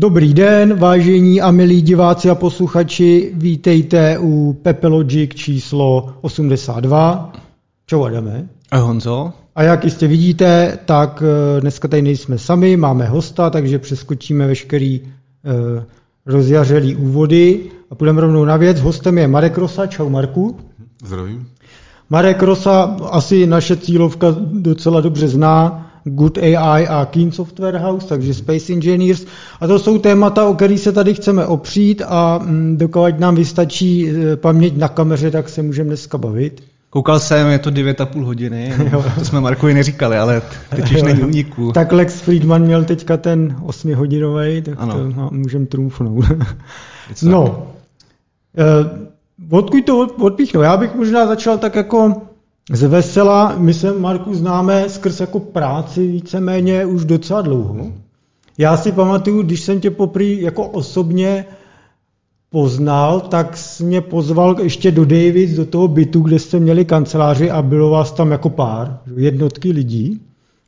Dobrý den, vážení a milí diváci a posluchači, vítejte u Pepelogic číslo 82. Čau Adame. A Honzo. A jak jistě vidíte, tak eh, dneska tady nejsme sami, máme hosta, takže přeskočíme veškerý uh, rozjařelý úvody a půjdeme rovnou na věc. Hostem je Marek Rosa. Čau Marku. Zdravím. Marek Rosa asi naše cílovka docela dobře zná. Good AI a Keen Software House, takže Space Engineers. A to jsou témata, o kterých se tady chceme opřít a mm, dokud nám vystačí eh, paměť na kameře, tak se můžeme dneska bavit. Koukal jsem, je to 9,5 hodiny, no, to jsme Markovi neříkali, ale teď už není uniku. Tak Lex Friedman měl teďka ten 8-hodinový, tak ano. to můžeme trumfnout. no, eh, odkud to odpíchnu? Já bych možná začal tak jako z vesela. My se, Marku, známe skrz jako práci víceméně už docela dlouho. Já si pamatuju, když jsem tě poprý jako osobně poznal, tak jsi mě pozval ještě do Davis, do toho bytu, kde jste měli kanceláři a bylo vás tam jako pár, jednotky lidí.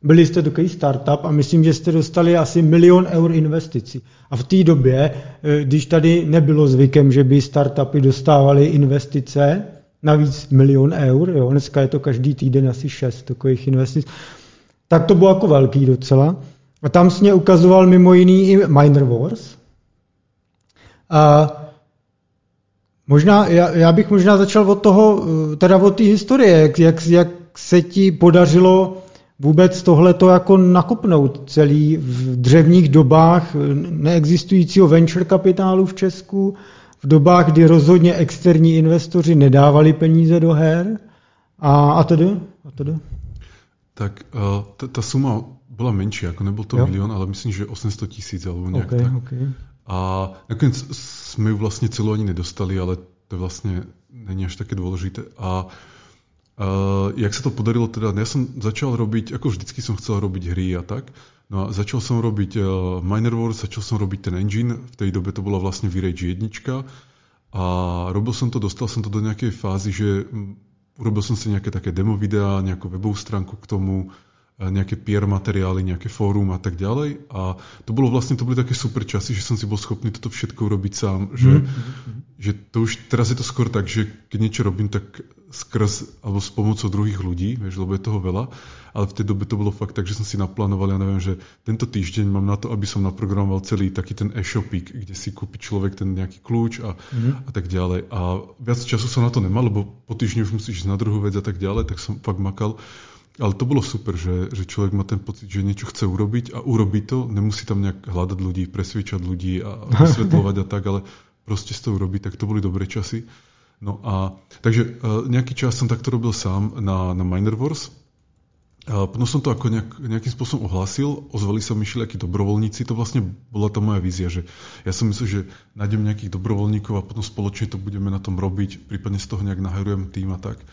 Byli jste takový startup a myslím, že jste dostali asi milion eur investici. A v té době, eh, když tady nebylo zvykem, že by startupy dostávaly investice, navíc milion eur, jo, dneska je to každý týden asi šest takových investic, tak to bylo jako velký docela. A tam jsi mě ukazoval mimo jiný i Miner Wars. A možná, já, já bych možná začal od toho, teda od té historie, jak, jak, jak se ti podařilo vůbec tohleto jako nakopnout celý v dřevních dobách neexistujícího venture kapitálu v Česku, v dobách, kdy rozhodně externí investoři nedávali peníze do her a, a tedy? A tedy? Tak uh, ta, ta suma byla menší, jako nebyl to jo? milion, ale myslím, že 800 tisíc alebo nějak okay, tak. Okay. A nakonec jsme ju vlastně celou ani nedostali, ale to vlastně není až také dôležité. A uh, jak se to podarilo teda, ja som začal robiť, ako vždycky som chcel robiť hry a tak, No a začal som robiť uh, Miner Wars, začal som robiť ten engine, v tej dobe to bola vlastne V-Rage 1 a robil som to, dostal som to do nejakej fázy, že urobil som si nejaké také demo videá, nejakú webovú stránku k tomu, nejaké PR materiály, nejaké fórum a tak ďalej. A to bolo vlastne, to boli také super časy, že som si bol schopný toto všetko urobiť sám. Že, mm-hmm. že to už, teraz je to skôr tak, že keď niečo robím, tak skrz, alebo s pomocou druhých ľudí, vieš, lebo je toho veľa. Ale v tej dobe to bolo fakt tak, že som si naplánoval, ja neviem, že tento týždeň mám na to, aby som naprogramoval celý taký ten e-shopík, kde si kúpi človek ten nejaký kľúč a, mm-hmm. a tak ďalej. A viac času som na to nemal, lebo po týždni už musíš ísť na druhú vec a tak ďalej, tak som fakt makal. Ale to bolo super, že, že človek má ten pocit, že niečo chce urobiť a urobí to, nemusí tam nejak hľadať ľudí, presviečať ľudí a vysvetľovať a tak, ale proste z toho urobí, tak to boli dobré časy. No a takže uh, nejaký čas som takto robil sám na, na Miner Wars. A potom som to ako nejak, nejakým spôsobom ohlásil, ozvali sa mi všelijakí dobrovoľníci, to vlastne bola tá moja vízia, že ja som myslel, že nájdem nejakých dobrovoľníkov a potom spoločne to budeme na tom robiť, prípadne z toho nejak nahajujem tým a tak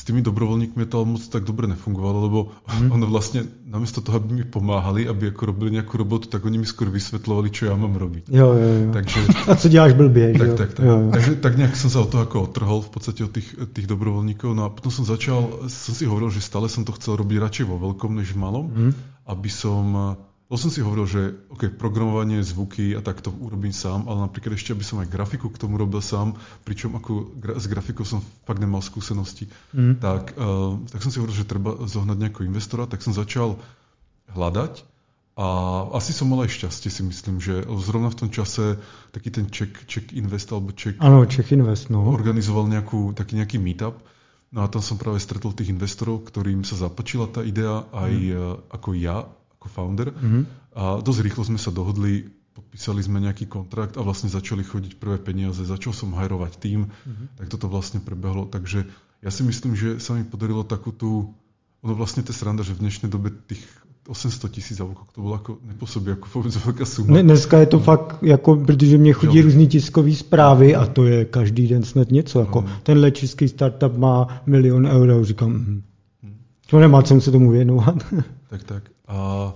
s tými dobrovoľníkmi to moc tak dobre nefungovalo, lebo mm. ono vlastne namiesto toho, aby mi pomáhali, aby ako robili nejakú robotu, tak oni mi skôr vysvetľovali, čo ja mám robiť. Jo, jo, jo. Takže, A co děláš blbě, tak, jo? Tak, tak. Jo, jo. Takže tak nejak som sa od toho ako otrhol v podstate od tých, tých dobrovoľníkov. No a potom som začal, som si hovoril, že stále som to chcel robiť radšej vo veľkom než v malom, mm. aby som to som si hovoril, že OK, programovanie, zvuky a tak to urobím sám, ale napríklad ešte, aby som aj grafiku k tomu robil sám, pričom ako gra- s grafikou som fakt nemal skúsenosti, mm. tak, uh, tak som si hovoril, že treba zohnať nejakého investora, tak som začal hľadať a asi som mal aj šťastie, si myslím, že zrovna v tom čase taký ten Czech, Czech Invest alebo Czech, ano, Czech Invest no. organizoval nejakú, taký nejaký meetup. No a tam som práve stretol tých investorov, ktorým sa zapáčila tá idea aj mm. ako ja ako founder. Mm-hmm. A dosť rýchlo sme sa dohodli, podpísali sme nejaký kontrakt a vlastne začali chodiť prvé peniaze, začal som hajrovať tým, mm-hmm. tak toto vlastne prebehlo. Takže ja si myslím, že sa mi podarilo takú tú, ono vlastne to sranda, že v dnešnej dobe tých 800 tisíc, alebo to bylo jako nepůsobí jako vůbec velká suma. Ne, dneska je to no. fakt, jako, protože mě chodí jo. různý tiskové zprávy a to je každý den snad něco. Jako, no. Tenhle český startup má milion eur a říkám, hm, to nemá cenu se tomu věnovat. tak, tak. A,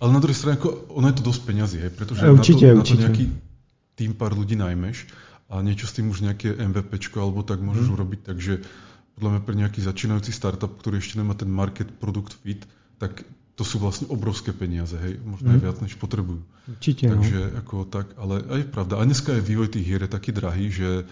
ale na druhej strane, ako, ono je to dosť peňazí, hej, pretože určite, na, to, určite. na to nejaký tým pár ľudí najmeš a niečo s tým už nejaké MVPčko alebo tak môžeš mm. urobiť, takže podľa mňa pre nejaký začínajúci startup, ktorý ešte nemá ten market product fit, tak to sú vlastne obrovské peniaze, hej, možno aj mhm. viac, než potrebujú. Určite, Takže no. ako tak, ale aj pravda. A dneska je vývoj tých hier je taký drahý, že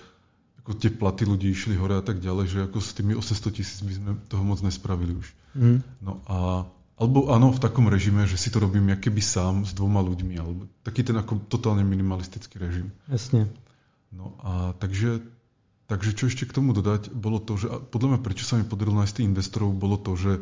ako tie platy ľudí išli hore a tak ďalej, že ako s tými 800 tisíc by sme toho moc nespravili už. Mm. No a alebo áno, v takom režime, že si to robím keby sám s dvoma ľuďmi, alebo taký ten ako totálne minimalistický režim. Jasne. No a takže, takže čo ešte k tomu dodať, bolo to, že podľa mňa prečo sa mi podarilo nájsť tých investorov, bolo to, že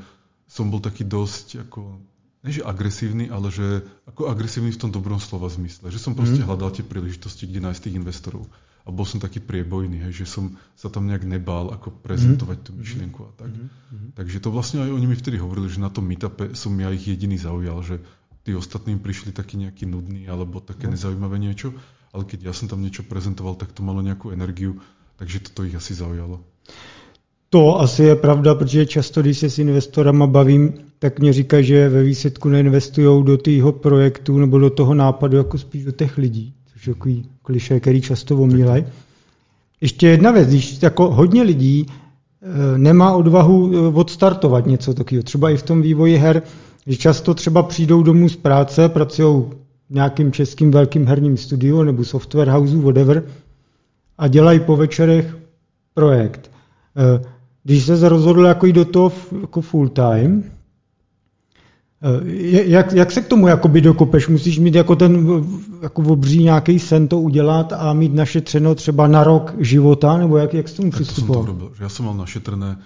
som bol taký dosť ako, že agresívny, ale že ako agresívny v tom dobrom slova zmysle. Že som proste mm. hľadal tie príležitosti, kde nájsť tých investorov. A bol som taký priebojný, hej, že som sa tam nejak nebál ako prezentovať mm. tú myšlienku a tak. Mm. Takže to vlastne aj oni mi vtedy hovorili, že na tom meetupe som ja ich jediný zaujal, že tí ostatní prišli taký nejaký nudný alebo také mm. nezaujímavé niečo, ale keď ja som tam niečo prezentoval, tak to malo nejakú energiu, takže toto ich asi zaujalo. To asi je pravda, protože často, když se s investorama bavím, tak mě říkají, že ve výsledku neinvestují do tého projektu nebo do toho nápadu, jako spíš do těch lidí takový kliše, který často omílají. Ještě jedna věc, když jako hodně lidí e, nemá odvahu e, odstartovat něco takového, třeba i v tom vývoji her, že často třeba přijdou domů z práce, pracují v nějakým českým velkým herním studiu nebo software house, whatever, a dělají po večerech projekt. E, když se rozhodl jako jít do toho jako full time, jak, jak se k tomu jakoby dokopeš? Musíš mít jako ten jako obří nějaký sen to udělat a mít našetřeno třeba na rok života, nebo jak, jak s tomu přistupoval? To Já jsem mal našetřené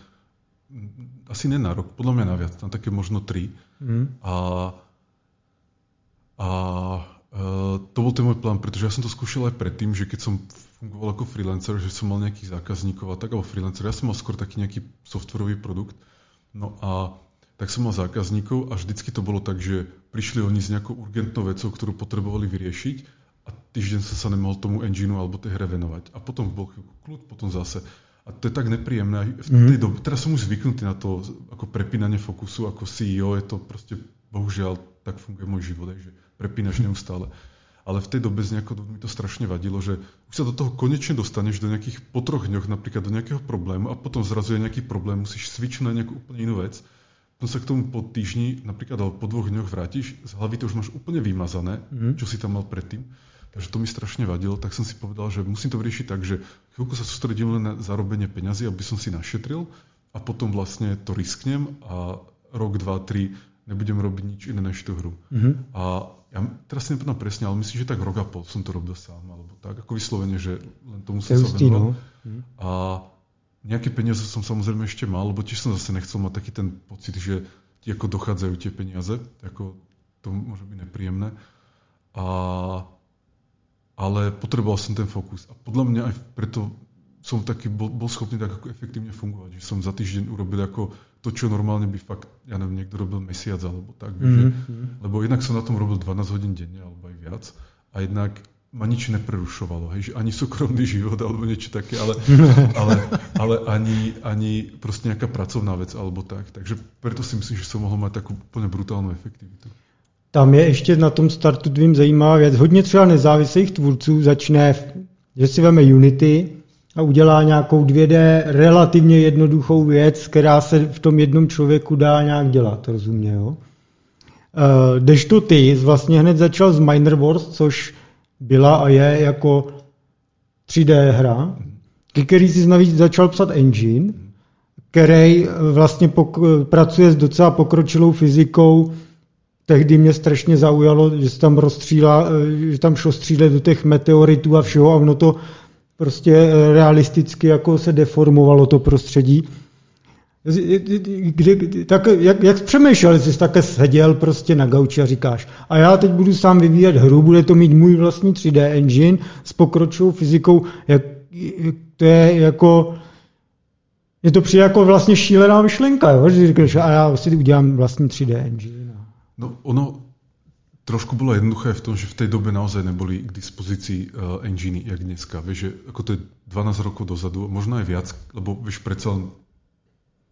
asi ne na rok, podle mě na viac, na také možno tři. Hmm. A, a uh, to byl ten můj plán, protože já jsem to zkoušel aj predtým, že keď som fungoval jako freelancer, že som mal nejakých zákazníkov a tak, alebo freelancer, ja som mal skôr taký nejaký softwarový produkt. No a tak som mal zákazníkov a vždycky to bolo tak, že prišli oni s nejakou urgentnou vecou, ktorú potrebovali vyriešiť a týždeň sa sa nemohol tomu engineu alebo tej hre venovať. A potom bol kľud, potom zase. A to je tak nepríjemné. V tej mhm. dobe, teraz som už zvyknutý na to ako prepínanie fokusu, ako CEO, je to proste, bohužiaľ, tak funguje môj život, že prepínaš neustále. Ale v tej dobe z nejakého mi to strašne vadilo, že už sa do toho konečne dostaneš do nejakých po troch dňoch, napríklad do nejakého problému a potom zrazu je nejaký problém, musíš switchnúť na nejakú úplne inú vec potom sa k tomu po týždni, napríklad alebo po dvoch dňoch vrátiš, z hlavy to už máš úplne vymazané, mm. čo si tam mal predtým. Takže to mi strašne vadilo, tak som si povedal, že musím to vyriešiť tak, že chvíľku sa sústredím len na zarobenie peňazí, aby som si našetril a potom vlastne to risknem a rok, dva, tri nebudem robiť nič iné než tú hru. Mm-hmm. A ja teraz si nepamätám presne, ale myslím, že tak rok a pol som to robil sám, alebo tak, ako vyslovene, že len tomu som sa venoval. No. A nejaké peniaze som samozrejme ešte mal, lebo tiež som zase nechcel mať taký ten pocit, že ti ako dochádzajú tie peniaze, ako to môže byť nepríjemné. A, ale potreboval som ten fokus. A podľa mňa aj preto som taký, bol, bol schopný tak ako efektívne fungovať, že som za týždeň urobil ako to, čo normálne by fakt, ja neviem, niekto robil mesiac alebo tak, mm-hmm. že, mhm. lebo jednak som na tom robil 12 hodín denne alebo aj viac a jednak ma nič neprerušovalo, hej, že ani súkromný život alebo niečo také, ale, ale, ale ani, ani proste nejaká pracovná vec alebo tak. Takže preto si myslím, že som mohol mať takú úplne brutálnu efektivitu. Tam je ještě na tom startu tvým zajímavá věc. Hodně třeba nezávislých tvůrců začne, že si veme Unity a udělá nějakou 2D relativně jednoduchou věc, která se v tom jednom člověku dá nějak dělat, rozumě, jo? Uh, to ty vlastně hned začal z Miner Wars, což byla a je jako 3D hra, si navíc začal psat engine, který vlastně pok- pracuje s docela pokročilou fyzikou. Tehdy mě strašně zaujalo, že se tam rozstříla, že tam šlo střílet do těch meteoritů a všeho a ono to prostě realisticky jako se deformovalo to prostředí. Kdy, tak, jak, jak přemýšlel, jsi také seděl prostě na gauči a říkáš, a já teď budu sám vyvíjet hru, bude to mít můj vlastní 3D engine s pokročilou fyzikou, jak, to je jako, je to přijde jako vlastně šílená myšlenka, jo? že říkáš, a já si udělám vlastní 3D engine. No ono trošku bylo jednoduché v tom, že v té době naozaj neboli k dispozici uh, enginy, jak dneska. Víš, že ako to je 12 rokov dozadu, možno aj viac, lebo vieš, predsa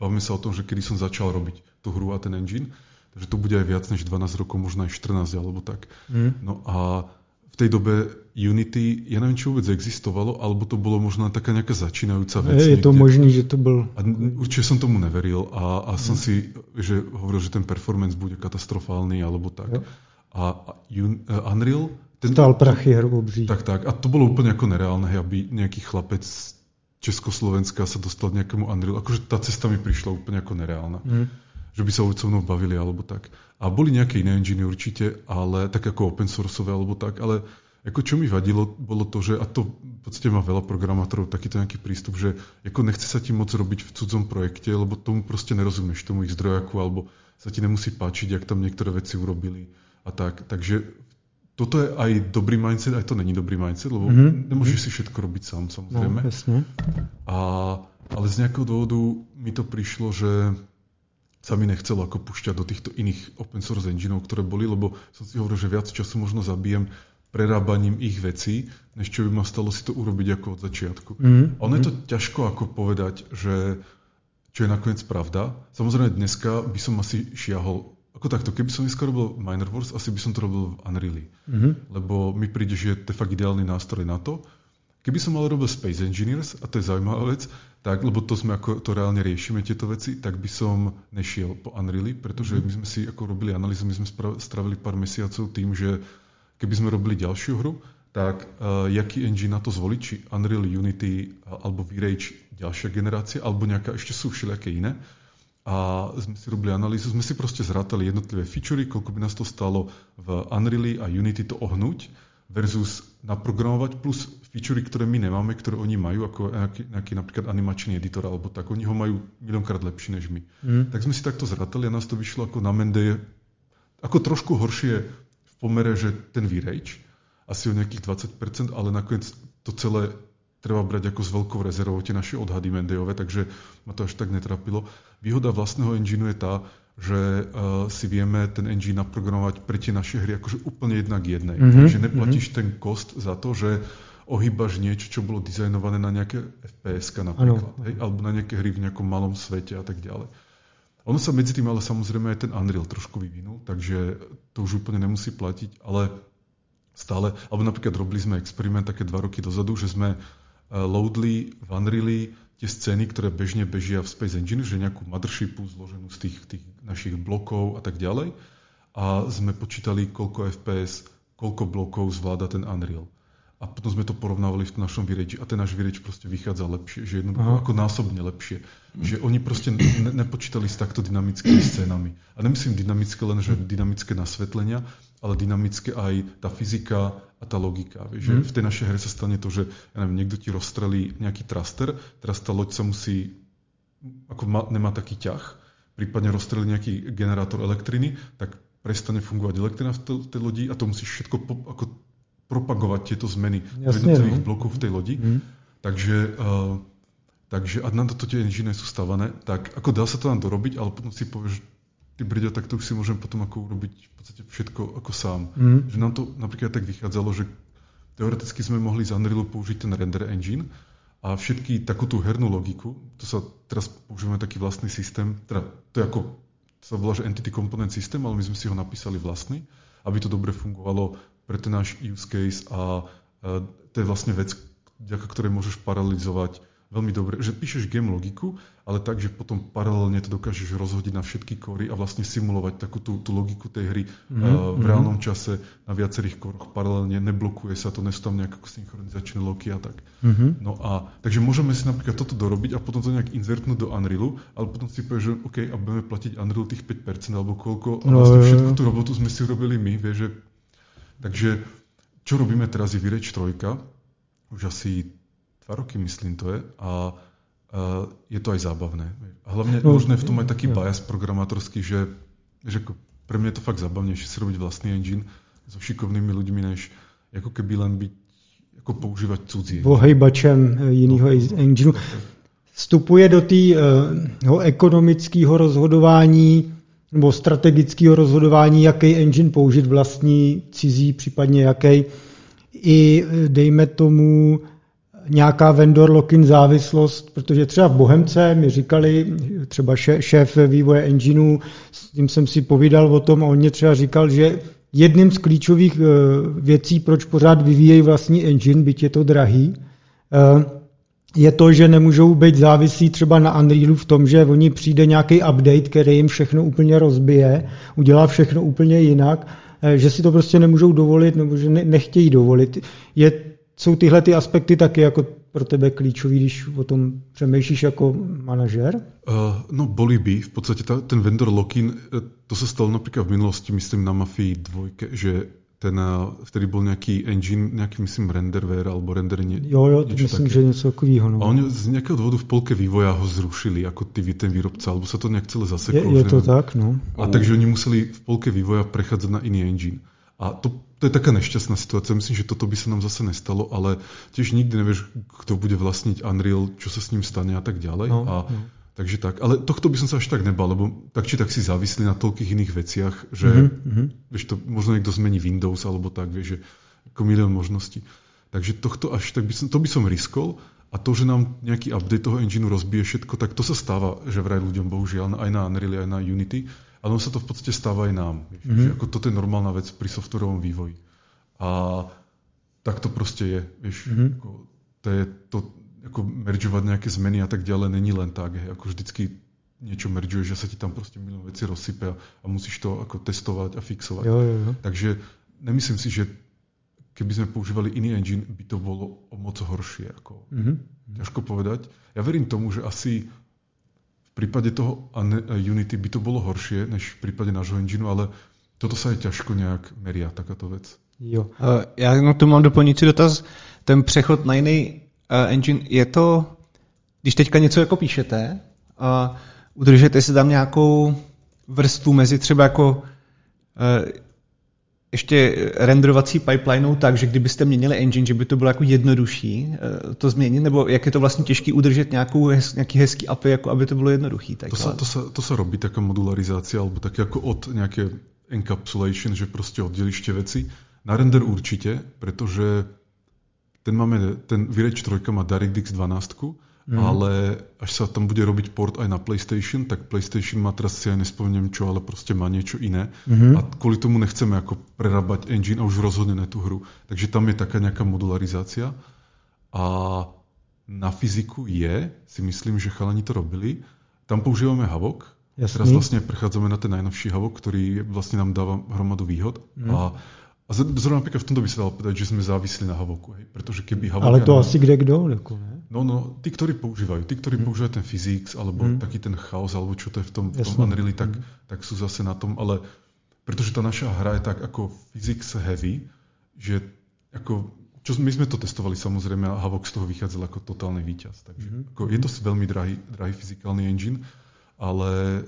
Bavíme sa o tom, že kedy som začal robiť tú hru a ten engine, takže to bude aj viac než 12 rokov, možno aj 14 alebo tak. Mm. No a v tej dobe Unity, ja neviem, či vôbec existovalo, alebo to bolo možno taká nejaká začínajúca vec. Je to možné, že to bol... A určite som tomu neveril a, a som si, že hovoril, že ten performance bude katastrofálny, alebo tak. Jo. A, a un, uh, Unreal... Ten, Stál prachy hrobobří. Tak, tak. A to bolo úplne ako nereálne, aby nejaký chlapec Československa sa dostal k nejakému Unreal. Akože tá cesta mi prišla úplne ako nereálna. Mm. Že by sa so mnou bavili alebo tak. A boli nejaké iné engine určite, ale tak ako open sourceové alebo tak, ale ako čo mi vadilo, bolo to, že, a to v podstate má veľa programátorov takýto nejaký prístup, že ako nechce sa ti moc robiť v cudzom projekte, lebo tomu proste nerozumieš, tomu ich zdrojaku, alebo sa ti nemusí páčiť, jak tam niektoré veci urobili a tak. Takže toto je aj dobrý mindset, aj to není dobrý mindset, lebo mm-hmm. nemôžeš si všetko robiť sám, samozrejme. No, jasne. A, ale z nejakého dôvodu mi to prišlo, že sa mi nechcelo ako púšťať do týchto iných open source engineov, ktoré boli, lebo som si hovoril, že viac času možno zabijem prerábaním ich vecí, než čo by ma stalo si to urobiť ako od začiatku. Mm. A ono je to ťažko ako povedať, že čo je nakoniec pravda. Samozrejme dneska by som asi šiahol ako takto, keby som dneska robil Minor Wars, asi by som to robil v Unreal. Mm-hmm. Lebo mi príde, že je to fakt ideálny nástroj na to. Keby som ale robil Space Engineers, a to je zaujímavá vec, tak, lebo to sme ako to reálne riešime tieto veci, tak by som nešiel po Unreal, pretože mm-hmm. my sme si ako robili analýzu, my sme stravili pár mesiacov tým, že keby sme robili ďalšiu hru, tak uh, jaký engine na to zvoliť, či Unreal, Unity alebo V-Rage ďalšia generácia, alebo nejaká, ešte sú všelijaké iné. A sme si robili analýzu, sme si proste zrátali jednotlivé featurey, koľko by nás to stalo v Unreal a Unity to ohnúť versus naprogramovať plus featurey, ktoré my nemáme, ktoré oni majú, ako nejaký, nejaký napríklad animačný editor alebo tak, oni ho majú miliónkrát lepší než my. Mm. Tak sme si takto zratali a nás to vyšlo ako na Mendeje, ako trošku horšie pomere, že ten výrejč, asi o nejakých 20%, ale nakoniec to celé treba brať ako s veľkou rezervou tie naše odhady Mendejové, takže ma to až tak netrapilo. Výhoda vlastného engineu je tá, že uh, si vieme ten engine naprogramovať pre tie naše hry akože úplne jednak jednej. Mm-hmm. Takže neplatíš mm-hmm. ten kost za to, že ohýbaš niečo, čo bolo dizajnované na nejaké FPS napríklad, hej, alebo na nejaké hry v nejakom malom svete a tak ďalej. Ono sa medzi tým ale samozrejme aj ten Unreal trošku vyvinul, takže to už úplne nemusí platiť, ale stále, alebo napríklad robili sme experiment také dva roky dozadu, že sme e, loadli v Unreali tie scény, ktoré bežne bežia v Space Engine, že nejakú mothershipu zloženú z tých, tých našich blokov a tak ďalej. A sme počítali, koľko FPS, koľko blokov zvláda ten Unreal a potom sme to porovnávali v našom výreči a ten náš výreč proste vychádza lepšie, že jednoducho ako násobne lepšie. Mm. Že oni proste ne, nepočítali s takto dynamickými scénami. A nemyslím dynamické len, že dynamické nasvetlenia, ale dynamické aj tá fyzika a tá logika. Vieš, že mm. v tej našej hre sa stane to, že ja neviem, niekto ti rozstrelí nejaký traster, teraz tá loď sa musí, ako má, nemá taký ťah, prípadne rozstrelí nejaký generátor elektriny, tak prestane fungovať elektrina v tej lodi a to musíš všetko po, ako propagovať tieto zmeny Jasne, jednotlivých no. blokov v tej lodi. Mm. Takže, uh, takže a na to tie engine sú stavané, tak ako dá sa to nám dorobiť, ale potom si povieš, ty brďo, tak to už si môžem potom ako urobiť v podstate všetko ako sám. Mm. Že nám to napríklad tak vychádzalo, že teoreticky sme mohli z Unrealu použiť ten render engine a všetky takú tú hernú logiku, to sa teraz používame taký vlastný systém, teda to je ako, to sa volá, že Entity Component System, ale my sme si ho napísali vlastný, aby to dobre fungovalo pre ten náš use case a to je vlastne vec, vďaka ktorej môžeš paralelizovať veľmi dobre, že píšeš game logiku, ale tak, že potom paralelne to dokážeš rozhodiť na všetky kory a vlastne simulovať takú tú, tú logiku tej hry mm-hmm. uh, v reálnom čase na viacerých koroch paralelne, neblokuje sa to, nesú tam nejaké synchronizačné loky a tak. Mm-hmm. No a takže môžeme si napríklad toto dorobiť a potom to nejak inzertnúť do Unrealu, ale potom si povieš, že OK, a budeme platiť Unreal tých 5% alebo koľko a no, vlastne všetku tú robotu sme si urobili my, vieš, že Takže čo robíme teraz je Vireč trojka, už asi dva roky myslím to je, a, je to aj zábavné. A hlavne no, možno je v tom aj taký bias programátorský, že, že pre mňa je to fakt zábavnejšie si robiť vlastný engine so šikovnými ľuďmi, než ako keby len byť, ako používať cudzie. Vohejbačem jiného no, engineu. Vstupuje do toho uh, ekonomického rozhodování nebo strategického rozhodování, jaký engine použít vlastní, cizí, případně jaký. I dejme tomu nějaká vendor lock-in závislost, protože třeba v Bohemce mi říkali, třeba šéf vývoje engineu, s tím jsem si povídal o tom a on mě třeba říkal, že jedním z klíčových uh, věcí, proč pořád vyvíjejí vlastní engine, byť je to drahý, uh, je to, že nemůžou být závislí třeba na Unrealu v tom, že oni přijde nějaký update, který jim všechno úplně rozbije, udělá všechno úplně jinak, že si to prostě nemůžou dovolit nebo že nechtějí dovolit. Je, jsou tyhle ty aspekty taky jako pro tebe klíčový, když o tom přemýšlíš jako manažer? Uh, no boli by. V podstate ta, ten vendor lock-in, to sa stalo napríklad v minulosti, myslím na Mafii 2, že ten, vtedy bol nejaký engine, nejaký myslím renderware alebo render nie, Jo, jo, to myslím, také. že něco takového. No. A oni z nejakého dôvodu v polke vývoja ho zrušili, ako ty, ten výrobca, alebo sa to nejak celé zaseklo. Je, je to tak, no. A takže oni museli v polke vývoja prechádzať na iný engine. A to, to je taká nešťastná situácia. Myslím, že toto by sa nám zase nestalo, ale tiež nikdy nevieš, kto bude vlastniť Unreal, čo sa s ním stane a tak ďalej. No, a, no. Takže tak, ale tohto by som sa až tak nebal, lebo tak či tak si závislí na toľkých iných veciach, že mm-hmm. vieš to, možno niekto zmení Windows alebo tak, vieš, že ako milión možností. Takže tohto až tak by som, to by som riskol a to, že nám nejaký update toho engineu rozbije všetko, tak to sa stáva, že vraj ľuďom bohužiaľ aj na Unreal, aj na Unity, ale ono sa to v podstate stáva aj nám. Vieš, mm-hmm. že ako toto je normálna vec pri softwarovom vývoji. A tak to proste je. Vieš, mm-hmm. ako, to je to, ako meržovať nejaké zmeny a tak ďalej není len tak, hej, ako vždycky niečo meržuje, že sa ti tam proste milión veci rozsype a musíš to ako testovať a fixovať. Jo, jo, jo. Takže nemyslím si, že keby sme používali iný engine, by to bolo o moc horšie. Ako, mm-hmm. Ťažko povedať. Ja verím tomu, že asi v prípade toho Unity by to bolo horšie, než v prípade nášho engineu, ale toto sa aj ťažko nejak meria, takáto vec. Jo. Já na to mám doplňující dotaz. Ten přechod na jiný engine, je to, když teďka něco jako píšete, a udržete si tam nějakou vrstvu mezi třeba jako uh, ještě renderovací pipelineou tak, že kdybyste měnili engine, že by to bylo jako jednodušší uh, to změnit, nebo jak je to vlastně těžké udržet nějakou, nějaký hezký API, jako aby to bylo jednoduchý. To, sa, to, sa, to sa robí taká modularizácia, alebo tak jako od nějaké encapsulation, že prostě oddělíš tie veci. Na render určite, pretože ten máme, ten Virage 3 má DirectX 12, mm. ale až sa tam bude robiť port aj na PlayStation, tak PlayStation má teraz si aj nespomínam čo, ale proste má niečo iné. Mm. A kvôli tomu nechceme ako prerábať engine a už rozhodne na tú hru. Takže tam je taká nejaká modularizácia. A na fyziku je, si myslím, že chalani to robili. Tam používame Havok. Jasný. Teraz vlastne prechádzame na ten najnovší Havok, ktorý vlastne nám dáva hromadu výhod. Mm. A a zrovna napríklad v tomto by sa dalo povedať, že sme závisli na Havoku. Hej? Pretože keby Havok... Ale to asi kde kdo? Jako, ne? No, no, tí, ktorí používajú. Tí, ktorí hmm. používajú ten physics, alebo hmm. taký ten chaos, alebo čo to je v tom, v tom Unreal, tak, hmm. tak sú zase na tom. Ale pretože tá naša hra je tak ako physics heavy, že ako, čo my sme to testovali samozrejme a Havok z toho vychádzal ako totálny víťaz. Takže hmm. ako, je to veľmi drahý, drahý fyzikálny engine, ale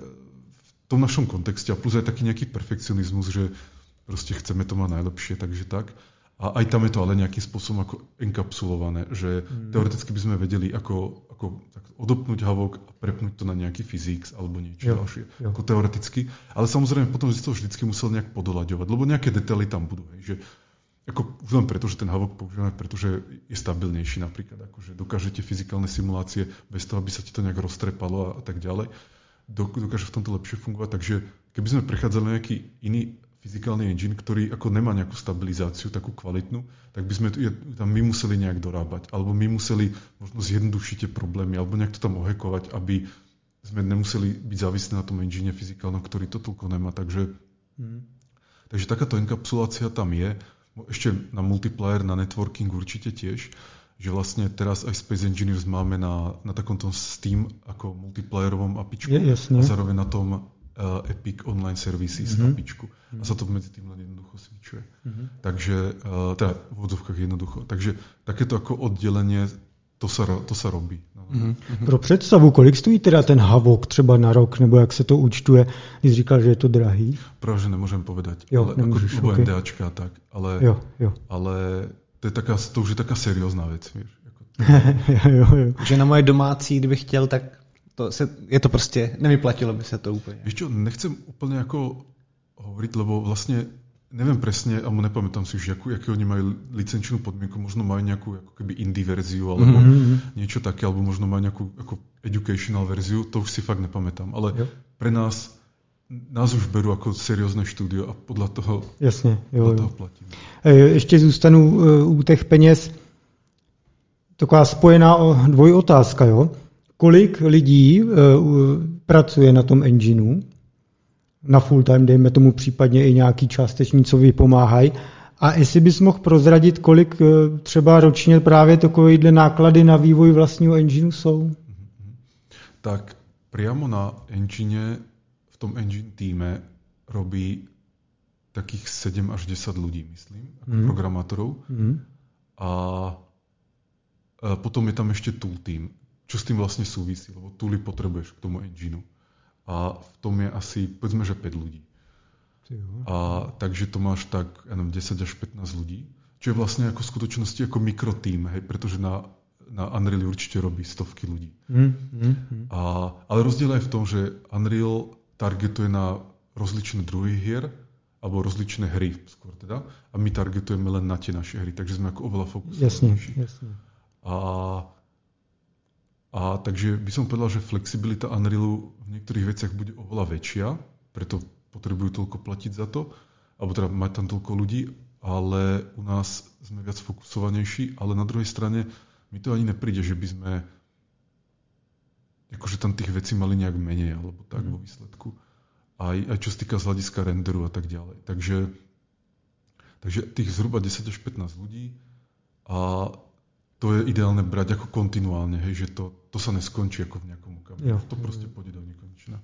v tom našom kontexte a plus aj taký nejaký perfekcionizmus, že Proste chceme to mať najlepšie, takže tak. A aj tam je to ale nejakým spôsobom ako enkapsulované, že mm. teoreticky by sme vedeli ako, ako tak odopnúť havok a prepnúť to na nejaký fyzik alebo niečo jo, ďalšie. Jo. Ako teoreticky. Ale samozrejme potom si to vždycky musel nejak podolaďovať, lebo nejaké detaily tam budú. Hej, že ako už len preto, že ten havok používame, pretože je stabilnejší napríklad, akože dokážete fyzikálne simulácie bez toho, aby sa ti to nejak roztrepalo a, a tak ďalej. Dokáže v tomto lepšie fungovať, takže keby sme prechádzali nejaký iný fyzikálny engine, ktorý ako nemá nejakú stabilizáciu takú kvalitnú, tak by sme tam my museli nejak dorábať. Alebo my museli možno zjednodušiť tie problémy, alebo nejak to tam ohekovať, aby sme nemuseli byť závislí na tom engine fyzikálnom, ktorý to toľko nemá. Takže, hmm. takže takáto enkapsulácia tam je. Ešte na multiplayer, na networking určite tiež že vlastne teraz aj Space Engineers máme na, na takomto Steam ako multiplayerovom apičku je, a zároveň na tom uh, Epic Online Services mm-hmm. apičku. Mm-hmm. A sa to medzi tým len jednoducho switchuje. Mm-hmm. Takže, uh, teda v odzovkách jednoducho. Takže takéto ako oddelenie, to sa, to sa robí. Mm-hmm. Pro představu, kolik stojí teda ten Havok třeba na rok, nebo jak se to účtuje, když říkal, že je to drahý? Práve, že nemôžem povedať. Jo, ale nemôžeš, ako, okay. NDAčka tak, ale, jo, jo. ale to, je taká, to už je taká seriózna vec. Vieš, jo, jo. Že na moje domácí, kdybych chtěl, tak to se, je to prostě, nevyplatilo by se to úplně. Víš čo, nechcem úplně jako hovoriť, lebo vlastne neviem presne, alebo nepamätám si už, akú, aký oni majú licenčnú podmienku, možno majú nejakú ako keby indie verziu, alebo mm-hmm. niečo také, alebo možno majú nejakú ako educational verziu, to už si fakt nepamätám. Ale jo. pre nás nás už berú jako seriózne studio a podle toho, Jasně, jo, jo. toho platím. Ještě zůstanu u těch peněz. Taková spojená dvojotázka, jo? Kolik lidí pracuje na tom engineu, na full time, dejme tomu případně i nějaký částeční, co vy pomáhají. A jestli bys mohl prozradit, kolik třeba ročně právě takovýhle náklady na vývoj vlastního engineu jsou? Tak priamo na engine, v tom engine týme robí takých 7 až 10 ľudí, myslím, mm. programátorov. Mm. A, a potom je tam ešte tool team, čo s tým vlastne súvisí, lebo tooly potrebuješ k tomu engineu. A v tom je asi, povedzme, že 5 ľudí. A takže to máš tak, ja neviem, 10 až 15 ľudí, čo je vlastne ako v skutočnosti ako mikrotým, hej, pretože na, na Unreal určite robí stovky ľudí. Mm, mm, mm. A, ale rozdiel je v tom, že Unreal targetuje na rozličné druhy hier, alebo rozličné hry skôr teda, a my targetujeme len na tie naše hry, takže sme ako oveľa fokusovanejší. Jasne, jasne. A, a takže by som povedal, že flexibilita Unrealu v niektorých veciach bude oveľa väčšia, preto potrebujú toľko platiť za to, alebo teda mať tam toľko ľudí, ale u nás sme viac fokusovanejší, ale na druhej strane mi to ani nepríde, že by sme akože tam tých vecí mali nejak menej, alebo tak mm. vo výsledku. Aj, aj čo sa týka z hľadiska renderu a tak ďalej. Takže, takže tých zhruba 10 až 15 ľudí a to je ideálne brať ako kontinuálne, hej, že to, to sa neskončí ako v nejakom okamihu. To proste pôjde do nekonečna.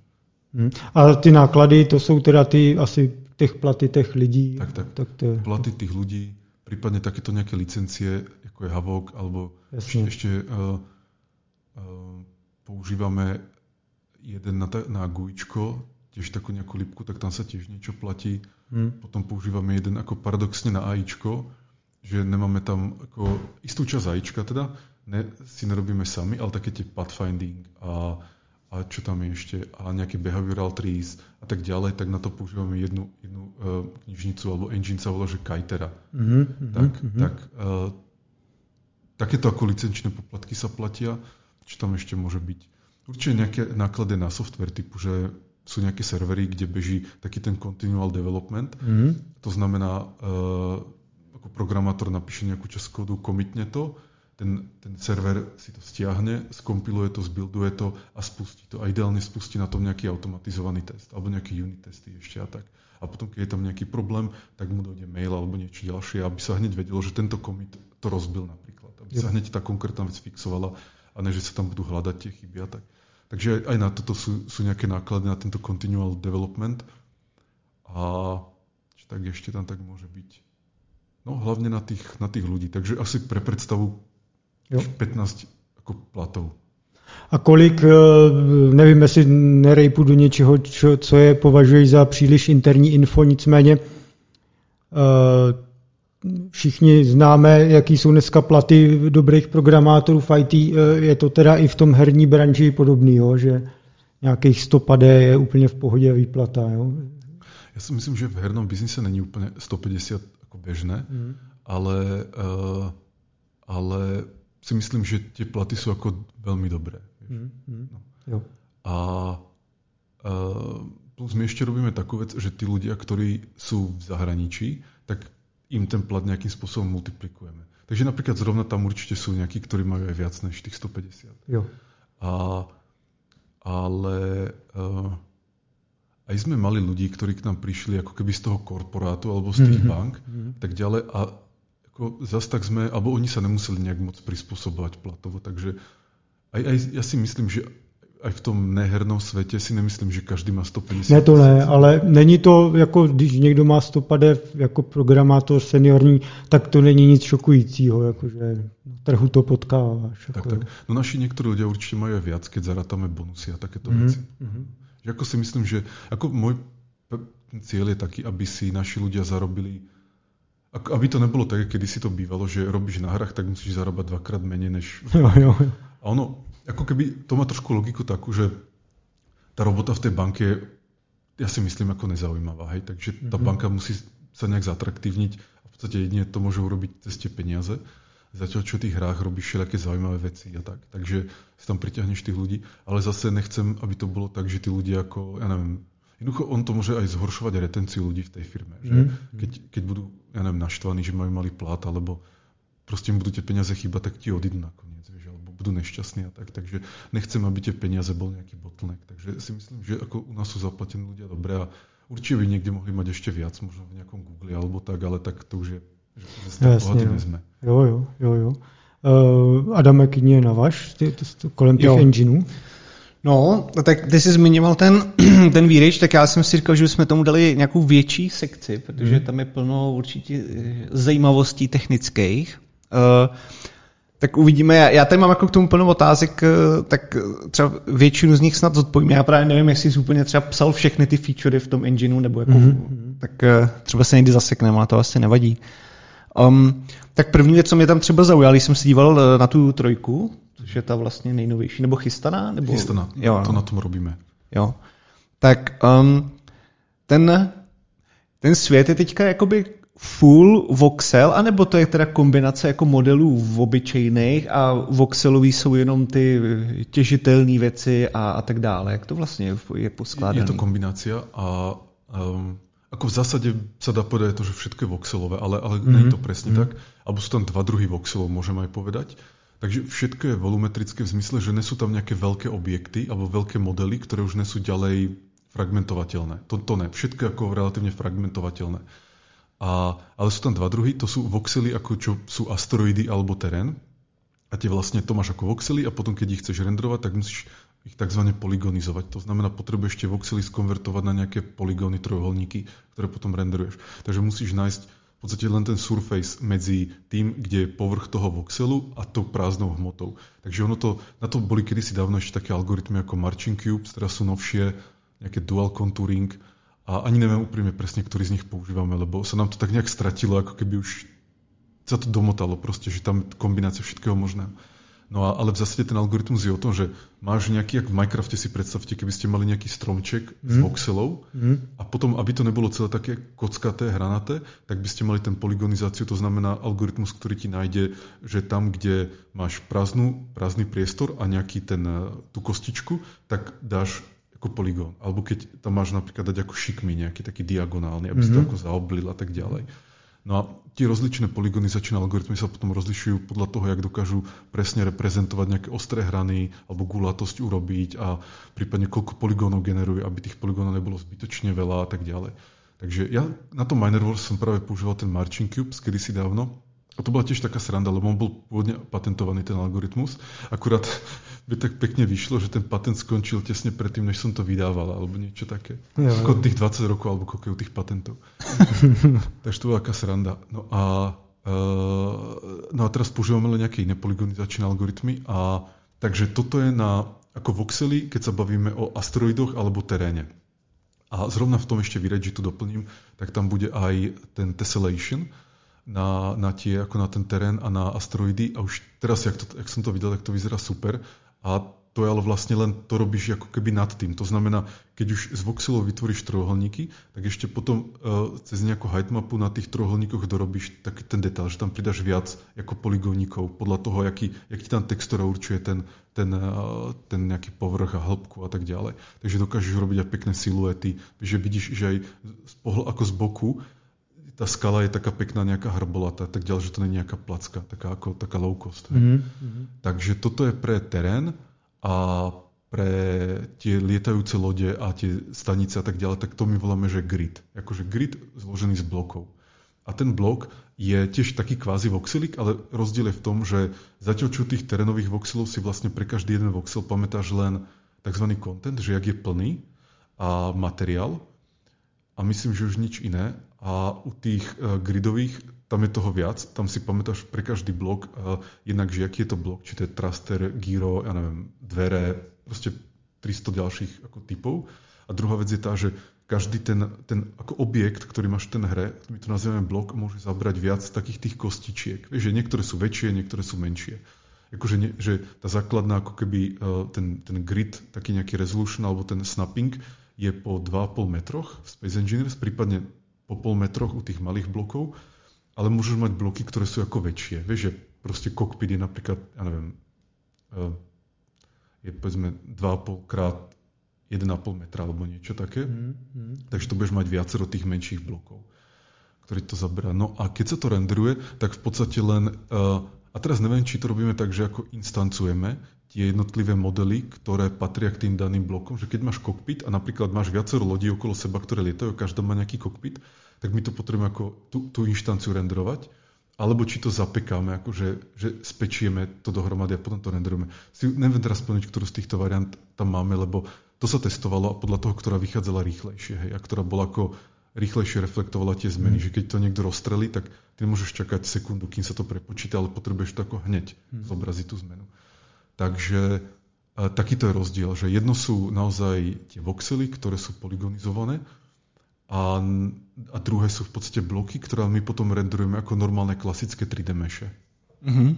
Hmm. A ty náklady, to jsou teda ty asi těch platy těch lidí. Tak, tak. tak to je... Platy tých ľudí, prípadne takéto nejaké licencie, ako je Havok, alebo Jasne. ešte uh, uh, používame jeden na, ta, na GUIčko, tiež takú nejakú lipku, tak tam sa tiež niečo platí. Hmm. Potom používame jeden ako paradoxne na AIčko, že nemáme tam ako istú časť AIčka teda, ne, si nerobíme sami, ale také tie pathfinding a a čo tam je ešte, a nejaké behavioral trees a tak ďalej, tak na to používame jednu, jednu uh, knižnicu alebo engine sa volá, že Kitera. Mm-hmm, tak, mm-hmm. tak uh, takéto ako licenčné poplatky sa platia, čo tam ešte môže byť. Určite nejaké náklady na software typu, že sú nejaké servery, kde beží taký ten continual development. Mm-hmm. To znamená, uh, ako programátor napíše nejakú časť kódu, komitne to, ten, ten server si to stiahne, skompiluje to, zbuilduje to a spustí to. A ideálne spustí na tom nejaký automatizovaný test alebo nejaký unit testy ešte a tak. A potom, keď je tam nejaký problém, tak mu dojde mail alebo niečo ďalšie, aby sa hneď vedelo, že tento commit to rozbil napríklad. Aby sa hneď tá konkrétna vec fixovala a ne, že sa tam budú hľadať tie chyby a tak. Takže aj, aj na toto sú, sú nejaké náklady na tento continual development. A tak ešte tam tak môže byť. No hlavne na tých, na tých ľudí. Takže asi pre predstavu Jo. 15 jako platov. A kolik, eh, nevím, jestli nerejpu do něčeho, čo, co je považuji za příliš interní info, nicméně eh, všichni známe, jaký jsou dneska platy dobrých programátorů v IT. Eh, je to teda i v tom herní branži podobný, jo? že nějakých 100 padé je úplně v pohodě výplata. Jo? Já si myslím, že v hernom biznise není úplně 150 jako běžné, mm. ale, uh, ale si myslím, že tie platy sú ako veľmi dobré. Mm, mm, no. jo. A uh, plus my ešte robíme takú vec, že tí ľudia, ktorí sú v zahraničí, tak im ten plat nejakým spôsobom multiplikujeme. Takže napríklad zrovna tam určite sú nejakí, ktorí majú aj viac než tých 150. Jo. A, ale uh, aj sme mali ľudí, ktorí k nám prišli ako keby z toho korporátu alebo z tých mm-hmm. bank, mm-hmm. tak ďalej a ako zas tak sme, alebo oni sa nemuseli nejak moc prispôsobovať platovo, takže aj, aj ja si myslím, že aj v tom nehernom světě si nemyslím, že každý má 150. Ne, to ne, ale není to, jako když někdo má 150 jako programátor seniorní, tak to není nic šokujícího, jakože na trhu to potkáváš. Tak, jako. tak. No naši někteří lidé určitě mají viac, keď zarátáme bonusy a takéto mm-hmm. věci. Mm-hmm. Že ako si myslím, že ako môj cieľ je taký, aby si naši ľudia zarobili aby to nebolo tak, kedy si to bývalo, že robíš na hrách, tak musíš zarábať dvakrát menej než... Jo, jo. A ono, ako keby, to má trošku logiku takú, že tá robota v tej banke je, ja si myslím, ako nezaujímavá, hej, takže tá mm-hmm. banka musí sa nejak zatraktívniť a v podstate jedine to môže urobiť cez tie peniaze, zatiaľ čo tých hrách robíš všelijaké zaujímavé veci a tak. Takže si tam priťahneš tých ľudí, ale zase nechcem, aby to bolo tak, že tí ľudia ako, ja neviem, Jednoducho on to môže aj zhoršovať retenciu ľudí v tej firme. Že mm. keď, keď budú, ja neviem, naštvaní, že majú malý plat, alebo proste im budú tie peniaze chýbať, tak ti odídu nakoniec, vieš, alebo budú nešťastní a tak. Takže nechcem, aby tie peniaze bol nejaký bottleneck. Takže si myslím, že ako u nás sú zaplatení ľudia dobre a určite by niekde mohli mať ešte viac, možno v nejakom Google alebo tak, ale tak to už je, že Jasně, no. sme. Jo, jo, jo, jo. Uh, Adame, klidně na vaš, ty, ty, ty, kolem těch jo. engineů. No, tak ty jsi zmiňoval ten, ten výryč, tak já jsem si říkal, že jsme tomu dali nějakou větší sekci, protože hmm. tam je plno určitě eh, zajímavostí technických. Uh, tak uvidíme. Já, já tady mám jako k tomu plno otázek, tak třeba většinu z nich snad zodpovím. Já právě nevím, jestli jsi úplně třeba psal všechny ty featurey v tom engineu, nebo jako, mm-hmm. tak třeba se někdy zasekneme, ale to asi nevadí. Um, tak první věc, co mě tam třeba zaujalo, když jsem se díval na tu trojku, což je ta vlastně nejnovější, nebo chystaná? Nebo... Chystaná, jo, to na tom robíme. Jo. Tak um, ten, ten svět je teďka jakoby full voxel, anebo to je teda kombinace jako modelů v obyčejných a voxelový jsou jenom ty těžitelné věci a, a tak dále. Jak to vlastně je poskládané? Je to kombinácia a um, ako v zásade sa dá povedať to, že všetko je voxelové, ale, ale mm-hmm. nie je to presne mm-hmm. tak. Alebo sú tam dva druhy voxelov, môžem aj povedať. Takže všetko je volumetrické v zmysle, že nesú tam nejaké veľké objekty alebo veľké modely, ktoré už nesú ďalej fragmentovateľné. To, to ne. Všetko je ako relatívne fragmentovateľné. A, ale sú tam dva druhy, to sú voxely, ako čo sú asteroidy alebo terén. A tie vlastne to máš ako voxely a potom, keď ich chceš renderovať, tak musíš ich tzv. polygonizovať. To znamená, potrebuješ tie voxely skonvertovať na nejaké polygóny, trojuholníky, ktoré potom renderuješ. Takže musíš nájsť v podstate len ten surface medzi tým, kde je povrch toho voxelu a tou prázdnou hmotou. Takže ono to, na to boli kedysi dávno ešte také algoritmy ako Marching Cubes, teraz sú novšie, nejaké dual contouring a ani neviem úprimne presne, ktorý z nich používame, lebo sa nám to tak nejak stratilo, ako keby už sa to domotalo proste, že tam kombinácia všetkého možného. No a, ale v zásade ten algoritmus je o tom, že máš nejaký, ako v Minecrafte si predstavte, keby ste mali nejaký stromček mm. s mhm. voxelov mm. a potom, aby to nebolo celé také kockaté, hranaté, tak by ste mali ten polygonizáciu, to znamená algoritmus, ktorý ti nájde, že tam, kde máš prázdnu, prázdny priestor a nejaký ten, eh, tú kostičku, tak dáš ako poligón. Alebo keď tam máš napríklad dať ako šikmy, nejaký taký diagonálny, aby mm-hmm. si to mhm. ako zaoblil a tak ďalej. No a tie rozličné polygonizačné algoritmy sa potom rozlišujú podľa toho, jak dokážu presne reprezentovať nejaké ostré hrany alebo gulatosť urobiť a prípadne koľko poligónov generujú, aby tých poligónov nebolo zbytočne veľa a tak ďalej. Takže ja na tom Minerverse som práve používal ten Marching Cubes kedysi dávno a to bola tiež taká sranda, lebo on bol pôvodne patentovaný ten algoritmus. Akurát by tak pekne vyšlo, že ten patent skončil tesne predtým, než som to vydával, alebo niečo také. Ja, Ako tých 20 rokov, alebo koľko tých patentov. Takže to bola taká sranda. No a, uh, no a teraz používame len nejaké iné polygonizačné algoritmy. A, takže toto je na, ako voxely, keď sa bavíme o asteroidoch alebo teréne. A zrovna v tom ešte vyreč, že tu doplním, tak tam bude aj ten tessellation, na, na tie, ako na ten terén a na asteroidy a už teraz, jak, to, jak som to videl, tak to vyzerá super a to ale vlastne len, to robíš ako keby nad tým. To znamená, keď už z voxelov vytvoríš trojuholníky, tak ešte potom uh, cez nejakú heightmapu na tých trojuholníkoch dorobíš taký ten detail, že tam pridaš viac ako poligónikov podľa toho, aký, ti tam textúra určuje ten, ten, uh, ten nejaký povrch a hĺbku a tak ďalej. Takže dokážeš robiť aj pekné siluety, že vidíš, že aj z pohľadu, ako z boku tá skala je taká pekná, nejaká hrbolata, tak ďalej, že to nie je nejaká placka, taká, ako, taká low cost. Mm-hmm. Takže toto je pre terén a pre tie lietajúce lode a tie stanice a tak ďalej, tak to my voláme, že grid. Akože grid zložený z blokov. A ten blok je tiež taký kvázi voxelik, ale rozdiel je v tom, že zatiaľ čo tých terénových voxelov si vlastne pre každý jeden voxel pamätáš len tzv. content, že jak je plný a materiál, a myslím, že už nič iné. A u tých uh, gridových tam je toho viac, tam si pamätáš pre každý blok, uh, jednak, že aký je to blok, či to je traster, gyro, ja neviem, dvere, proste 300 ďalších ako typov. A druhá vec je tá, že každý ten, ten ako objekt, ktorý máš v ten hre, my to nazývame blok, môže zabrať viac takých tých kostičiek. Vieš, že niektoré sú väčšie, niektoré sú menšie. Akože ne, že tá základná ako keby uh, ten, ten grid, taký nejaký resolution alebo ten snapping je po 2,5 metroch v Space Engineers, prípadne po pol metroch u tých malých blokov, ale môžeš mať bloky, ktoré sú ako väčšie. Vieš, že proste kokpit je napríklad, ja neviem, eh, je povedzme 2,5 krát 1,5 metra alebo niečo také. Mm-hmm. Takže to budeš mať viacero tých menších blokov, ktorý to zaberá. No a keď sa to renderuje, tak v podstate len... Uh, a teraz neviem, či to robíme tak, že ako instancujeme tie jednotlivé modely, ktoré patria k tým daným blokom, že keď máš kokpit a napríklad máš viacero lodí okolo seba, ktoré lietajú, každá má nejaký kokpit, tak my to potrebujeme ako tú, tú inštanciu renderovať alebo či to zapekáme, akože, že spečieme to dohromady a potom to renderujeme. Si neviem teraz splniť, ktorú z týchto variant tam máme, lebo to sa testovalo a podľa toho, ktorá vychádzala rýchlejšie, hej, a ktorá bola ako rýchlejšie reflektovala tie zmeny, mm. že keď to niekto rozstrelí, tak ty môžeš čakať sekundu, kým sa to prepočíta, ale potrebuješ to ako hneď mm. zobraziť tú zmenu. Takže a takýto je rozdiel, že jedno sú naozaj tie voxely, ktoré sú polygonizované a, a druhé sú v podstate bloky, ktoré my potom renderujeme ako normálne klasické 3D meše. Uh-huh.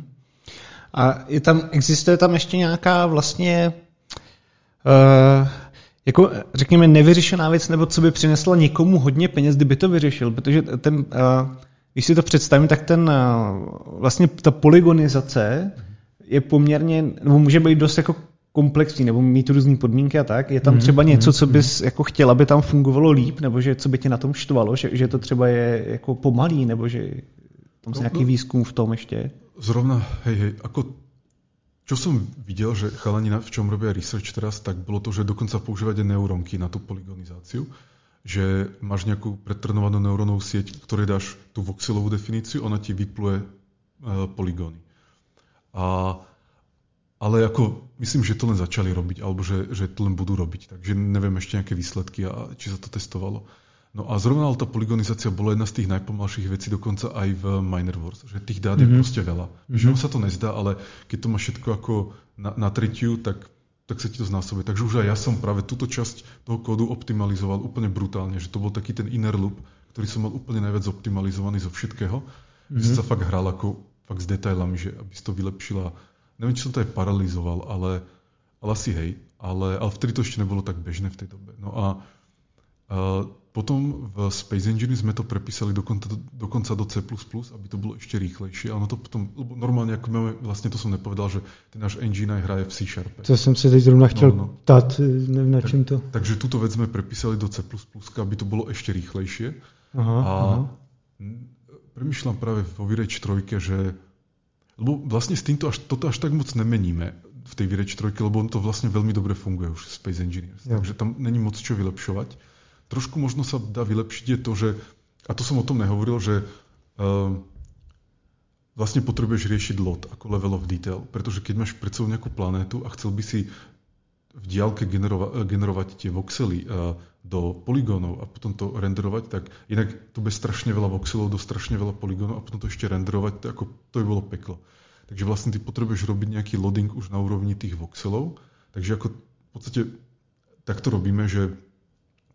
A je tam, existuje tam ještě nějaká vlastně uh, jako řekněme nevyřešená věc, nebo co by přineslo někomu hodně peněz, kdyby to vyřešil, protože ten, uh, když si to představím, tak ten uh, vlastně ta polygonizace je poměrně, nebo může být dost jako komplexní nebo mít různé podmínky a tak. Je tam mhm, třeba něco, mhm, co bys mhm. jako chtěl, aby tam fungovalo líp, nebo že co by tě na tom štvalo, že, že to třeba je jako pomalý, nebo že tam no, nějaký no, výzkum v tom ještě? Zrovna, hej, hej, ako čo som videl, že chalani v čom robia research teraz, tak bolo to, že dokonca používať neurónky na tú polygonizáciu, že máš nejakú pretrenovanú neurónovú sieť, ktorej dáš tú voxelovú definíciu, ona ti vypluje uh, polygóny. A ale ako myslím, že to len začali robiť, alebo že, že to len budú robiť. Takže neviem ešte nejaké výsledky a či sa to testovalo. No a zrovna tá polygonizácia bola jedna z tých najpomalších vecí dokonca aj v Miner Wars, že tých dát mm-hmm. je mhm. proste veľa. Mm-hmm. Že on sa to nezdá, ale keď to má všetko ako na, na tretiu, tak, tak sa ti to znásobuje. Takže už aj ja som práve túto časť toho kódu optimalizoval úplne brutálne, že to bol taký ten inner loop, ktorý som mal úplne najviac optimalizovaný zo všetkého. Mm-hmm. Že som sa fakt hral ako fakt s detailami, že aby si to vylepšila neviem, či som to aj paralizoval, ale, ale asi hej. Ale, ale vtedy to ešte nebolo tak bežné v tej dobe. No a, a potom v Space Engine sme to prepísali dokonca, dokonca do C++, aby to bolo ešte rýchlejšie. A ono to potom, lebo normálne, ako máme, vlastne to som nepovedal, že ten náš engine aj hraje v C Sharp. To som si teď zrovna chtěl no, no. ptát, neviem na čím to. Tak, takže túto vec sme prepísali do C++, aby to bolo ešte rýchlejšie. Aha, a aha. Premyšľam práve vo Virage 3, že lebo vlastne s týmto až, toto až tak moc nemeníme v tej Vireč 3, lebo on to vlastne veľmi dobre funguje už Space Engineers. Ja. Takže tam není moc čo vylepšovať. Trošku možno sa dá vylepšiť je to, že, a to som o tom nehovoril, že uh, vlastne potrebuješ riešiť lot ako level of detail, pretože keď máš pred sebou nejakú planétu a chcel by si v diálke generova- generovať tie voxely uh, do poligónov a potom to renderovať, tak inak to bude strašne veľa voxelov do strašne veľa poligónov a potom to ešte renderovať, to, ako, to by bolo peklo. Takže vlastne ty potrebuješ robiť nejaký loading už na úrovni tých voxelov. Takže ako v podstate takto robíme, že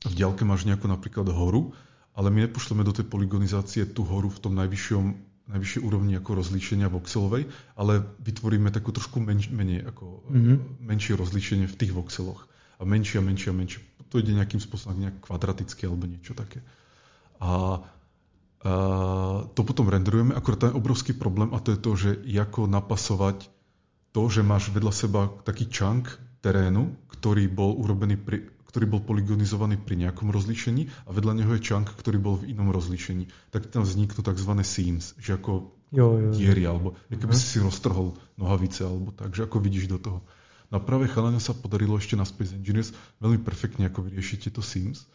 v diálke máš nejakú napríklad horu, ale my nepošleme do tej poligonizácie tú horu v tom najvyššom, najvyššej úrovni ako rozlíšenia voxelovej, ale vytvoríme takú trošku menš, menej, ako mm-hmm. menšie rozlíšenie v tých voxeloch. A menšie a menšie a menšie to ide nejakým spôsobom nejak kvadraticky alebo niečo také. A, a to potom renderujeme, akorát ten obrovský problém a to je to, že ako napasovať to, že máš vedľa seba taký čank terénu, ktorý bol urobený pri, ktorý bol polygonizovaný pri nejakom rozlíšení a vedľa neho je čank, ktorý bol v inom rozlíšení. Tak tam vzniknú tzv. seams, že ako jo, jo, jo. diery, alebo keby uh-huh. si si roztrhol nohavice, alebo tak, že ako vidíš do toho. No a práve chalania sa podarilo ešte na Space Engineers veľmi perfektne ako vyriešiť tieto Sims,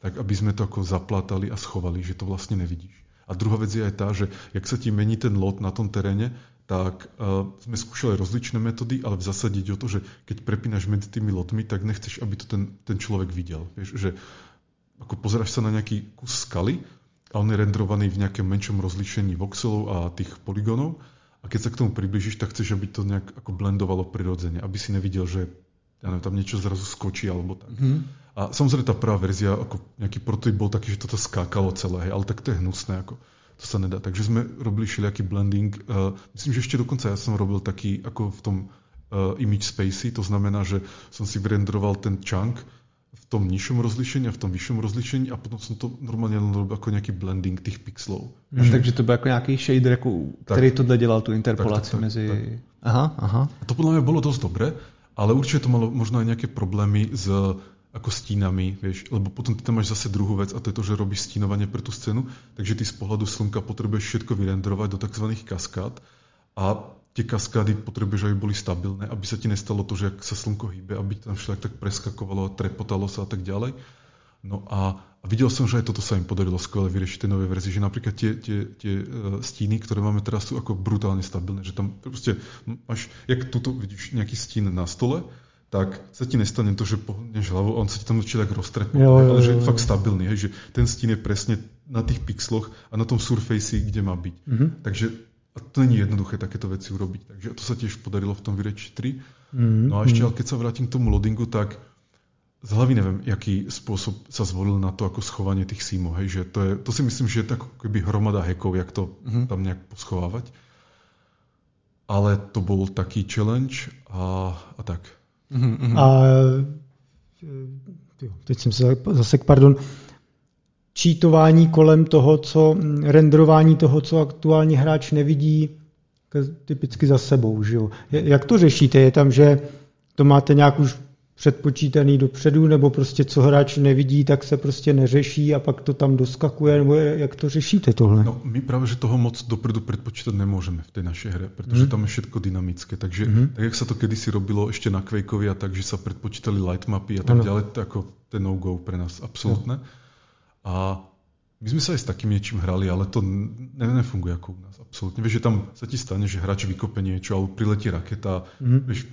tak aby sme to ako zaplátali a schovali, že to vlastne nevidíš. A druhá vec je aj tá, že jak sa ti mení ten lot na tom teréne, tak uh, sme skúšali rozličné metódy, ale v zásade ide o to, že keď prepínaš medzi tými lotmi, tak nechceš, aby to ten, ten človek videl. Vieš, že ako pozeráš sa na nejaký kus skaly a on je renderovaný v nejakom menšom rozlíšení voxelov a tých polygonov a keď sa k tomu približíš, tak chceš, aby to nejak ako blendovalo prirodzene, aby si nevidel, že ja neviem, tam niečo zrazu skočí alebo tak. Mm. A samozrejme tá prvá verzia, ako nejaký prototyp bol taký, že toto skákalo celé, hej, ale tak to je hnusné, ako to sa nedá. Takže sme robili všelijaký blending. Uh, myslím, že ešte dokonca ja som robil taký, ako v tom uh, image spacey, to znamená, že som si vyrenderoval ten chunk, v tom nižšom rozlišení a v tom vyššom rozlišení a potom som to normálne robil ako nejaký blending tých pixelov. Mm. Takže to byl jako nějaký shader, jako, který tak, tohle dělal tu interpolaci tak, tak, mezi... Tak. Aha, aha. A to podľa mňa bolo dosť dobre, ale určite to malo možno aj nejaké problémy s ako stínami, vieš, lebo potom ty tam máš zase druhú vec a to je to, že robíš stínovanie pre tú scénu, takže ty z pohľadu slnka potrebuješ všetko vyrendrovať do tzv. kaskád a tie kaskády potrebuješ, aby boli stabilné, aby sa ti nestalo to, že ak sa slnko hýbe, aby tam všelijak tak preskakovalo, trepotalo sa a tak ďalej. No a, videl som, že aj toto sa im podarilo skvele vyriešiť tej novej verzii, že napríklad tie, tie, tie e, stíny, ktoré máme teraz, sú ako brutálne stabilné, že tam proste máš, jak tuto vidíš nejaký stín na stole, tak sa ti nestane to, že pohneš hlavu, on sa ti tam určite tak roztrepne, ale že je fakt stabilný, hej, že ten stín je presne na tých pixloch a na tom surface, kde má byť. Mm-hmm. Takže a to není jednoduché takéto veci urobiť. Takže to sa tiež podarilo v tom Vireč 3. Mm-hmm. No a ešte, ale keď sa vrátim k tomu loadingu, tak z hlavy neviem, aký spôsob sa zvolil na to ako schovanie tých símov. Hej, že to, je, to si myslím, že je tak keby hromada hekov, jak to mm-hmm. tam nejak poschovávať. Ale to bol taký challenge a, a tak. Mm-hmm. A teď jsem se zase, pardon, čítování kolem toho, co, renderování toho, co aktuálně hráč nevidí, typicky za sebou. Že jo? Jak to řešíte? Je tam, že to máte nějak už předpočítaný dopředu, nebo prostě co hráč nevidí, tak se prostě neřeší a pak to tam doskakuje, nebo jak to řešíte tohle? No, my práve, že toho moc dopredu predpočítať nemôžeme v tej našej hre, pretože mm. tam je všetko dynamické. Takže mm. tak, jak sa to kedysi robilo ešte na Quakeovi a tak, že sa predpočítali light mapy a tak ano. ďalej, to ako ten no-go pre nás, absolútne. No. A my sme sa aj s takým niečím hrali, ale to ne, nefunguje ako u nás, absolútne. Vieš, že tam sa ti stane, že hráč vykope niečo, alebo priletí raketa, mm. vieš,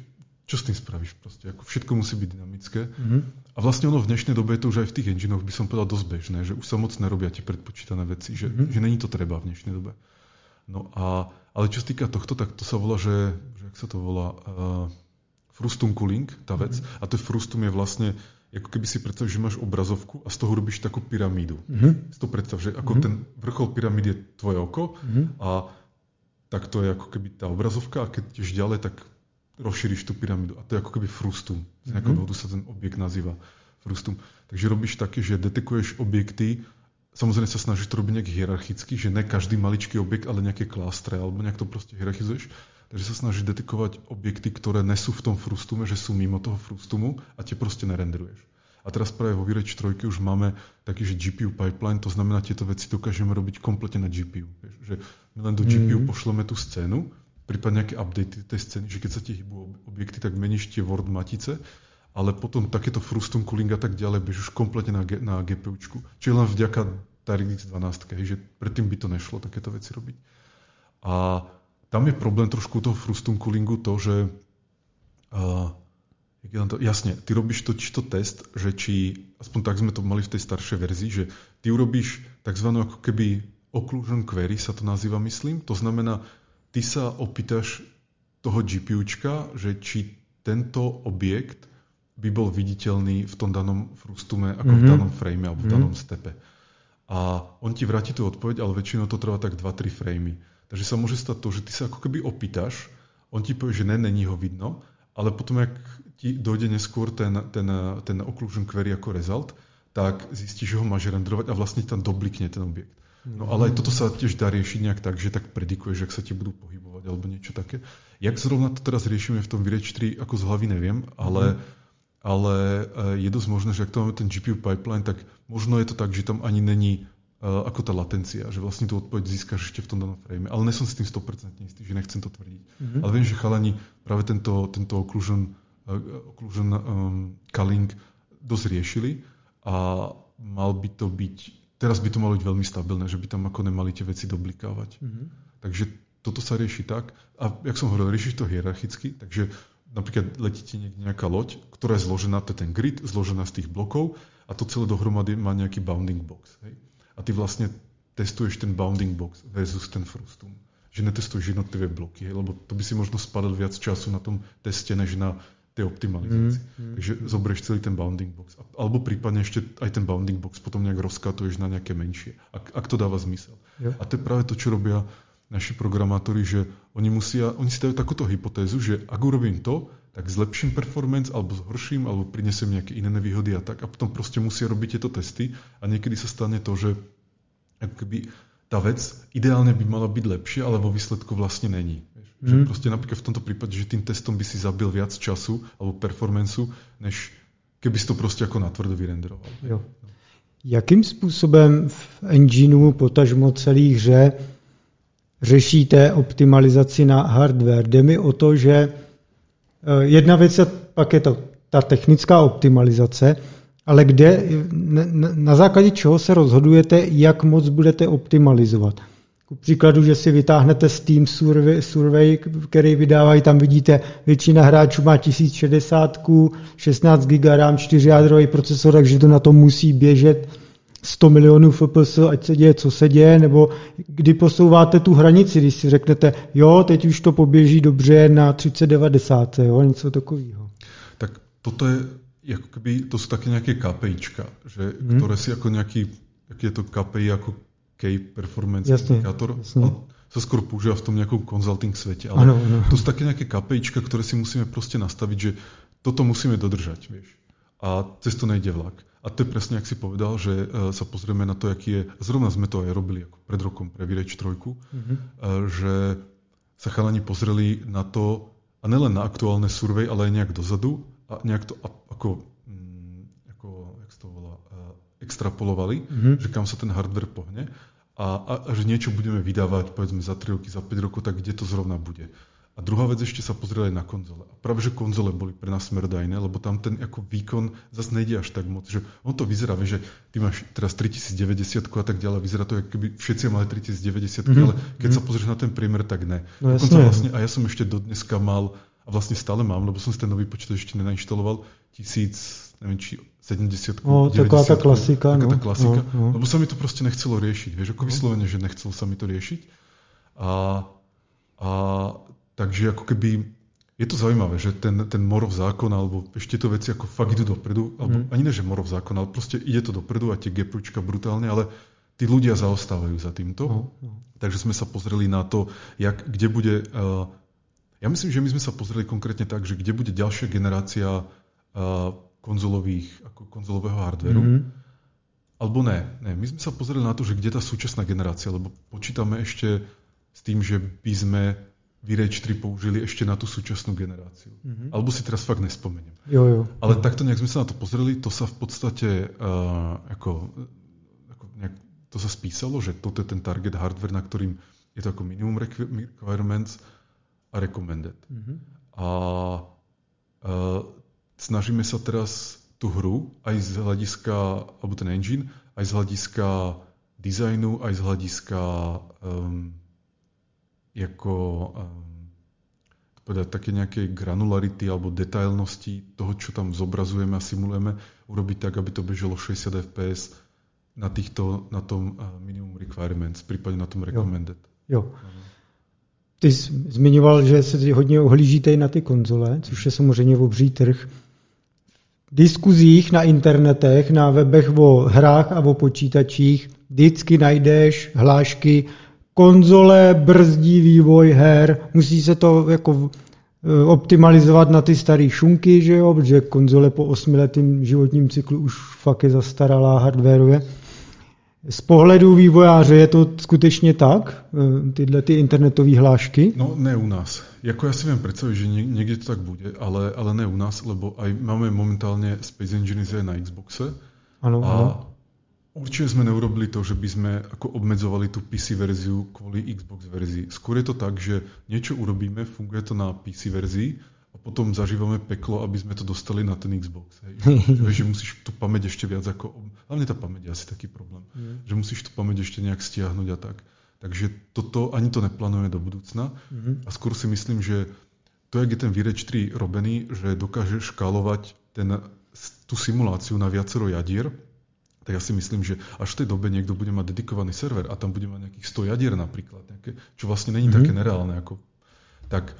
čo s tým spravíš proste? Ako všetko musí byť dynamické. Mm-hmm. A vlastne ono v dnešnej dobe je to už aj v tých enginoch, by som povedal, dosť bežné, že už sa moc nerobia tie predpočítané veci, že, mm-hmm. že není to treba v dnešnej dobe. No a, ale čo sa týka tohto, tak to sa volá, že, že ak sa to volá, uh, frustum cooling, tá vec. Mm-hmm. A to frustum je vlastne, ako keby si predstavíš, že máš obrazovku a z toho robíš takú pyramídu. Mm-hmm. Si to predstav, že ako mm-hmm. ten vrchol pyramídy je tvoje oko mm-hmm. a tak to je ako keby tá obrazovka a keď tiež ďalej, tak rozšíriš tú pyramídu. A to je ako keby frustum. Z nejakého mm-hmm. dôvodu sa ten objekt nazýva frustum. Takže robíš také, že detekuješ objekty, samozrejme sa snažíš to robiť nejak hierarchicky, že ne každý maličký objekt, ale nejaké klástre, alebo nejak to proste hierarchizuješ. Takže sa snažíš detekovať objekty, ktoré nesú v tom frustume, že sú mimo toho frustumu a tie proste nerenderuješ. A teraz práve vo Vireč 3 už máme taký, že GPU pipeline, to znamená, tieto veci dokážeme robiť kompletne na GPU. Že my len do GPU mm. pošleme tú scénu prípadne nejaké updaty tej scény, že keď sa ti hýbu objekty, tak meníš tie word matice, ale potom takéto frustum cooling a tak ďalej bež už kompletne na, na GPUčku. Čiže len vďaka DirectX 12, že predtým by to nešlo takéto veci robiť. A tam je problém trošku toho frustum coolingu to, že uh, to, jasne, ty robíš totiž to test, že či, aspoň tak sme to mali v tej staršej verzii, že ty urobíš tzv. ako keby occlusion query, sa to nazýva, myslím. To znamená, ty sa opýtaš toho GPUčka, že či tento objekt by bol viditeľný v tom danom frustume, ako mm-hmm. v mhm. danom frame alebo v mm-hmm. danom stepe. A on ti vráti tú odpoveď, ale väčšinou to trvá tak 2-3 framey. Takže sa môže stať to, že ty sa ako keby opýtaš, on ti povie, že ne, není ho vidno, ale potom, ak ti dojde neskôr ten, ten, ten occlusion query ako result, tak zistíš, že ho máš renderovať a vlastne tam doblikne ten objekt. No ale aj toto sa tiež dá riešiť nejak tak, že tak predikuješ, ak sa ti budú pohybovať alebo niečo také. Jak zrovna to teraz riešime v tom Vireč 3, ako z hlavy neviem, ale, mm. ale eh, je dosť možné, že ak to máme ten GPU pipeline, tak možno je to tak, že tam ani není ako tá latencia, že vlastne tú odpoveď získaš ešte v tom danom frame. Ale nesom s tým 100% istý, že nechcem to tvrdiť. Mm-hmm. Ale viem, že chalani práve tento, tento occlusion, occlusion um, culling dosť riešili a mal by to byť teraz by to malo byť veľmi stabilné, že by tam ako nemali tie veci doblikávať. Mm-hmm. Takže toto sa rieši tak. A jak som hovoril, riešiš to hierarchicky, takže napríklad letíte nejaká loď, ktorá je zložená, to je ten grid, zložená z tých blokov a to celé dohromady má nejaký bounding box. Hej? A ty vlastne testuješ ten bounding box versus ten frustum. Že netestuješ jednotlivé bloky, lebo to by si možno spadal viac času na tom teste, než na tej optimalizácii. Mm, mm. Takže zoberieš celý ten bounding box. Alebo prípadne ešte aj ten bounding box potom nejak rozkatuješ na nejaké menšie, ak, ak to dáva zmysel. Jo. A to je práve to, čo robia naši programátori, že oni, musia, oni si dajú takúto hypotézu, že ak urobím to, tak zlepším performance, alebo zhorším, alebo prinesem nejaké iné nevýhody a tak. A potom proste musia robiť tieto testy a niekedy sa stane to, že ako keby tá vec ideálne by mala byť lepšia, ale vo výsledku vlastne není. Že mm. proste napríklad v tomto prípade, že tým testom by si zabil viac času alebo performanceu, než keby si to prostě jako natvrdo vyrenderoval. Jo. Jakým způsobem v engineu, potažmo celý hře, řešíte optimalizaci na hardware? Jde mi o to, že jedna věc je, pak je to ta technická optimalizace, ale kde, na základě čeho se rozhodujete, jak moc budete optimalizovat? Ku příkladu, že si vytáhnete Steam Survey, survey který vydávají, tam vidíte, většina hráčů má 1060, 16 GB RAM, 4 jádrový procesor, takže to na to musí běžet 100 milionů FPS, ať se děje, co se děje, nebo kdy posouváte tu hranici, když si řeknete, jo, teď už to poběží dobře na 3090, jo, něco takového. Tak toto je, jako keby, to jsou taky nějaké KPIčka, že, hmm. které si jako nějaký, jak je to KPI jako key performance jasně, indikátor, jasně. sa skôr používa v tom nejakom consulting svete, ale ano, ano. to sú také nejaké KPIčka, ktoré si musíme proste nastaviť, že toto musíme dodržať, vieš. A cez to nejde vlak. A to je presne, ak si povedal, že uh, sa pozrieme na to, aký je, zrovna sme to aj robili ako pred rokom pre Vireč trojku, mm-hmm. že sa chalani pozreli na to, a nelen na aktuálne survey, ale aj nejak dozadu, a nejak to ako, mm, ako jak to volá, uh, extrapolovali, mm-hmm. že kam sa ten hardware pohne a, a, a že niečo budeme vydávať povedzme za 3 roky, za 5 rokov, tak kde to zrovna bude. A druhá vec ešte sa pozrieť aj na konzole. A práve, že konzole boli pre nás smerdajné, lebo tam ten ako výkon zase nejde až tak moc. Že on to vyzerá, že ty máš teraz 3090 a tak ďalej, vyzerá to, ako keby všetci mali 3090, mm-hmm. ale keď mm-hmm. sa pozrieš na ten priemer, tak ne. No, vlastne, a ja som ešte do dneska mal, a vlastne stále mám, lebo som si ten nový počítač ešte nenainštaloval, 1000, neviem či 70 no, 90 taková tá klasika. Taká no, tá klasika, no, no. lebo sa mi to proste nechcelo riešiť. Vieš, ako no. vyslovene, že nechcelo sa mi to riešiť. A, a takže ako keby je to zaujímavé, že ten, ten morov zákon, alebo ešte to veci ako fakt idú dopredu, alebo mm. ani ne, že morov zákon, ale proste ide to dopredu a tie GPUčka brutálne, ale tí ľudia zaostávajú za týmto. No. Takže sme sa pozreli na to, jak, kde bude... Uh, ja myslím, že my sme sa pozreli konkrétne tak, že kde bude ďalšia generácia uh, konzolových, ako konzolového hardveru. Mm-hmm. Alebo ne, ne. My sme sa pozreli na to, že kde tá súčasná generácia, lebo počítame ešte s tým, že by sme Virage 3 použili ešte na tú súčasnú generáciu. Mm-hmm. Alebo si teraz fakt nespomeniem. Jo, jo. Ale jo. takto nejak sme sa na to pozreli, to sa v podstate uh, ako, ako nejak, to sa spísalo, že toto je ten target hardware, na ktorým je to ako minimum requirements a recommended. Mm-hmm. A uh, snažíme sa teraz tú hru aj z hľadiska, alebo ten engine, aj z hľadiska dizajnu, aj z hľadiska um, ako um, povedať, také nejakej granularity alebo detailnosti toho, čo tam zobrazujeme a simulujeme, urobiť tak, aby to bežalo 60 fps na, týchto, na tom uh, minimum requirements, prípadne na tom recommended. Jo. jo. Ty jsi zmiňoval, že se hodně ohlížíte i na ty konzole, což je samozřejmě obří trh diskuzích na internetech, na webech o hrách a o počítačích vždycky najdeš hlášky konzole brzdí vývoj her, musí se to jako e, optimalizovat na ty staré šunky, že jo, protože konzole po osmiletém životním cyklu už fakt je zastaralá hardwareově. Z pohledu vývojáře je to skutečně tak, e, tyhle ty internetové hlášky? No ne u nás. Jako ja si viem predstaviť, že niekde to tak bude, ale, ale ne u nás, lebo aj máme momentálne Space Engineers aj na Xboxe. Ano, a ano. Určite sme neurobili to, že by sme ako obmedzovali tú PC verziu kvôli Xbox verzii. Skôr je to tak, že niečo urobíme, funguje to na PC verzii a potom zažívame peklo, aby sme to dostali na ten Xbox. Hej. že, musíš tú pamäť ešte viac ako... Hlavne tá pamäť je asi taký problém. Mm. Že musíš tú pamäť ešte nejak stiahnuť a tak. Takže toto ani to neplánujeme do budúcna. Mm-hmm. A skôr si myslím, že to, jak je ten Vireč 3 robený, že dokáže škálovať ten, tú simuláciu na viacero jadier, tak ja si myslím, že až v tej dobe niekto bude mať dedikovaný server a tam bude mať nejakých 100 jadier napríklad, nejaké, čo vlastne není mm-hmm. také nereálne, ako, tak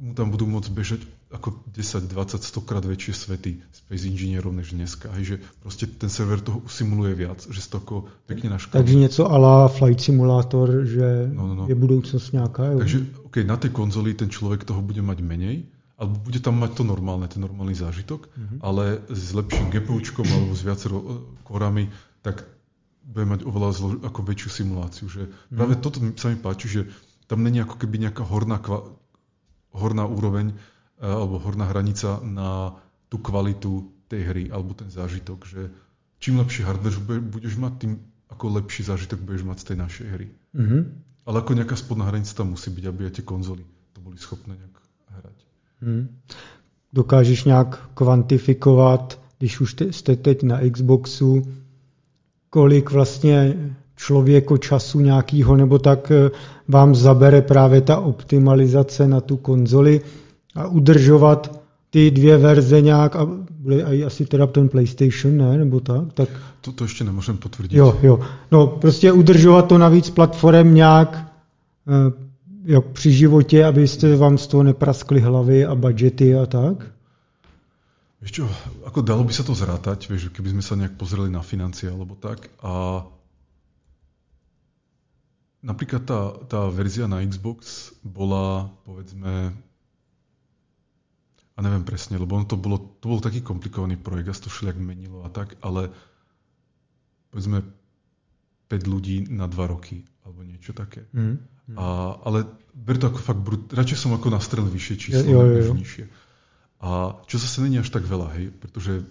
mu tam budú môcť bežať ako 10, 20, 100 krát väčšie svety Space Engineerov než dneska. Hej, že proste ten server toho usimuluje viac, že to ako pekne naškolí. Takže něco ala Flight Simulator, že no, no, no. je budúcnosť nejaká. Jo? Takže okay, na tej konzoli ten človek toho bude mať menej, alebo bude tam mať to normálne, ten normálny zážitok, mm-hmm. ale s lepším GPUčkom alebo s viacero e, korami, tak bude mať oveľa zlo- ako väčšiu simuláciu. Že mm-hmm. Práve toto sa mi páči, že tam není ako keby nejaká horná horná úroveň eh, alebo horná hranica na tú kvalitu tej hry alebo ten zážitok, že čím lepší hardware budeš mať, tým ako lepší zážitok budeš mať z tej našej hry. Mm-hmm. Ale ako nejaká spodná hranica tam musí byť, aby aj tie konzoly to boli schopné nejak hrať. Mm. Dokážeš nějak kvantifikovat, když už jste teď na Xboxu, kolik vlastně člověko času nějakého nebo tak eh, vám zabere právě ta optimalizace na tu konzoli a udržovat ty dvě verze nějak a i asi teda ten PlayStation, ne, nebo tak? tak to, to ještě nemůžem potvrdit. Jo, jo. No, prostě udržovat to navíc platform nějak eh, jak při životě, abyste vám z toho nepraskli hlavy a budžety a tak? Vieš čo, ako dalo by sa to zrátať, vieš, keby sme sa nejak pozreli na financie alebo tak. A napríklad tá, tá verzia na Xbox bola, povedzme, a neviem presne, lebo ono to bolo, to bol taký komplikovaný projekt, a to všelijak menilo a tak, ale povedzme 5 ľudí na 2 roky alebo niečo také. Mm. A, ale ber to ako fakt brut, radšej som ako nastrel vyššie číslo, jo, jo, jo. nižšie. A čo zase není až tak veľa, hej, pretože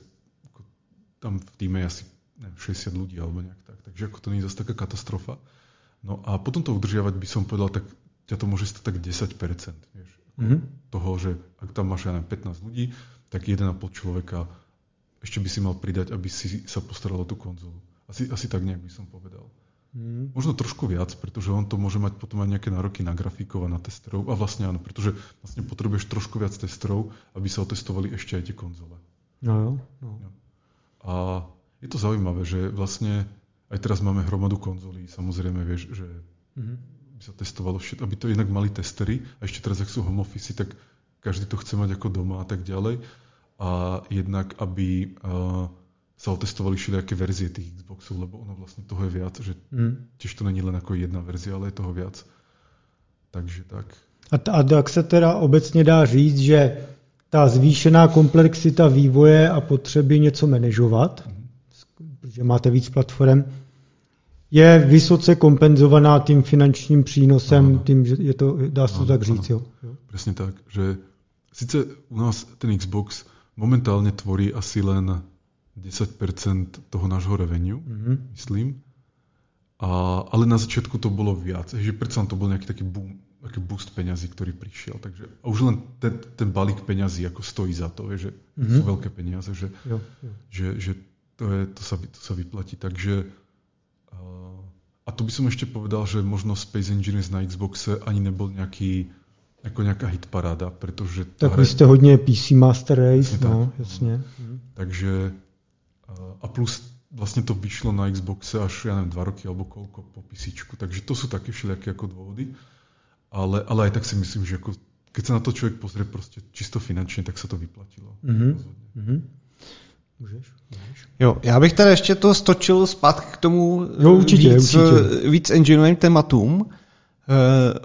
tam v týme je asi neviem, 60 ľudí alebo nejak tak, takže ako to nie je zase taká katastrofa. No a potom to udržiavať by som povedal, tak ťa to môže stať tak 10%, vieš, mm-hmm. toho, že ak tam máš, ja neviem, 15 ľudí, tak 1,5 človeka ešte by si mal pridať, aby si sa postaral o tú konzolu. Asi, asi tak nejak by som povedal. Mm. Možno trošku viac, pretože on to môže mať potom aj nejaké nároky na grafikov a na testerov. A vlastne áno, pretože vlastne potrebuješ trošku viac testerov, aby sa otestovali ešte aj tie konzole. No jo. No. A je to zaujímavé, že vlastne aj teraz máme hromadu konzolí, samozrejme vieš, že mm-hmm. by sa testovalo všetko, aby to inak mali testery. A ešte teraz, ak sú home office, tak každý to chce mať ako doma a tak ďalej. A jednak, aby uh, sa otestovali všelijaké verzie tých Xboxov, lebo ono vlastne toho je viac, že mm. tiež to není len ako jedna verzia, ale je toho viac. Takže tak. A, a tak se teda obecně dá říct, že ta zvýšená komplexita vývoje a potřeby něco manažovat, mm. protože máte víc platform, je vysoce kompenzovaná tím finančním přínosem, ano. tím, že je to, dá se to tak říct. Jo? Presne tak, že sice u nás ten Xbox momentálne tvorí asi len 10% toho nášho revenue, mm-hmm. myslím. A, ale na začiatku to bolo viac, že predsa to bol nejaký taký boom, taký boost peňazí, ktorý prišiel. Takže, a už len ten, ten balík peňazí ako stojí za to, že mm-hmm. sú veľké peniaze, že, jo, jo. že, že to, je, to, sa, to sa vyplatí. Takže a to by som ešte povedal, že možno Space Engineers na Xboxe ani nebol nejaký ako nejaká hitparáda, pretože... Tak vy ste hodne PC Master Race, no, jasne. Takže a plus vlastne to vyšlo na Xboxe až, ja neviem, dva roky alebo koľko po PC. Takže to sú také všelijaké ako dôvody. Ale, ale aj tak si myslím, že ako, keď sa na to človek pozrie proste čisto finančne, tak sa to vyplatilo. Mm-hmm. Mm-hmm. Můžeš, můžeš. Jo, já bych teda ještě to stočil zpátky k tomu jo, určitě, víc, určitě. víc engineovým tématům. Uh,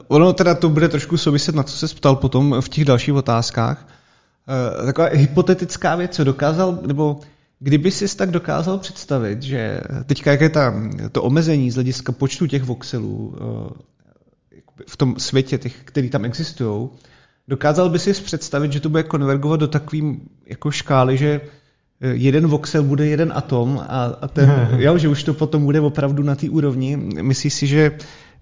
ono teda to bude trošku souviset, na co se ptal potom v těch dalších otázkách. Uh, taková hypotetická věc, co dokázal, nebo Kdyby si tak dokázal představit, že teďka jak je ta, to omezení z hlediska počtu těch voxelů eh, v tom světě, těch, který tam existují, dokázal by si představit, že to bude konvergovat do takovým jako škály, že eh, jeden voxel bude jeden atom a, a ten, jo, že už to potom bude opravdu na té úrovni. Myslíš si, že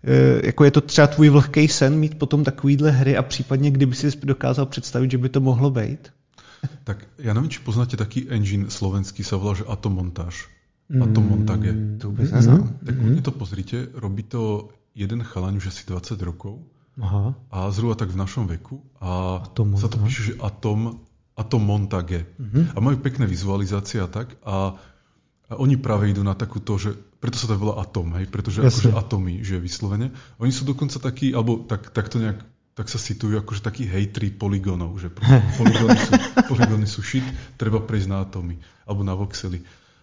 eh, jako je to třeba tvůj vlhký sen mít potom takovýhle hry a případně kdyby si dokázal představit, že by to mohlo být? Tak ja neviem, či poznáte taký engine slovenský, sa volá, že Atomontáž. Mm, Atomontage. To vôbec neznám. Tak mm. to pozrite, robí to jeden chalaň už asi 20 rokov. Aha. A zhruba tak v našom veku. A sa to píše, že Atom, Atomontage. Mm-hmm. A majú pekné vizualizácie a tak. A, a oni práve idú na takúto, že preto sa to volá Atom, hej, pretože akože atomy, že vyslovene. Oni sú dokonca takí, alebo tak, tak to nejak tak sa situujú akože takí hejtri poligónov, že poligóny sú, poligóny sú shit, treba prejsť na atomy alebo na voxely.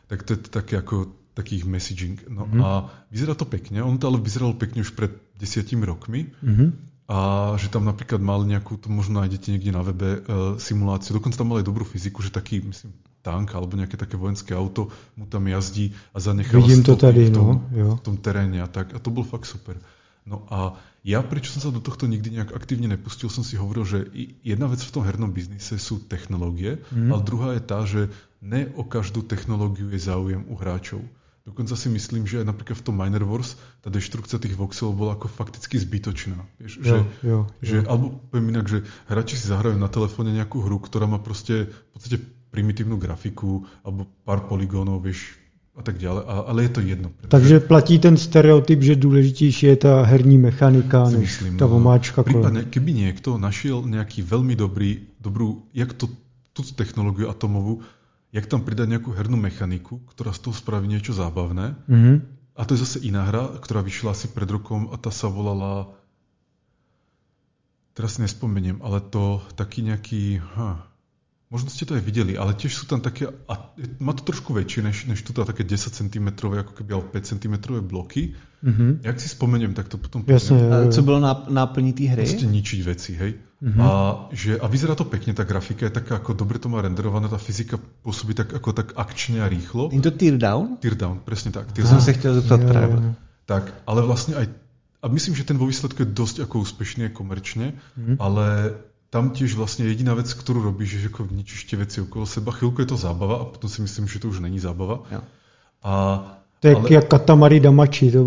Tak to je také ako takých messaging. No mm-hmm. a vyzerá to pekne, on to ale vyzeralo pekne už pred desiatimi rokmi mm-hmm. a že tam napríklad mal nejakú, to možno nájdete niekde na webe, uh, simuláciu, dokonca tam mal aj dobrú fyziku, že taký, myslím, tank alebo nejaké také vojenské auto mu tam jazdí a zanecháva Vidím to tady, v tom, no, jo. v tom teréne a tak. A to bol fakt super. No a ja, prečo som sa do tohto nikdy nejak aktívne nepustil, som si hovoril, že jedna vec v tom hernom biznise sú technológie, mm. ale druhá je tá, že ne o každú technológiu je záujem u hráčov. Dokonca si myslím, že aj napríklad v tom Miner Wars tá deštrukcia tých voxelov bola ako fakticky zbytočná. Vieš, jo, že, jo, že, jo. Alebo poviem inak, že hráči si zahrajú na telefóne nejakú hru, ktorá má proste v podstate primitívnu grafiku alebo pár poligónov, vieš, a tak ďalej, ale je to jedno. Takže platí ten stereotyp, že důležitější je ta herní mechanika, než myslím, ta no, omáčka. Prípadne, keby niekto našiel nejaký veľmi dobrý, dobrú, jak to, tú technológiu atomovú, jak tam pridať nejakú hernú mechaniku, ktorá z toho spraví niečo zábavné. Mm-hmm. A to je zase iná hra, ktorá vyšla asi pred rokom a tá sa volala teraz si nespomeniem, ale to taký nejaký, ha, Možno ste to aj videli, ale tiež sú tam také, a má to trošku väčšie než, než tuto také 10 cm, ako keby ale 5 cm bloky. Mm-hmm. Jak si spomeniem, tak to potom Jasne, A co bylo náplní té hry? Proste ničiť veci, hej. Mm-hmm. A, že, a vyzerá to pekne, tá grafika je taká, ako dobre to má renderované, tá fyzika pôsobí tak, ako tak akčne a rýchlo. Je to teardown? Teardown, presne tak. Teardown. Som sa chtěl zeptat práve. Tak, ale vlastne aj a myslím, že ten vo výsledku je dosť ako úspešný komerčne, mm-hmm. ale tam tiež vlastne jediná vec, ktorú robíš, je, že ako ničíš tie veci okolo seba. Chvíľku je to zábava a potom si myslím, že to už není zábava. Ja. A, to je ale... jak katamari damači, to,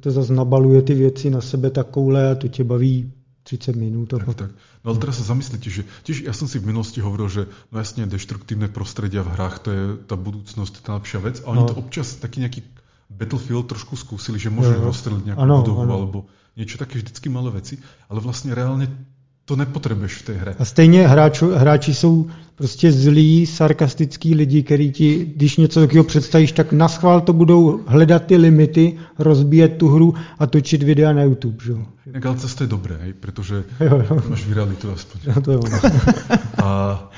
to zase nabaluje ty věci na sebe takovouhle a to tě baví 30 minút. Tak, tak. No ale teraz sa zamyslíte, že tiež ja som si v minulosti hovoril, že no jasne deštruktívne prostredia v hrách, to je tá budúcnosť, tá lepšia vec. A oni no. to občas taký nejaký Battlefield trošku skúsili, že môžeš no. rozstreliť nejakú ano, budovu ano. alebo niečo také vždycky malé veci, ale vlastne reálne to nepotřebuješ v té hře. A stejně hráču, hráči jsou prostě zlí, sarkastický lidi, který ti, když něco takového představíš, tak na schvál to budou hledat ty limity, rozbíjet tu hru a točit videa na YouTube. Že? Inak ale to je dobré, hej, protože jo, jo. máš viralitu aspoň. Jo, to je ono. a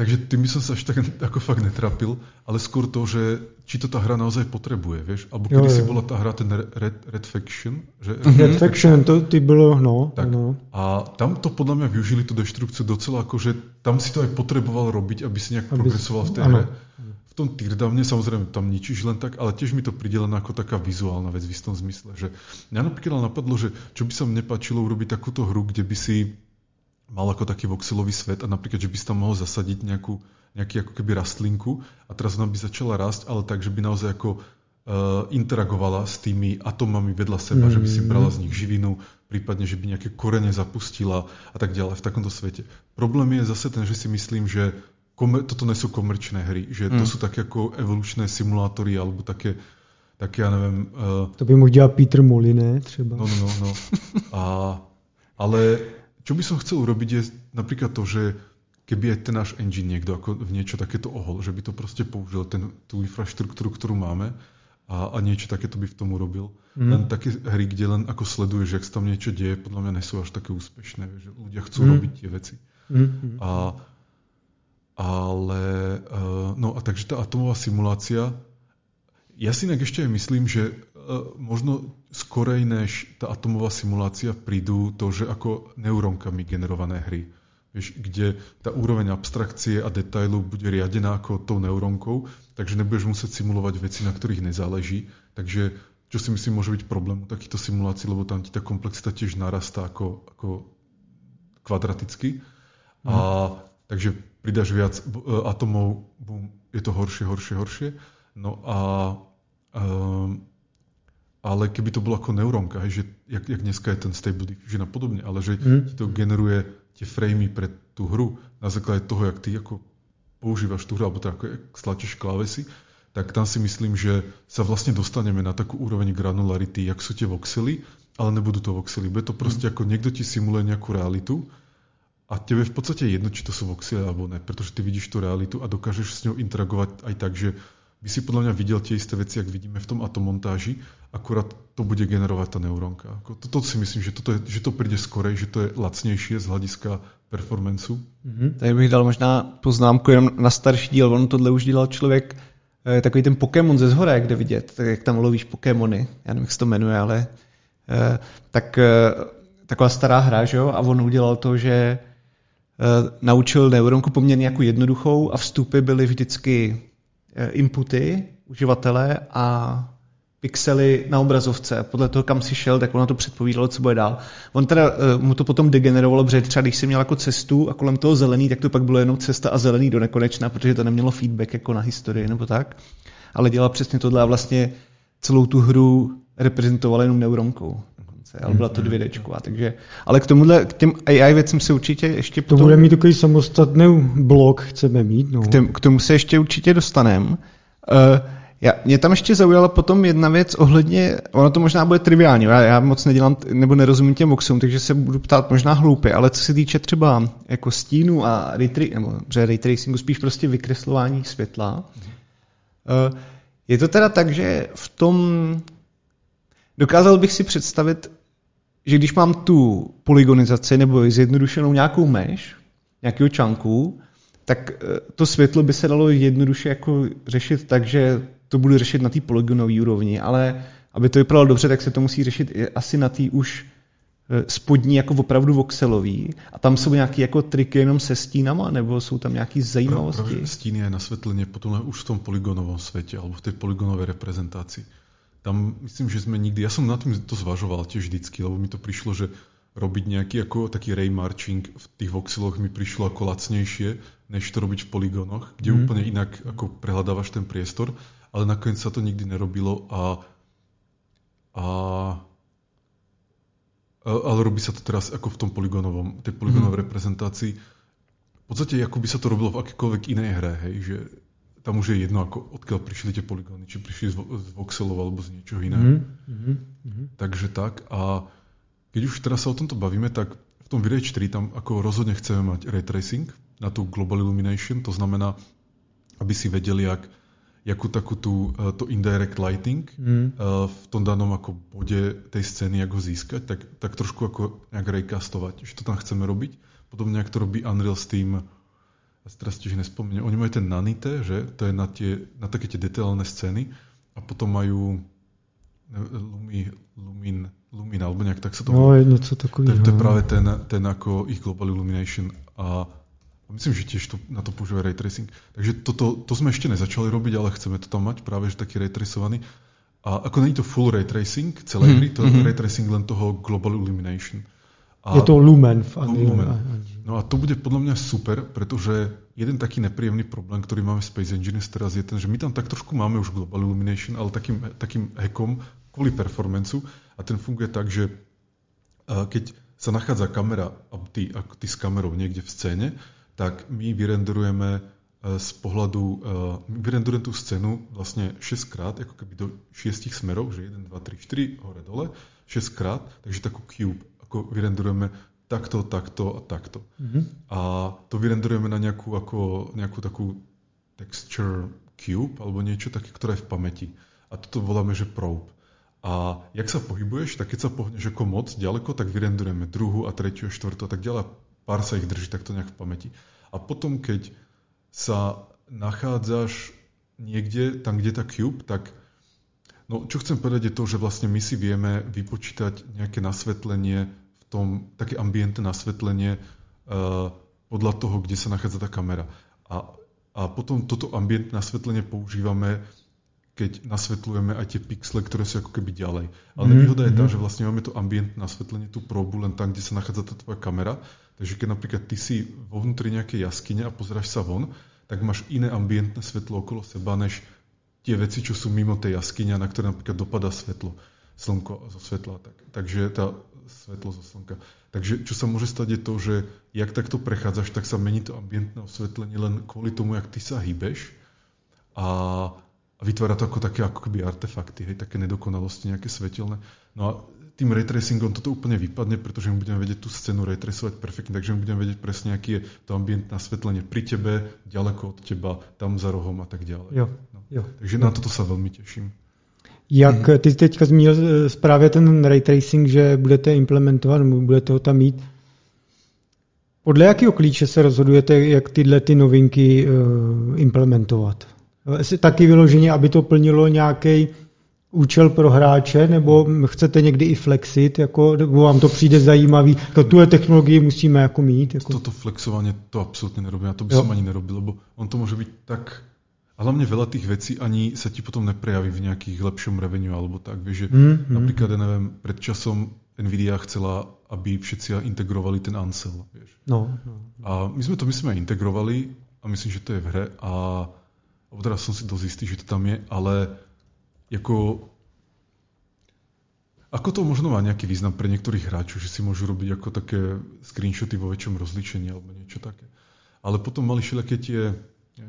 Takže tým by som sa až tak ako fakt netrapil, ale skôr to, že či to tá hra naozaj potrebuje, vieš? Alebo kedy si bola tá hra ten Red, Red Faction? Že, Red, Red Faction, to ty bylo, no. Tak. no. A tam to podľa mňa využili tú deštrukciu docela ako, že tam si to aj potreboval robiť, aby si nejak aby progresoval v tej hre. V tom Teardowne samozrejme tam ničíš len tak, ale tiež mi to príde len ako taká vizuálna vec v istom zmysle. Že mňa napríklad napadlo, že čo by sa mne páčilo urobiť takúto hru, kde by si mal ako taký voxelový svet a napríklad, že by si tam mohol zasadiť nejakú, nejaký ako keby rastlinku a teraz ona by začala rásť, ale tak, že by naozaj ako uh, interagovala s tými atomami vedľa seba, mm. že by si brala z nich živinu, prípadne, že by nejaké korene zapustila a tak ďalej v takomto svete. Problém je zase ten, že si myslím, že komer- toto nie sú komerčné hry, že mm. to sú také ako evolučné simulátory alebo také, také ja neviem... Uh, to by mohl dělat Peter Moline třeba. No, no, no. no. A, ale čo by som chcel urobiť je napríklad to, že keby aj ten náš engine niekto ako v niečo takéto ohol, že by to proste použil ten, tú infraštruktúru, ktorú máme a, a niečo takéto by v tom urobil. Mm. Len také hry, kde len ako sleduješ, ak sa tam niečo deje, podľa mňa nie sú až také úspešné, že ľudia chcú mm. robiť tie veci. Mm. A, ale, uh, no a takže tá atomová simulácia, ja si inak ešte aj myslím, že možno skorej než tá atomová simulácia prídu to, že ako neurónkami generované hry. Vieš, kde tá úroveň abstrakcie a detailu bude riadená ako tou neurónkou, takže nebudeš musieť simulovať veci, na ktorých nezáleží. Takže čo si myslím môže byť problém takýchto simulácií, lebo tam ti tá komplexita tiež narastá ako, ako kvadraticky. Mm. A, takže pridáš viac e, atomov, boom, je to horšie, horšie, horšie. No a um, ale keby to bolo ako neurónka, hej, že jak, jak dneska je ten Stable Diffusion a podobne, ale že mm. ti to generuje tie framey pre tú hru na základe toho, jak ty ako používaš tú hru, alebo tak ako stlačíš klávesy, tak tam si myslím, že sa vlastne dostaneme na takú úroveň granularity, jak sú tie voxely, ale nebudú to voxely. Bude to proste mm. ako niekto ti simuluje nejakú realitu a tebe v podstate je jedno, či to sú voxely alebo ne, pretože ty vidíš tú realitu a dokážeš s ňou interagovať aj tak, že by si podľa mňa videl tie isté veci, ak vidíme v tom atomontáži, akurát to bude generovať tá neurónka. Toto si myslím, že, toto je, že to príde skorej, že to je lacnejšie z hľadiska performancu. Mm-hmm. Tady bych dal možná poznámku jenom na starší díl, on tohle už dělal člověk, eh, takový ten Pokémon ze zhora, kde vidět, tak jak tam lovíš Pokémony, já nevím, jak se to jmenuje, ale eh, tak eh, taková stará hra, že jo, a on udělal to, že naučil neuronku poměrně jako jednoduchou a vstupy byly vždycky inputy uživatele a pixely na obrazovce, podle toho, kam si šel, tak ono to předpovídalo, co bude dál. On teda uh, mu to potom degenerovalo, protože třeba když si měl jako cestu a kolem toho zelený, tak to pak bylo jenom cesta a zelený do nekonečna, protože to nemělo feedback jako na historii nebo tak. Ale dělal přesně tohle a vlastně celou tu hru reprezentoval jenom neuronkou ale byla to 2 takže, ale k tomuhle, k těm AI věcem se určitě ještě potom... To bude mít takový samostatný blok, chceme mít, no. K, tém, k tomu se ještě určitě dostaneme. Uh, já, mě tam ještě zaujala potom jedna věc ohledně, ono to možná bude triviální, já, já moc nedělám nebo nerozumím těm voxům, takže se budu ptát možná hloupě, ale co se týče třeba jako stínu a ray, nebo, ray tracingu, spíš prostě vykreslování světla, uh, je to teda tak, že v tom dokázal bych si představit, že když mám tu polygonizaci nebo zjednodušenou nějakou meš, nějakého čanku, tak eh, to světlo by se dalo jednoduše jako řešit tak, že to budu řešit na té polygonové úrovni, ale aby to vypadalo dobře, tak se to musí řešit asi na té už eh, spodní jako opravdu voxelový a tam jsou nějaké jako triky jenom se stínama, nebo jsou tam nějaké zajímavosti? Právě stín je nasvětlenie potom už v tom polygonovom světě alebo v té polygonové reprezentaci tam myslím, že sme nikdy, ja som na tým to zvažoval tiež vždycky, lebo mi to prišlo, že robiť nejaký ako taký ray marching v tých voxeloch mi prišlo ako lacnejšie, než to robiť v poligónoch, kde mm. úplne inak ako prehľadávaš ten priestor, ale nakoniec sa to nikdy nerobilo a, a ale robí sa to teraz ako v tom poligónovom, tej poligónovej mm. reprezentácii. V podstate ako by sa to robilo v akékoľvek inej hre, hej, že tam už je jedno, ako, odkiaľ prišli tie poligóny, či prišli z, z voxelov alebo z niečoho iného. Mm-hmm. Takže tak. A keď už teraz sa o tomto bavíme, tak v tom Virage 4 tam ako rozhodne chceme mať ray tracing na tú global illumination, to znamená, aby si vedeli, jak, jakú takú tú, e, to indirect lighting mm. v tom danom ako bode tej scény, ako získať, tak, tak trošku ako nejak raycastovať, že to tam chceme robiť. Podobne, ako to robí Unreal s tým teraz tiež nespomeniem, oni majú ten nanite, že to je na, tie, na také tie detailné scény a potom majú Lumi, Lumin, Lumin, alebo nejak tak sa to No, je takového. To, to je práve ten, ten ako ich Global Illumination a myslím, že tiež to, na to používa ray tracing. Takže toto, to sme ešte nezačali robiť, ale chceme to tam mať práve, že taký ray tracovaný. A ako není to full ray tracing celej mm-hmm. hry, to mm-hmm. ray tracing len toho Global Illumination. A je to Lumen v Lumen. No a to bude podľa mňa super, pretože jeden taký nepríjemný problém, ktorý máme v Space Engineers teraz je ten, že my tam tak trošku máme už Global Illumination, ale takým, takým hackom kvôli performanceu a ten funguje tak, že keď sa nachádza kamera a ty, ako ty s kamerou niekde v scéne, tak my vyrenderujeme e, z pohľadu, e, my vyrenderujeme tú scénu vlastne 6 krát, ako keby do 6 smerov, že 1, 2, 3, 4, hore, dole, 6 krát, takže takú cube ako vyrenderujeme takto, takto a takto. Mm-hmm. A to vyrenderujeme na nejakú, ako, nejakú takú texture cube alebo niečo také, ktoré je v pamäti. A toto voláme, že probe. A jak sa pohybuješ, tak keď sa pohneš ako moc ďaleko, tak vyrenderujeme druhú a tretiu a štvrtú a tak ďalej. Pár sa ich drží takto nejak v pamäti. A potom, keď sa nachádzaš niekde, tam, kde je tá cube, tak No, čo chcem povedať je to, že vlastne my si vieme vypočítať nejaké nasvetlenie tom, také ambientné nasvetlenie uh, podľa toho, kde sa nachádza tá kamera. A, a potom toto ambientné nasvetlenie používame, keď nasvetlujeme aj tie pixle, ktoré sú ako keby ďalej. Ale mm, nevýhoda je tá, mhm. že vlastne máme to ambientné nasvetlenie, tú probu len tam, kde sa nachádza tá tvoja kamera. Takže keď napríklad ty si vo vnútri nejakej jaskyne a pozráš sa von, tak máš iné ambientné svetlo okolo seba, než tie veci, čo sú mimo tej jaskyne, na ktoré napríklad dopadá svetlo, slnko zo svetla. Tak, takže tá svetlo zo slnka. Takže čo sa môže stať je to, že jak takto prechádzaš, tak sa mení to ambientné osvetlenie len kvôli tomu, jak ty sa hýbeš a, vytvára to ako také ako keby artefakty, hej, také nedokonalosti, nejaké svetelné. No a tým raytracingom toto úplne vypadne, pretože my budeme vedieť tú scénu raytracovať perfektne, takže my budeme vedieť presne, aký je to ambientné osvetlenie pri tebe, ďaleko od teba, tam za rohom a tak ďalej. Jo, no. jo. Takže jo. na toto sa veľmi teším. Jak mhm. ty teďka zmínil eh, právě ten ray tracing, že budete implementovat, nebo budete ho tam mít. Podle jakého klíče se rozhodujete, jak tyhle ty novinky uh, implementovat? Taky vyloženě, aby to plnilo nějaký účel pro hráče, nebo chcete někdy i flexit, jako, nebo vám to přijde zajímavý, jako tuhle technologii musíme jako mít? Jako... Toto flexovanie to absolútne nerobím, a to by jo. som ani nerobil, lebo on to môže byť tak, a hlavne veľa tých vecí ani sa ti potom neprejaví v nejakých lepšom revenue alebo tak. Vieš, že mm, napríklad, ja neviem, pred časom Nvidia chcela, aby všetci integrovali ten Ansel. Vieš. No, no. A my sme to myslím aj integrovali a myslím, že to je v hre a alebo teraz som si dosť istý, že to tam je, ale ako ako to možno má nejaký význam pre niektorých hráčov, že si môžu robiť ako také screenshoty vo väčšom rozlišení alebo niečo také. Ale potom mali všelijaké tie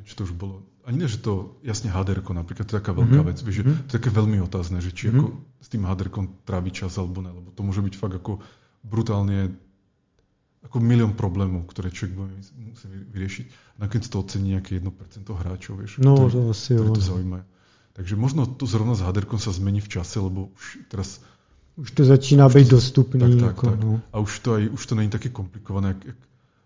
čo to už bolo, ani ne, že to, jasne HDR napríklad, to je taká veľká mm-hmm. vec, vieš, že mm-hmm. to je také veľmi otázne, že či mm-hmm. ako s tým HDR trávi čas alebo ne, lebo to môže byť fakt ako brutálne ako milión problémov, ktoré človek bude musí vyriešiť. Nakoniec to ocení nejaké 1% hráčov, vieš, no, ktorí, to, asi ktorí to zaujímajú. Takže možno to zrovna s HDR sa zmení v čase, lebo už teraz už to být to, dostupný. Tak, tak, jako, tak. No. A už to, aj, už to není také komplikované, jak, jak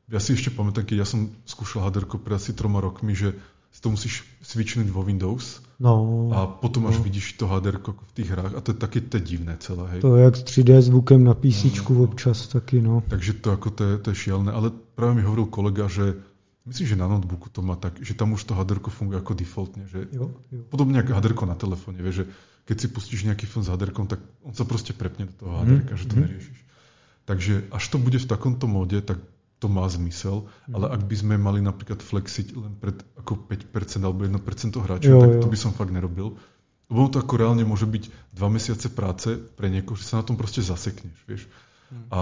ja si ešte pamätám, keď ja som skúšal haderko pred asi troma rokmi, že si to musíš switchnúť vo Windows no, a potom až no. vidíš to haderko v tých hrách a to je také to je divné celé. Hej. To je jak s 3D zvukem na PC no, no, občas taky, no. Takže to, ako to, je, to je šialené, ale práve mi hovoril kolega, že myslím, že na notebooku to má tak, že tam už to haderko funguje ako defaultne, že jo, jo. podobne ako haderko na telefóne, vieš, že keď si pustíš nejaký film s haderkom, tak on sa proste prepne do toho haderka, mm, že to mm. neriešiš. Takže až to bude v takomto móde, tak to má zmysel, mm. ale ak by sme mali napríklad flexiť len pred ako 5% alebo 1% hráčov, jo, tak jo. to by som fakt nerobil. Lebo to ako reálne môže byť dva mesiace práce pre niekoho, že sa na tom proste zasekneš, vieš. Mm. A,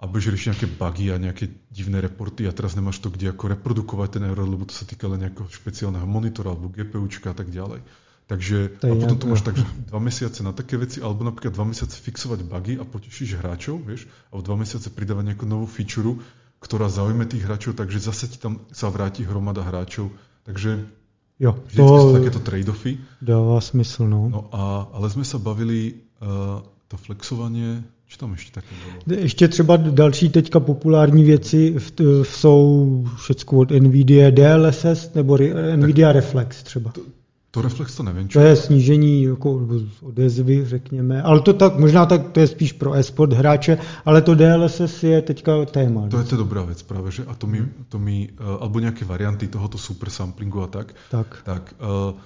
a budeš riešiť nejaké bugy a nejaké divné reporty a teraz nemáš to kde ako reprodukovať ten error, lebo to sa týka len nejakého špeciálneho monitora alebo GPUčka a tak ďalej. Takže a potom to máš tak, že dva mesiace na také veci, alebo napríklad dva mesiace fixovať bugy a potešíš hráčov, vieš, alebo dva mesiace pridávať nejakú novú feature, ktorá zaujme tých hráčov, takže zase ti tam sa vráti hromada hráčov. Takže jo, vždycky to sú takéto trade-offy. Dáva smysl, no. no a, ale sme sa bavili uh, to flexovanie, čo tam ještě také bylo? Ještě třeba další teďka populární věci jsou všechno od NVIDIA DLSS nebo NVIDIA tak Reflex třeba. To, to reflex to. Čo? To je snížení jako odezvy, řekněme. Ale to tak, možná tak, to je spíš pro e-sport hráče, ale to DLSS je teďka téma. To je to dobrá věc práve, že? A to mi, to mi uh, alebo nějaké varianty tohoto super samplingu a tak. Tak. tak uh,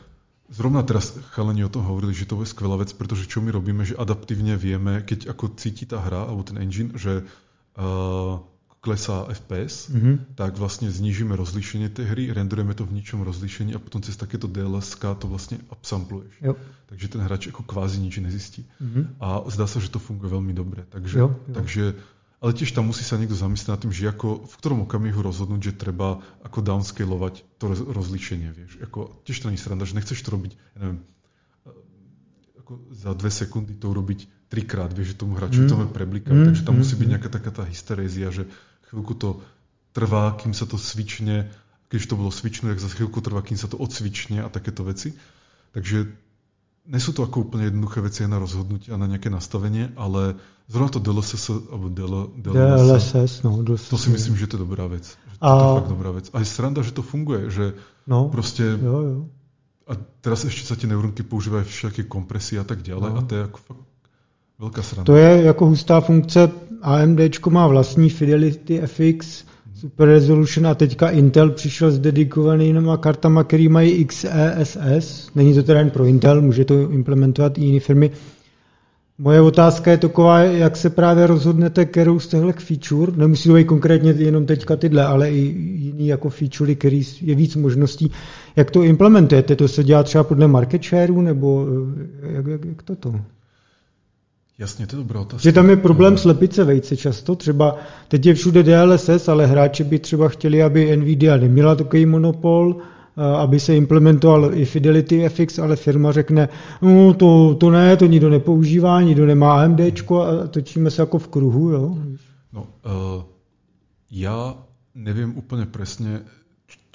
Zrovna teraz chalani o tom hovorili, že to je skvelá vec, pretože čo my robíme, že adaptívne vieme, keď ako cíti tá hra alebo ten engine, že uh, klesá FPS, mm-hmm. tak vlastne znížime rozlíšenie tej hry, renderujeme to v ničom rozlíšení a potom cez takéto DLSK to vlastne upsampluješ. Jo. Takže ten hráč ako kvázi nič nezistí. Mm-hmm. A zdá sa, že to funguje veľmi dobre. Takže, jo, jo. takže ale tiež tam musí sa niekto zamyslieť nad tým, že ako, v ktorom okamihu rozhodnúť, že treba ako downscalovať to rozlíšenie, vieš. Ako, tiež to nie sranda, že nechceš to robiť, ja neviem, ako za dve sekundy to urobiť trikrát, vieš, že tomu hráču mm. to preblikať, mm. takže tam musí byť mhm. nejaká taká tá hysterézia, že chvíľku to trvá, kým sa to svične, keď to bolo svičné, tak za chvíľku trvá, kým sa to odsvične a takéto veci. Takže nie sú to ako úplne jednoduché veci na rozhodnutie a na nejaké nastavenie, ale zrovna to DLSS, alebo DL, DLSS, DLSS, no, DLSS, to si myslím, že to je dobrá vec. Že a... To je fakt dobrá vec. A je sranda, že to funguje, že no, proste... Jo, jo. A teraz ešte sa tie neuronky používajú všaké kompresie a tak ďalej no. a to je ako fakt velká sranda. To je jako hustá funkce AMD má vlastní Fidelity FX, Super Resolution a teďka Intel přišel s dedikovanými kartama, které mají XESS. Není to teda jen pro Intel, může to implementovat i jiné firmy. Moje otázka je taková, jak se právě rozhodnete, kterou z těchto feature, nemusí to být konkrétně jenom teďka tyhle, ale i jiný jako feature, který je víc možností, jak to implementujete? To se dělá třeba podle market shareu, nebo eh, jak, jak, jak to to? Jasně, to je dobrá otázka. Že tam je problém no. slepice vejce často. Třeba teď je všude DLSS, ale hráči by třeba chtěli, aby Nvidia neměla takový monopol, aby se implementoval i Fidelity FX, ale firma řekne, no to, to ne, to nikdo nepoužívá, nikdo nemá AMD a točíme se jako v kruhu. Jo? No, uh, já nevím úplně přesně,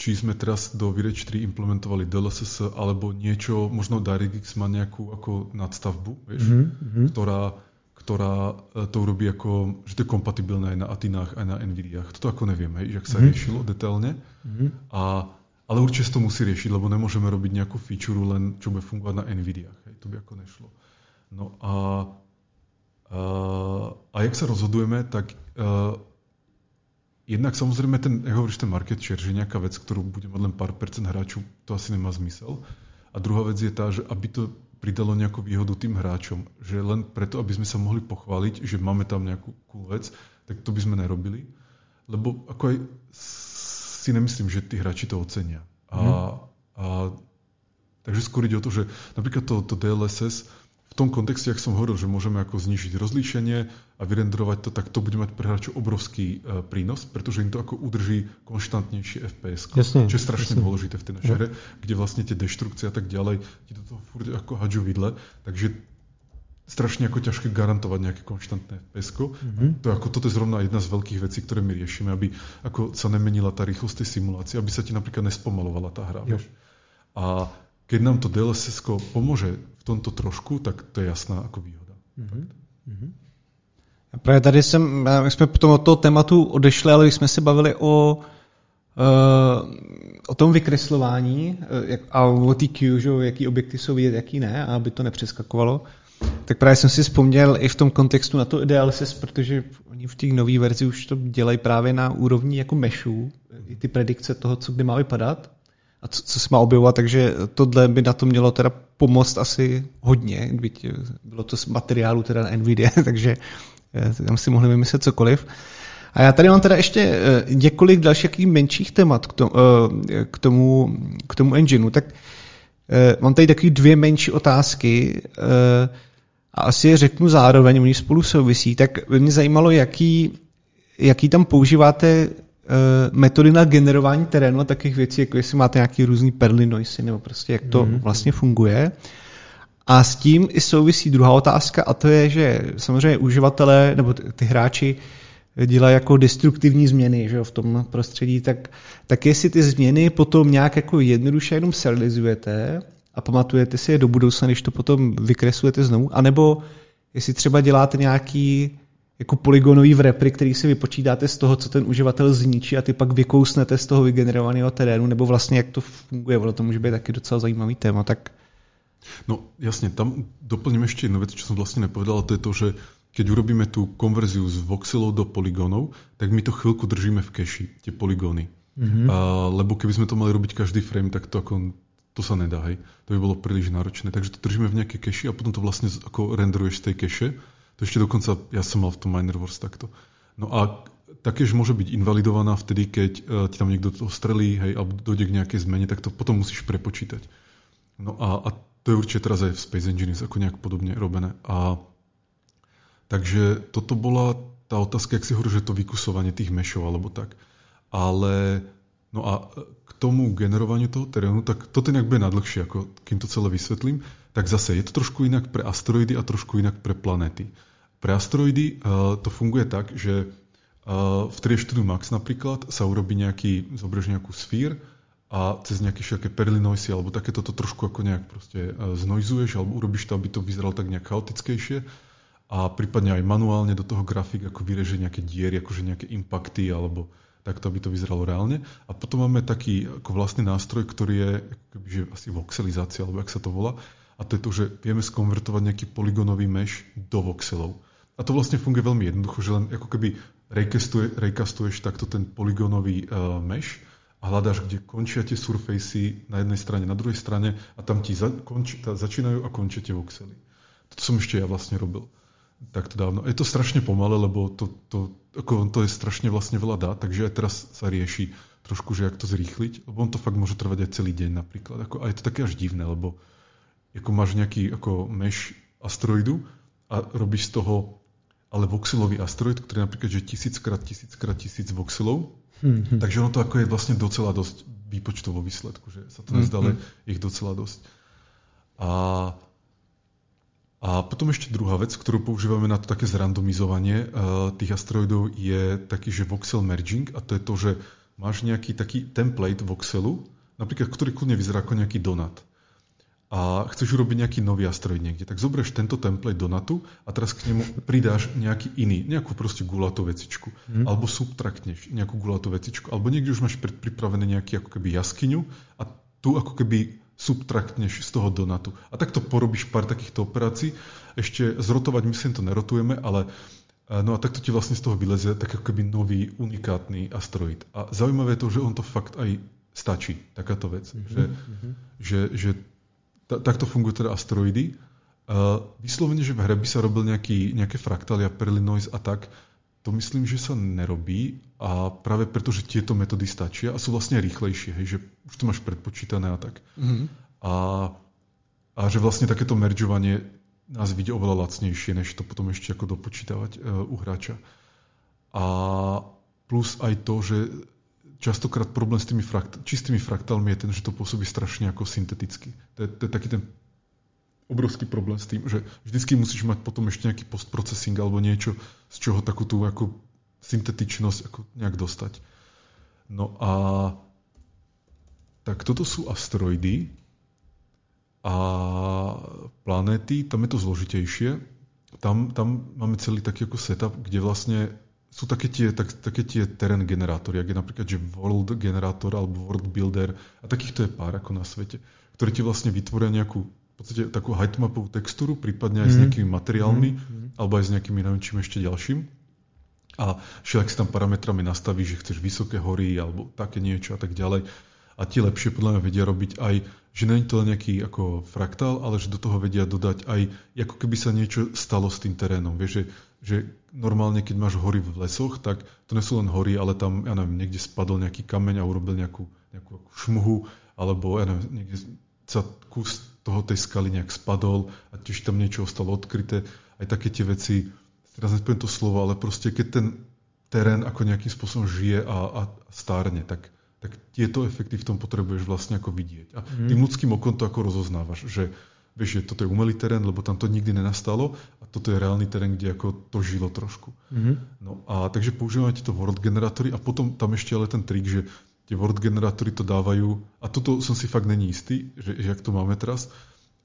či sme teraz do Village 3 implementovali DLSS alebo niečo, možno DirectX má nejakú ako nadstavbu, vieš, mm-hmm. ktorá, ktorá e, to urobí ako, že to je kompatibilné aj na Atinách, aj na Nvidiách. Toto ako neviem, hej, jak sa mm-hmm. riešilo detailne. Mm-hmm. A, ale určite to musí riešiť, lebo nemôžeme robiť nejakú feature len, čo bude fungovať na Nvidiách. Hej, to by ako nešlo. No a, a, a jak sa rozhodujeme, tak uh, jednak samozrejme ten, ako hovoríš, ten market share, že nejaká vec, ktorú bude mať len pár percent hráčov, to asi nemá zmysel. A druhá vec je tá, že aby to pridalo nejakú výhodu tým hráčom, že len preto, aby sme sa mohli pochváliť, že máme tam nejakú cool vec, tak to by sme nerobili. Lebo ako aj si nemyslím, že tí hráči to ocenia. A, mm. a takže skôr ide o to, že napríklad to, to DLSS, v tom kontexte, ak som hovoril, že môžeme ako znižiť rozlíšenie a vyrendrovať to, tak to bude mať pre hráčov obrovský uh, prínos, pretože im to ako udrží konštantnejšie FPS, čo je strašne jasne. dôležité v tej našej hre, kde vlastne tie deštrukcie a tak ďalej ti do toho furt ako hadžu vidle, takže strašne ako ťažké garantovať nejaké konštantné fps mm-hmm. To ako, toto je zrovna jedna z veľkých vecí, ktoré my riešime, aby ako sa nemenila tá rýchlosť tej simulácie, aby sa ti napríklad nespomalovala tá hra. Vieš? A keď nám to DLSS pomôže v tomto trošku, tak to je jasná ako výhoda. Mm-hmm. Mm-hmm. A právě tady jsem, my jsme potom od toho tématu odešli, ale když jsme se bavili o, uh, o tom vykreslování uh, a o TQ, že, jaký objekty jsou vidět, jaký ne, a aby to nepřeskakovalo, tak právě jsem si vzpomněl i v tom kontextu na to DLSS, protože oni v těch nové verzi už to dělají právě na úrovni jako meshů, i ty predikce toho, co kdy má vypadat a co, co se má objevovat, takže tohle by na to mělo teda pomoct asi hodně, byť bylo to z materiálu teda na NVIDIA, takže eh, tam si mohli vymyslet cokoliv. A já tady mám teda ještě eh, několik dalších menších témat k tomu, eh, k tomu, k tomu engineu. Tak mám tady takové dvě menší otázky a asi je řeknu zároveň, oni spolu souvisí. Tak by mě zajímalo, jaký, jaký tam používáte Eh, metody na generování terénu a takových věcí, jako jestli máte nějaký různý perly noisy, nebo prostě jak to mm-hmm. vlastně funguje. A s tím i souvisí druhá otázka a to je, že samozřejmě uživatelé nebo ty hráči dělají jako destruktivní změny že jo, v tom prostředí, tak, tak jestli ty změny potom nějak jako jednoduše jenom serializujete a pamatujete si je do budoucna, když to potom vykreslujete znovu, anebo jestli třeba děláte nějaký jako polygonový vrepry, který si vypočítáte z toho, co ten uživatel zničí a ty pak vykousnete z toho vygenerovaného terénu, nebo vlastně jak to funguje, ono to může být taky docela zajímavý téma, tak No jasne, tam doplním ešte jednu vec, čo som vlastne nepovedal, a to je to, že keď urobíme tú konverziu z voxelov do poligónov, tak my to chvíľku držíme v keši, tie poligóny. Mm-hmm. A, lebo keby sme to mali robiť každý frame, tak to ako to sa nedá, hej. To by bolo príliš náročné. Takže to držíme v nejakej keši a potom to vlastne ako renderuješ z tej keše to ešte dokonca, ja som mal v tom Miner Wars takto. No a takéž môže byť invalidovaná vtedy, keď uh, ti tam niekto to strelí, hej, alebo dojde k nejakej zmene, tak to potom musíš prepočítať. No a, a to je určite teraz aj v Space Engineers ako nejak podobne robené. A takže toto bola tá otázka, jak si hovorí, že to vykusovanie tých mešov alebo tak. Ale no a k tomu generovaniu toho terénu, tak toto nejak bude nadlhšie, ako kým to celé vysvetlím, tak zase je to trošku inak pre asteroidy a trošku inak pre planéty. Pre asteroidy uh, to funguje tak, že uh, v 3 Studio Max napríklad sa urobí nejaký, zobrieš nejakú sfír a cez nejaké všaké perlinoisy alebo takéto to trošku ako nejak proste uh, znojzuješ alebo urobíš to, aby to vyzeralo tak nejak chaotickejšie a prípadne aj manuálne do toho grafik ako vyreže nejaké diery, akože nejaké impakty alebo takto, aby to vyzeralo reálne. A potom máme taký ako vlastný nástroj, ktorý je akoby, asi voxelizácia, alebo ak sa to volá. A to je to, že vieme skonvertovať nejaký polygonový mesh do voxelov. A to vlastne funguje veľmi jednoducho, že len ako keby rekastuješ takto ten polygonový uh, mesh a hľadáš, kde končia tie surfacey na jednej strane, na druhej strane a tam ti za, konč, tá, začínajú a končia tie voxely. To som ešte ja vlastne robil takto dávno. Je to strašne pomalé, lebo to, to, ako to je strašne vlastne veľa dát, takže aj teraz sa rieši trošku, že jak to zrýchliť, lebo on to fakt môže trvať aj celý deň napríklad. Ako, a je to také až divné, lebo ako máš nejaký ako mesh asteroidu a robíš z toho ale voxelový asteroid, ktorý je napríklad, že tisíckrát, tisíckrát, tisíc voxelov. Mm-hmm. Takže ono to ako je vlastne docela dosť výpočtovo výsledku, že sa to nezdá, mm-hmm. ich docela dosť. A, a potom ešte druhá vec, ktorú používame na to také zrandomizovanie uh, tých asteroidov je taký, že voxel merging a to je to, že máš nejaký taký template voxelu, napríklad, ktorý kľudne vyzerá ako nejaký donut a chceš urobiť nejaký nový asteroid niekde, tak zoberieš tento template do NATu a teraz k nemu pridáš nejaký iný, nejakú proste gulatú vecičku. Mm. Alebo subtraktneš nejakú gulatú vecičku. Alebo niekde už máš predpripravené nejaký ako keby jaskyňu a tu ako keby subtraktneš z toho do NATu. A takto porobíš pár takýchto operácií. Ešte zrotovať, myslím, to nerotujeme, ale No a takto ti vlastne z toho vyleze tak ako keby nový, unikátny asteroid. A zaujímavé je to, že on to fakt aj stačí, takáto vec. Mm-hmm. Že, mm-hmm. že, že ta, takto fungujú teda asteroidy. Uh, vyslovene, že v hre by sa robil nejaký, nejaké fraktály a perlinoise a tak, to myslím, že sa nerobí a práve preto, že tieto metódy stačia a sú vlastne rýchlejšie, hej, že už to máš predpočítané a tak. Mm-hmm. A, a že vlastne takéto meržovanie nás vidie oveľa lacnejšie, než to potom ešte ako dopočítavať uh, u hráča. A plus aj to, že častokrát problém s tými frakt- čistými fraktálmi je ten, že to pôsobí strašne ako synteticky. To je, to je taký ten obrovský problém s tým, že vždycky musíš mať potom ešte nejaký postprocessing alebo niečo, z čoho takú tú ako syntetičnosť ako nejak dostať. No a tak toto sú asteroidy, a planéty, tam je to zložitejšie. Tam, tam máme celý taký ako setup, kde vlastne sú také tie, tak, také tie terén generátory, ak je napríklad že world generátor alebo world builder a takýchto je pár ako na svete, ktoré ti vlastne vytvoria nejakú v podstate takú heightmapovú textúru, prípadne aj mm. s mhm. nejakými materiálmi, mm. alebo aj s nejakými neviem čím ešte ďalším. A všelijak si tam parametrami nastavíš, že chceš vysoké hory alebo také niečo a tak ďalej a tie lepšie podľa mňa vedia robiť aj, že není to len nejaký ako fraktál, ale že do toho vedia dodať aj, ako keby sa niečo stalo s tým terénom. Vieš, že, že normálne, keď máš hory v lesoch, tak to nie sú len hory, ale tam, ja neviem, niekde spadol nejaký kameň a urobil nejakú, nejakú šmuhu, alebo ja neviem, niekde sa kus toho tej skaly nejak spadol a tiež tam niečo ostalo odkryté. Aj také tie veci, teraz nepoviem to slovo, ale proste keď ten terén ako nejakým spôsobom žije a, a stárne, tak tak tieto efekty v tom potrebuješ vlastne ako vidieť. A mm. tým ľudským okom to ako rozoznávaš, že vieš, že toto je umelý terén, lebo tam to nikdy nenastalo a toto je reálny terén, kde ako to žilo trošku. Mm. No a takže používame tieto world generátory a potom tam ešte ale ten trik, že tie world generátory to dávajú, a toto som si fakt není istý, že, že jak to máme teraz,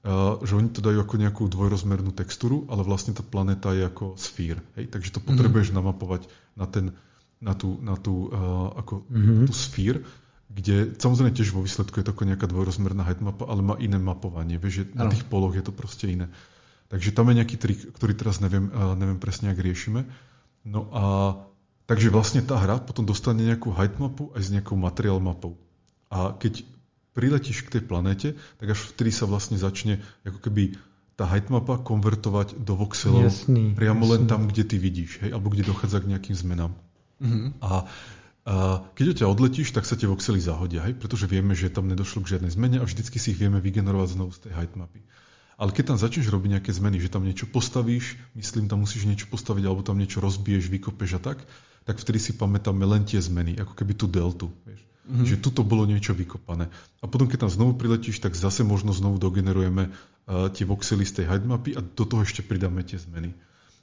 uh, že oni to dajú ako nejakú dvojrozmernú textúru, ale vlastne tá planéta je ako sfír. Hej? Takže to potrebuješ mm. namapovať na ten na tú, na tú, uh, ako, mm-hmm. tú sfír, kde samozrejme tiež vo výsledku je to ako nejaká dvojrozmerná heightmapa, ale má iné mapovanie. Vieš, že na tých poloch je to proste iné. Takže tam je nejaký trik, ktorý teraz neviem, uh, neviem presne, ak riešime. No a takže vlastne tá hra potom dostane nejakú heightmapu aj s nejakou materiál mapou. A keď priletíš k tej planéte, tak až vtedy sa vlastne začne ako keby tá heightmapa konvertovať do voxelov jasný, priamo jasný. len tam, kde ty vidíš, hej, alebo kde dochádza k nejakým zmenám. Mm-hmm. A, a keď od ťa odletíš, tak sa tie voxely zahodia, hej? pretože vieme, že tam nedošlo k žiadnej zmene a vždycky si ich vieme vygenerovať znovu z tej heightmapy. Ale keď tam začneš robiť nejaké zmeny, že tam niečo postavíš, myslím, tam musíš niečo postaviť, alebo tam niečo rozbiješ, vykopeš a tak, tak vtedy si pamätáme len tie zmeny, ako keby tú deltu. Vieš? Mm-hmm. Že tuto bolo niečo vykopané. A potom, keď tam znovu priletíš, tak zase možno znovu dogenerujeme uh, tie voxely z tej heightmapy a do toho ešte pridáme tie zmeny.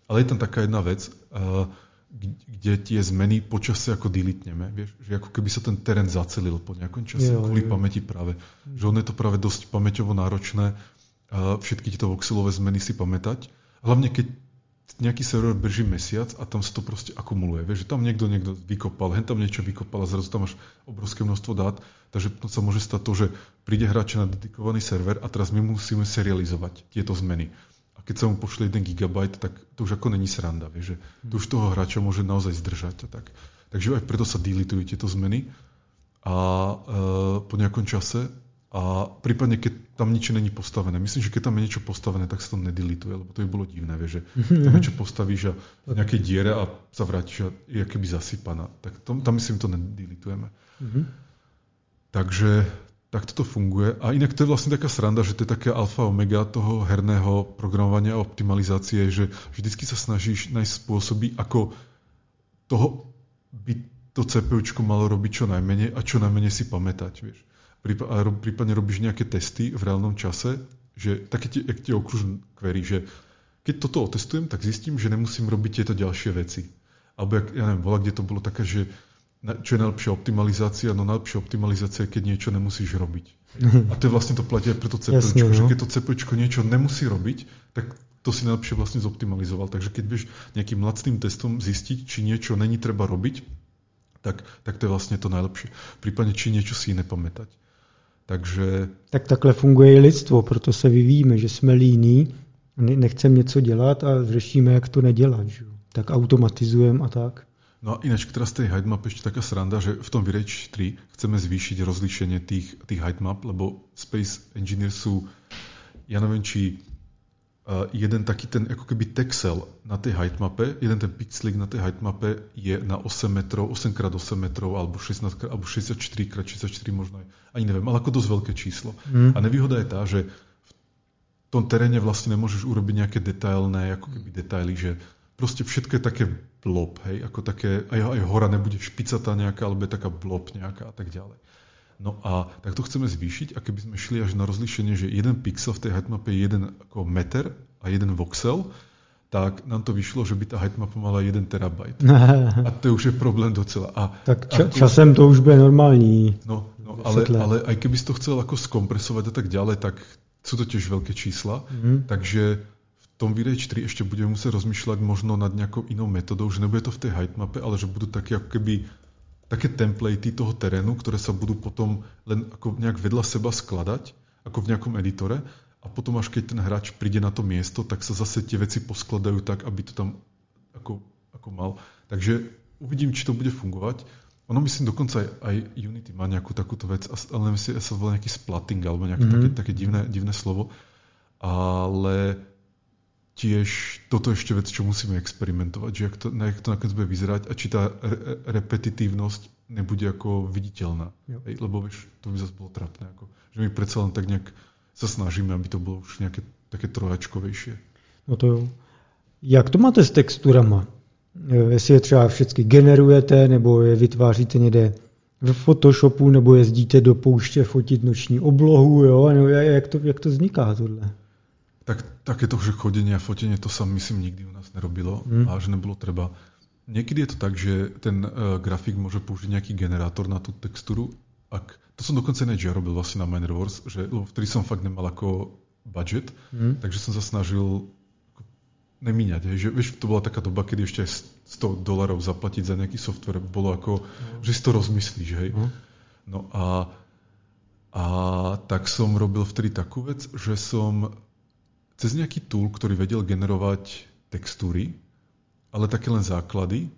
Ale je tam taká jedna vec, uh, kde tie zmeny počasie ako dilitneme. Vieš, že ako keby sa ten terén zacelil po nejakom čase jo, kvôli jo. pamäti práve. Že on je to práve dosť pamäťovo náročné a všetky tieto voxelové zmeny si pamätať. Hlavne keď nejaký server beží mesiac a tam sa to proste akumuluje. Vieš, že tam niekto niekto vykopal, hen tam niečo vykopal a zrazu tam máš obrovské množstvo dát, takže to sa môže stať to, že príde hráč na dedikovaný server a teraz my musíme serializovať tieto zmeny keď sa mu pošle 1 GB, tak to už ako není sranda, vieš, že to už toho hráča môže naozaj zdržať. A tak. Takže aj preto sa delitujú tieto zmeny a e, po nejakom čase a prípadne, keď tam nič není postavené. Myslím, že keď tam je niečo postavené, tak sa to nedelituje, lebo to by bolo divné, vieš, že tam niečo postavíš a v nejakej diere a sa vrátiš a je keby zasypaná. Tak tam, tam myslím, to nedelitujeme. Mm-hmm. Takže tak toto funguje. A inak to je vlastne taká sranda, že to je taká alfa omega toho herného programovania a optimalizácie, že vždycky sa snažíš nájsť spôsoby, ako toho by to CPUčko malo robiť čo najmenej a čo najmenej si pamätať. Vieš. A prípadne robíš nejaké testy v reálnom čase, že také jak tie okružné query, že keď toto otestujem, tak zistím, že nemusím robiť tieto ďalšie veci. Alebo jak, ja neviem, bola, kde to bolo také, že čo je najlepšia optimalizácia? No najlepšia optimalizácia je, keď niečo nemusíš robiť. A to je vlastne to platí aj pre to CPčko, Jasne, no. že keď to CPčko niečo nemusí robiť, tak to si najlepšie vlastne zoptimalizoval. Takže keď vieš nejakým lacným testom zistiť, či niečo není treba robiť, tak, tak to je vlastne to najlepšie. Prípadne, či niečo si nepamätať. Takže... Tak takhle funguje i lidstvo, proto se vyvíjíme, že jsme líní, nechceme něco dělat a řešíme, jak to nedělat. Že? tak automatizujeme a tak. No a ináč teraz tej heightmap ešte taká sranda, že v tom Virage 3 chceme zvýšiť rozlíšenie tých, tých heightmap, lebo Space Engineers sú, ja neviem, či uh, jeden taký ten ako keby texel na tej heightmape, jeden ten pixelik na tej heightmape je na 8 metrov, 8x8 metrov, alebo 16 alebo 64x64 možno aj, ani neviem, ale ako dosť veľké číslo. Mm. A nevýhoda je tá, že v tom teréne vlastne nemôžeš urobiť nejaké detailné, ako keby detaily, že proste všetko je také blob, hej, ako také, aj, aj hora nebude špicatá nejaká, alebo je taká blob nejaká a tak ďalej. No a tak to chceme zvýšiť a keby sme šli až na rozlíšenie, že jeden pixel v tej heightmape je jeden ako meter a jeden voxel, tak nám to vyšlo, že by tá heightmapa mala 1 terabajt. A to už je problém docela. A, tak ča- a časem to už bude normální. No, no ale, ale aj keby si to chcel ako skompresovať a tak ďalej, tak sú to tiež veľké čísla. Mm. Takže tom Village 3 ešte budeme musieť rozmýšľať možno nad nejakou inou metodou, že nebude to v tej heightmape, ale že budú také ako keby také templatey toho terénu, ktoré sa budú potom len ako nejak vedľa seba skladať, ako v nejakom editore a potom až keď ten hráč príde na to miesto, tak sa zase tie veci poskladajú tak, aby to tam ako, ako mal. Takže uvidím, či to bude fungovať. Ono myslím dokonca aj, aj Unity má nejakú takúto vec, ale neviem si, sa volá nejaký splatting alebo nejaké mm-hmm. také, také divné, divné slovo. Ale tiež toto ešte vec, čo musíme experimentovať, že jak to, jak to nakoniec bude vyzerať a či tá re- repetitívnosť nebude ako viditeľná. Hej, lebo vieš, to by zase bolo trapné. Ako, že my predsa len tak nejak sa snažíme, aby to bolo už nejaké také trojačkovejšie. No to jo. Jak to máte s texturama? Jestli je třeba všechny generujete, nebo je vytváříte někde v Photoshopu, nebo jezdíte do pouště fotit noční oblohu, jo? Jak to, jak to vzniká tohle? Tak takéto že chodenie a fotenie, to sa myslím nikdy u nás nerobilo mm. a že nebolo treba. Niekedy je to tak, že ten uh, grafik môže použiť nejaký generátor na tú textúru. Ak, to som dokonca ináč ja robil vlastne na Miner Wars, že, lebo vtedy som fakt nemal ako budget, mm. takže som sa snažil nemíňať. Hej, že, vieš, to bola taká doba, kedy ešte aj 100 dolarov zaplatiť za nejaký software bolo ako, mm. že si to rozmyslíš. Hej. Mm. No a, a tak som robil vtedy takú vec, že som cez nejaký tool, ktorý vedel generovať textúry, ale také len základy,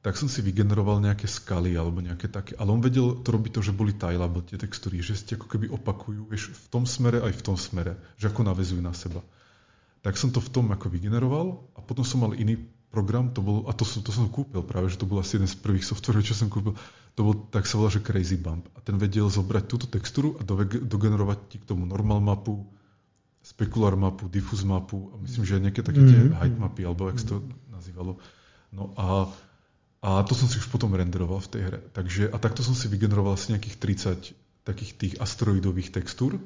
tak som si vygeneroval nejaké skaly alebo nejaké také. Ale on vedel to robiť to, že boli alebo tie textúry, že ste ako keby opakujú vieš, v tom smere aj v tom smere, že ako navezujú na seba. Tak som to v tom ako vygeneroval a potom som mal iný program, to bol, a to, som, to som kúpil práve, že to bol asi jeden z prvých softverov, čo som kúpil, to bol, tak sa volá, že Crazy Bump. A ten vedel zobrať túto textúru a dogenerovať ti k tomu normal mapu, specular mapu, diffuse mapu a myslím, že nejaké také tie mm-hmm. height mapy, alebo jak sa to nazývalo. No a, a to som si už potom renderoval v tej hre. Takže, a takto som si vygeneroval asi nejakých 30 takých tých asteroidových textúr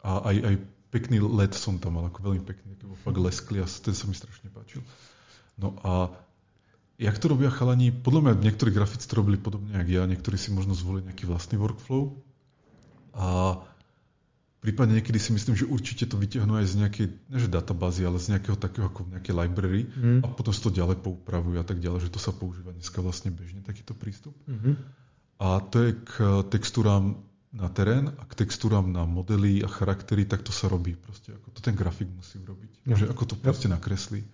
a aj, aj pekný LED som tam mal, ako veľmi pekný, bol fakt lesklý a ten sa mi strašne páčil. No a jak to robia chalani, podľa mňa niektorí grafici to robili podobne ako ja, niektorí si možno zvolili nejaký vlastný workflow a Prípadne niekedy si myslím, že určite to vyťahnú aj z nejakej, neže databázy, ale z nejakého takého ako nejaké library mm. a potom sa to ďalej poupravujú a tak ďalej, že to sa používa dneska vlastne bežne takýto prístup. Mm-hmm. A to je k textúram na terén a k textúram na modely a charaktery, tak to sa robí proste, ako to ten grafik musí urobiť. Jo. Že ako to proste nakreslí.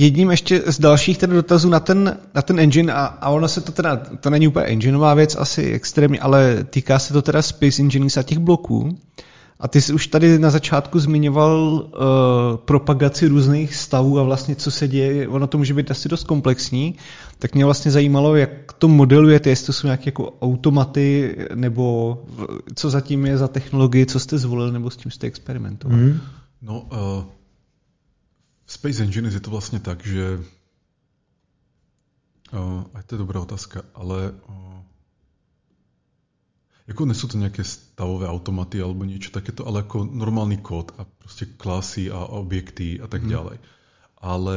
Jedním ještě z dalších teda dotazů na ten, na ten engine, a, a ono se to teda, to není úplně engineová věc asi extrémně, ale týká se to teda Space Engineers a těch bloků. A ty jsi už tady na začátku zmiňoval uh, propagaci různých stavů a vlastně co se děje, ono to může být asi dost komplexní, tak mě vlastně zajímalo, jak to modelujete, jestli to jsou nějaké jako automaty, nebo co zatím je za technologii, co jste zvolili, nebo s tím jste experimentoval. Mm. No, uh v Space Engine je to vlastne tak, že uh, aj to je dobrá otázka, ale uh, ako nie sú to nejaké stavové automaty alebo niečo takéto, ale ako normálny kód a proste klasy a objekty a tak mm. ďalej. Ale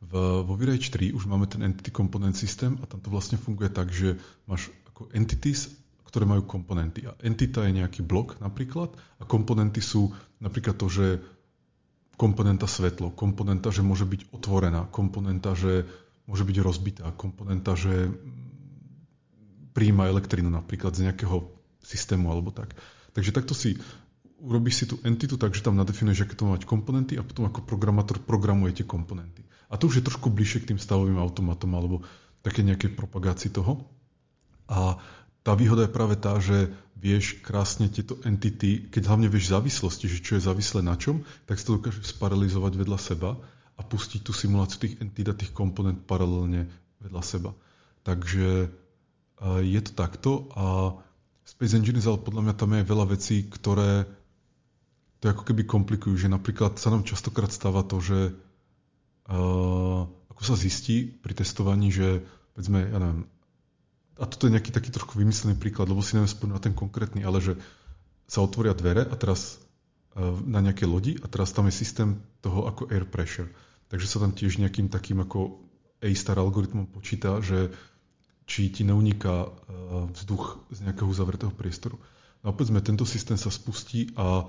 v, vo Virage 3 už máme ten Entity Component System a tam to vlastne funguje tak, že máš ako entities, ktoré majú komponenty. A entita je nejaký blok napríklad a komponenty sú napríklad to, že komponenta svetlo, komponenta, že môže byť otvorená, komponenta, že môže byť rozbitá, komponenta, že príjma elektrinu napríklad z nejakého systému alebo tak. Takže takto si urobíš si tú entitu tak, že tam nadefinuješ, aké to mať komponenty a potom ako programátor programuje tie komponenty. A to už je trošku bližšie k tým stavovým automatom alebo také nejaké propagácii toho. A tá výhoda je práve tá, že vieš krásne tieto entity, keď hlavne vieš závislosti, že čo je závislé na čom, tak si to dokáže sparalizovať vedľa seba a pustiť tú simuláciu tých entít a tých komponent paralelne vedľa seba. Takže je to takto a Space Engineers, ale podľa mňa tam je veľa vecí, ktoré to ako keby komplikujú, že napríklad sa nám častokrát stáva to, že uh, ako sa zistí pri testovaní, že povedzme, ja neviem, a toto je nejaký taký trošku vymyslený príklad, lebo si neviem spomenúť na ten konkrétny, ale že sa otvoria dvere a teraz uh, na nejaké lodi a teraz tam je systém toho ako air pressure. Takže sa tam tiež nejakým takým ako A-star algoritmom počíta, že či ti neuniká uh, vzduch z nejakého uzavretého priestoru. No a povedzme, tento systém sa spustí a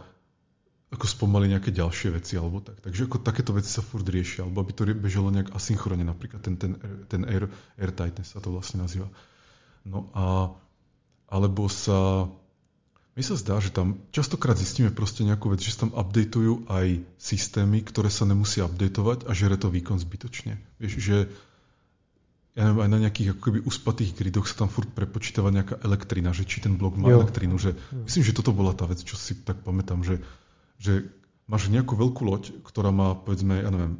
ako spomalí nejaké ďalšie veci alebo tak. Takže ako takéto veci sa furt riešia, alebo aby to bežalo nejak asynchronne, napríklad ten, ten, ten air, air tightness sa to vlastne nazýva. No a alebo sa mi sa zdá, že tam častokrát zistíme proste nejakú vec, že sa tam updateujú aj systémy, ktoré sa nemusia updateovať a žere to výkon zbytočne. Vieš, že ja neviem, aj na nejakých ako keby uspatých gridoch sa tam furt prepočítava nejaká elektrina, že či ten blok má jo. elektrínu. Že, myslím, že toto bola tá vec, čo si tak pamätám, že že máš nejakú veľkú loď, ktorá má, povedzme, ja neviem,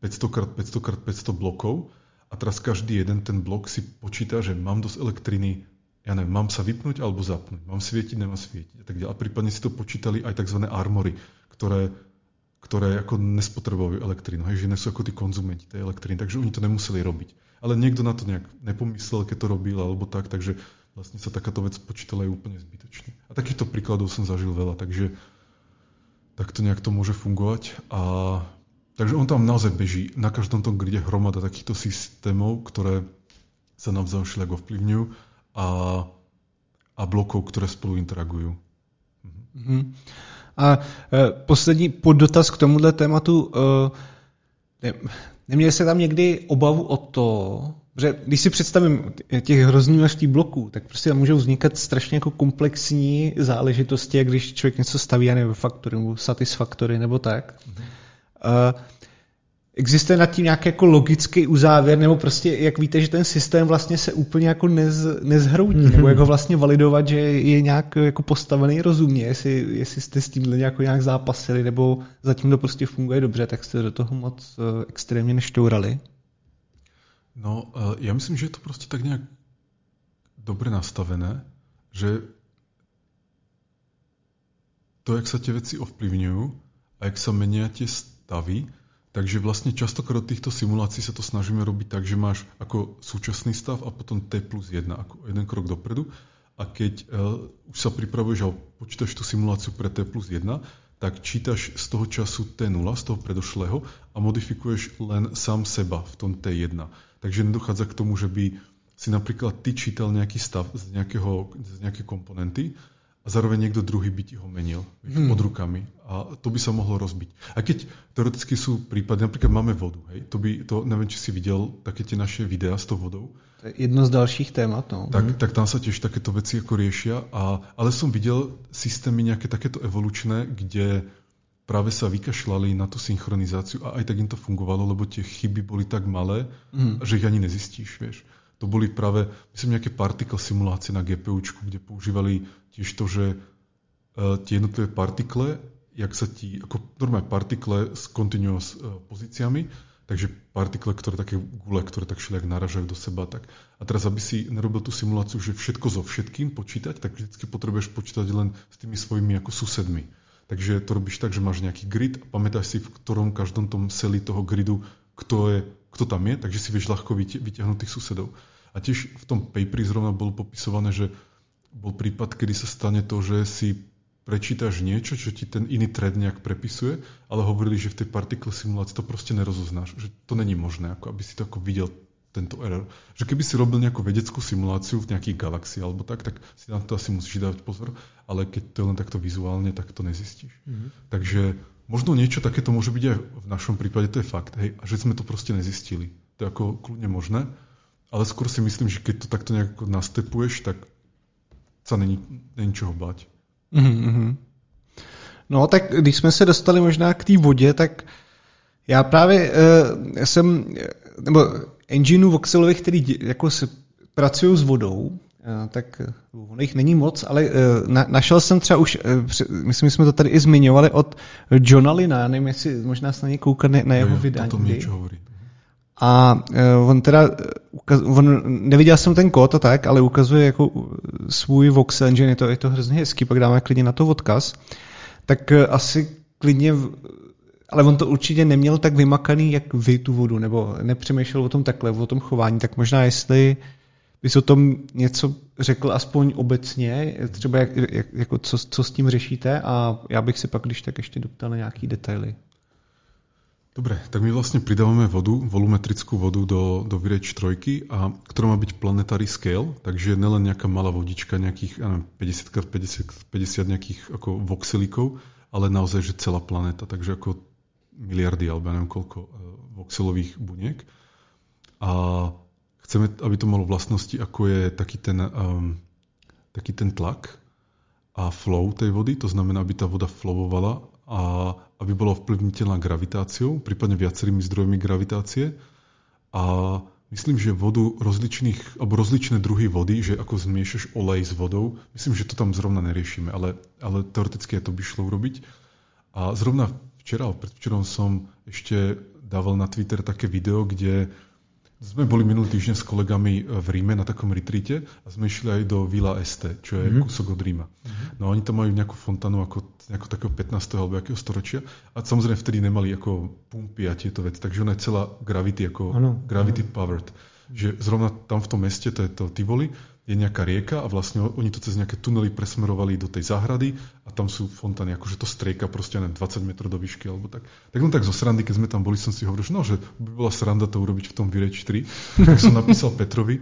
500x500x500 blokov a teraz každý jeden ten blok si počíta, že mám dosť elektriny, ja neviem, mám sa vypnúť alebo zapnúť, mám svietiť, nemám svietiť a tak ďalej. A prípadne si to počítali aj tzv. armory, ktoré, ktoré ako nespotrebujú elektrínu, hej, že nie sú ako tí konzumenti tej elektriny, takže oni to nemuseli robiť. Ale niekto na to nejak nepomyslel, keď to robil alebo tak, takže vlastne sa takáto vec počítala aj úplne zbytočne. A takýchto príkladov som zažil veľa, takže tak to nejak to môže fungovať. A, takže on tam naozaj beží. Na každom tom gride hromada takýchto systémov, ktoré sa navzájom všelijak ovplyvňujú a, a blokov, ktoré spolu interagujú. Mm-hmm. A e, poslední poddotaz k tomuhle tématu. E, ne, neměli jste tam někdy obavu o to, že když si představím těch hrozný množství bloků, tak prostě tam můžou vznikat strašně jako komplexní záležitosti, jak když člověk něco staví, já nevím, faktory nebo satisfaktory nebo tak. Mm-hmm. Uh, existuje nad tím nějaký jako logický uzávěr, nebo prostě jak víte, že ten systém vlastně se úplně jako nez, nezhroutí, mm-hmm. nebo jak ho vlastně validovat, že je nějak jako postavený rozumně, jestli, jestli jste s tímhle nějak, nějak zápasili, nebo zatím to prostě funguje dobře, tak jste do toho moc uh, extrémně neštourali. No, e, ja myslím, že je to proste tak nejak dobre nastavené, že to, jak sa tie veci ovplyvňujú a jak sa menia tie stavy, takže vlastne častokrát od týchto simulácií sa to snažíme robiť tak, že máš ako súčasný stav a potom T plus 1, ako jeden krok dopredu. A keď uh, už sa pripravuješ a počítaš tú simuláciu pre T plus 1, tak čítaš z toho času T0, z toho predošlého a modifikuješ len sám seba v tom T1. Takže nedochádza k tomu, že by si napríklad ty čítal nejaký stav z, nejakého, z nejaké komponenty zároveň niekto druhý by ti ho menil hmm. pod rukami. A to by sa mohlo rozbiť. A keď teoreticky sú prípady, napríklad máme vodu, hej, to by, to neviem, či si videl také tie naše videá s tou vodou. To je jedno z dalších témat. No. Tak, hmm. tak tam sa tiež takéto veci ako riešia. A, ale som videl systémy nejaké takéto evolučné, kde práve sa vykašľali na tú synchronizáciu a aj tak im to fungovalo, lebo tie chyby boli tak malé, mm. že ich ani nezistíš, vieš. To boli práve, myslím, nejaké particle simulácie na GPUčku, kde používali tiež to, že uh, tie jednotlivé partikle, jak sa ti, ako normálne partikle s continuous uh, pozíciami, takže partikle, ktoré také gule, ktoré tak všelijak naražajú do seba. Tak. A teraz, aby si nerobil tú simuláciu, že všetko so všetkým počítať, tak vždy potrebuješ počítať len s tými svojimi ako susedmi. Takže to robíš tak, že máš nejaký grid a pamätáš si, v ktorom každom tom seli toho gridu, kto, je, kto tam je, takže si vieš ľahko vyťahnuť tých susedov. A tiež v tom paperi zrovna bolo popisované, že bol prípad, kedy sa stane to, že si prečítaš niečo, čo ti ten iný thread nejak prepisuje, ale hovorili, že v tej particle simulácii to proste nerozoznáš, že to není možné, ako aby si to ako videl tento error. Že keby si robil nejakú vedeckú simuláciu v nejakých galaxii alebo tak, tak si na to asi musíš dávať pozor, ale keď to je len takto vizuálne, tak to nezistíš. Mm-hmm. Takže možno niečo takéto môže byť aj v našom prípade, to je fakt, hej, a že sme to proste nezistili. To je ako kľudne možné, ale skôr si myslím, že keď to takto nejak nastepuješ, tak sa není, není čoho bať. Mm-hmm. No tak když jsme se dostali možná k té vodě, tak já právě uh, jsem, nebo engineů voxelových, který jako se pracují s vodou, Eh, tak eh, ono jich není moc, ale eh, na, našel jsem třeba už, myslím, že jsme to tady i zmiňovali, od Johna Lina, nevím, jestli možná se na něj koukat na jeho vydání. A on teda, on, neviděl jsem ten kód a tak, ale ukazuje jako svůj voxel engine, je to, je to hrozně hezký, pak dáme klidně na to odkaz. Tak asi klidně, ale on to určitě neměl tak vymakaný, jak vy tu vodu, nebo nepřemýšlel o tom takhle, o tom chování, tak možná jestli bys o tom něco řekl aspoň obecně, třeba jak, jak, jako co, co s tím řešíte a já bych si pak když tak ještě doptal na nějaký detaily. Dobre, tak my vlastne pridávame vodu, volumetrickú vodu do, do Virač 3, a, ktorá má byť planetary scale, takže nelen nejaká malá vodička, nejakých 50 50, 50 nejakých ako voxelíkov, ale naozaj, že celá planéta, takže ako miliardy, alebo neviem koľko uh, voxelových buniek. A Chceme, aby to malo vlastnosti, ako je taký ten, um, taký ten tlak a flow tej vody, to znamená, aby tá voda flowovala a aby bola vplyvniteľná gravitáciou, prípadne viacerými zdrojmi gravitácie. A myslím, že vodu rozličných, alebo rozličné druhy vody, že ako zmiešaš olej s vodou, myslím, že to tam zrovna neriešime, ale, ale teoreticky to by šlo urobiť. A zrovna včera, predvčerom som ešte dával na Twitter také video, kde sme boli minulý týždeň s kolegami v Ríme na takom retreate a sme išli aj do Villa Este, čo je mm-hmm. kúsok od Ríma. Mm-hmm. No oni tam majú nejakú fontanu ako, ako takého 15. alebo akého storočia a samozrejme vtedy nemali ako pumpy a tieto veci, takže ona je celá gravity, ako ano, gravity ano. powered. Že zrovna tam v tom meste, to je to Tivoli, je nejaká rieka a vlastne oni to cez nejaké tunely presmerovali do tej záhrady a tam sú fontány, akože to strieka proste na 20 metrov do výšky alebo tak. Tak len tak zo srandy, keď sme tam boli, som si hovoril, že no, že by bola sranda to urobiť v tom Vireč 3. Tak som napísal Petrovi,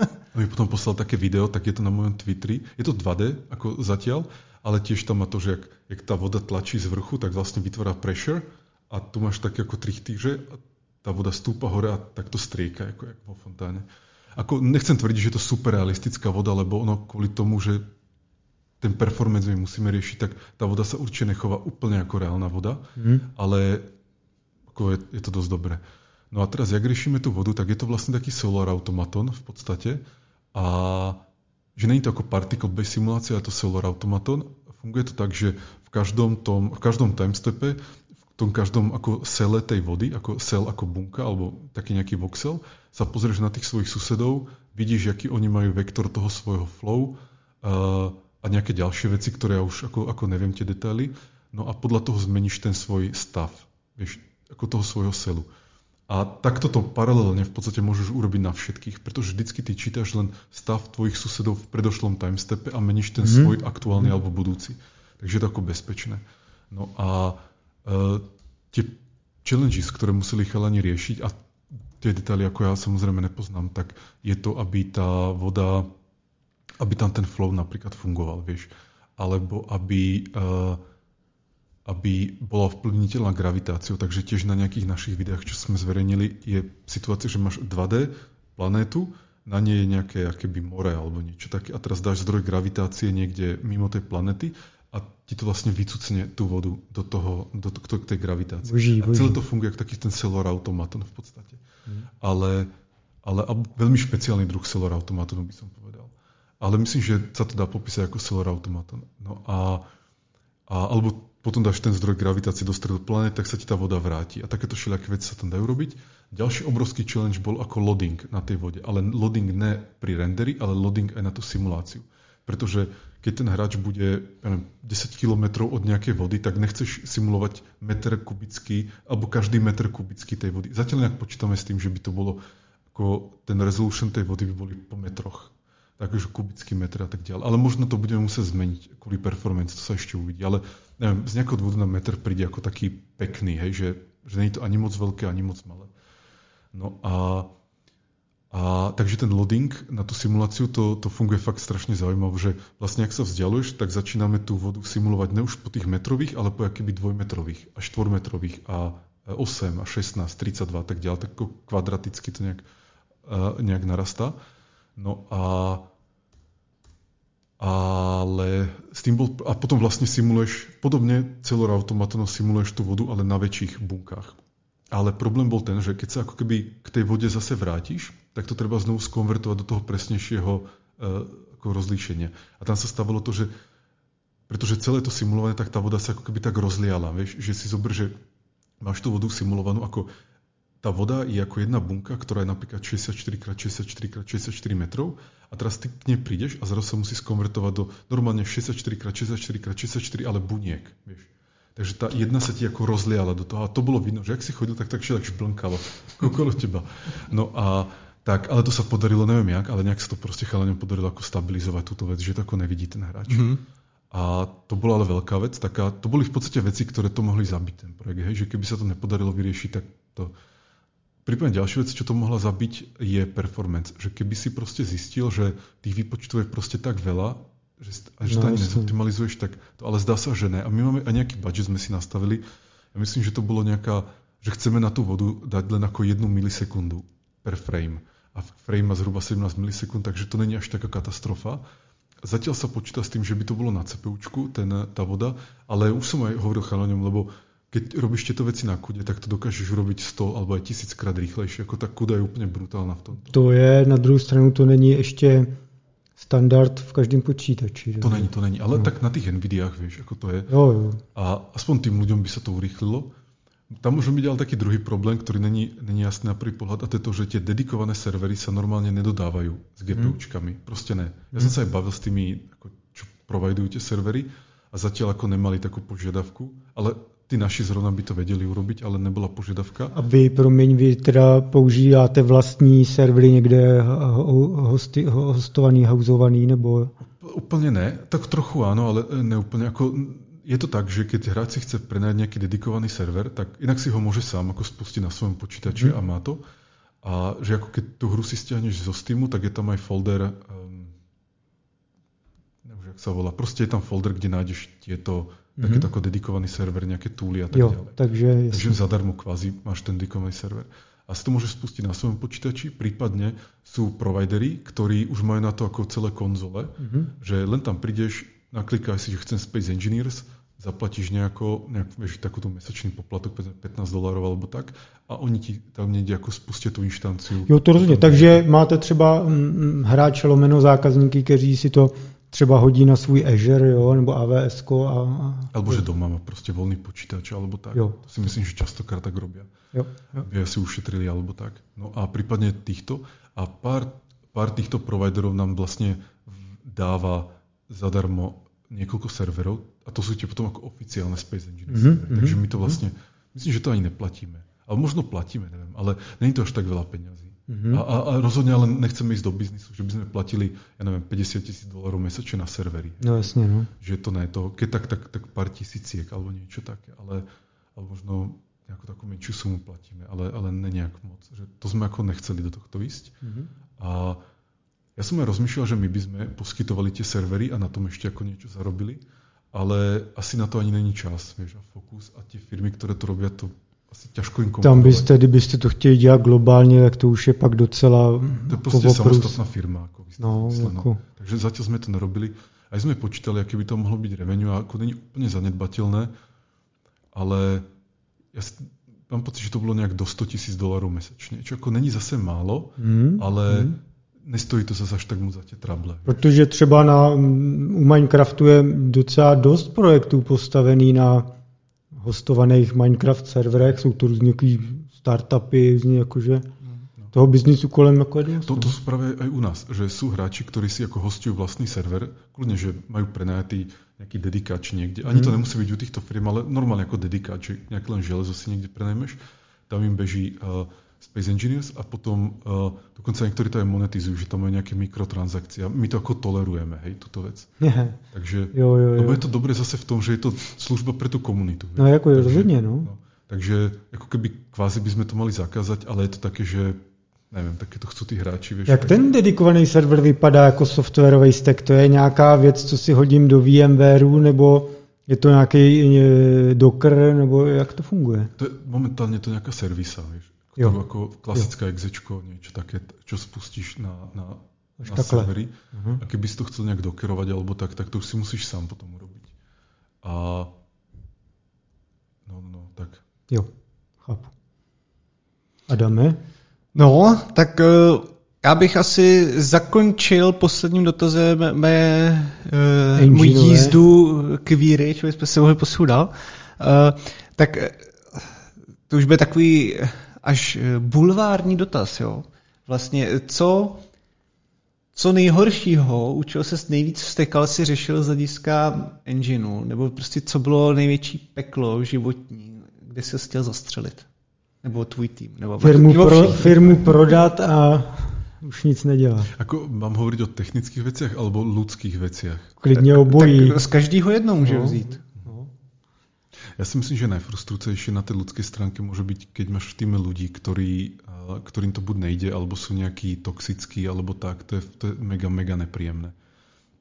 a mi potom poslal také video, tak je to na mojom Twitteri. Je to 2D, ako zatiaľ, ale tiež tam má to, že jak, jak tá voda tlačí z vrchu, tak vlastne vytvára pressure a tu máš také ako trichtýže a tá voda stúpa hore a tak to strieka, ako, ako vo fontáne. Ako, nechcem tvrdiť, že je to super realistická voda, lebo ono kvôli tomu, že ten performance my musíme riešiť, tak tá voda sa určite nechová úplne ako reálna voda, mm. ale ako je, je to dosť dobré. No a teraz, jak riešime tú vodu, tak je to vlastne taký solar automaton v podstate a že není to ako particle-based simulácia, je to solar automaton. Funguje to tak, že v každom, tom, v každom timestepe, tom každom ako sele tej vody, ako sel ako bunka alebo taký nejaký voxel, sa pozrieš na tých svojich susedov, vidíš, aký oni majú vektor toho svojho flow uh, a nejaké ďalšie veci, ktoré ja už ako, ako neviem tie detaily. No a podľa toho zmeníš ten svoj stav, vieš, ako toho svojho selu. A takto to paralelne v podstate môžeš urobiť na všetkých, pretože vždycky ty čítaš len stav tvojich susedov v predošlom timestepe a meníš ten mm. svoj aktuálny mm. alebo budúci. Takže je to ako bezpečné. No a tie challenges, ktoré museli chalani riešiť, a tie detaily, ako ja samozrejme nepoznám, tak je to, aby tá voda, aby tam ten flow napríklad fungoval, vieš. Alebo aby, uh, aby bola vplyvniteľná gravitáciou. Takže tiež na nejakých našich videách, čo sme zverejnili, je situácia, že máš 2D planétu, na nej je nejaké akéby more alebo niečo také a teraz dáš zdroj gravitácie niekde mimo tej planety a ti to vlastne vycucne tú vodu do toho, do, do, do tej gravitácie. Boží, boží. A celé to funguje ako taký ten solar automaton v podstate. Mm. Ale, ale a veľmi špeciálny druh solar automatonu by som povedal. Ale myslím, že sa to dá popísať ako solar automaton. No a, a alebo potom dáš ten zdroj gravitácie do stredu planet, tak sa ti tá voda vráti. A takéto všelijaké veci sa tam dajú robiť. Ďalší obrovský challenge bol ako loading na tej vode. Ale loading ne pri renderi, ale loading aj na tú simuláciu. Pretože keď ten hráč bude neviem, 10 km od nejakej vody, tak nechceš simulovať meter kubický alebo každý meter kubický tej vody. Zatiaľ nejak počítame s tým, že by to bolo ako ten resolution tej vody by boli po metroch. Takže kubický metr a tak ďalej. Ale možno to budeme musieť zmeniť kvôli performance, to sa ešte uvidí. Ale neviem, z nejakého dôvodu na meter príde ako taký pekný, hej, že, že nie je to ani moc veľké, ani moc malé. No a a takže ten loading na tú simuláciu, to, to funguje fakt strašne zaujímavé, že vlastne ak sa vzdialuješ, tak začíname tú vodu simulovať ne už po tých metrových, ale po akýby dvojmetrových a štvormetrových a 8 a 16, 32 a tak ďalej, tak kvadraticky to nejak, uh, nejak narastá. No a ale s tým bol, a potom vlastne simuluješ, podobne celou automatom simuluješ tú vodu, ale na väčších bunkách. Ale problém bol ten, že keď sa ako keby k tej vode zase vrátiš, tak to treba znovu skonvertovať do toho presnejšieho uh, ako rozlíšenia. A tam sa stávalo to, že pretože celé to simulované, tak tá voda sa ako keby tak rozliala. Vieš, že si zober, že máš tú vodu simulovanú ako tá voda je ako jedna bunka, ktorá je napríklad 64x64x64 metrov a teraz ty k nej prídeš a zrazu sa musí skonvertovať do normálne 64x64x64, ale buniek. Vieš. Takže tá jedna sa ti ako rozliala do toho a to bolo vidno, že ak si chodil, tak tak všetko šblnkalo okolo teba. No a tak, ale to sa podarilo, neviem jak, ale nejak sa to proste chalaňom podarilo ako stabilizovať túto vec, že to ako nevidí ten hráč. Mm-hmm. A to bola ale veľká vec, taká, to boli v podstate veci, ktoré to mohli zabiť ten projekt, hej, že keby sa to nepodarilo vyriešiť, tak to, Prípadne ďalšia vec, čo to mohla zabiť, je performance. Že keby si proste zistil, že tých výpočtov je proste tak veľa, že, a že no, to ani nezoptimalizuješ, tak to ale zdá sa, že ne. A my máme aj nejaký budget sme si nastavili. Ja myslím, že to bolo nejaká, že chceme na tú vodu dať len ako jednu milisekundu per frame. A frame má zhruba 17 milisekúnd, takže to není až taká katastrofa. Zatiaľ sa počíta s tým, že by to bolo na CPUčku, ten, tá voda, ale už som aj hovoril chalaňom, lebo keď robíš tieto veci na kude, tak to dokážeš urobiť 100 alebo aj 1000 krát rýchlejšie. Ako tá kuda je úplně brutálna v tom. To je, na druhou stranu to není ještě standard v každém počítači. To není, to není, ale no. tak na tých Nvidiách, vieš, ako to je. Jo, jo. A aspoň tým ľuďom by sa to urýchlilo. Tam môže byť ale taký druhý problém, ktorý není, není jasný na prvý pohľad, a to je to, že tie dedikované servery sa normálne nedodávajú s GPUčkami. Hmm. Proste ne. Ja som sa aj bavil s tými, ako, čo providujú tie servery a zatiaľ ako nemali takú požiadavku, ale Ty naši zrovna by to vedeli urobiť, ale nebyla požadavka. A vy, promiň, vy teda používáte vlastní servery někde hosti, hostovaný, hauzovaný, nebo? Úplně ne, tak trochu áno, ale neúplně. Ako, je to tak, že keď hráč si chce prenajať nejaký dedikovaný server, tak inak si ho môže sám ako spustiť na svojom počítači hmm. a má to. A že ako keď tú hru si stiahneš zo Steamu, tak je tam aj folder, um, neviem, jak sa volá, proste je tam folder, kde nájdeš tieto mm-hmm. taký ako dedikovaný server, nejaké túly a tak jo, ďalej. Takže, takže zadarmo kvázi máš ten dedikovaný server. A si to môžeš spustiť na svojom počítači, prípadne sú providery, ktorí už majú na to ako celé konzole, mm-hmm. že len tam prídeš, naklikáš si, že chcem Space Engineers, zaplatíš nejako, nejak, vieš, takúto mesačný poplatok, 15 dolárov alebo tak, a oni ti tam niekde ako spustia tú inštanciu. Jo, to rozumiem. Takže máte třeba mm, mm, hráče lomeno zákazníky, kteří si to třeba hodí na svůj Azure, jo, nebo AWS. A, a... Alebo že doma má prostě volný počítač, alebo tak. Jo. To si myslím, že častokrát tak robia. Jo, jo. Aby si ušetrili, alebo tak. No a prípadne týchto. A pár, pár týchto providerov nám vlastne dáva zadarmo niekoľko serverov a to sú tie potom ako oficiálne Space Engine mm-hmm. Takže my to mhm. vlastne, myslím, že to ani neplatíme. Ale možno platíme, neviem, ale není to až tak veľa peňazí. Mm-hmm. A, a, a rozhodne ale nechceme ísť do biznisu, že by sme platili, ja neviem, 50 tisíc dolárov mesačne na servery. No jasne, no. Že to ne, to, keď tak, tak, tak pár tisíciek alebo niečo také, ale, ale možno nejakú takú menšiu sumu platíme, ale, ale ne nejak moc. Že to sme ako nechceli do tohto ísť. Mm-hmm. A ja som aj rozmýšľal, že my by sme poskytovali tie servery a na tom ešte ako niečo zarobili, ale asi na to ani není čas, vieš, a fokus a tie firmy, ktoré to robia, to asi ťažko im Tam byste, kdybyste to chtěli dělat globálně, tak to už je pak docela... To je prostě samostatná firma. Ako no, ako... Takže zatiaľ sme to nerobili. Aj sme počítali, aké by to mohlo byť revenue, a ako není úplne zanedbateľné, ale ja si, mám pocit, že to bylo nějak do 100 tisíc dolarů mesačně, čo ako není zase málo, mm, ale mm. Nestojí to zase až tak moc za tie trable. Protože třeba na, u Minecraftu je docela dost projektů postavený na hostovaných Minecraft serverech, jsou to různě startupy, různě jakože toho biznisu kolem jako je to, to sú práve aj u nás, že sú hráči, ktorí si ako hostujú vlastný server, kľudne, že majú prenajatý nejaký dedikáč niekde. Ani mm. to nemusí byť u týchto firm, ale normálne ako dedikáč, že nejaké len železo si niekde prenajmeš, tam im beží uh, Space Engineers a potom uh, dokonca niektorí to aj monetizujú, že tam majú nejaké mikrotransakcie. My to ako tolerujeme, hej, túto vec. Yeah. Takže, jo, jo, jo. lebo je to dobré zase v tom, že je to služba pre tú komunitu. No ako je rozhodne, no. no. Takže ako keby kvázi by sme to mali zakázať, ale je to také, že nevím, taky to chcú tí hráči. Vieš, Jak ten dedikovaný server vypadá jako softwarový stack? To je nějaká věc, co si hodím do VMwareu, nebo je to nějaký e, Docker, nebo jak to funguje? To je, momentálně to nějaká servisa, vieš. Jo. ako klasická exečko, niečo také, čo spustíš na, na Až na takhle. servery. Uh-huh. A keby si to chcel nejak dokerovať alebo tak, tak to už si musíš sám potom urobiť. A no, no, no tak. Jo, chápu. Adame? No, tak uh, já bych asi zakončil posledním dotazem mé, uh, můj jízdu k víry, čo jsme se mohli posudat. Uh, tak to už bude takový až bulvární dotaz, jo. Vlastně, co, co nejhoršího, u čeho se nejvíc vstekal, si řešil z hlediska engineu, nebo prostě co bylo největší peklo životní, kde se chtěl zastřelit? Nebo tvůj tým? Nebo firmu, pro, firmu prodat a už nic nedělá. Ako mám hovoriť o technických veciach alebo ľudských veciach? Klidně obojí. Tak z každého jednou může no. vzít. Ja si myslím, že najfrustrujúcejšie na tej ľudskej stránke môže byť, keď máš v týme ľudí, ktorí, ktorým to buď nejde, alebo sú nejakí toxickí, alebo tak. To je, to je mega, mega nepríjemné.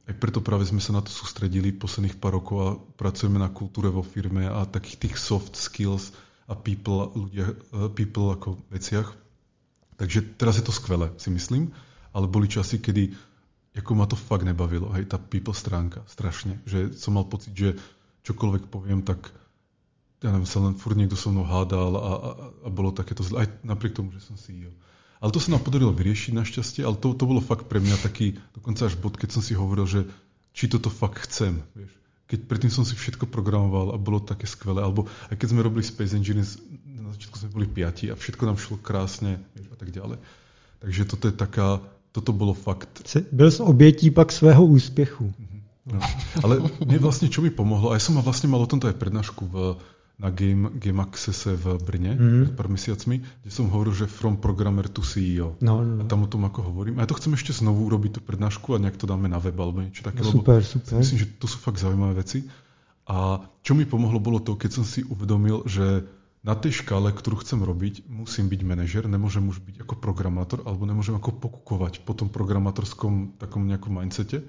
Aj preto práve sme sa na to sústredili posledných pár rokov a pracujeme na kultúre vo firme a takých tých soft skills a people, ľudia, people ako veciach. Takže teraz je to skvelé, si myslím, ale boli časy, kedy ako ma to fakt nebavilo, hej, tá people stránka, strašne, že som mal pocit, že čokoľvek poviem, tak ja neviem, sa len furt niekto so mnou hádal a, a, a bolo takéto zle, aj napriek tomu, že som CEO. Ale to sa nám podarilo vyriešiť našťastie, ale to, to bolo fakt pre mňa taký, dokonca až bod, keď som si hovoril, že či toto fakt chcem, vieš. Keď predtým som si všetko programoval a bolo také skvelé, alebo aj keď sme robili Space Engineers, na začiatku sme boli piati a všetko nám šlo krásne vieš, a tak ďalej. Takže toto je taká, toto bolo fakt. Byl z obětí pak svého úspěchu. No. Ale mne vlastne, čo mi pomohlo, aj som ma vlastne mal o tomto aj prednášku v na Game, Game Accesse v Brne mm. pred pár mesiacmi, kde som hovoril, že from programmer to CEO. No, no, no. A tam o tom ako hovorím. A ja to chcem ešte znovu urobiť tú prednášku a nejak to dáme na web alebo niečo také. No, super, super. Myslím, že to sú fakt zaujímavé veci. A čo mi pomohlo bolo to, keď som si uvedomil, že na tej škále, ktorú chcem robiť, musím byť manažer, nemôžem už byť ako programátor, alebo nemôžem ako pokukovať po tom programátorskom takom nejakom mindsete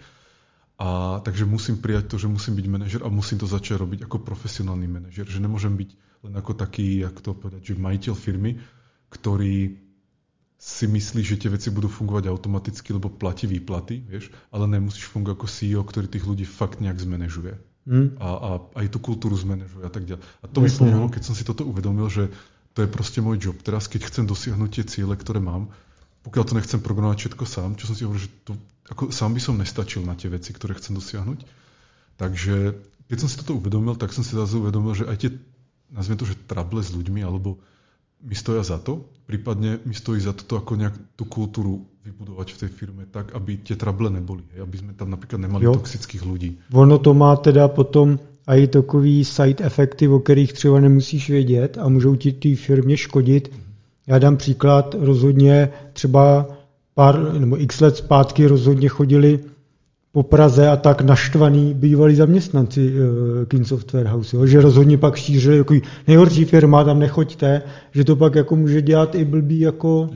a takže musím prijať to, že musím byť manažer a musím to začať robiť ako profesionálny manažer. Že nemôžem byť len ako taký, jak to povedať, že majiteľ firmy, ktorý si myslí, že tie veci budú fungovať automaticky, lebo platí výplaty, vieš, ale nemusíš fungovať ako CEO, ktorý tých ľudí fakt nejak zmanéžuje. Hmm. A, a aj tú kultúru zmanéžuje a tak ďalej. A to mi pomohlo, no. keď som si toto uvedomil, že to je proste môj job. Teraz, keď chcem dosiahnuť tie ciele, ktoré mám, pokiaľ to nechcem programovať všetko sám, čo som si hovoril, že to, ako sám by som nestačil na tie veci, ktoré chcem dosiahnuť. Takže keď som si toto uvedomil, tak som si zase uvedomil, že aj tie, nazvime to, že trable s ľuďmi, alebo mi stoja za to, prípadne mi stojí za to, ako nejak tú kultúru vybudovať v tej firme tak, aby tie trable neboli, aby sme tam napríklad nemali jo. toxických ľudí. Ono to má teda potom aj takový side efekty, o kterých třeba nemusíš vědět a můžou ti té firmě škodit, mm já dám příklad, rozhodně třeba pár nebo x let zpátky rozhodně chodili po Praze a tak naštvaný bývalí zaměstnanci uh, King Software House, jo? že rozhodně pak šířili jako nejhorší firma, tam nechoďte, že to pak jako může dělat i blbý jako uh,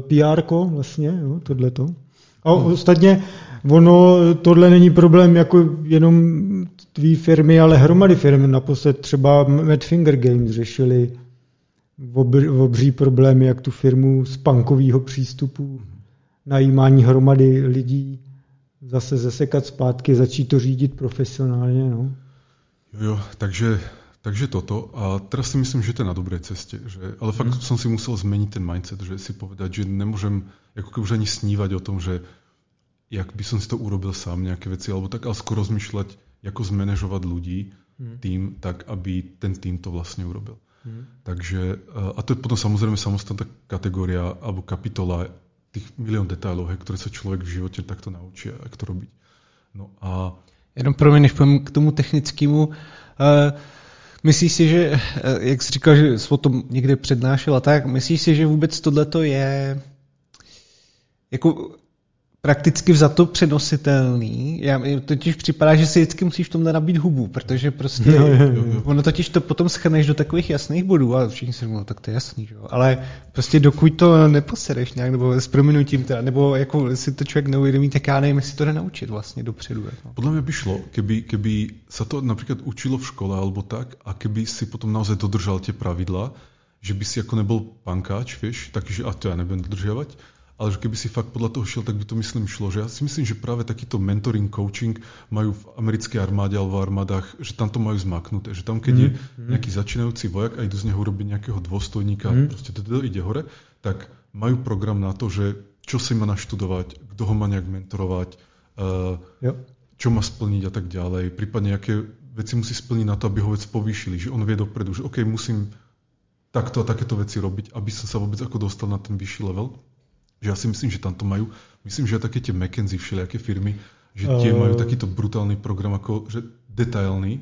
PR vlastně, jo? tohleto. A hmm. ostatně ono, tohle není problém jako jenom tvý firmy, ale hromady firmy. Naposled třeba Mad Finger Games řešili obr, obří problémy, jak tu firmu z punkového přístupu, najímání hromady lidí, zase zesekat zpátky, začít to řídit profesionálně. No. Jo, jo, takže, takže toto. A teraz si myslím, že to je na dobrej ceste. Že, ale fakt hmm. som si musel zmeniť ten mindset, že si povedať, že nemôžem ako už ani snívať o tom, že jak by som si to urobil sám nejaké veci, alebo tak, ale skôr rozmýšľať, ako zmanéžovať ľudí hmm. tým, tak aby ten tým to vlastne urobil. Hmm. Takže, a to je potom samozrejme samostatná kategória alebo kapitola tých milión detailov, ktoré sa človek v živote takto naučí, jak to robiť. No a... Jenom pro mě, než k tomu technickému, uh, myslíš si, že, uh, jak jsi říkal, že jsi o tom někde přednášel a tak, myslíš si, že vůbec tohleto je jako prakticky vzato přenositelný. Já, totiž připadá, že si vždycky musíš v tomhle nabít hubu, protože prostě no, jo, jo. ono totiž to potom schrneš do takových jasných bodů a všichni si říkají, no, tak to je jasný, že? ale prostě dokud to neposereš nějak, nebo s prominutím teda, nebo jako si to člověk neuvědomí, tak já nevím, jestli to jde naučit vlastně dopředu. Jako. Podle mě by šlo, keby, keby sa to například učilo v škole alebo tak a keby si potom naozaj dodržal tie pravidla, že by si ako nebol pankáč, vieš, takže a to ja nebudem dodržiavať, ale že keby si fakt podľa toho šiel, tak by to myslím šlo. Že ja si myslím, že práve takýto mentoring, coaching majú v americkej armáde alebo v armádach, že tam to majú zmaknuté. Že tam, keď mm. je mhm. nejaký začínajúci vojak a idú z neho urobiť nejakého dôstojníka, mm. proste to ide hore, tak majú program na to, že čo si má naštudovať, kto ho má nejak mentorovať, uh, čo má splniť a tak ďalej. Prípadne, aké veci musí splniť na to, aby ho vec povýšili. Že on vie dopredu, že OK, musím takto a takéto veci robiť, aby som sa vôbec ako dostal na ten vyšší level že ja si myslím, že tam to majú, myslím, že aj také tie McKenzie, všelijaké firmy, že tie uh, majú takýto brutálny program, ako, že detailný.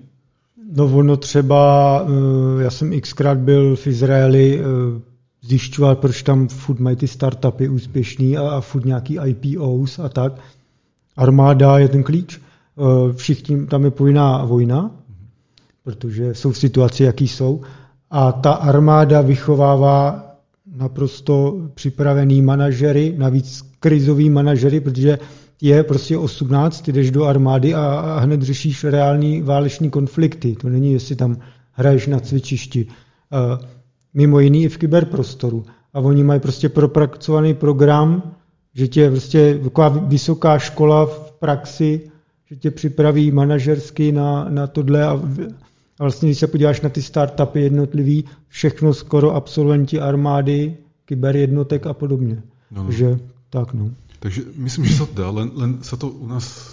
No ono třeba, uh, já jsem xkrát byl v Izraeli, uh, zjišťoval, proč tam furt mají ty startupy úspěšný a, a furt nějaký IPOs a tak. Armáda je ten klíč. Uh, všichni, tam je povinná vojna, protože jsou v situaci, jaký jsou. A ta armáda vychovává naprosto připravený manažery, navíc krizový manažery, protože je prostě 18, ty jdeš do armády a, hned řešíš reální váleční konflikty. To není, jestli tam hraješ na cvičišti. Uh, mimo jiný i v kyberprostoru. A oni mají prostě propracovaný program, že tě prostě taková vysoká škola v praxi, že tě připraví manažersky na, na tohle a a vlastně, když se podíváš na ty startupy jednotlivý, všechno skoro absolventi armády, kyberjednotek a podobně. No, no. Takže tak no. Takže myslím, že sa dá, len, len sa to u nás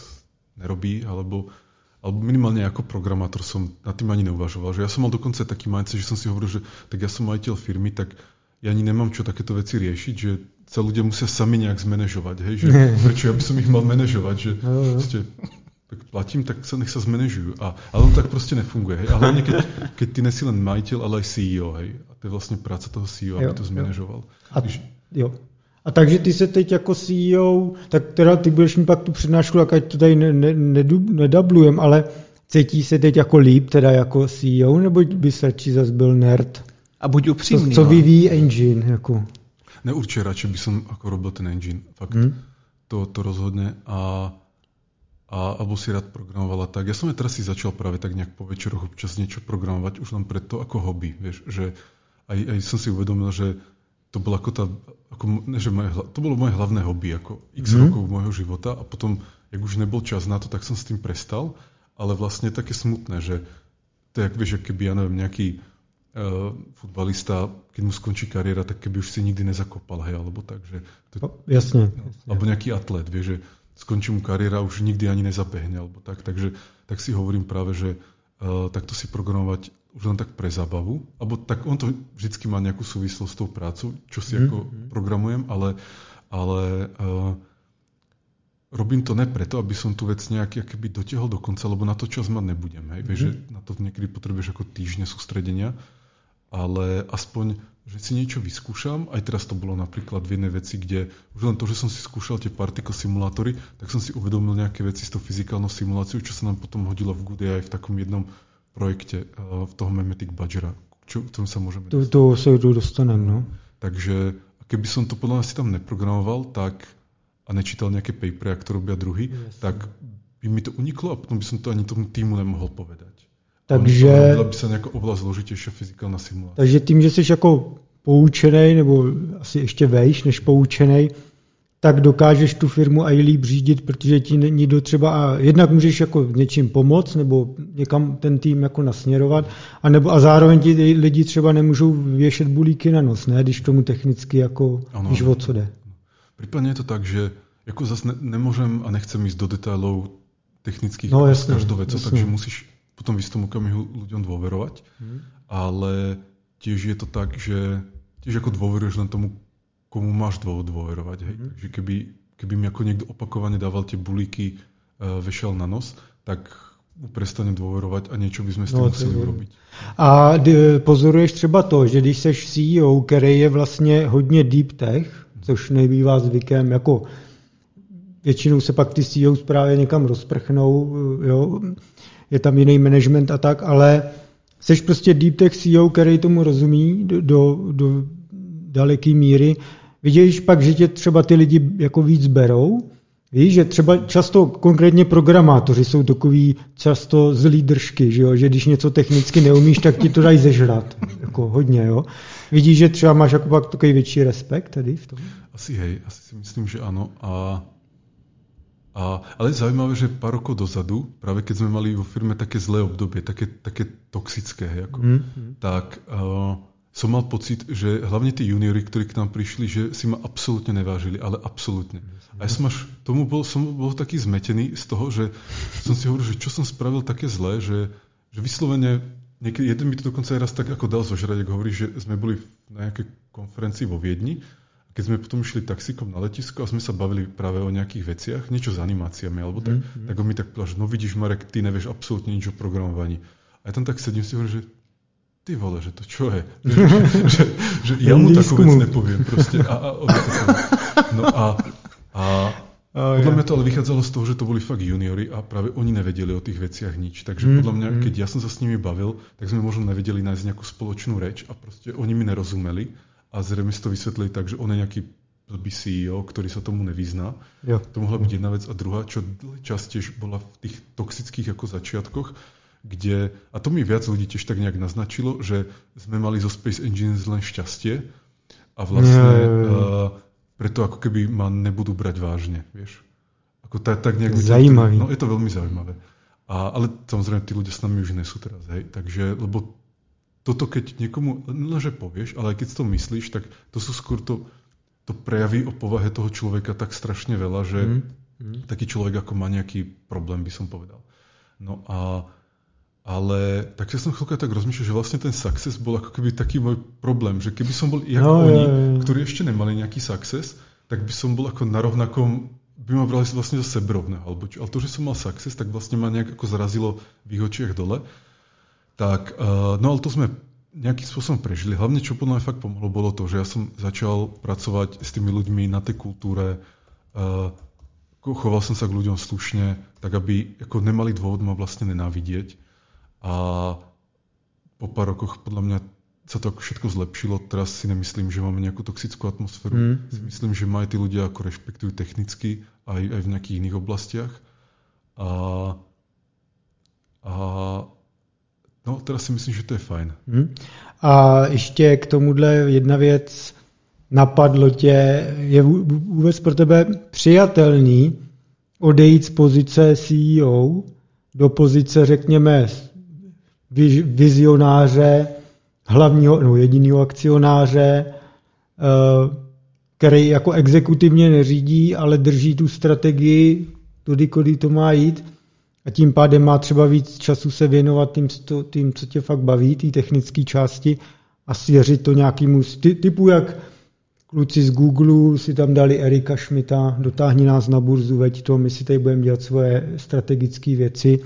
nerobí, alebo, alebo minimálne ako programátor som nad tým ani neuvažoval. Že ja som mal dokonca taký mindset, že som si hovoril, že tak ja som majiteľ firmy, tak ja ani nemám čo takéto veci riešiť, že sa ľudia musia sami nejak zmanéžovať, hej, že prečo ja by som ich mal manažovať, že no, no. Ste, tak platím, tak sa nech sa zmanéžujú. A, ale to tak proste nefunguje. Hej. A hlavne, keď, keď ty nesi len majiteľ, ale aj CEO. Hej. A to je vlastne práca toho CEO, aby to zmanéžoval. A, Když... jo. A takže ty se teď jako CEO, tak teda ty budeš mít pak tu přednášku, tak ať to tady ne, ne, nedublujem, ale cítí se teď jako líp, teda jako CEO, nebo by se či zase byl nerd? A buď upřímný. Co, co no. vyvíjí engine? Jako? Ne, určite radšej by som ako robil ten engine. Fakt, hmm. to, to rozhodne. A a, alebo si rád programovala tak. Ja som aj teraz si začal práve tak nejak po večeroch občas niečo programovať, už len preto ako hobby, vieš, že aj, aj som si uvedomil, že to bolo ako tá, ako, ne, že moje, to bolo moje hlavné hobby, ako x mm. rokov môjho života a potom, jak už nebol čas na to, tak som s tým prestal, ale vlastne také smutné, že to je, jak vieš, keby, ja neviem, nejaký uh, futbalista, keď mu skončí kariéra, tak keby už si nikdy nezakopal, hej, alebo tak, že... To, jasne, no, jasne. Alebo nejaký atlet, vieš, že skončí mu kariéra, už nikdy ani nezabehne, alebo tak. Takže tak si hovorím práve, že uh, takto si programovať už len tak pre zábavu, alebo tak on to vždycky má nejakú súvislosť s tou prácou, čo si mm. ako mhm. programujem, ale, ale uh, robím to ne preto, aby som tú vec nejak keby dotiahol do konca, lebo na to čas mať nebudem. Hej. Mm. Vieš, že na to niekedy potrebuješ ako týždne sústredenia, ale aspoň že si niečo vyskúšam. Aj teraz to bolo napríklad v jednej veci, kde už len to, že som si skúšal tie particle simulátory, tak som si uvedomil nejaké veci s tou fyzikálnou simuláciou, čo sa nám potom hodilo v Goody aj v takom jednom projekte uh, v toho Memetic Badgera, čo, ktorom sa môžeme to, to sa dostanem, no. Takže keby som to podľa nás si tam neprogramoval, tak a nečítal nejaké papery, ak to robia druhý, yes. tak by mi to uniklo a potom by som to ani tomu týmu nemohol povedať. Takže... Byla by se nějaká oblast zložitější fyzikální simulace. Takže tím, že jsi jako poučený, nebo asi ještě vejš než poučený, tak dokážeš tu firmu i líp řídit, protože ti není do třeba, a jednak můžeš jako něčím pomoct, nebo někam ten tým jako nasměrovat, a, nebo, a zároveň ti lidi třeba nemůžou věšet bulíky na nos, ne, když tomu technicky jako ano, víš, o co jde. Případně je to tak, že jako zase ne, nemůžem a nechcem jít do detailů technických no, jasne, každou vecou, takže musíš potom v istom okamihu ľuďom dôverovať, mm. ale tiež je to tak, že tiež ako dôveruješ len tomu, komu máš dôvod dôverovať. Hej. Mm. Takže keby, keby mi ako niekto opakovane dával tie bulíky, uh, vešal na nos, tak mu prestane dôverovať a niečo by sme s tým no, museli urobiť. A pozoruješ třeba to, že když seš CEO, který je vlastně hodně deep tech, což nebývá zvykem, jako většinou se pak ty CEO právě někam rozprchnou, jo, je tam jiný management a tak, ale jsi prostě deep tech CEO, který tomu rozumí do, do, do daleké míry. Vidíš pak, že tě třeba ty lidi jako víc berou, Víš, že třeba často konkrétně programátoři jsou takový často zlí držky, že, jo? že když něco technicky neumíš, tak ti to dají zežrat. Jako hodně, jo. vidíš, že třeba máš jako pak takový větší respekt tady v tom? Asi hej, asi si myslím, že áno. A, a, ale je zaujímavé, že pár rokov dozadu, práve keď sme mali vo firme také zlé obdobie, také, také toxické, ako, mm-hmm. tak uh, som mal pocit, že hlavne tí juniori, ktorí k nám prišli, že si ma absolútne nevážili, ale absolútne. A ja som až tomu bol, som bol taký zmetený z toho, že som si hovoril, že čo som spravil také zlé, že, že vyslovene, niekedy, jeden mi to dokonca aj raz tak ako dal zožrať, ako hovorí, že sme boli na nejakej konferencii vo Viedni keď sme potom išli taxikom na letisko a sme sa bavili práve o nejakých veciach, niečo s animáciami alebo tak, mm-hmm. tak on mi tak povedal, že no vidíš Marek, ty nevieš absolútne nič o programovaní. A ja tam tak sedím si hovorím, že ty vole, že to čo je? Že, že, že ja mu takú vec nepoviem proste. A, a, no a, a oh, podľa mňa to ale vychádzalo z toho, že to boli fakt juniori a práve oni nevedeli o tých veciach nič. Takže mm, podľa mňa, mm. keď ja som sa s nimi bavil, tak sme možno nevedeli nájsť nejakú spoločnú reč a proste oni mi nerozumeli a zrejme si to vysvetlili tak, že on je nejaký blbý CEO, ktorý sa tomu nevyzná. Jo. To mohla byť jedna vec. A druhá, čo častejšie bola v tých toxických ako začiatkoch, kde, a to mi viac ľudí tiež tak nejak naznačilo, že sme mali zo Space Engines len šťastie a vlastne uh, preto ako keby ma nebudú brať vážne, vieš. Ako tak, tak nejak... Zajímavý. No je to veľmi zaujímavé. A, ale samozrejme, tí ľudia s nami už nie sú teraz, hej. Takže, lebo toto keď niekomu, že povieš, ale aj keď to myslíš, tak to sú skôr to, to prejaví o povahe toho človeka tak strašne veľa, že mm. Mm. taký človek ako má nejaký problém, by som povedal. No a ale tak ja som chvíľka tak rozmýšľal, že vlastne ten success bol ako keby taký môj problém, že keby som bol jak no, oni, je, je. ktorí ešte nemali nejaký success, tak by som bol ako na rovnakom, by ma brali vlastne za sebrovného, alebo čo. Ale to, že som mal success, tak vlastne ma nejak ako zrazilo v ich očiach dole. Tak, uh, no ale to sme nejakým spôsobom prežili. Hlavne, čo podľa mňa fakt pomohlo, bolo to, že ja som začal pracovať s tými ľuďmi na tej kultúre, uh, choval som sa k ľuďom slušne, tak aby ako nemali dôvod ma vlastne nenávidieť a po pár rokoch podľa mňa sa to všetko zlepšilo. Teraz si nemyslím, že máme nejakú toxickú atmosféru. Mm. Si myslím, že majú tí ľudia ako rešpektujú technicky aj, aj v nejakých iných oblastiach. A, a no, teraz si myslím, že to je fajn. Mm. A ještě k tomuhle jedna věc napadlo tě, je vůbec pro tebe přijatelný odejít z pozice CEO do pozice, řekněme, vizionáře, hlavního, no jediného akcionáře, eh, který jako exekutivně neřídí, ale drží tu strategii tudy, to má jít a tím pádem má třeba víc času se věnovat tím, tím co tě fakt baví, té technické části a svěřit to nějakému typu, jak kluci z Google si tam dali Erika Schmidta, dotáhni nás na burzu, veď to, my si tady budeme dělat svoje strategické věci.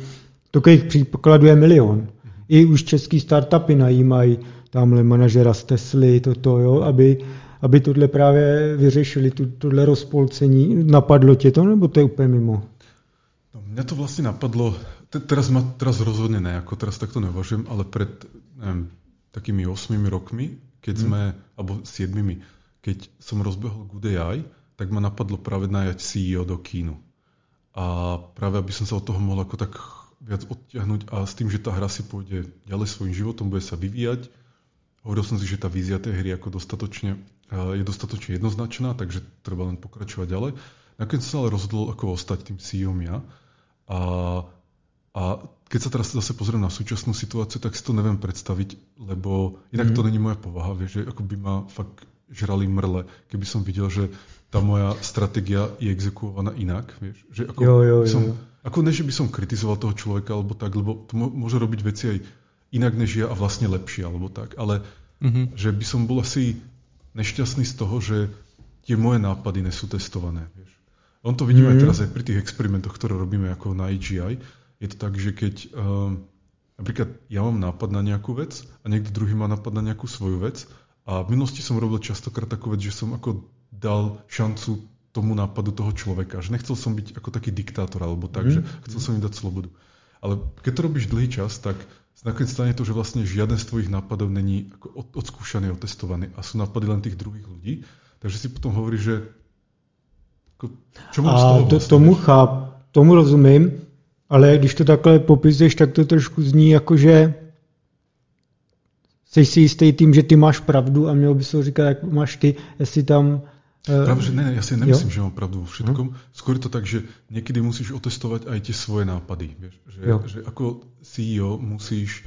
Takových příkladů je milion i už český startupy najímají tamhle manažera z Tesly, toto, jo, aby, aby tohle právě vyřešili, tohle rozpolcení. Napadlo tě to, nebo to je úplně mimo? Mňa to vlastne napadlo, te, teraz, ma, teraz rozhodne ne, ako teraz takto neuvažujem, ale pred neviem, takými 8 rokmi, keď hmm. sme, alebo 7, keď som rozbehol Good AI, tak ma napadlo práve najať CEO do kínu. A práve aby som sa od toho mohol ako tak viac odtiahnuť a s tým, že tá hra si pôjde ďalej svojim životom, bude sa vyvíjať. Hovoril som si, že tá vízia tej hry ako dostatočne, je dostatočne jednoznačná, takže treba len pokračovať ďalej. Nakoniec som sa ale rozhodol, ako ostať tým CEO ja. A, a keď sa teraz zase pozriem na súčasnú situáciu, tak si to neviem predstaviť, lebo inak mm. to není moja povaha, vieš, že ako by ma fakt žrali mrle, keby som videl, že tá moja stratégia je exekuovaná inak, vieš. Že ako jo, jo, jo. Som, ako ne, že by som kritizoval toho človeka alebo tak, lebo to môže robiť veci aj inak než ja a vlastne lepšie alebo tak, ale mm-hmm. že by som bol asi nešťastný z toho, že tie moje nápady nesú testované. Vieš. On to vidíme mm-hmm. teraz aj pri tých experimentoch, ktoré robíme ako na AGI. Je to tak, že keď um, napríklad ja mám nápad na nejakú vec a niekto druhý má nápad na nejakú svoju vec a v minulosti som robil častokrát takú vec, že som ako dal šancu tomu nápadu toho človeka. Že nechcel som byť ako taký diktátor alebo tak, mm. že chcel som im dať slobodu. Ale keď to robíš dlhý čas, tak nakoniec stane to, že vlastne žiaden z tvojich nápadov není ako od, odskúšaný, otestovaný a sú nápady len tých druhých ľudí. Takže si potom hovorí, že ako, čo mám a z to, vlastne, tomu, cháp, tomu rozumím, ale když to takhle popisuješ, tak to trošku zní jako, že jsi si jistý tím, že ty máš pravdu a měl by se říkat, jak máš ty, jestli tam Práve, že ne, ja si nemyslím, jo? že mám pravdu vo všetkom. Hm. Skôr to tak, že niekedy musíš otestovať aj tie svoje nápady. Vieš? Že, že ako CEO musíš,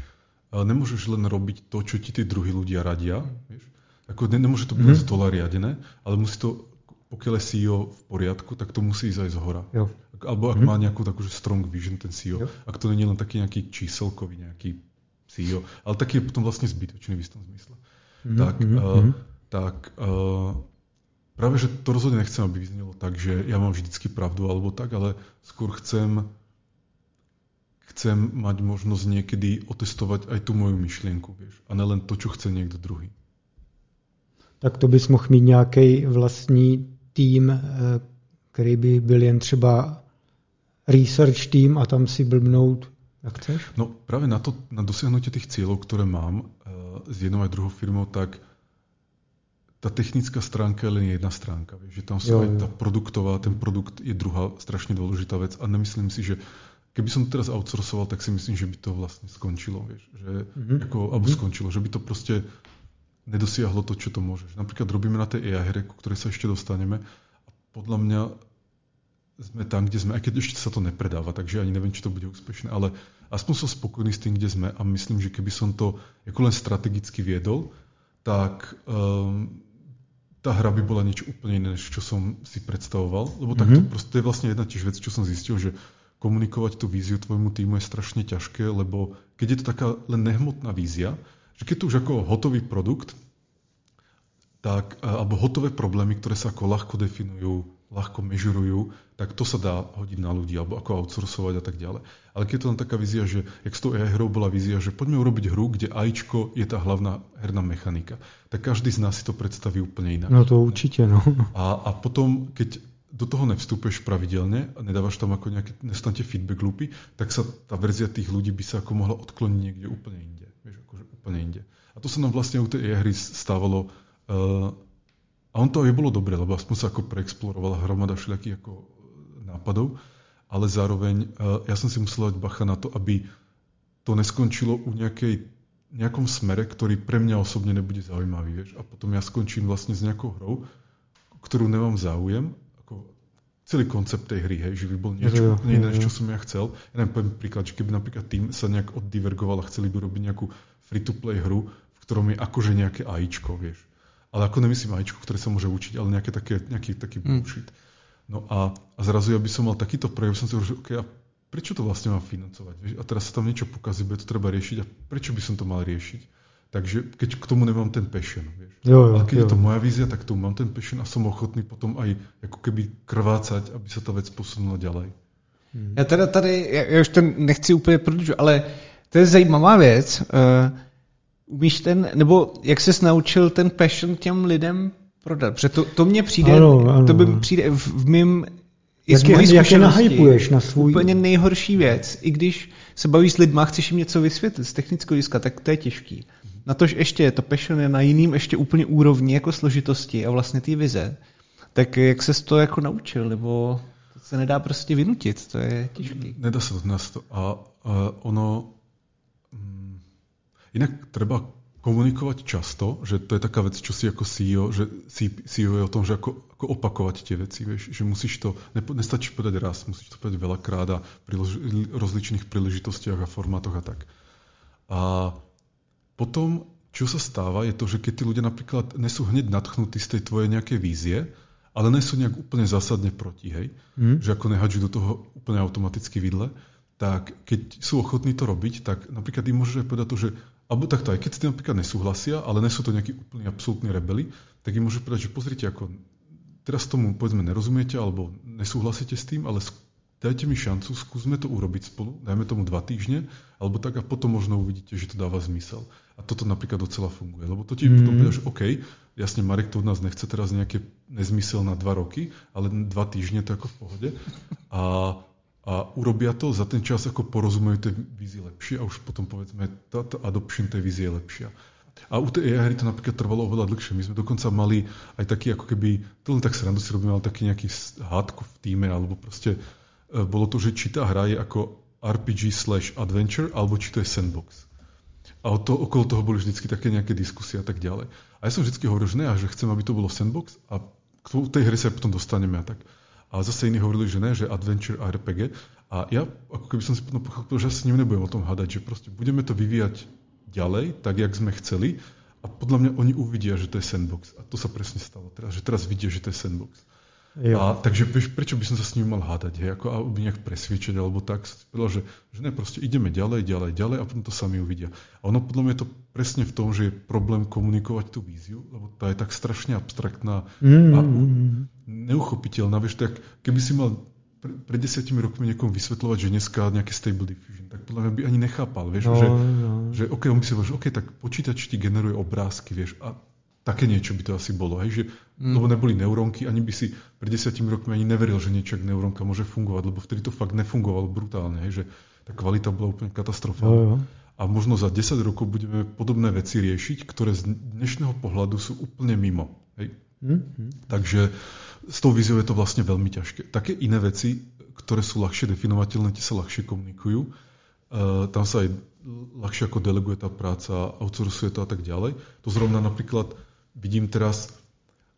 nemôžeš len robiť to, čo ti tí druhí ľudia radia. Vieš? Ako, ne, nemôže to byť mm. stola riadené, ale musí to, pokiaľ je CEO v poriadku, tak to musí ísť aj z hora. Jo. Alebo ak mm. má nejakú takú, že strong vision ten CEO, jo. ak to nie je len taký nejaký číselkový nejaký CEO, ale taký je potom vlastne zbytočný v istom zmysle. Mm. Tak, mm. Uh, tak uh, Práve, že to rozhodne nechcem, aby vyznelo tak, že ja mám vždycky pravdu alebo tak, ale skôr chcem, chcem mať možnosť niekedy otestovať aj tú moju myšlienku, vieš, a nelen to, čo chce niekto druhý. Tak to bys mohl mít nějaký vlastní tým, eh, který by byl jen třeba research tým a tam si blbnout, jak chceš? No práve na, to, na dosiahnutie tých cieľov, ktoré mám uh, s jednou aj druhou firmou, tak tá technická stránka je len jedna stránka. Vieš, že tam sú jo, aj tá produktová, ten produkt je druhá strašne dôležitá vec a nemyslím si, že keby som to teraz outsourcoval, tak si myslím, že by to vlastne skončilo. Vieš, že, mm-hmm. ako, alebo mm-hmm. skončilo, že by to proste nedosiahlo to, čo to môžeš. Napríklad robíme na tej AI hre, ku ktorej sa ešte dostaneme a podľa mňa sme tam, kde sme, aj keď ešte sa to nepredáva, takže ani neviem, či to bude úspešné, ale aspoň som spokojný s tým, kde sme a myslím, že keby som to ako len strategicky viedol, tak um, tá hra by bola niečo úplne iné, než čo som si predstavoval. Lebo mm-hmm. takto proste, to je vlastne jedna tiež vec, čo som zistil, že komunikovať tú víziu tvojmu týmu je strašne ťažké, lebo keď je to taká len nehmotná vízia, že keď to už ako hotový produkt, tak, alebo hotové problémy, ktoré sa ako ľahko definujú, ľahko mežurujú, tak to sa dá hodiť na ľudí, alebo ako outsourcovať a tak ďalej. Ale keď je to len taká vízia, že jak s tou AI hrou bola vízia, že poďme urobiť hru, kde AIčko je tá hlavná herná mechanika, tak každý z nás si to predstaví úplne inak. No to určite, no. A, a potom, keď do toho nevstúpeš pravidelne a nedávaš tam ako nejaké, nestanete feedback loopy, tak sa tá verzia tých ľudí by sa ako mohla odkloniť niekde úplne inde. Vieš, akože úplne inde. A to sa nám vlastne u tej hry stávalo uh, a on to aj bolo dobre, lebo aspoň sa ako preexplorovala hromada všelijakých ako e, nápadov, ale zároveň e, ja som si musel dať bacha na to, aby to neskončilo u nejakej, nejakom smere, ktorý pre mňa osobne nebude zaujímavý. Vieš? A potom ja skončím vlastne s nejakou hrou, ktorú nemám záujem, celý koncept tej hry, hej, že by bol niečo iné, čo som ja chcel. Ja neviem, poviem príklad, že keby napríklad tým sa nejak oddivergoval a chceli by robiť nejakú free-to-play hru, v ktorom je akože nejaké AIčko, vieš ale ako nemyslím ajčko, ktoré sa môže učiť, ale nejaké také, nejaký taký mm. bullshit. No a, a zrazu ja by som mal takýto projekt, som si hovoril, že okay, a prečo to vlastne mám financovať? Vieš? A teraz sa tam niečo pokazí, bude to treba riešiť a prečo by som to mal riešiť? Takže keď k tomu nemám ten passion, vieš. Jo, jo, Ale keď jo. je to moja vízia, tak tu mám ten passion a som ochotný potom aj ako keby krvácať, aby sa ta vec posunula ďalej. Hmm. Já teda tady, já, já už to nechci úplně prodlužovat, ale to je zajímavá věc. Uh, umíš ten, nebo jak ses naučil ten passion těm lidem prodat? Protože to, to mně přijde, ano, ano. to by přijde v, v mým jak, je, jak je nahypuješ na svůj... Úplně nejhorší věc, i když se bavíš s lidma, chceš jim něco vysvětlit z technického hlediska, tak to je těžký. Na tož ještě je to passion je na jiným ještě úplně úrovni jako složitosti a vlastně ty vize. Tak jak se to jako naučil, nebo to se nedá prostě vynutit, to je těžké. Nedá se to, a, a ono Inak treba komunikovať často, že to je taká vec, čo si ako CEO, že CEO je o tom, že ako, ako opakovať tie veci, vieš, že musíš to, ne, nestačí povedať raz, musíš to povedať veľakrát a pri rozličných príležitostiach a formátoch a tak. A potom, čo sa stáva, je to, že keď tí ľudia napríklad nesú hneď nadchnutí z tej tvojej nejakej vízie, ale nie sú nejak úplne zásadne proti, hej, mm. že ako nehadžu do toho úplne automaticky vidle, tak keď sú ochotní to robiť, tak napríklad im môžeš aj povedať to, že alebo takto, aj keď s tým napríklad nesúhlasia, ale nie sú to nejakí úplne absolútni rebeli, tak im môžu povedať, že pozrite, ako teraz tomu povedzme nerozumiete alebo nesúhlasíte s tým, ale dajte mi šancu, skúsme to urobiť spolu, dajme tomu dva týždne, alebo tak a potom možno uvidíte, že to dáva zmysel. A toto napríklad docela funguje, lebo to ti mm. potom povedia, že OK, jasne Marek to od nás nechce teraz nejaké nezmysel na dva roky, ale dva týždne to ako v pohode. A a urobia to, za ten čas ako porozumejú tej vízie lepšie a už potom povedzme tá, tá adoption tej vízie je lepšia. A u tej AI hry to napríklad trvalo oveľa dlhšie. My sme dokonca mali aj taký ako keby, to len tak srandu si robíme, ale taký nejaký hádku v týme, alebo proste bolo to, že či tá hra je ako RPG slash adventure, alebo či to je sandbox. A to, okolo toho boli vždycky také nejaké diskusie a tak ďalej. A ja som vždycky hovoril, že ne, a že chcem, aby to bolo sandbox a k tej hry sa potom dostaneme a tak. A zase iní hovorili, že ne, že adventure RPG. A ja, ako keby som si potom pochopil, že ja s ním nebudem o tom hádať, že proste budeme to vyvíjať ďalej, tak, jak sme chceli. A podľa mňa oni uvidia, že to je sandbox. A to sa presne stalo teraz, že teraz vidia, že to je sandbox. Jo. A, takže vieš, prečo by som sa s ním mal hádať, hej, ako aby nejak presviečať, alebo tak, že, že ne, proste ideme ďalej, ďalej, ďalej a potom to sami uvidia. A ono podľa mňa je to presne v tom, že je problém komunikovať tú víziu, lebo tá je tak strašne abstraktná mm, a neuchopiteľná. Vieš, tak keby si mal pred desiatimi rokmi niekomu vysvetľovať, že dneska nejaký stable diffusion, tak podľa mňa by ani nechápal, vieš, no, že, no. že OK, on by si povedal, že OK, tak počítač ti generuje obrázky, vieš, a Také niečo by to asi bolo, hej, že, mm. lebo neboli neurónky, ani by si pred desiatimi rokmi ani neveril, že niečo ako neurónka môže fungovať, lebo vtedy to fakt nefungovalo brutálne, hej, že tá kvalita bola úplne katastrofálna. A možno za 10 rokov budeme podobné veci riešiť, ktoré z dnešného pohľadu sú úplne mimo. Hej. Mm. Takže s tou víziou je to vlastne veľmi ťažké. Také iné veci, ktoré sú ľahšie definovateľné, tie sa ľahšie komunikujú. Uh, tam sa aj ľahšie ako deleguje tá práca, outsourcuje to a tak ďalej. To zrovna napríklad vidím teraz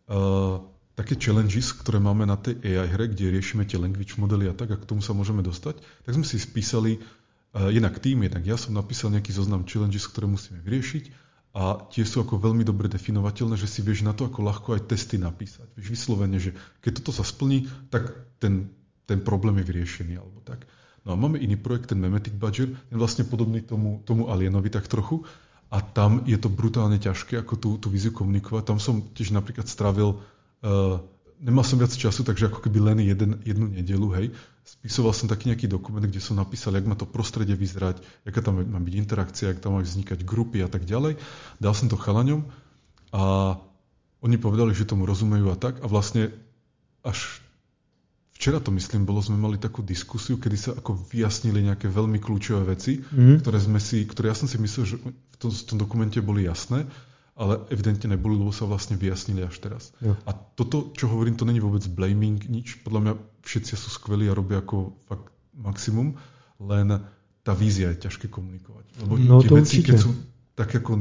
uh, také challenges, ktoré máme na tej AI hre, kde riešime tie language modely a tak, a k tomu sa môžeme dostať, tak sme si spísali uh, jednak tým, jednak ja som napísal nejaký zoznam challenges, ktoré musíme vyriešiť a tie sú ako veľmi dobre definovateľné, že si vieš na to ako ľahko aj testy napísať. Vieš vyslovene, že keď toto sa splní, tak ten, ten problém je vyriešený alebo tak. No a máme iný projekt, ten Memetic Badger, ten vlastne podobný tomu, tomu Alienovi tak trochu, a tam je to brutálne ťažké, ako tú, tú víziu komunikovať. Tam som tiež napríklad strávil, uh, nemal som viac času, takže ako keby len jeden, jednu nedelu, hej. Spisoval som taký nejaký dokument, kde som napísal, jak má to prostredie vyzerať, aká tam má byť interakcia, jak tam majú vznikať grupy a tak ďalej. Dal som to chalaňom a oni povedali, že tomu rozumejú a tak. A vlastne až včera to myslím bolo, sme mali takú diskusiu, kedy sa ako vyjasnili nejaké veľmi kľúčové veci, mm. ktoré sme si, ktoré ja som si myslel, že tom, v tom dokumente boli jasné, ale evidentne neboli, lebo sa vlastne vyjasnili až teraz. Jo. A toto, čo hovorím, to není vôbec blaming, nič. Podľa mňa všetci sú skvelí a robia ako fakt maximum, len tá vízia je ťažké komunikovať. Lebo no, tie veci, určite. keď sú také, ako,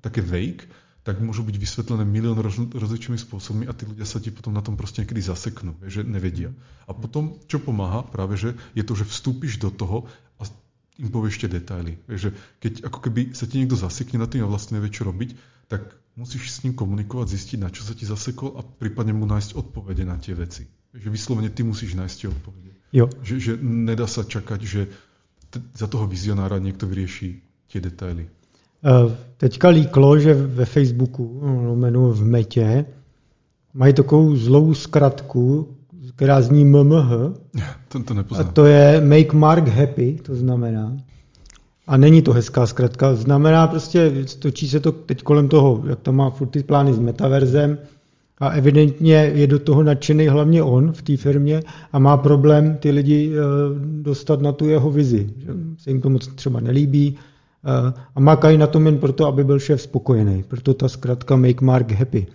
také vague, tak môžu byť vysvetlené milión roz, rozličnými spôsobmi a tí ľudia sa ti potom na tom proste niekedy zaseknú, že nevedia. A potom, čo pomáha práve, že je to, že vstúpiš do toho a im povieš tie detaily. Že keď ako keby sa ti niekto zasekne na tým a vlastne nevie, čo robiť, tak musíš s ním komunikovať, zistiť, na čo sa ti zasekol a prípadne mu nájsť odpovede na tie veci. Že vyslovene ty musíš nájsť tie odpovede. Jo. Že, že nedá sa čakať, že t- za toho vizionára niekto vyrieši tie detaily. E, teďka líklo, že ve Facebooku, no, v Metě, mají takovou zlou zkratku, která zní MMH. To, to a to je Make Mark Happy, to znamená. A není to hezká zkratka. Znamená prostě, točí se to teď kolem toho, jak tam má furt ty plány s metaverzem a evidentně je do toho nadšený hlavně on v té firmě a má problém ty lidi eh, dostat na tu jeho vizi. Že se jim to moc třeba nelíbí eh, a makají na tom jen proto, aby byl šéf spokojený. Proto ta zkratka Make Mark Happy.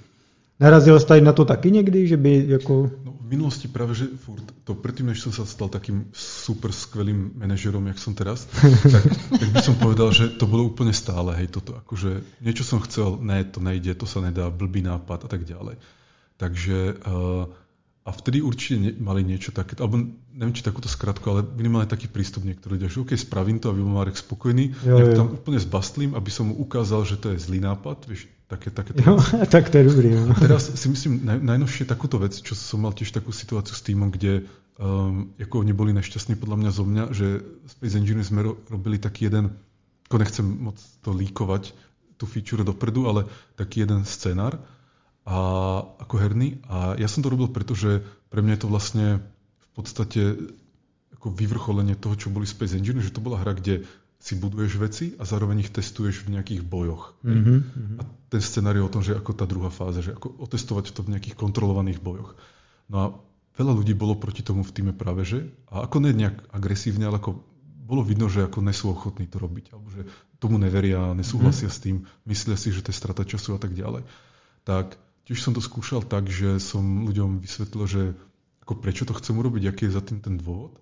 Narazil jsi na to taky někdy, že by jako... No, v minulosti práve, že furt, to predtým, než som sa stal takým super skvelým manažerom, jak som teraz, tak, tak by som povedal, že to bolo úplne stále, hej, toto, akože niečo som chcel, ne, to nejde, to sa nedá, blbý nápad a tak ďalej. Takže uh, a vtedy určite ne, mali niečo také, alebo neviem, či takúto skratku, ale minimálne taký prístup niektorí ľudia, že OK, spravím to, aby bol Marek spokojný, jo, tam úplne zbastlím, aby som mu ukázal, že to je zlý nápad, vieš, také, také jo, tak to je dobrý. No. Teraz si myslím, naj, najnovšie takúto vec, čo som mal tiež takú situáciu s týmom, kde um, ako oni boli nešťastní podľa mňa zo mňa, že Space Engineers sme ro, robili taký jeden, ako nechcem moc to líkovať, tú feature dopredu, ale taký jeden scenár, a, ako herný. A ja som to robil, pretože pre mňa je to vlastne v podstate ako vyvrcholenie toho, čo boli Space Engine, že to bola hra, kde si buduješ veci a zároveň ich testuješ v nejakých bojoch. Mm-hmm. A ten scenár je o tom, že ako tá druhá fáza, že ako otestovať to v nejakých kontrolovaných bojoch. No a veľa ľudí bolo proti tomu v týme práve, že a ako ne nejak agresívne, ale ako bolo vidno, že ako nesú ochotní to robiť, alebo že tomu neveria, nesúhlasia mm-hmm. s tým, myslia si, že to je strata času a tak ďalej. Tak tiež som to skúšal tak, že som ľuďom vysvetlil, že ako prečo to chcem urobiť, aký je za tým ten dôvod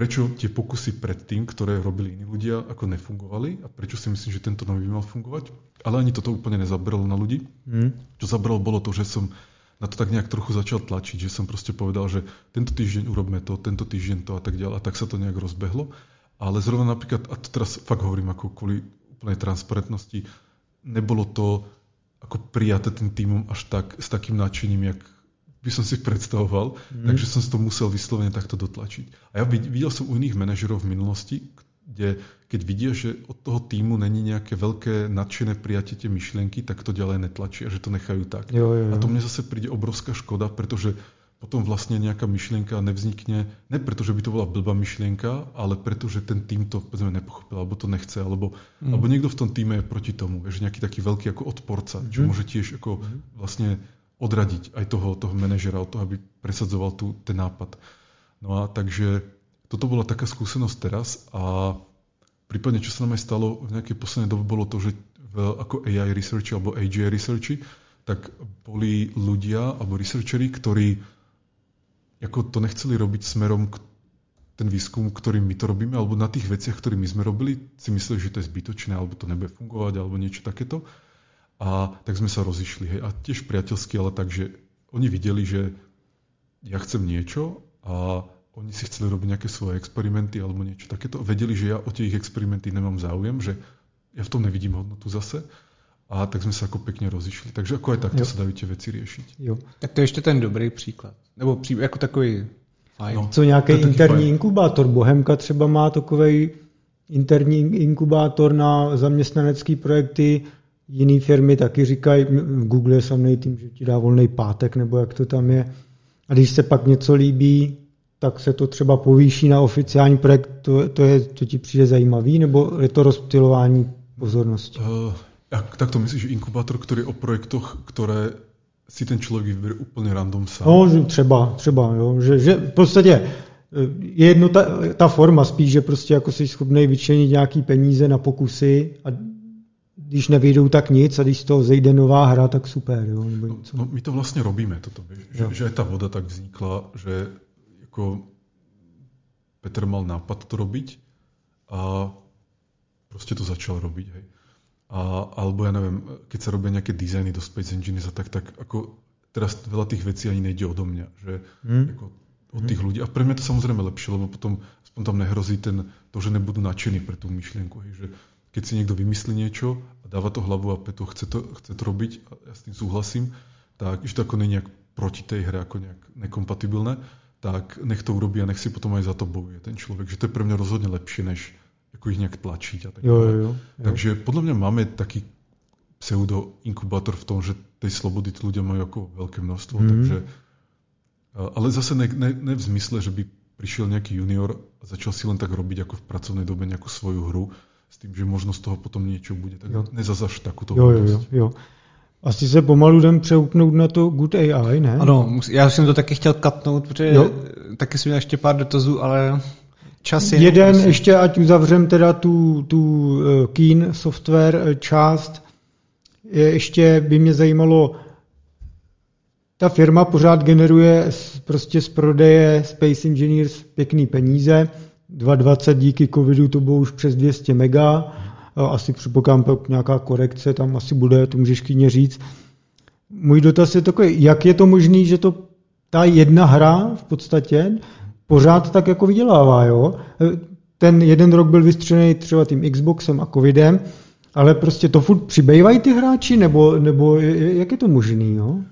prečo tie pokusy predtým, ktoré robili iní ľudia, ako nefungovali a prečo si myslím, že tento nový by mal fungovať. Ale ani toto úplne nezabralo na ľudí. Mm. Čo zabralo bolo to, že som na to tak nejak trochu začal tlačiť, že som proste povedal, že tento týždeň urobme to, tento týždeň to a tak ďalej a tak sa to nejak rozbehlo. Ale zrovna napríklad, a to teraz fakt hovorím ako kvôli úplnej transparentnosti, nebolo to ako prijaté tým týmom až tak, s takým nadšením, jak by som si predstavoval, mm. takže som si to musel vyslovene takto dotlačiť. A ja videl som u iných manažerov v minulosti, kde keď vidia, že od toho týmu není nejaké veľké nadšené prijatie tie myšlienky, tak to ďalej netlačia, že to nechajú tak. Jo, jo, jo. A to mne zase príde obrovská škoda, pretože potom vlastne nejaká myšlienka nevznikne, ne preto, že by to bola blbá myšlienka, ale preto, že ten tým to povedzme, nepochopil, alebo to nechce, alebo, mm. alebo niekto v tom týme je proti tomu, že nejaký taký veľký ako odporca, čo mm. môže tiež ako mm. vlastne odradiť aj toho, toho manažera od toho, aby presadzoval tu, ten nápad. No a takže toto bola taká skúsenosť teraz a prípadne, čo sa nám aj stalo v nejakej poslednej dobe, bolo to, že v, ako AI researchi alebo AGI researchi, tak boli ľudia alebo researcheri, ktorí ako to nechceli robiť smerom k ten výskum, ktorým my to robíme, alebo na tých veciach, my sme robili, si mysleli, že to je zbytočné, alebo to nebude fungovať, alebo niečo takéto. A tak sme sa rozišli. Hej. A tiež priateľsky, ale tak, že oni videli, že ja chcem niečo a oni si chceli robiť nejaké svoje experimenty alebo niečo takéto. Vedeli, že ja o tie ich experimenty nemám záujem, že ja v tom nevidím hodnotu zase. A tak sme sa ako pekne rozišli. Takže ako aj takto jo. sa dajú tie veci riešiť. Jo. Tak to je ještě ten dobrý příklad. Nebo pří, jako takový fajn. No, Co nějaký interní fajn. inkubátor? Bohemka třeba má takový interní inkubátor na zaměstnanecké projekty, Jiné firmy taky říkají, Google je samý tým, že ti dá volný pátek, nebo jak to tam je. A když se pak něco líbí, tak se to třeba povýší na oficiální projekt, to, to, je, to ti přijde zajímavý, nebo je to rozptilování pozornosti? Uh, jak, tak to myslíš, inkubátor, který o projektoch, které si ten člověk vybere úplně random sám? No, třeba, třeba, jo. Že, že v podstatě eh, je jedno ta, ta forma spíš, že prostě jako jsi schopný vyčlenit nějaký peníze na pokusy a když nevyjdou, tak nic a když z toho zejde nová hra, tak super. Jo, nebo no, no, my to vlastně robíme, toto, že, že aj ta voda tak vznikla, že jako Petr mal nápad to robiť a prostě to začal robiť. Hej. A, alebo ja neviem, keď sa robia nejaké dizajny do Space Engineers a tak, tak ako teraz veľa tých vecí ani nejde odo mňa, že hmm. ako od tých hmm. ľudí. A pre mňa to samozrejme lepšie, lebo potom aspoň tam nehrozí ten, to, že nebudú nadšení pre tú myšlienku. Hej, že keď si niekto vymyslí niečo a dáva to hlavu a petu, chce to, chce to robiť a ja s tým súhlasím, tak že to ako nejak proti tej hre, ako nejak nekompatibilné, tak nech to urobí a nech si potom aj za to bojuje ten človek. Že to je pre mňa rozhodne lepšie, než ako ich nejak tlačiť a tak jo, jo, jo. Takže podľa mňa máme taký pseudo inkubátor v tom, že tej slobody tí ľudia majú ako veľké množstvo. Mm. Takže, ale zase ne, ne, ne v zmysle, že by prišiel nejaký junior a začal si len tak robiť ako v pracovnej dobe nejakú svoju hru, s tím, že možno z toho potom něco bude. Tak jo. nezazaš takovou jo, jo, jo, jo. Asi se pomalu jdem přeupnout na to Good AI, ne? Ano, já jsem to taky chtěl katnout, protože jo. taky jsem měl ještě pár dotazů, ale čas je... Jeden musím. ještě, ať uzavřem teda tu, tu uh, Keen software uh, část, je, ještě by mě zajímalo, ta firma pořád generuje z, prostě z prodeje Space Engineers pěkný peníze, 220 díky covidu to bylo už přes 200 mega, asi předpokládám nějaká korekce, tam asi bude, to můžeš klidně říct. Můj dotaz je takový, jak je to možné, že to ta jedna hra v podstatě pořád tak jako vydělává, jo? Ten jeden rok byl vystřelený třeba tím Xboxem a covidem, ale prostě to furt přibývají ty hráči, nebo, nebo jak je to možný, jo?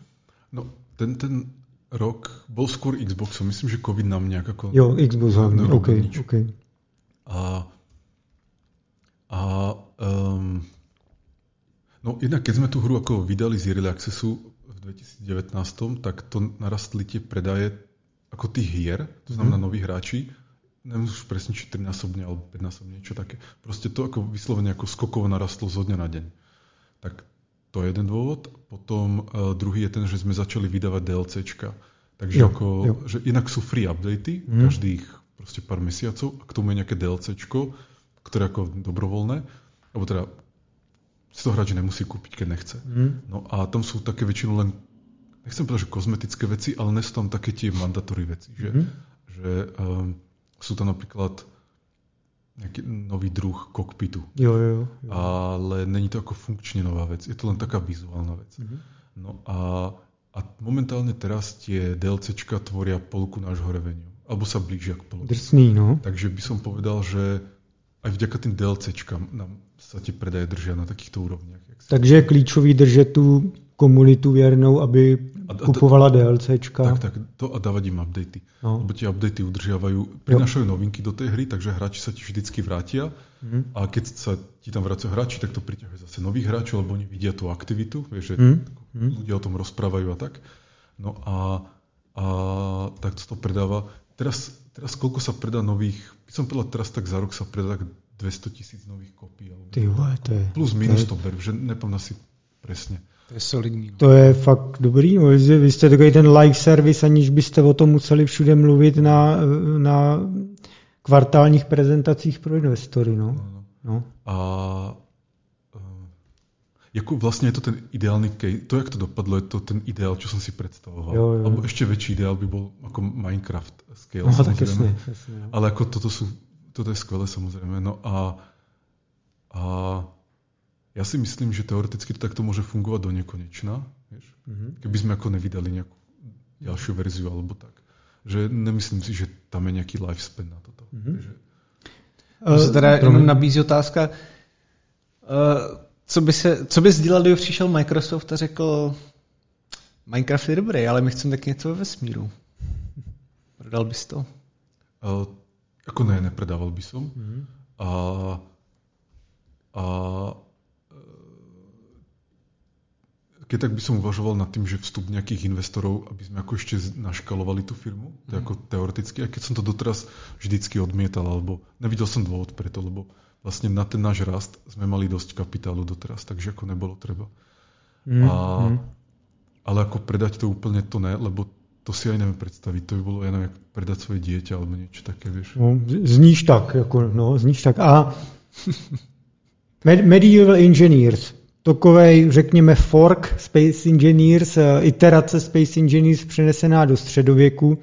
No, ten, ten rok bol skôr Xboxom. Myslím, že COVID nám nejak ako... Jo, Xbox hlavne, OK. okay. A, a um, no jednak keď sme tú hru ako vydali z Early Accessu v 2019, tak to narastli tie predaje ako tých hier, to znamená mm. noví hráči, neviem už presne, či 3 násobne alebo 5 násobne, niečo také. Proste to ako vyslovene ako skokovo narastlo zo dňa na deň. Tak to je jeden dôvod. Potom uh, druhý je ten, že sme začali vydávať DLCčka. Takže jo, ako, jo. že inak sú free updaty mm. každých proste pár mesiacov a k tomu je nejaké DLCčko, ktoré ako dobrovoľné, alebo teda si to hráč nemusí kúpiť, keď nechce. Mm. No a tam sú také väčšinou len, nechcem povedať, že kozmetické veci, ale sú tam také tie mandatory veci, že, mm. že um, sú tam napríklad nejaký nový druh kokpitu. Jo, jo, jo. Ale není to ako funkčne nová vec. Je to len taká vizuálna vec. Mm-hmm. No a, a momentálne teraz tie DLCčka tvoria polku nášho reveniu. Alebo sa blížia k polku. Drsný, no. Takže by som povedal, že aj vďaka tým DLCčkám nám sa tie predaje držia na takýchto úrovniach. Takže je klíčový držet tu komunitu věrnou, aby a, kupovala DLCčka. Tak, tak, to a dávať im updaty. No. Lebo tie updaty udržiavajú, prinašajú novinky do tej hry, takže hráči sa ti vždycky vrátia mm. a keď sa ti tam vracajú hráči, tak to priťahuje zase nových hráčov, lebo oni vidia tú aktivitu, vieš, že mm. ľudia o tom rozprávajú a tak. No a, a tak to predáva. Teraz, teraz koľko sa predá nových, by som povedal, teraz tak za rok sa predá tak 200 tisíc nových kopií. Ty vole, to je... Plus minus to, je... to ber, že nepamätám si presne. To je solidní. No. To je fakt dobrý. No, vy jste takový ten live service, aniž byste o tom museli všude mluvit na, na kvartálních prezentacích pro investory. No. No. no. A uh, jako vlastně je to ten ideálny case, to jak to dopadlo, je to ten ideál, čo som si predstavoval. Jo, jo. Alebo ešte väčší ideál by bol ako Minecraft scale, no. Tak jasne, jasne, no. Ale ako toto sú, toto je skvelé samozrejme. No a, a ja si myslím, že teoreticky to takto môže fungovať do nekonečna, vieš? Mm-hmm. keby sme ako nevydali nejakú ďalšiu verziu alebo tak. Že nemyslím si, že tam je nejaký lifespan na toto. Mm-hmm. Takže... Uh, teda jenom nabízí otázka, uh, co by, se, co by sdělal, kdyby přišel Microsoft a řekl, Minecraft je dobrý, ale my chceme taky něco ve vesmíru. Prodal bys to? Uh, ako ne, nepredával by som. Mm-hmm. A, a keď tak by som uvažoval nad tým, že vstup nejakých investorov, aby sme ako ešte naškalovali tú firmu, to mhm. ako teoreticky, aj keď som to doteraz vždycky odmietal, alebo nevidel som dôvod preto, lebo vlastne na ten náš rast sme mali dosť kapitálu doteraz, takže ako nebolo treba. Mm, a, mm. Ale ako predať to úplne to ne, lebo to si aj neviem predstaviť. To by bolo, ja neviem, predať svoje dieťa alebo niečo také, vieš. No, zníš tak, ako, no, zníš tak. A Medieval Engineers, takovej, řekněme, fork Space Engineers, eh, iterace Space Engineers přenesená do středověku.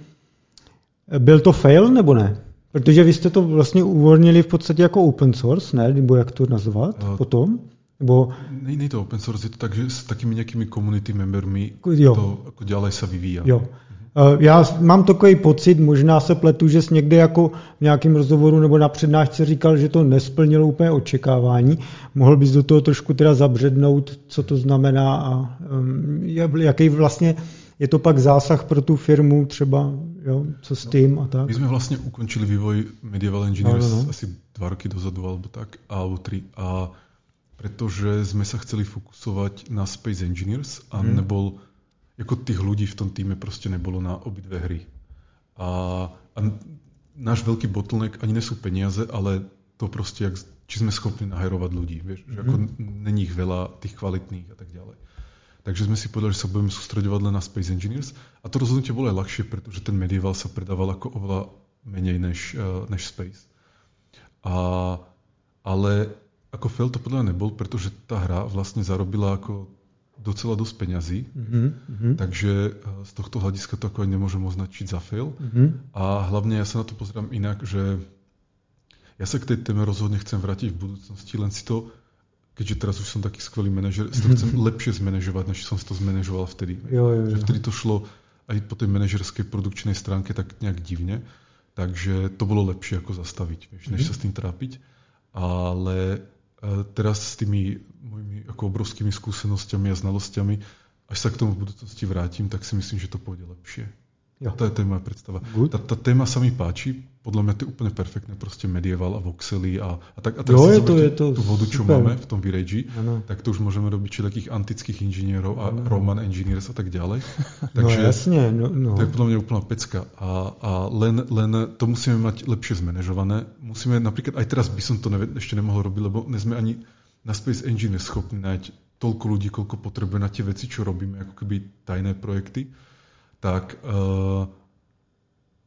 Byl to fail nebo ne? Protože vy jste to vlastně uvolnili v podstatě jako open source, ne? Nebo jak to nazvat uh, potom? Nebo... Není to open source, je to tak, že s takými nejakými community membermi jo. to ako ďalej sa vyvíja. Jo. Eh, já mám takový pocit, možná se pletu, že jsi někde jako v nějakém rozhovoru nebo na přednášce říkal, že to nesplnilo úplně očekávání. Mohl bys do toho trošku teda zabřednout, co to znamená a jaký vlastně je to pak zásah pro tu firmu třeba, jo, co s tím a tak? My jsme vlastně ukončili vývoj Medieval Engineers no, no, no. asi dva roky dozadu alebo tak, alebo tri. A pretože sme sa chceli fokusovať na Space Engineers a hmm. nebol ako tých ľudí v tom týme proste nebolo na obidve hry. A, a náš veľký bottleneck ani nesú peniaze, ale to proste, jak, či sme schopní nahajrovať ľudí. Vieš, že ako mhm. není ich veľa tých kvalitných a tak ďalej. Takže sme si povedali, že sa budeme sústredovať len na Space Engineers a to rozhodnutie bolo aj ľahšie, pretože ten Medieval sa predával ako oveľa menej než, uh, než Space. A, ale ako fail to podľa mňa nebol, pretože tá hra vlastne zarobila ako docela dosť peňazí, mm-hmm. takže eh, z tohto hľadiska to ako aj nemôžem označiť za fail. Mm-hmm. A hlavne ja sa na to pozerám inak, že ja sa k tej téme rozhodne chcem vrátiť v budúcnosti, len si to, keďže teraz už som taký skvelý manažer, si to chcem lepšie zmanéžovať, než som si to zmanéžoval vtedy. Jo, jo, jo. Že vtedy to šlo aj po tej manažerskej produkčnej stránke tak nejak divne, takže to bolo lepšie ako zastaviť, vieš, než mm-hmm. sa s tým trápiť. Ale teraz s tými mojimi ako obrovskými skúsenosťami a znalosťami, až sa k tomu v budúcnosti vrátim, tak si myslím, že to pôjde lepšie. Jo. To je, to je moja predstava. Tá, tá téma sa mi páči, podľa mňa to je úplne perfektné, proste medieval a voxely a, a tak. A tak jo, je to, je to tú vodu, čo super. máme v tom Virage, tak to už môžeme robiť či takých antických inžinierov a ano. Roman engineers a tak ďalej. Takže no jasne. No, no. To je podľa mňa úplná pecka. A, a len, len to musíme mať lepšie zmanéžované. Musíme napríklad, aj teraz by som to ne, ešte nemohol robiť, lebo nie sme ani na Space Engine schopní nájsť toľko ľudí, koľko potrebuje na tie veci, čo robíme, ako keby tajné projekty tak uh,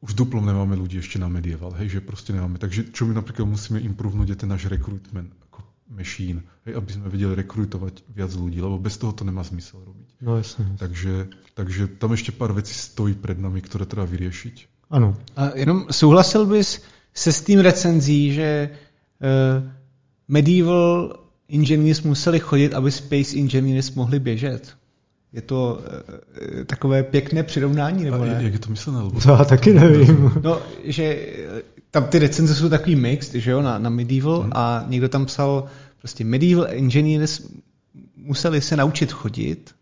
už duplom nemáme ľudí ešte na medieval, hej, že proste nemáme. Takže čo my napríklad musíme improvnúť je ten náš recruitment ako machine, hej, aby sme vedeli rekrutovať viac ľudí, lebo bez toho to nemá zmysel robiť. No jasne. Takže, takže tam ešte pár vecí stojí pred nami, ktoré treba vyriešiť. Ano. A jenom souhlasil bys, se s tím recenzí, že uh, medieval engineers museli chodit, aby space engineers mohli běžet. Je to uh, takové pěkné přirovnání, nebo ne? jak je to myslené? Nebo... To já taky nevím. No, že tam ty recenze jsou takový mixed, že jo, na, na medieval hmm. a někdo tam psal prostě medieval engineers museli se naučit chodit,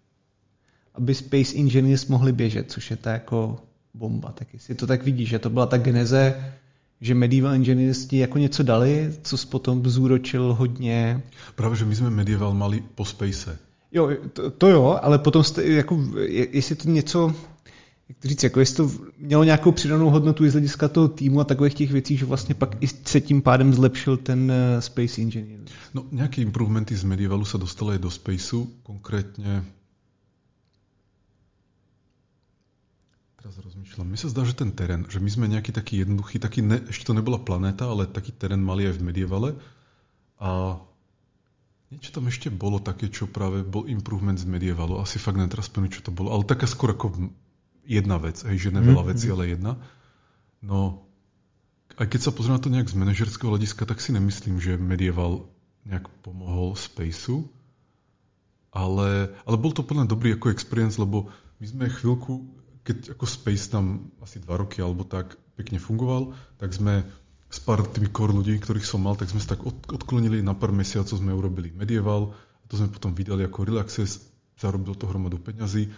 aby space engineers mohli běžet, což je to jako bomba. Tak jestli to tak vidíš, že to byla ta geneze, že medieval engineers ti jako něco dali, co potom zúročil hodně. Právě, že my jsme medieval mali po space. Jo, to, to jo, ale potom jste, jako, jestli to něco, jak to říct, jako jestli to mělo nějakou přidanou hodnotu i z hlediska toho týmu a takových těch věcí, že vlastně pak i se tím pádem zlepšil ten uh, Space Engineer. No, nějaké improvementy z Medievalu se dostaly do Spaceu, konkrétně teraz rozmýšľam. Mi sa zdá, že ten terén, že my sme nejaký taký jednoduchý, taký ne, ešte to nebola planéta, ale taký terén mali aj v Medievale. A niečo tam ešte bolo také, čo práve bol improvement z Medievalu. Asi fakt netrás čo to bolo. Ale taká skôr ako jedna vec, hej, že neveľa mm-hmm. vecí, ale jedna. No, aj keď sa pozriem na to nejak z manažerského hľadiska, tak si nemyslím, že Medieval nejak pomohol Spaceu. Ale, ale bol to plne dobrý ako experience, lebo my sme chvíľku keď ako Space tam asi dva roky alebo tak pekne fungoval, tak sme s pár tými core ľudí, ktorých som mal, tak sme sa tak odklonili na pár mesiacov, sme urobili Medieval, a to sme potom vydali ako Relaxes, zarobil to hromadu peňazí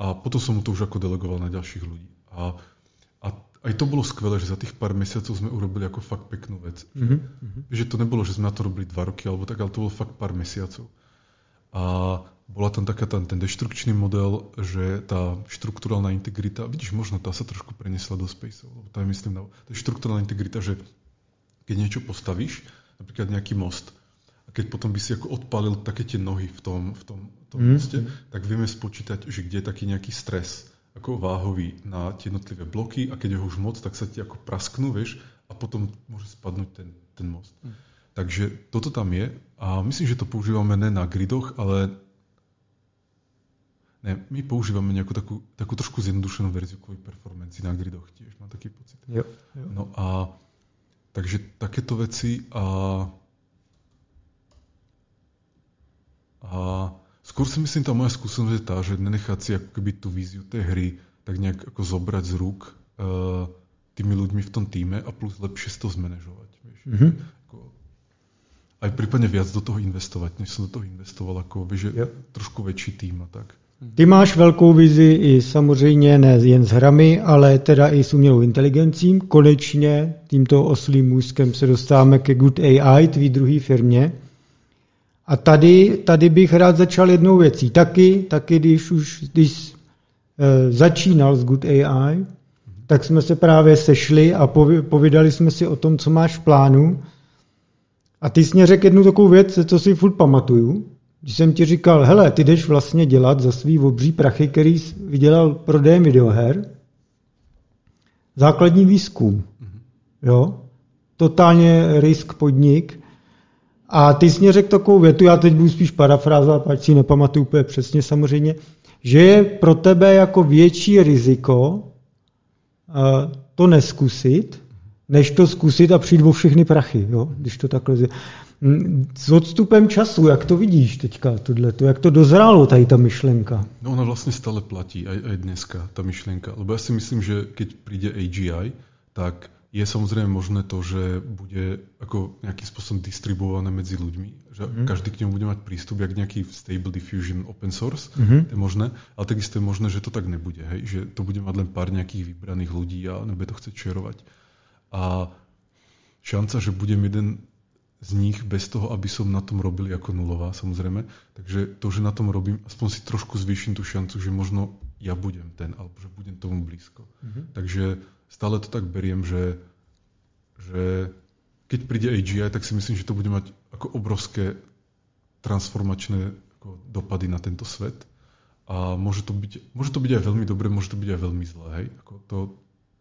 a potom som mu to už ako delegoval na ďalších ľudí. A, a aj to bolo skvelé, že za tých pár mesiacov sme urobili ako fakt peknú vec. Mm-hmm. Že, že to nebolo, že sme na to robili dva roky alebo tak, ale to bolo fakt pár mesiacov. A bola tam taká ten, ten deštrukčný model, že tá štruktúrálna integrita, vidíš, možno tá sa trošku prenesla do Space, lebo je myslím, na, to je štruktúrálna integrita, že keď niečo postavíš, napríklad nejaký most, a keď potom by si ako odpálil také tie nohy v tom, v tom, tom mm. moste, tak vieme spočítať, že kde je taký nejaký stres, ako váhový na tie jednotlivé bloky a keď je ho už moc, tak sa ti ako prasknú, vieš, a potom môže spadnúť ten, ten most. Mm. Takže toto tam je a myslím, že to používame ne na gridoch, ale ne, my používame nejakú takú, takú trošku zjednodušenú verziu kvôli performanci na gridoch tiež, mám taký pocit. Jo, jo. No a takže takéto veci a a skôr si myslím, tá moja skúsenosť je tá, že nenechať si ako keby tú víziu tej hry tak nejak ako zobrať z rúk uh, tými ľuďmi v tom týme a plus lepšie si to zmanéžovať. Vieš. Mm-hmm. Ako, aj prípadne viac do toho investovať, než som do toho investoval, ako vieš, že trošku väčší tým a tak. Ty máš velkou vizi i samozřejmě ne jen s hrami, ale teda i s umělou inteligencí. Konečně tímto oslým můzkem se dostáváme ke Good AI, tvý druhý firmě. A tady, tady bych rád začal jednou věcí. Taky, taky když už když, e, začínal s Good AI, tak jsme se právě sešli a povídali jsme si o tom, co máš v plánu. A ty jsi mě řekl jednu takovou věc, co si furt pamatuju, když jsem ti říkal, hele, ty jdeš vlastně dělat za svý obří prachy, který jsi vydělal prodejem videoher, základní výzkum. Mhm. Jo? Totálně risk podnik. A ty jsi mě řekl takovou větu, já teď budu spíš parafrázovat, ať si nepamatuju úplně přesně samozřejmě, že je pro tebe jako větší riziko uh, to neskusit, než to zkusit a přijít o všechny prachy, jo? když to takhle s odstupem času, jak to vidíš teďka, tohleto, jak to dozrálo tady ta myšlenka? No ona vlastně stále platí, aj, aj dneska, ta myšlenka. Lebo ja si myslím, že keď príde AGI, tak je samozrejme možné to, že bude ako nejakým spôsobom distribuované medzi ľuďmi, že mm. každý k nemu bude mať prístup, jak nejaký Stable Diffusion open source, mm-hmm. to je možné, ale takisto je možné, že to tak nebude, hej? že to bude mať len pár nejakých vybraných ľudí a nebude to chcieť šerovať. A šanca, že budem jeden z nich bez toho, aby som na tom robil ako nulová, samozrejme. Takže to, že na tom robím, aspoň si trošku zvýšim tú šancu, že možno ja budem ten, alebo že budem tomu blízko. Mm-hmm. Takže stále to tak beriem, že, že keď príde AGI, tak si myslím, že to bude mať ako obrovské transformačné ako dopady na tento svet. A môže to, byť, môže to byť aj veľmi dobre, môže to byť aj veľmi zlé. Hej? Ako to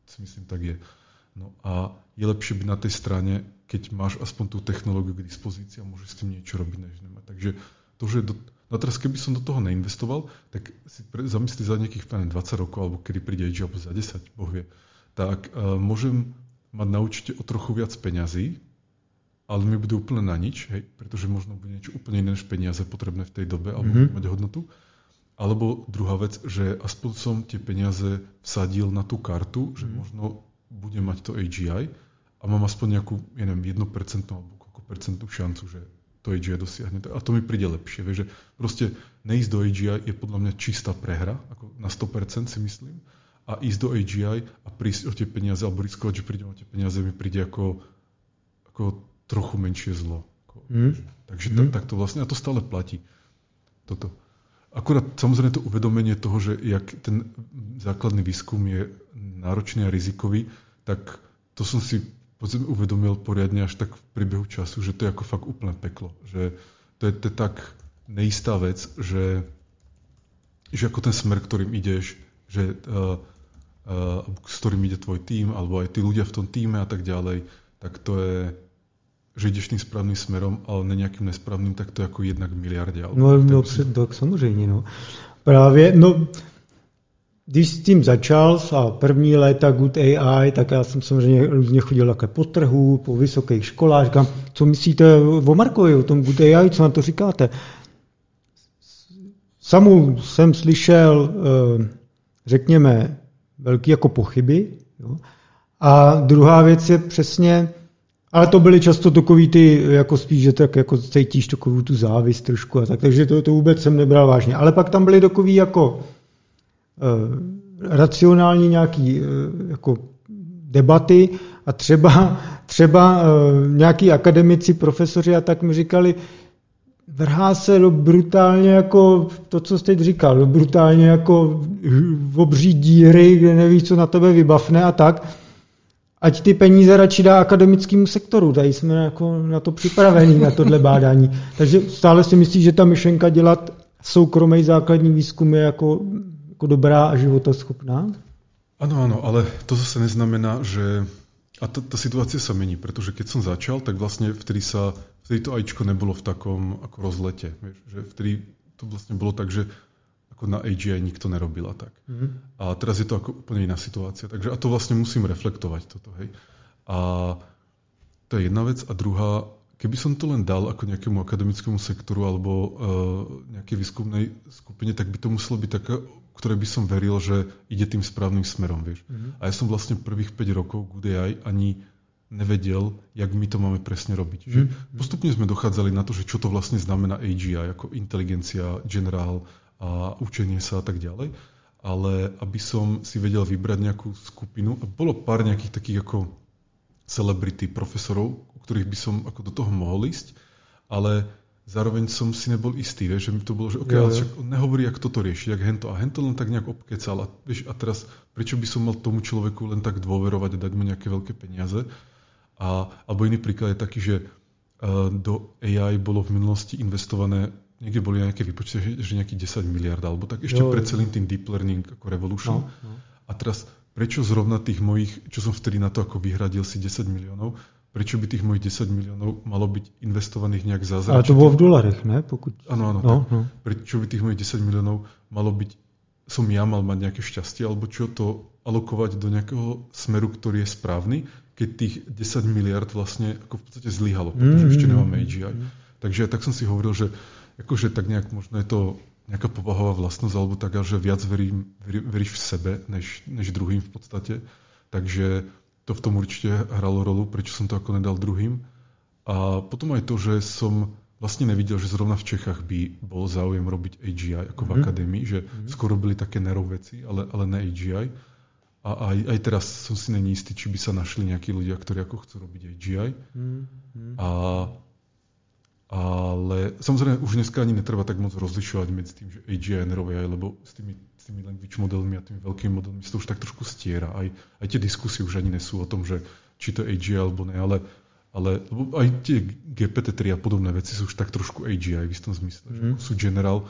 si myslím tak je. No a je lepšie byť na tej strane, keď máš aspoň tú technológiu k dispozícii a môžeš s tým niečo robiť, než nemá. Takže to, že do, no teraz keby som do toho neinvestoval, tak si pre, zamyslí za nejakých 20 rokov, alebo kedy príde age, alebo za 10, boh vie, tak uh, môžem mať na účte o trochu viac peňazí, ale mi budú úplne na nič, hej, pretože možno bude niečo úplne iné než peniaze potrebné v tej dobe alebo mm-hmm. mať hodnotu. Alebo druhá vec, že aspoň som tie peniaze vsadil na tú kartu, že mm. možno bude mať to AGI a mám aspoň nejakú, ja neviem, 1% alebo koľko percentnú šancu, že to AGI dosiahne. A to mi príde lepšie. Vieš, že proste neísť do AGI je podľa mňa čistá prehra, ako na 100% si myslím. A ísť do AGI a prísť o tie peniaze, alebo riskovať, že prídem o tie peniaze, mi príde ako, ako trochu menšie zlo. Mm. Takže mm. Tak, tak to vlastne, a to stále platí. Toto. Akurát samozrejme to uvedomenie toho, že jak ten základný výskum je náročný a rizikový, tak to som si uvedomil poriadne až tak v priebehu času, že to je ako fakt úplné peklo. Že to je, to je tak neistá vec, že, že ako ten smer, ktorým ideš, že, uh, uh, s ktorým ide tvoj tím, alebo aj tí ľudia v tom týme a tak ďalej, tak to je, že ideš tým správným smerom, ale ne nejakým nesprávným, tak to je jako jednak miliardě. No, no si... tak samozřejmě, no. Právě, no, když s tím začal a první léta Good AI, tak já jsem samozřejmě různě chodil také po trhu, po vysokých školách, říkám, co myslíte o Markovi, o tom Good AI, co na to říkáte? Samou jsem slyšel, eh, řekněme, velký jako pochyby. Jo? A druhá věc je přesně, ale to byly často takový ty, jako spíš, že tak jako cítíš takovou tu závist trošku a tak, takže to, to vůbec jsem nebral vážně. Ale pak tam byly takový jako uh, racionální nějaký uh, jako debaty a třeba, třeba uh, nějaký akademici, profesoři a tak mi říkali, vrhá se do brutálně jako to, co jste teď říkal, do brutálně jako v obří díry, kde nevíš, co na tebe vybavne a tak ať ty peníze radši dá akademickému sektoru. Tady jsme jako na to připravení, na tohle bádání. Takže stále si myslíš, že ta myšlenka dělat soukromý základní výzkum je jako, jako dobrá a životaschopná? Ano, ano, ale to zase neznamená, že... A ta, ta situácia sa mení, pretože keď som začal, tak vlastne vtedy, sa, vtedy to AIčko nebolo v takom ako rozlete. Vieš, že vtedy to vlastne bolo tak, že ako na AGI nikto nerobil a tak. Mm-hmm. A teraz je to ako úplne iná situácia. Takže a to vlastne musím reflektovať toto. Hej. A to je jedna vec. A druhá, keby som to len dal ako nejakému akademickému sektoru alebo uh, nejakej výskumnej skupine, tak by to muselo byť taká, ktoré by som veril, že ide tým správnym smerom. Vieš. Mm-hmm. A ja som vlastne prvých 5 rokov Good AI ani nevedel, jak my to máme presne robiť. Že mm-hmm. postupne sme dochádzali na to, že čo to vlastne znamená AGI, ako inteligencia, generál, a učenie sa a tak ďalej. Ale aby som si vedel vybrať nejakú skupinu, a bolo pár nejakých takých ako celebrity profesorov, u ktorých by som ako do toho mohol ísť, ale zároveň som si nebol istý, vieš, že mi to bolo, že okay, ale však on nehovorí, jak toto rieši, jak hento. A hento len tak nejak obkecal. A, vieš, a teraz, prečo by som mal tomu človeku len tak dôverovať a dať mu nejaké veľké peniaze? A, alebo iný príklad je taký, že uh, do AI bolo v minulosti investované niekde boli nejaké výpočty, že nejakých 10 miliard, alebo tak ešte jo, pred celým tým deep learning ako revolution. No, no. A teraz, prečo zrovna tých mojich, čo som vtedy na to ako vyhradil si 10 miliónov, prečo by tých mojich 10 miliónov malo byť investovaných nejak zázračne? Ale to bolo v dolarech, ne? Pokud... Áno, áno. No, no. Prečo by tých mojich 10 miliónov malo byť, som ja mal mať nejaké šťastie, alebo čo to alokovať do nejakého smeru, ktorý je správny, keď tých 10 miliard vlastne ako v podstate zlyhalo, pretože mm, ešte nemáme AGI. Mm. Takže tak som si hovoril, že akože tak nejak možno je to nejaká povahová vlastnosť, alebo tak, že viac verím, veríš v sebe, než, než druhým v podstate. Takže to v tom určite hralo rolu, prečo som to ako nedal druhým. A potom aj to, že som vlastne nevidel, že zrovna v Čechách by bol záujem robiť AGI ako mm. v mhm. akadémii, že mm. skoro byli také nerov veci, ale, ale ne AGI. A aj, aj teraz som si není istý, či by sa našli nejakí ľudia, ktorí ako chcú robiť AGI. Mm. A ale samozrejme už dneska ani netreba tak moc rozlišovať medzi tým, že AGI a NROVI, lebo s tými, s tými language modelmi a tými veľkými modelmi to už tak trošku stiera. Aj, aj tie diskusie už ani nesú o tom, že či to je AGI alebo ne, ale, ale lebo aj tie GPT-3 a podobné veci sú už tak trošku AGI v istom zmysle. Mm. Že mhm. sú generál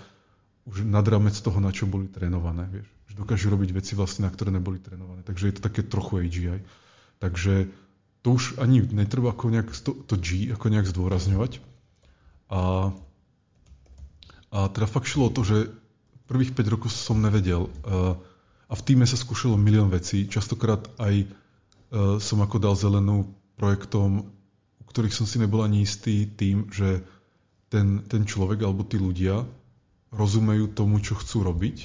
už nad rámec toho, na čo boli trénované. Vieš. Že dokážu robiť veci vlastne, na ktoré neboli trénované. Takže je to také trochu AGI. Takže to už ani netreba ako nejak to, to G ako nejak zdôrazňovať, a, a teda fakt šlo o to, že prvých 5 rokov som nevedel. A, a v týme sa skúšalo milión vecí, častokrát aj uh, som ako dal zelenú projektom, u ktorých som si nebol ani istý tým, že ten, ten človek alebo tí ľudia rozumejú tomu, čo chcú robiť,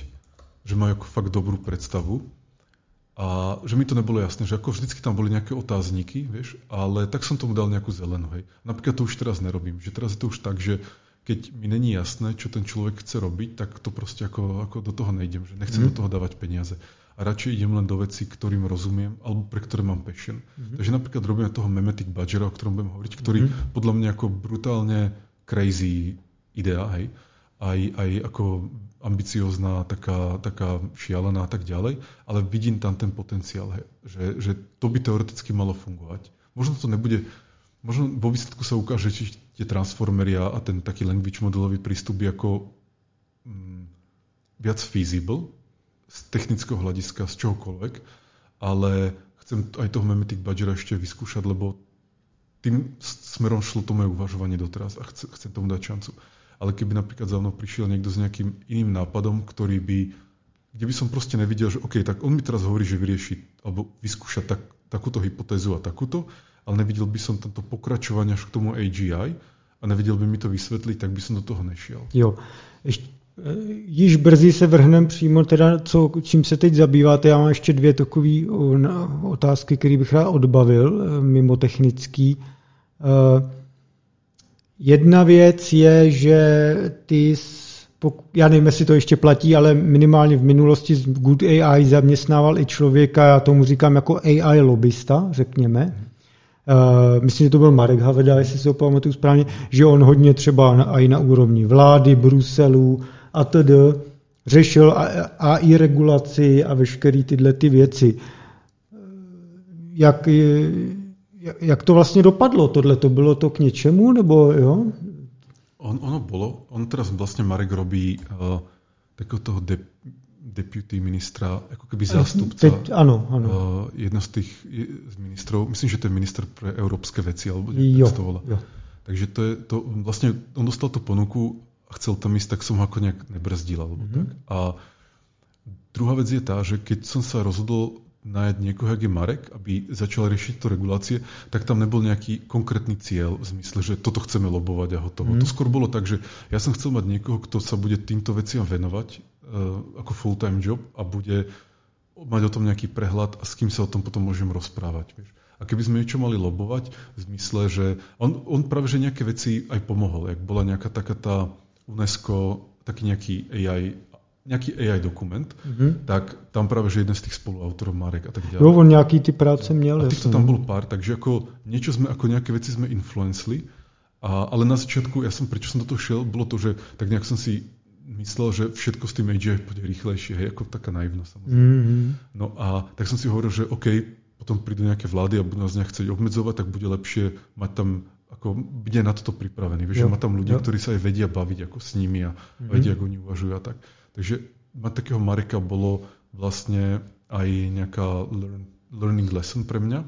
že majú fakt dobrú predstavu a že mi to nebolo jasné, že ako vždycky tam boli nejaké otázniky, vieš, ale tak som tomu dal nejakú zelenú, hej. Napríklad to už teraz nerobím, že teraz je to už tak, že keď mi není jasné, čo ten človek chce robiť, tak to proste ako, ako do toho nejdem, že nechcem mm. do toho dávať peniaze. A radšej idem len do veci, ktorým rozumiem, alebo pre ktoré mám passion. Mm. Takže napríklad robíme toho Memetic Badgera, o ktorom budem hovoriť, ktorý mm. podľa mňa ako brutálne crazy idea, hej, aj, aj ako ambiciózna, taká, taká šialená a tak ďalej, ale vidím tam ten potenciál, že, že to by teoreticky malo fungovať. Možno to nebude, možno vo výsledku sa ukáže, či tie transformery a ten taký language modelový prístup je ako mm, viac feasible z technického hľadiska, z čohokoľvek, ale chcem aj toho Memetic Badgera ešte vyskúšať, lebo tým smerom šlo to moje uvažovanie doteraz a chcem tomu dať šancu ale keby napríklad za mnou prišiel niekto s nejakým iným nápadom, ktorý by, kde by som proste nevidel, že OK, tak on mi teraz hovorí, že vyrieši alebo vyskúša tak, takúto hypotézu a takúto, ale nevidel by som tento pokračovanie až k tomu AGI a nevidel by mi to vysvetliť, tak by som do toho nešiel. Jo, ještě, e, již brzy se vrhnem přímo teda, co, čím se teď zabýváte. Já mám ještě dvě takové otázky, které bych rád odbavil, e, mimo technický. Uh, Jedna věc je, že ty, já nevím, jestli to ještě platí, ale minimálně v minulosti Good AI zaměstnával i člověka, já tomu říkám jako AI lobbysta, řekněme. Uh, myslím, že to byl Marek Haveda, jestli si ho pamatuju správně, že on hodně třeba i na úrovni vlády, Bruselu a td. řešil AI regulaci a veškeré tyhle ty věci. Jak, jak to vlastně dopadlo? Tohle to bylo to k něčemu, nebo jo? On, ono bolo. On teraz vlastne Marek robí uh, takého toho de, deputy ministra, ako keby zástupca. Teď, áno, áno. Uh, jedna z tých z ministrov, myslím, že to je minister pre európske veci, alebo jo, to volá. Jo. Takže to je, to, vlastne on dostal tú ponuku a chcel tam ísť, tak som ho ako nejak nebrzdil, alebo mm-hmm. tak. A druhá vec je tá, že keď som sa rozhodol nájsť niekoho, jak je Marek, aby začal riešiť to regulácie, tak tam nebol nejaký konkrétny cieľ v zmysle, že toto chceme lobovať a hotovo. Mm. To skôr bolo tak, že ja som chcel mať niekoho, kto sa bude týmto veciam venovať uh, ako full-time job a bude mať o tom nejaký prehľad a s kým sa o tom potom môžem rozprávať. Vieš. A keby sme niečo mali lobovať v zmysle, že on, on práve že nejaké veci aj pomohol, jak bola nejaká taká tá UNESCO, taký nejaký AI nejaký AI dokument, mm-hmm. tak tam práve, že jeden z tých spoluautorov Marek a tak ďalej. Jo, on nejaký ty práce měl. A týchto tam bolo pár, takže ako niečo sme, ako nejaké veci sme influencli, a, ale na začiatku, ja som, prečo som do toho šiel, bolo to, že tak nejak som si myslel, že všetko s tým AGI bude rýchlejšie, hej, ako taká naivná samozrejme. Mm-hmm. No a tak som si hovoril, že OK, potom prídu nejaké vlády a budú nás nejak chcieť obmedzovať, tak bude lepšie mať tam ako byť na toto pripravený. Vieš, že má tam ľudia, jo. ktorí sa aj vedia baviť ako s nimi a mm-hmm. vedia, ako oni uvažujú a tak. Takže mať takého Mareka bolo vlastne aj nejaká learn, learning lesson pre mňa.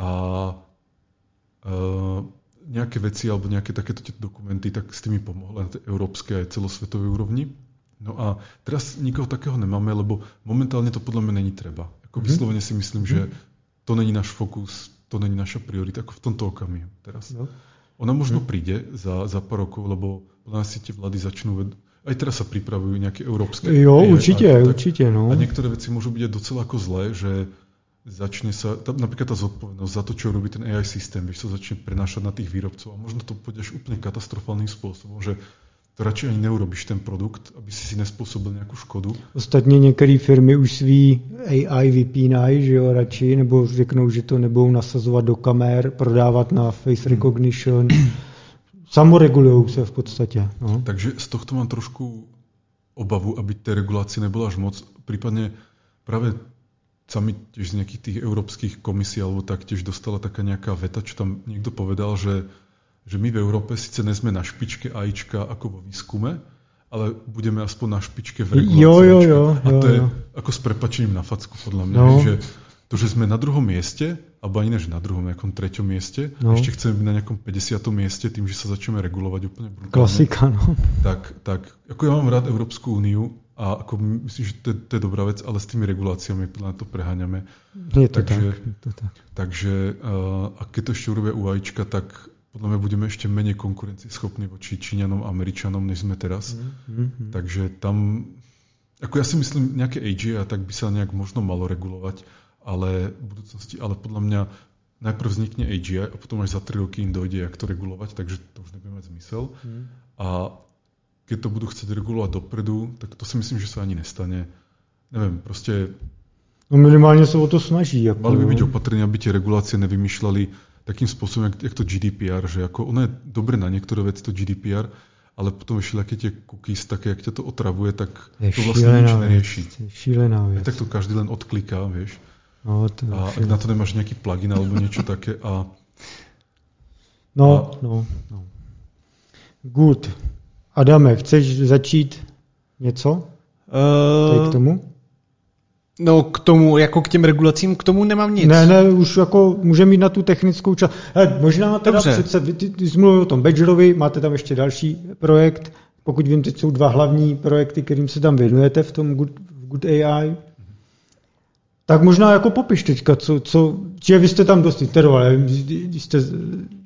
A uh, nejaké veci alebo nejaké takéto dokumenty, tak s tými pomohli na tej európskej aj celosvetovej úrovni. No a teraz nikoho takého nemáme, lebo momentálne to podľa mňa není treba. Ako mm-hmm. vyslovene si myslím, že to není náš fokus, to není naša priorita, ako v tomto okamihu teraz. No. Ona možno mm-hmm. príde za, za pár rokov, lebo podľa nás si tie vlády začnú aj teraz sa pripravujú nejaké európske... Jo, AI, určite, a, určite. No. A niektoré veci môžu byť docela ako zlé, že začne sa, tá, napríklad tá zodpovednosť za to, čo robí ten AI systém, vieš, sa začne prenášať na tých výrobcov a možno to pôjdeš úplne katastrofálnym spôsobom, že to radšej ani neurobiš ten produkt, aby si si nespôsobil nejakú škodu. Ostatně některé firmy už svý AI vypínají, že jo, radši, nebo řeknou, že to nebudou nasazovat do kamer, prodávat na face recognition. Samoregulujú sa v podstate. No. Takže z tohto mám trošku obavu, aby tej regulácie nebola až moc. Prípadne práve sami tiež z nejakých tých európskych komisí alebo tak tiež dostala taká nejaká veta, čo tam niekto povedal, že, že my v Európe síce nie sme na špičke AIčka ako vo výskume, ale budeme aspoň na špičke v regulácii. Jo, jo, jo, A to je ako s prepačením na facku podľa mňa, no. že to, že sme na druhom mieste, alebo ani než na druhom, nejakom treťom mieste, no. ešte chceme byť na nejakom 50. mieste tým, že sa začneme regulovať úplne brutálne. Klasika, no. Tak, tak, ako ja mám rád Európsku úniu, a ako myslím, že to, to je dobrá vec, ale s tými reguláciami podľa to preháňame. Je to takže, tak. Je to tak. Takže uh, a keď to ešte urobia u AIčka, tak podľa mňa budeme ešte menej konkurencieschopní voči Číňanom a Američanom, než sme teraz. Mm-hmm. Takže tam, ako ja si myslím, nejaké AGI a tak by sa nejak možno malo regulovať, ale v budúcnosti, ale podľa mňa najprv vznikne AGI a potom až za 3 roky im dojde, jak to regulovať, takže to už nebude mať zmysel. Mm. A keď to budú chcieť regulovať dopredu, tak to si myslím, že sa ani nestane. Neviem, proste... No minimálne sa o to snaží. Ako... Mali by byť opatrení, aby tie regulácie nevymýšľali takým spôsobom, jak, jak to GDPR, že ako ono je dobre na niektoré veci to GDPR, ale potom všelijaké tie cookies, také, jak ťa to otravuje, tak je to vlastne nič nerieši. Šílená vec. tak to každý len odkliká, vieš. No, to a ak na to nemáš nejaký plugin alebo niečo také a... No, a... no, no. Good. Adame, chceš začít něco? Uh, k tomu? No k tomu, jako k těm regulacím, k tomu nemám nic. Ne, ne, už jako můžeme jít na tu technickou část. He, možná teda Dobře. přece, ty, ty, ty jsi mluvil o tom Badgerovi, máte tam ještě další projekt. Pokud vím, teď jsou dva hlavní projekty, kterým se tam věnujete v tom Good, v Good AI. Tak možná jako popiš teďka, co, co čiže vy jste tam dost iterovali, když jste,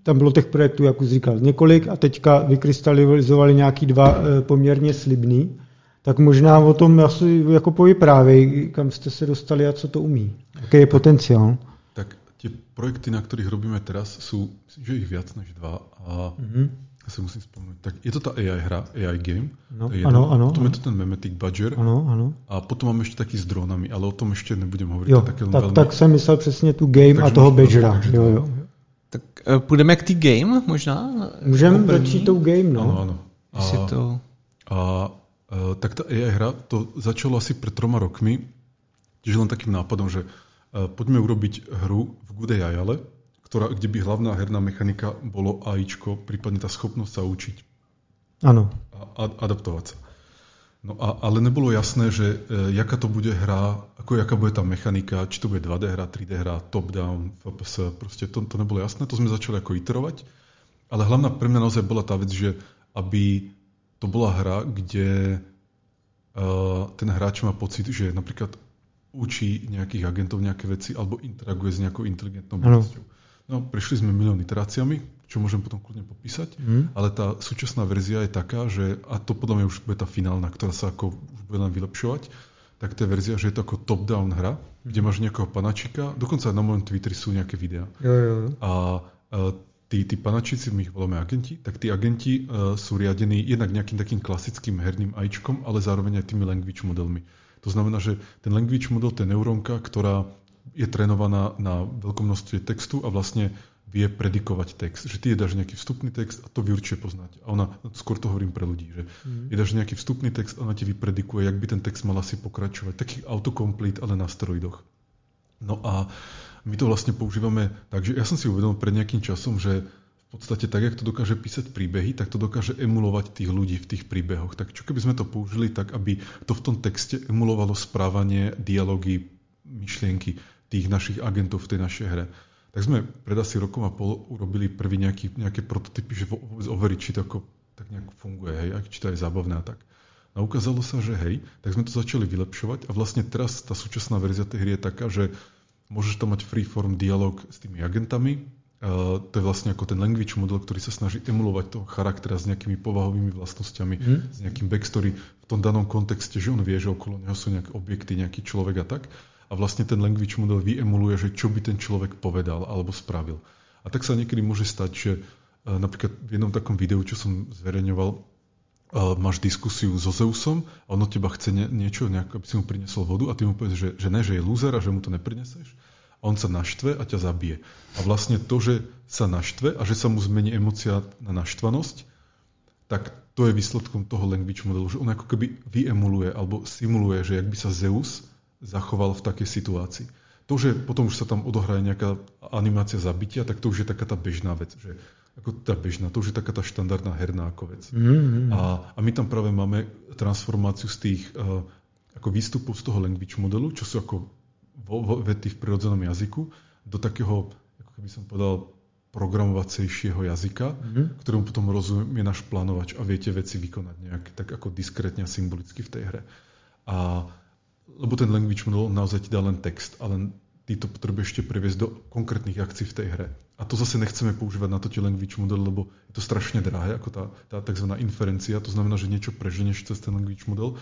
tam bylo těch projektů, jak už říkal, několik a teďka vykrystalizovali nějaký dva e, poměrně slibný, tak možná o tom asi jako povyprávěj, kam jste se dostali a co to umí. Jaký je potenciál? Tak tie projekty, na ktorých robíme teraz, sú, myslím, že ich viac než dva a mm-hmm ja si musím spomenúť. Tak je to tá AI hra, AI game. No, ano, ano, potom ano. je to ten Memetic Badger. Ano, ano. A potom máme ešte taký s dronami, ale o tom ešte nebudem hovoriť. Jo, tak, veľmi... tak jsem myslel přesně tu game Takže a toho Badgera. Jo, jo. Tak uh, půjdeme k tý game možná? Můžeme začít tou game, no. Ano, ano. A, to... a uh, tak tá AI hra, to začalo asi pred troma rokmi, tiež len takým nápadom, že uh, poďme urobiť hru v Good AI, ale ktorá, kde by hlavná herná mechanika bolo AIčko, prípadne tá schopnosť sa učiť. Áno. A, a adaptovať sa. No a, ale nebolo jasné, že e, jaká to bude hra, ako jaká bude tá mechanika, či to bude 2D hra, 3D hra, top-down, FPS, proste to, to nebolo jasné, to sme začali ako iterovať. Ale hlavná pre mňa naozaj bola tá vec, že aby to bola hra, kde uh, ten hráč má pocit, že napríklad učí nejakých agentov nejaké veci alebo interaguje s nejakou inteligentnou bytosťou. No, prešli sme milión iteráciami, čo môžem potom kľudne popísať, mm. ale tá súčasná verzia je taká, že, a to podľa mňa už bude tá finálna, ktorá sa ako už bude len vylepšovať, tak to je verzia, že je to ako top-down hra, mm. kde máš nejakého panačika, dokonca na mojom Twitteri sú nejaké videá. Jo, jo. A, a tí, tí panačíci, my ich voláme agenti, tak tí agenti uh, sú riadení jednak nejakým takým klasickým herným ajčkom, ale zároveň aj tými language modelmi. To znamená, že ten language model, to je neurónka, ktorá je trénovaná na veľkom množstve textu a vlastne vie predikovať text. Že ty je dáš nejaký vstupný text a to vy určite poznáte. A ona, skôr to hovorím pre ľudí, že mm. je dáš nejaký vstupný text a ona ti vypredikuje, jak by ten text mal asi pokračovať. Taký autocomplete, ale na steroidoch. No a my to vlastne používame tak, že ja som si uvedomil pred nejakým časom, že v podstate tak, jak to dokáže písať príbehy, tak to dokáže emulovať tých ľudí v tých príbehoch. Tak čo keby sme to použili tak, aby to v tom texte emulovalo správanie, dialógy, myšlienky tých našich agentov v tej našej hre. Tak sme pred asi rokom a pol urobili prvý nejaký, nejaké prototypy, že vôbec overiť, či to ako tak nejak funguje, hej, či to je zábavné a tak. A ukázalo sa, že hej, tak sme to začali vylepšovať a vlastne teraz tá súčasná verzia tej hry je taká, že môžeš tam mať freeform dialog s tými agentami, Uh, to je vlastne ako ten language model, ktorý sa snaží emulovať toho charaktera s nejakými povahovými vlastnosťami, mm. s nejakým backstory v tom danom kontexte, že on vie, že okolo neho sú nejaké objekty, nejaký človek a tak a vlastne ten language model vyemuluje, že čo by ten človek povedal alebo spravil. A tak sa niekedy môže stať, že e, napríklad v jednom takom videu, čo som zverejňoval, e, máš diskusiu so Zeusom a on od teba chce niečo, nejak, aby si mu priniesol vodu a ty mu povieš, že, že ne, že je loser a že mu to neprineseš. A on sa naštve a ťa zabije. A vlastne to, že sa naštve a že sa mu zmení emocia na naštvanosť, tak to je výsledkom toho language modelu, že on ako keby vyemuluje alebo simuluje, že jak by sa Zeus zachoval v takej situácii. To, že potom už sa tam odohraje nejaká animácia zabitia, tak to už je taká tá bežná vec. Že, ako tá bežná, to už je taká tá štandardná herná ako vec. Mm-hmm. A, a my tam práve máme transformáciu z tých uh, ako výstupov z toho language modelu, čo sú ako vo, vo, vety v prirodzenom jazyku, do takého, ako keby som povedal, programovacejšieho jazyka, mm-hmm. ktorému potom rozumie náš plánovač a viete veci vykonať nejak tak ako diskrétne a symbolicky v tej hre. A, lebo ten language model naozaj ti dá len text, ale ty to potrebuješ ešte previesť do konkrétnych akcií v tej hre. A to zase nechceme používať na to tie language model, lebo je to strašne drahé, ako tá, tá tzv. inferencia. To znamená, že niečo preženeš cez ten language model,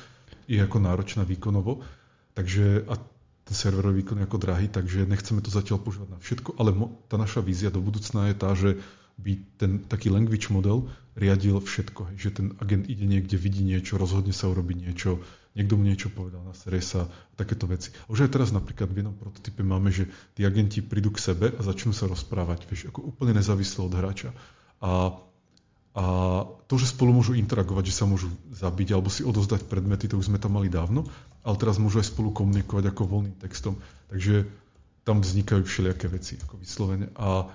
je ako náročná výkonovo. Takže, a ten serverový výkon je ako drahý, takže nechceme to zatiaľ používať na všetko, ale mo, tá naša vízia do budúcna je tá, že by ten taký language model riadil všetko. Že ten agent ide niekde, vidí niečo, rozhodne sa urobiť niečo, niekto mu niečo povedal, na sa, takéto veci. A už aj teraz napríklad v jednom prototype máme, že tí agenti prídu k sebe a začnú sa rozprávať, vieš, ako úplne nezávisle od hráča. A, a to, že spolu môžu interagovať, že sa môžu zabiť alebo si odozdať predmety, to už sme tam mali dávno, ale teraz môžu aj spolu komunikovať ako voľným textom. Takže tam vznikajú všelijaké veci, ako vyslovene. A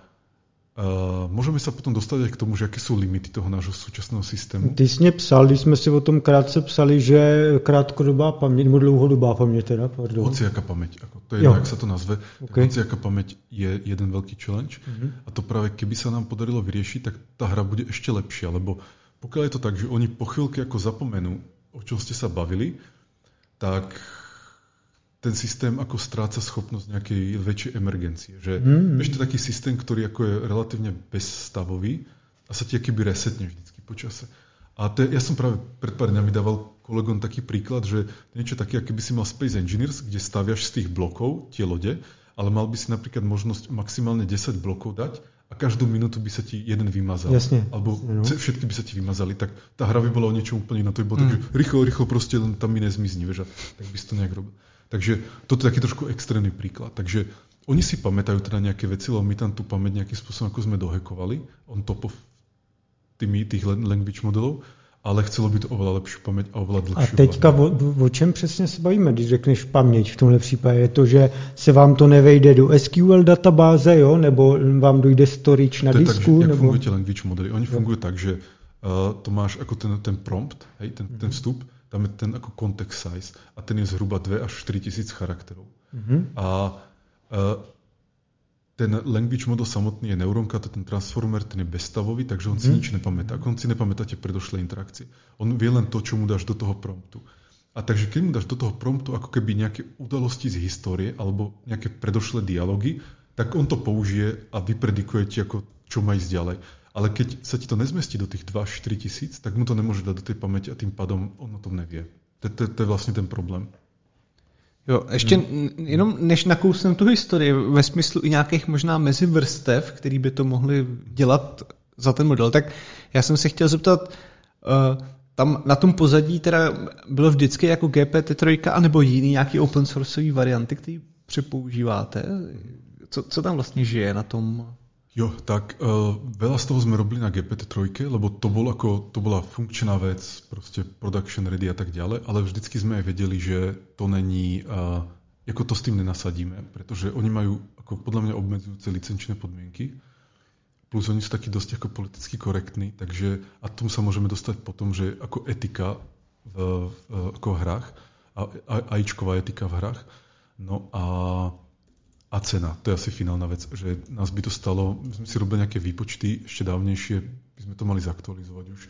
Uh, můžeme se potom dostat k tomu, že jaké jsou limity toho nášho současného systému. Ty jsi mě psal, když jsme si o tom krátce psali, že krátkodobá paměť, nebo dlouhodobá paměť teda, pardon. Hociaká paměť, ako, to je jedno, jak se to nazve. Okay. Hociaká paměť je jeden velký challenge uh-huh. a to právě, keby se nám podarilo vyřešit, tak ta hra bude ještě lepší, lebo pokud je to tak, že oni po chvíľke jako zapomenú, o čom ste sa bavili, tak ten systém ako stráca schopnosť nejakej väčšej emergencie. Že mm. vieš, to taký systém, ktorý ako je relatívne bezstavový a sa ti keby resetne vždycky počase. A to je, ja som práve pred pár dňami dával kolegom taký príklad, že niečo také, ako by si mal Space Engineers, kde staviaš z tých blokov tie lode, ale mal by si napríklad možnosť maximálne 10 blokov dať a každú minútu by sa ti jeden vymazal. Jasne. Alebo no. všetky by sa ti vymazali. Tak tá hra by bola o niečo úplne iné. To by bolo mm. tak, že rýchlo, rýchlo proste len tam mi nezmizní, vieš, a tak by si to nejak robil. Takže toto je taký trošku extrémny príklad. Takže oni si pamätajú teda nejaké veci, lebo my tam tú pamäť nejakým spôsobom ako sme dohekovali, on top of tými, tých language modelov, ale chcelo by to oveľa lepšiu paměť a oveľa dlhšiu A teďka o, o čem přesně se bavíme, když řekneš paměť v tomhle případě? Je to, že se vám to nevejde do SQL databáze, jo? nebo vám dojde storage na to disku? Tak, nebo... fungují language modely? Oni fungují tak, že uh, to máš ako ten, ten prompt, hej, ten, ten vstup, tam je ten ako context size a ten je zhruba 2 až 4 tisíc charakterov. Mm-hmm. A uh, ten language model samotný je neuronka, to ten transformer, ten je bezstavový, takže on mm-hmm. si mhm. nič nepamätá. On si nepamätá tie predošlé interakcie. On vie len to, čo mu dáš do toho promptu. A takže keď mu dáš do toho promptu ako keby nejaké udalosti z histórie alebo nejaké predošlé dialógy, tak on to použije a vypredikuje ti, ako, čo má ísť ďalej. Ale keď sa ti to nezmestí do tých 2 až 4 tisíc, tak mu to nemôže dať do tej pamäti a tým pádom on o tom nevie. To, je vlastně ten problém. Jo, ještě hmm. jenom než nakousnem tu historii, ve smyslu i nějakých možná mezivrstev, který by to mohli dělat za ten model, tak já jsem se chtěl zeptat, uh, tam na tom pozadí teda bylo vždycky jako GPT-3 anebo jiný nějaký open sourceový varianty, který přepoužíváte? Co, co tam vlastně žije na tom Jo, tak uh, veľa z toho sme robili na GPT-3, lebo to, bol ako, to bola funkčná vec, proste production ready a tak ďalej, ale vždycky sme aj vedeli, že to není, uh, ako to s tým nenasadíme, pretože oni majú ako podľa mňa obmedzujúce licenčné podmienky, plus oni sú takí dosť ako politicky korektní, takže a tomu sa môžeme dostať potom, že ako etika v, v ako hrách, a, a, ajíčková etika v hrách, no a a cena. To je asi finálna vec, že nás by to stalo, my sme si robili nejaké výpočty ešte dávnejšie, by sme to mali zaktualizovať už,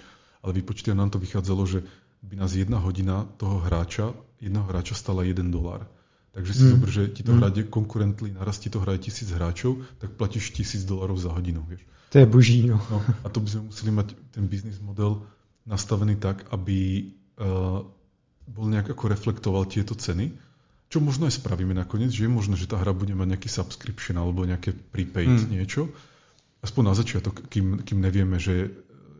ale výpočty nám to vychádzalo, že by nás jedna hodina toho hráča, jedného hráča stala 1 dolár. Takže si mm. zober, že ti to mm. hraje konkurentli, naraz ti to hraje tisíc hráčov, tak platíš tisíc dolarov za hodinu. Vieš. To je boží. No. no. A to by sme museli mať ten biznis model nastavený tak, aby uh, bol nejak ako reflektoval tieto ceny čo možno aj spravíme nakoniec, že je možné, že tá hra bude mať nejaký subscription alebo nejaké prepaid hmm. niečo. Aspoň na začiatok, kým, kým nevieme, že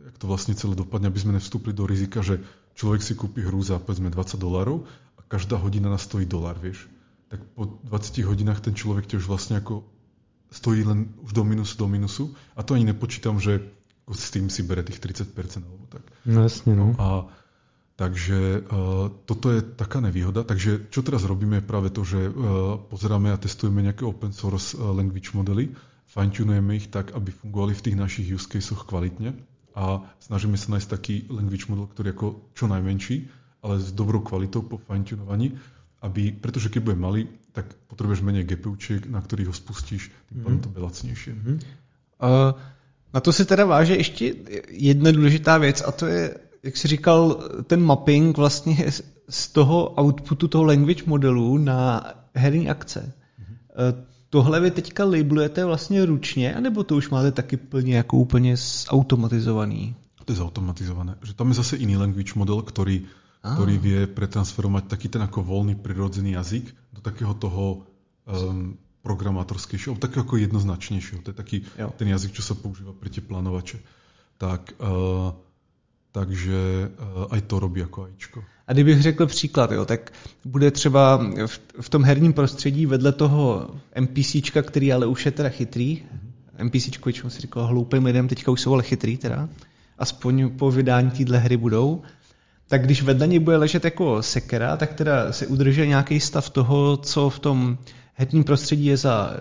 jak to vlastne celé dopadne, aby sme nevstúpili do rizika, že človek si kúpi hru za povedzme 20 dolarov a každá hodina nás stojí dolar, vieš. Tak po 20 hodinách ten človek tiež vlastne ako stojí len už do minusu do minusu a to ani nepočítam, že s tým si bere tých 30% alebo tak. No jasne, no. A Takže uh, toto je taká nevýhoda. Takže čo teraz robíme je práve to, že uh, pozeráme a testujeme nejaké open source uh, language modely, fine-tunujeme ich tak, aby fungovali v tých našich use caseoch kvalitne a snažíme sa nájsť taký language model, ktorý je ako čo najmenší, ale s dobrou kvalitou po fine-tunovaní, aby, pretože keď bude malý, tak potrebuješ menej GPUčiek, na ktorých ho spustíš, tým pádem to bude lacnejšie. Mm-hmm. Uh, na to se teda váže ještě jedna důležitá věc a to je jak jsi říkal, ten mapping vlastně z toho outputu toho language modelu na herní akce. Mm-hmm. Tohle vy teďka labelujete vlastně ručně, anebo to už máte taky plně jako úplně zautomatizovaný? To je zautomatizované. Že tam je zase iný language model, ktorý, ah. ktorý vie pretransformovať taký ten ako voľný prirodzený jazyk do takého toho um, programátorskejšieho, takého ako jednoznačnejšieho. To je taký jo. ten jazyk, čo sa používa pre tie plánovače. Tak uh, takže uh, aj to robí jako AIčko. A kdybych řekl příklad, jo, tak bude třeba v, v tom herním prostředí vedle toho NPCčka, který ale už je teda chytrý. NPCčko, většinou si říkal hloupým lidem, teďka už jsou ale chytrý teda, aspoň po vydání téhle hry budou, tak když vedle něj bude ležet jako sekera, tak teda se udrží nějaký stav toho, co v tom herním prostředí je za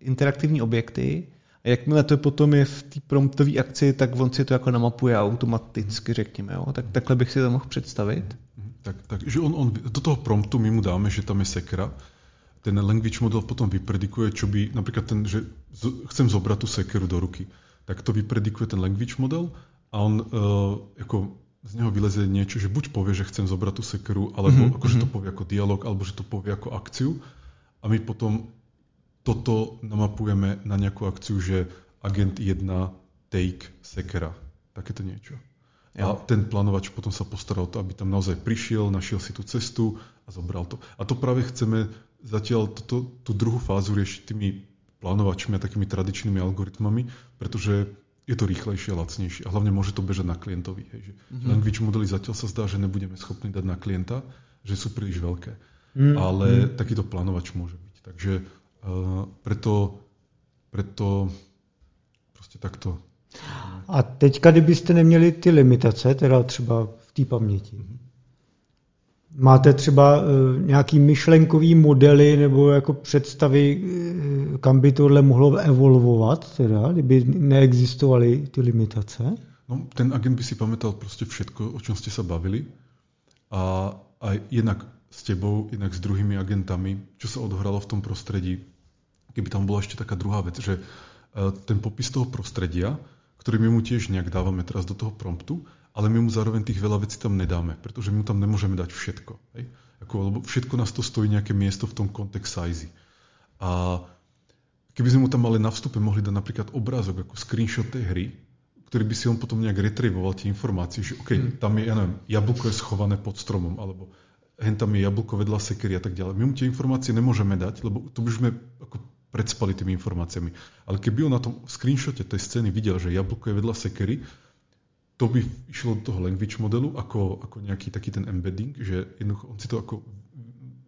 interaktivní objekty jakmile to potom je v té promptové akci, tak on si to jako namapuje automaticky, řekněme. Jo? Tak takhle bych si to mohl představit. Tak, tak že on, on, do toho promptu my mu dáme, že tam je sekera, ten language model potom vypredikuje, čo by, napríklad ten, že chcem zobrať tú sekeru do ruky, tak to vypredikuje ten language model a on uh, ako z neho vyleze niečo, že buď povie, že chcem zobrať tú sekeru, alebo mm-hmm. akože to povie ako dialog, alebo že to povie ako akciu a my potom toto namapujeme na nejakú akciu, že agent 1 take sekera. Takéto niečo. A ten plánovač potom sa postaral o to, aby tam naozaj prišiel, našiel si tú cestu a zobral to. A to práve chceme zatiaľ toto, tú druhú fázu riešiť tými plánovačmi a takými tradičnými algoritmami, pretože je to rýchlejšie a lacnejšie. A hlavne môže to bežať na klientovi. Hej, že mm-hmm. Language modely zatiaľ sa zdá, že nebudeme schopní dať na klienta, že sú príliš veľké. Mm-hmm. Ale takýto plánovač môže byť. Takže uh, preto, preto proste takto. A teďka, kdybyste neměli ty limitace, teda třeba v té paměti, mm-hmm Máte třeba uh, nějaký myšlenkový modely nebo jako představy, uh, kam by tohle mohlo evolvovat, teda, kdyby neexistovaly ty limitace? No, ten agent by si pamätal prostě všetko, o čom ste sa bavili. A aj jednak s tebou, jednak s druhými agentami, čo sa odhralo v tom prostredí. Keby tam bola ešte taká druhá vec, že uh, ten popis toho prostredia, ktorý my mu tiež nejak dávame teraz do toho promptu, ale my mu zároveň tých veľa vecí tam nedáme, pretože my mu tam nemôžeme dať všetko. Hej? Ako, lebo všetko nás to stojí nejaké miesto v tom context size. A keby sme mu tam ale na vstupe mohli dať napríklad obrázok ako screenshot tej hry, ktorý by si on potom nejak retrivoval tie informácie, že OK, hmm. tam je, ja neviem, jablko je schované pod stromom, alebo hen tam je jablko vedľa sekery a tak ďalej. My mu tie informácie nemôžeme dať, lebo to by sme ako predspali tými informáciami. Ale keby on na tom screenshote tej scény videl, že jablko je vedľa sekery, to by išlo do toho language modelu ako, ako nejaký taký ten embedding, že jednoducho on si to ako,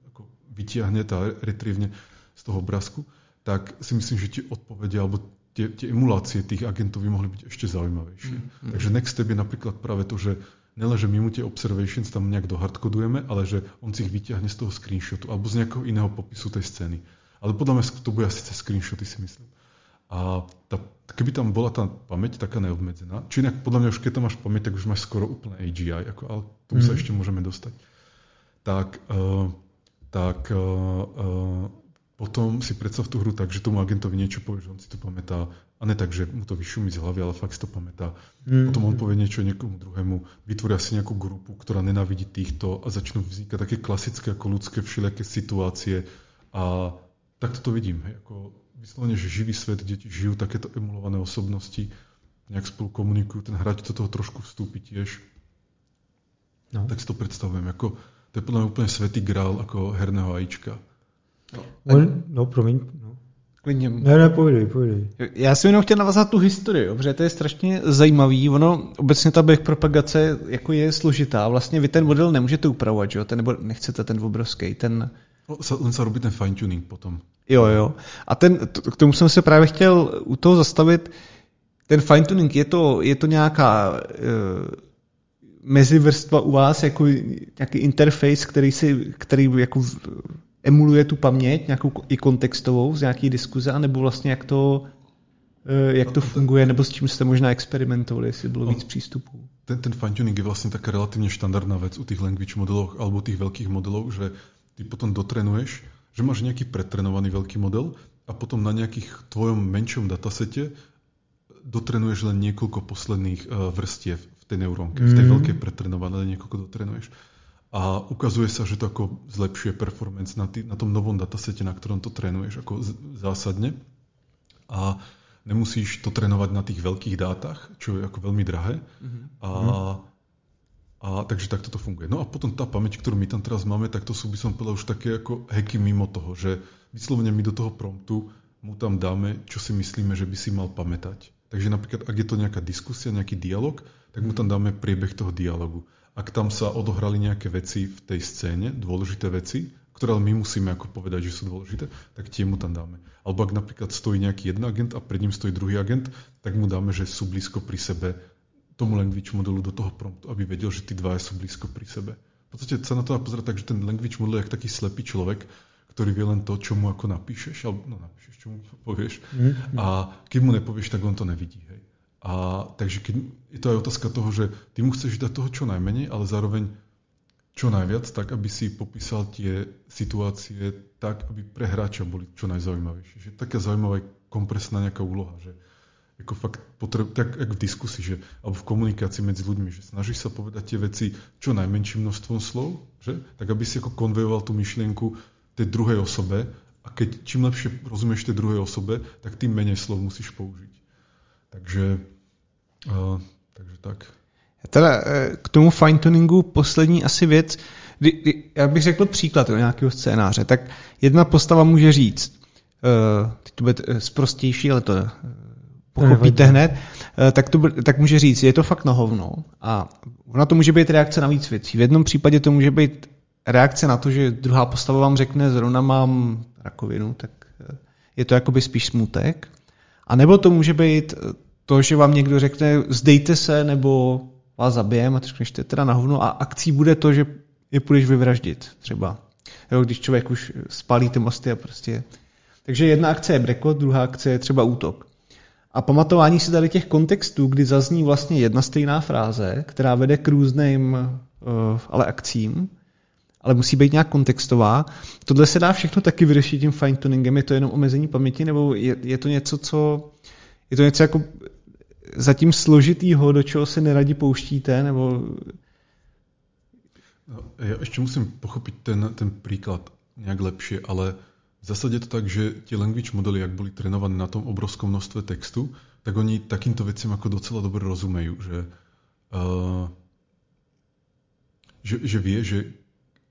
ako vytiahne a retrievne z toho obrázku, tak si myslím, že tie odpovede alebo tie, tie emulácie tých agentov by mohli byť ešte zaujímavejšie. Mm, mm. Takže next step je napríklad práve to, že nelen, že my mu tie observations tam nejak dohardkodujeme, ale že on si ich vyťahne z toho screenshotu alebo z nejakého iného popisu tej scény. Ale podľa mňa to bude asi cez screenshoty, si myslím. A tá, keby tam bola tá pamäť taká neobmedzená, či inak podľa mňa už keď tam máš pamäť, tak už máš skoro úplne AGI, ako, ale k tomu mm. sa ešte môžeme dostať. Tak, uh, tak uh, uh, potom si predstav tú hru tak, že tomu agentovi niečo povie, že on si to pamätá, a ne tak, že mu to vyšumí z hlavy, ale fakt si to pamätá. Mm. Potom on povie niečo niekomu druhému, vytvoria si nejakú grupu, ktorá nenávidí týchto a začnú vznikať také klasické ako ľudské všelijaké situácie a tak to vidím. Hej, ako vyslovene, že živý svet, deti žijú takéto emulované osobnosti, nejak spolu komunikujú, ten hráč do toho trošku vstúpi tiež. No. Tak si to predstavujem, ako, to je podľa mňa úplne svetý grál ako herného ajíčka. No, no promiň. No. Klidně. Ne, ne, pojdej, pojdej. Já jsem jenom chtěl navázat tu historii, protože to je strašně zajímavý. Ono, obecně ta propagace jako je složitá. Vlastně vy ten model nemůžete upravovat, že jo? Ten, nebo nechcete ten obrovský, ten... No, len sa robí ten fine tuning potom. Jo, jo. A ten, k tomu jsem se právě chtěl u toho zastavit. Ten fine tuning, je to, je to nějaká uh, mezivrstva u vás, jako nějaký interface, který, si, který jako emuluje tu paměť, nějakou i kontextovou z nějaký diskuze, nebo vlastně jak to, uh, jak to funguje, nebo s čím jste možná experimentovali, jestli bylo víc přístupů. Ten, ten fine-tuning je vlastně taká relativně štandardná vec u tých language modelov alebo tých veľkých modelov, že ty potom dotrenuješ že máš nejaký pretrenovaný veľký model a potom na nejakých tvojom menšom datasete dotrenuješ len niekoľko posledných uh, vrstiev v tej neurónke, mm. v tej veľkej pretrenované, niekoľko dotrenuješ. A ukazuje sa, že to ako zlepšuje performance na, tý, na tom novom datasete, na ktorom to trénuješ ako z, zásadne. A nemusíš to trénovať na tých veľkých dátach, čo je ako veľmi drahé. Mm-hmm. A, a takže takto to funguje. No a potom tá pamäť, ktorú my tam teraz máme, tak to sú by som povedal už také ako hacky mimo toho, že vyslovene my do toho promptu mu tam dáme, čo si myslíme, že by si mal pamätať. Takže napríklad, ak je to nejaká diskusia, nejaký dialog, tak mu tam dáme priebeh toho dialogu ak tam sa odohrali nejaké veci v tej scéne, dôležité veci, ktoré my musíme ako povedať, že sú dôležité, tak tie mu tam dáme. Alebo ak napríklad stojí nejaký jeden agent a pred ním stojí druhý agent, tak mu dáme, že sú blízko pri sebe tomu language modelu do toho promptu, aby vedel, že tí dvaja sú blízko pri sebe. V podstate sa na to dá pozerať tak, že ten language model je taký slepý človek, ktorý vie len to, čo mu ako napíšeš, alebo no napíšeš, čo mu povieš. Mm-hmm. A keď mu nepovieš, tak on to nevidí. Hej. A takže keď, je to aj otázka toho, že ty mu chceš dať toho čo najmenej, ale zároveň čo najviac, tak aby si popísal tie situácie tak, aby pre hráča boli čo najzaujímavejšie. Že taká zaujímavá kompresná nejaká úloha, že ako fakt potreb, tak ako v diskusii, že, alebo v komunikácii medzi ľuďmi, že snažíš sa povedať tie veci čo najmenším množstvom slov, že? tak aby si ako konvejoval tú myšlienku tej druhej osobe a keď čím lepšie rozumieš tej druhej osobe, tak tým menej slov musíš použiť. Takže Uh, takže tak. Teda k tomu fine-tuningu poslední asi věc, kdy, kdy, já bych řekl příklad do nějakého scénáře, tak jedna postava může říct, uh, teď to bude zprostější, ale to pochopíte hned, tak, to, tak může říct, je to fakt na hovno a ona to může být reakce na víc věcí. V jednom případě to může být reakce na to, že druhá postava vám řekne, zrovna mám rakovinu, tak je to jakoby spíš smutek. A nebo to může být to, že vám někdo řekne, zdejte se, nebo vás zabijem a řekneš, teda na hovno a akcí bude to, že je půjdeš vyvraždit třeba. Jo, když člověk už spálí ty mosty a prostě... Takže jedna akce je brekot, druhá akce je třeba útok. A pamatování si tady těch kontextů, kdy zazní vlastně jedna stejná fráze, která vede k různým uh, ale akcím, ale musí být nějak kontextová. Tohle se dá všechno taky vyřešit tím fine-tuningem, je to jenom omezení paměti, nebo je, je to něco, co je to něco jako zatím složitýho, do čeho se neradi pouštíte, nebo... No, ja ešte musím pochopiť ten, ten príklad nejak lepšie, ale v zásade je to tak, že tie language modely, ak boli trénované na tom obrovskom množstve textu, tak oni takýmto veciam ako docela dobre rozumejú, že, uh, že, že vie, že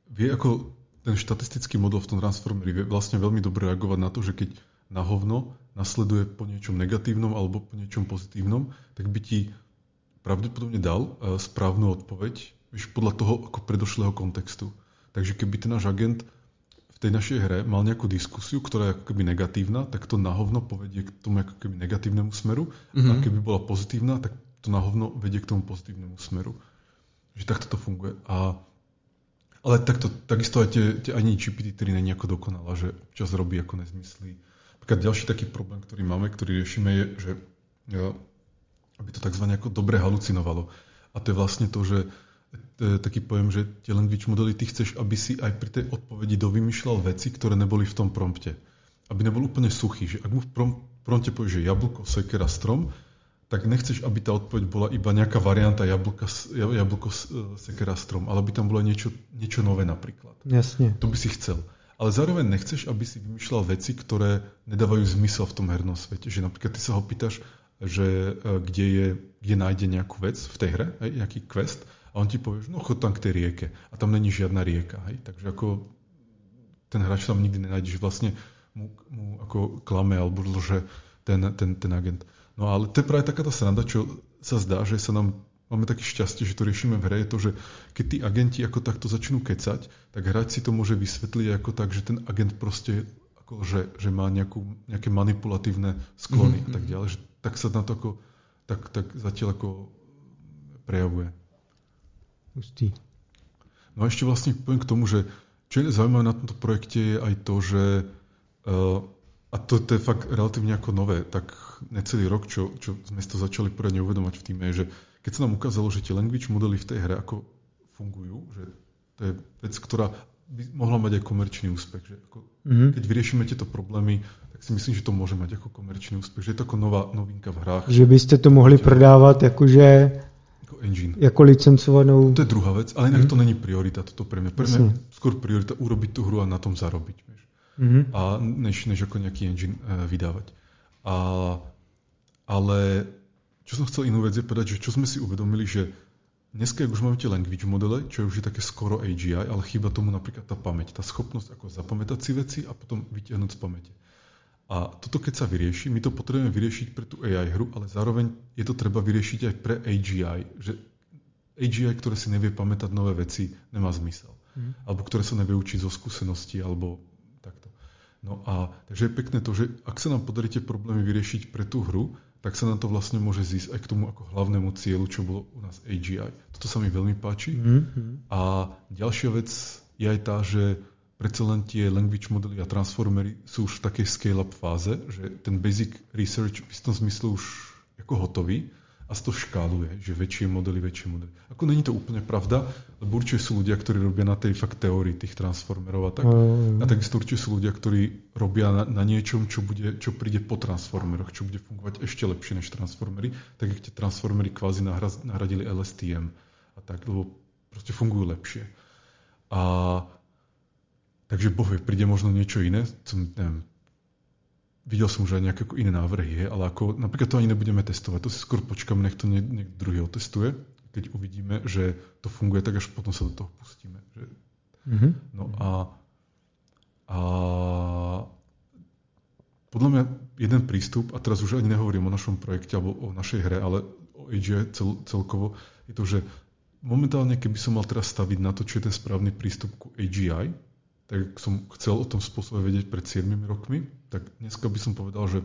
vie ako ten štatistický model v tom Transformeri vie vlastne veľmi dobre reagovať na to, že keď na hovno nasleduje po niečom negatívnom alebo po niečom pozitívnom, tak by ti pravdepodobne dal e, správnu odpoveď vieš, podľa toho ako predošlého kontextu. Takže keby ten náš agent v tej našej hre mal nejakú diskusiu, ktorá je ako keby negatívna, tak to na hovno povedie k tomu ako keby negatívnemu smeru. Mm-hmm. A mhm. keby bola pozitívna, tak to na hovno vedie k tomu pozitívnemu smeru. Že takto to funguje. A, ale takto, takisto aj tie, tie ani GPT-3 není ako dokonalá, že občas robí ako nezmysly Napríklad ďalší taký problém, ktorý máme, ktorý riešime, je, že aby to tzv. ako dobre halucinovalo. A to je vlastne to, že taký pojem, že tie language modely ty chceš, aby si aj pri tej odpovedi dovymýšľal veci, ktoré neboli v tom prompte. Aby nebol úplne suchý. Že ak mu v prompte povieš, že jablko, sekera, strom, tak nechceš, aby tá odpoveď bola iba nejaká varianta jablka, jablko, sekera, strom, ale aby tam bolo niečo, niečo nové napríklad. Jasne. To by si chcel ale zároveň nechceš, aby si vymýšľal veci, ktoré nedávajú zmysel v tom hernom svete. Že napríklad ty sa ho pýtaš, že e, kde, je, kde nájde nejakú vec v tej hre, hej, nejaký quest, a on ti povie, že no chod tam k tej rieke. A tam není žiadna rieka. Hej. Takže ako ten hráč tam nikdy nenájde, že vlastne mu, mu ako klame alebo lže ten, ten, ten agent. No ale to je práve taká tá sranda, čo sa zdá, že sa nám máme také šťastie, že to riešime v hre, je to, že keď tí agenti ako takto začnú kecať, tak hráč si to môže vysvetliť ako tak, že ten agent proste ako, že, že má nejakú, nejaké manipulatívne sklony mm-hmm. a tak ďalej. Že, tak sa na to ako, tak, tak zatiaľ ako prejavuje. Pustý. No a ešte vlastne poviem k tomu, že čo je zaujímavé na tomto projekte je aj to, že uh, a to, to je fakt relatívne ako nové, tak necelý rok, čo, čo sme to začali poriadne uvedomať v týme, je, že keď sa nám ukázalo, že tie language modely v tej hre ako fungujú, že to je vec, ktorá by mohla mať aj komerčný úspech. Že ako, mm-hmm. Keď vyriešime tieto problémy, tak si myslím, že to môže mať ako komerčný úspech. Že je to ako nová novinka v hrách. Že byste to mohli prodávat jakože engine. Jako licencovanou... To je druhá vec, ale inak mm. to není priorita, toto pre mňa. Pre mňa skôr priorita urobiť tú hru a na tom zarobiť. Vieš. Mm. A než, než ako nejaký engine uh, vydávať. A, ale čo som chcel inú vec je povedať, že čo sme si uvedomili, že dneska, už máme tie language modele, čo je už také skoro AGI, ale chýba tomu napríklad tá pamäť, tá schopnosť ako zapamätať si veci a potom vytiahnuť z pamäte. A toto keď sa vyrieši, my to potrebujeme vyriešiť pre tú AI hru, ale zároveň je to treba vyriešiť aj pre AGI, že AGI, ktoré si nevie pamätať nové veci, nemá zmysel. Mm. Alebo ktoré sa nevie učiť zo skúseností, alebo takto. No a takže je pekné to, že ak sa nám podarí tie problémy vyriešiť pre tú hru, tak sa nám to vlastne môže zísť aj k tomu ako hlavnému cieľu, čo bolo u nás AGI. Toto sa mi veľmi páči. Mm-hmm. A ďalšia vec je aj tá, že predsa len tie language modely a transformery sú už v takej scale-up fáze, že ten basic research v istom zmysle už ako hotový a to škáluje, že väčšie modely, väčšie modely. Ako není to úplne pravda, lebo určite sú ľudia, ktorí robia na tej fakt teórii tých transformerov a tak. Mm. A takisto určite sú ľudia, ktorí robia na, na niečom, čo, bude, čo príde po transformeroch, čo bude fungovať ešte lepšie než transformery, tak jak tie transformery kvázi nahradili LSTM a tak, lebo proste fungujú lepšie. A Takže Boh vie, príde možno niečo iné. Som, neviem, videl som už aj nejaké iné návrhy, ale ako, napríklad to ani nebudeme testovať, to si skôr počkáme, nech to niekto niek druhý otestuje, keď uvidíme, že to funguje, tak až potom sa do toho pustíme. Že... Mm-hmm. No a, a podľa mňa jeden prístup, a teraz už ani nehovorím o našom projekte alebo o našej hre, ale o AGI cel, celkovo, je to, že momentálne, keby som mal teraz staviť na to, čo je ten správny prístup ku AGI, tak som chcel o tom spôsobe vedieť pred 7 rokmi, tak dneska by som povedal, že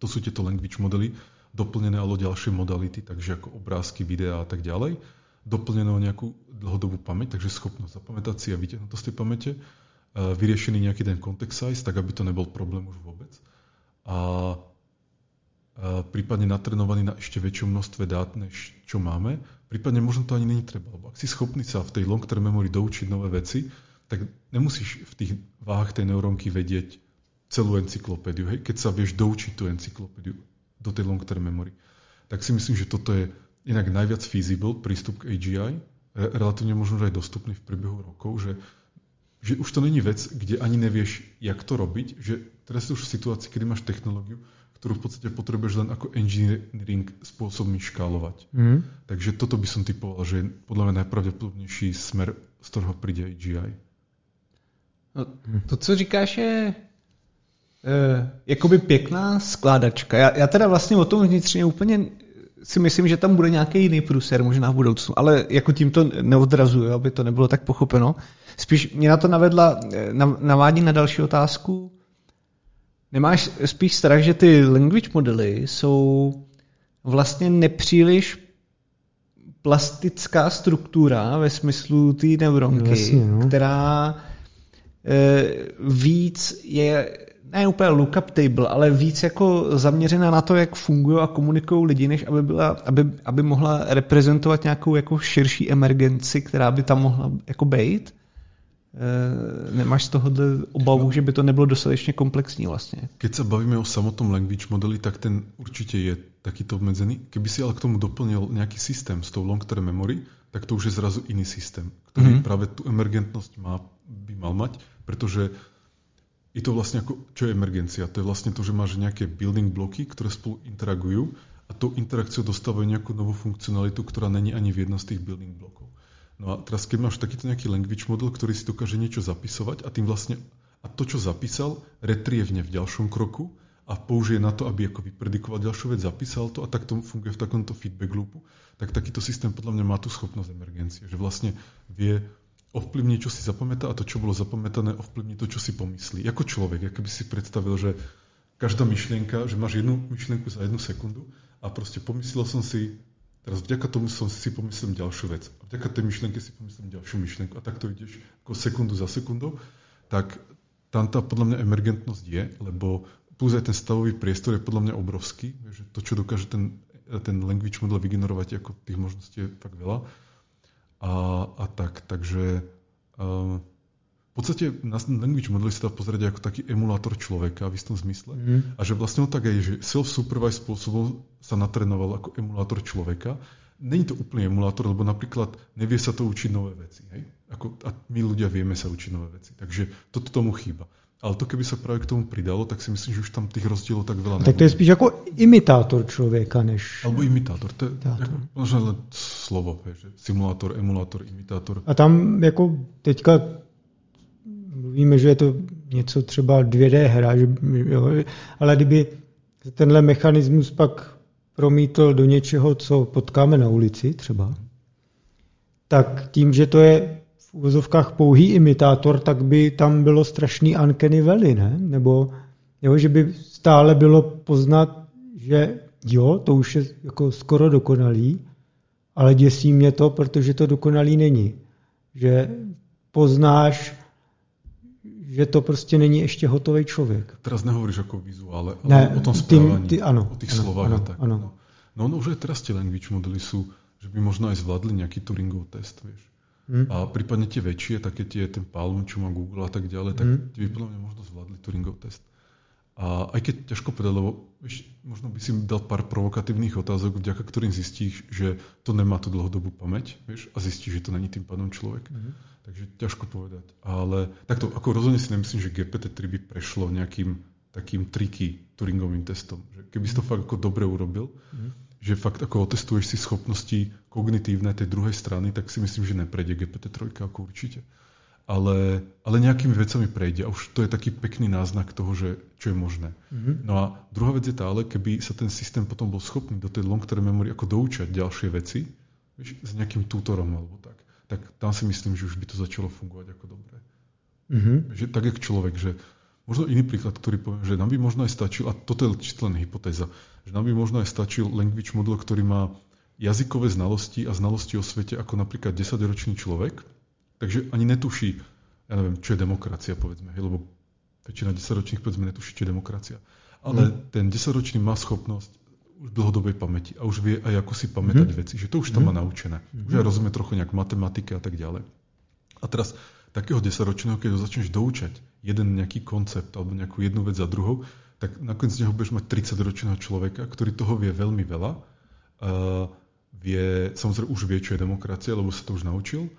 to sú tieto language modely, doplnené ale ďalšie modality, takže ako obrázky, videá a tak ďalej, doplnené o nejakú dlhodobú pamäť, takže schopnosť zapamätať si a vytiahnuť to z tej pamäte, vyriešený nejaký ten context size, tak aby to nebol problém už vôbec. A, a prípadne natrenovaný na ešte väčšom množstve dát, než čo máme. Prípadne možno to ani není treba, lebo ak si schopný sa v tej long term memory doučiť nové veci, tak nemusíš v tých váhach tej neurónky vedieť celú encyklopédiu. Hej? Keď sa vieš doučiť tú encyklopédiu do tej long-term memory. Tak si myslím, že toto je inak najviac feasible prístup k AGI, relatívne možno aj dostupný v priebehu rokov, že, že už to není vec, kde ani nevieš, jak to robiť, že teraz už v situácii, kedy máš technológiu, ktorú v podstate potrebuješ len ako engineering spôsobmi škálovať. Mm. Takže toto by som typoval, že je podľa mňa najpravdepodobnejší smer, z ktorého príde AGI. No, to, co říkáš, je jakoby pěkná skládačka. Já, já teda vlastně o tom vnitřně úplně si myslím, že tam bude nějaký jiný průser možná v budoucnu, ale jako tím to neodrazuju, aby to nebylo tak pochopeno. Spíš mě na to navedla, eh, navádí na další otázku. Nemáš spíš strach, že ty language modely jsou vlastně nepříliš plastická struktura ve smyslu té neuronky, jasně, no. která Eh, víc je ne úplně lookup table, ale víc jako zaměřená na to, jak fungují a komunikují lidi, než aby, byla, aby, aby mohla reprezentovat nějakou jako širší emergenci, která by tam mohla jako být. E, nemáš z tohohle obavu, no. že by to nebylo dostatečně komplexní vlastně? Keď sa bavíme o samotnom language modeli, tak ten určite je takýto obmedzený. Keby si ale k tomu doplnil nejaký systém s tou long-term memory, tak to už je zrazu iný systém, ktorý mm-hmm. práve tú emergentnosť má, by mal mať pretože je to vlastne ako, čo je emergencia? To je vlastne to, že máš nejaké building bloky, ktoré spolu interagujú a tou interakciou dostávajú nejakú novú funkcionalitu, ktorá není ani v jednom z tých building blokov. No a teraz, keď máš takýto nejaký language model, ktorý si dokáže niečo zapisovať a tým vlastne a to, čo zapísal, retrievne v ďalšom kroku a použije na to, aby ako vypredikoval ďalšiu vec, zapísal to a tak to funguje v takomto feedback loopu, tak takýto systém podľa mňa má tú schopnosť emergencie, že vlastne vie ovplyvní, čo si zapamätá a to, čo bolo zapamätané, ovplyvní to, čo si pomyslí. Ako človek, ako by si predstavil, že každá myšlienka, že máš jednu myšlienku za jednu sekundu a proste pomyslel som si, teraz vďaka tomu som si pomyslím ďalšiu vec. A vďaka tej myšlienke si pomyslím ďalšiu myšlienku. A tak to ideš ako sekundu za sekundou. Tak tam tá podľa mňa emergentnosť je, lebo plus aj ten stavový priestor je podľa mňa obrovský. Že to, čo dokáže ten, ten language model vygenerovať, ako tých možností je tak veľa a, a tak. Takže uh, v podstate na language model sa dá pozrieť ako taký emulátor človeka v istom zmysle. Mm. A že vlastne on tak aj, že self-supervised spôsobom sa natrenoval ako emulátor človeka, není to úplný emulátor, lebo napríklad nevie sa to učiť nové veci. Hej? Ako, a my ľudia vieme sa učiť nové veci. Takže toto tomu chýba. Ale to, keby sa práve k tomu pridalo, tak si myslím, že už tam tých rozdielov tak veľa Tak to je spíš jako imitátor člověka, než... Alebo imitátor. To je jako, možná len slovo, že simulátor, emulátor, imitátor. A tam jako teďka mluvíme, že je to něco třeba 2D hra, že, jo, ale kdyby tenhle mechanismus pak promítl do něčeho, co potkáme na ulici třeba, tak tím, že to je v úvozovkách pouhý imitátor, tak by tam bylo strašný uncanny valley, ne? Nebo jo, že by stále bylo poznat, že jo, to už je jako skoro dokonalý, ale děsí mě to, protože to dokonalý není. Že poznáš, že to prostě není ještě hotový člověk. Teraz nehovoríš jako vizuále, ale ne, o tom správaní, ty, ty, ano, o těch ano, slovách ano, a tak. Ano. No. no, no už aj teraz tie language modely sú, že by možno aj zvládli nejaký Turingov test, vieš. Hmm. A prípadne tie väčšie, také tie, ten Palm, čo má Google a tak ďalej, tak tie by podľa mňa možno zvládli Turingov test. A aj keď ťažko povedať, lebo vieš, možno by si dal pár provokatívnych otázok, vďaka ktorým zistíš, že to nemá tú dlhodobú pamäť, vieš, a zistíš, že to není tým pádom človek. Hmm. Takže ťažko povedať. Ale takto, ako rozhodne si nemyslím, že GPT-3 by prešlo nejakým takým triky Turingovým testom. Že keby si to fakt ako dobre urobil, hmm že fakt ako otestuješ si schopnosti kognitívne tej druhej strany, tak si myslím, že neprejde GPT-3 ako určite. Ale, ale nejakými vecami prejde a už to je taký pekný náznak toho, že čo je možné. Mm-hmm. No a druhá vec je tá, ale keby sa ten systém potom bol schopný do tej long-term memory ako doučať ďalšie veci, vieš, s nejakým tutorom alebo tak, tak tam si myslím, že už by to začalo fungovať ako dobre. Mm-hmm. Že, tak jak človek, že Možno iný príklad, ktorý poviem, že nám by možno aj stačil, a toto je len hypotéza, že nám by možno aj stačil language model, ktorý má jazykové znalosti a znalosti o svete ako napríklad 10-ročný človek, takže ani netuší, ja neviem, čo je demokracia, povedzme, hej, lebo väčšina 10-ročných, povedzme, netuší, čo je demokracia. Ale mm. ten 10-ročný má schopnosť už dlhodobej pamäti a už vie aj ako si pamätať mm. veci, že to už tam mm. má naučené. Mm. Už aj rozumie trochu nejak matematike a tak ďalej. A teraz takého 10-ročného, keď ho začneš doučať, jeden nejaký koncept alebo nejakú jednu vec za druhou, tak nakoniec z neho budeš mať 30-ročného človeka, ktorý toho vie veľmi veľa. Uh, vie, samozrejme už vie, čo je demokracia, lebo sa to už naučil.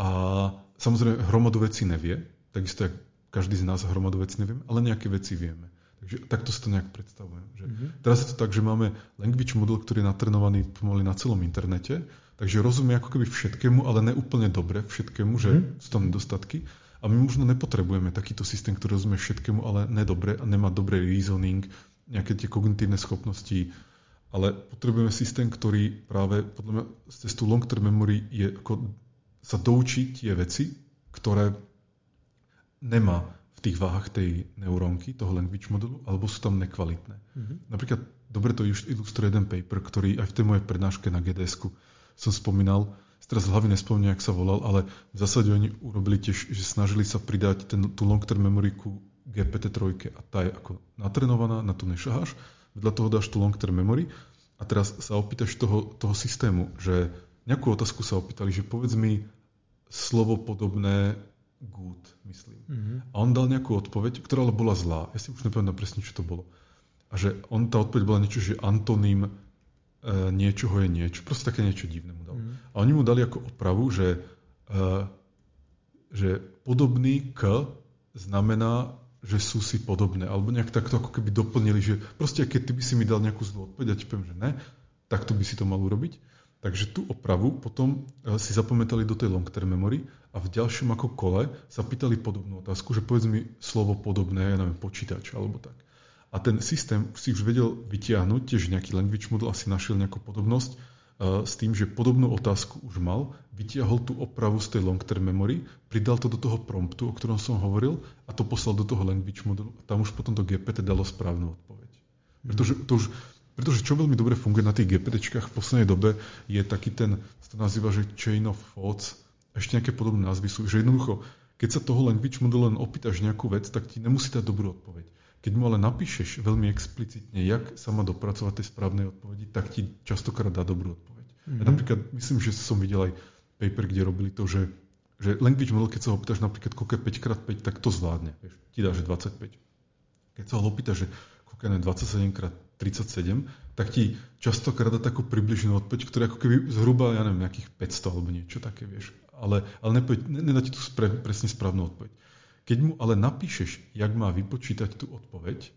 A samozrejme hromadu vecí nevie, takisto jak každý z nás hromadu vecí neviem, ale nejaké veci vieme. Takže takto si to nejak predstavujem. Že mm-hmm. Teraz je to tak, že máme language model, ktorý je natrenovaný pomaly na celom internete, takže rozumie ako keby všetkému, ale neúplne dobre všetkému, že mm-hmm. sú tam nedostatky. A my možno nepotrebujeme takýto systém, ktorý rozumie všetkému, ale nedobre nemá dobrý reasoning, nejaké tie kognitívne schopnosti, ale potrebujeme systém, ktorý práve podľa mňa cez tú long-term memory je ako sa doučiť tie veci, ktoré nemá v tých váhach tej neurónky, toho language modelu, alebo sú tam nekvalitné. Mm-hmm. Napríklad, dobre to ilustruje jeden paper, ktorý aj v tej mojej prednáške na gds som spomínal, teraz z hlavy nespomínam, jak sa volal, ale v zásade oni urobili tiež, že snažili sa pridať ten, tú long-term memory ku GPT-3 a tá je ako natrenovaná, na to nešaháš, vedľa toho dáš tú long-term memory a teraz sa opýtaš toho, toho systému, že nejakú otázku sa opýtali, že povedz mi slovo podobné good, myslím. Mm-hmm. A on dal nejakú odpoveď, ktorá ale bola zlá. Ja si už nepamätám presne, čo to bolo. A že on, tá odpoveď bola niečo, že antonym niečoho je niečo. Proste také niečo divné mu dal. Mm. A oni mu dali ako opravu, že, uh, že podobný k znamená, že sú si podobné. Alebo nejak takto ako keby doplnili, že proste keď ty by si mi dal nejakú zlú odpoveď a ti poviem, že ne, tak to by si to mal urobiť. Takže tú opravu potom e, si zapamätali do tej long term memory a v ďalšom ako kole sa pýtali podobnú otázku, že povedz mi slovo podobné, ja neviem, počítač alebo tak. A ten systém si už vedel vytiahnuť, tiež nejaký language model asi našiel nejakú podobnosť uh, s tým, že podobnú otázku už mal, vytiahol tú opravu z tej long-term memory, pridal to do toho promptu, o ktorom som hovoril a to poslal do toho language modelu a tam už potom to GPT dalo správnu odpoveď. Pretože to už pretože čo veľmi dobre funguje na tých GPTčkách v poslednej dobe je taký ten, to nazýva, že chain of thoughts, ešte nejaké podobné názvy sú, že jednoducho, keď sa toho language modelu len opýtaš nejakú vec, tak ti nemusí dať dobrú odpoveď. Keď mu ale napíšeš veľmi explicitne, jak sa má dopracovať tej správnej odpovedi, tak ti častokrát dá dobrú odpoveď. Mm-hmm. Ja napríklad, myslím, že som videl aj paper, kde robili to, že, že language model, keď sa ho opýtaš napríklad, koľko je 5x5, tak to zvládne. Vieš, ti dá, že 25. Keď sa ho opýtaš, že koľko je 27x 37, tak ti častokrát dá takú približnú odpoveď, ktorá ako keby zhruba, ja neviem, nejakých 500 alebo niečo také, vieš. Ale, ale nepoveď, nedá ti tú spre, presne správnu odpoveď. Keď mu ale napíšeš, jak má vypočítať tú odpoveď,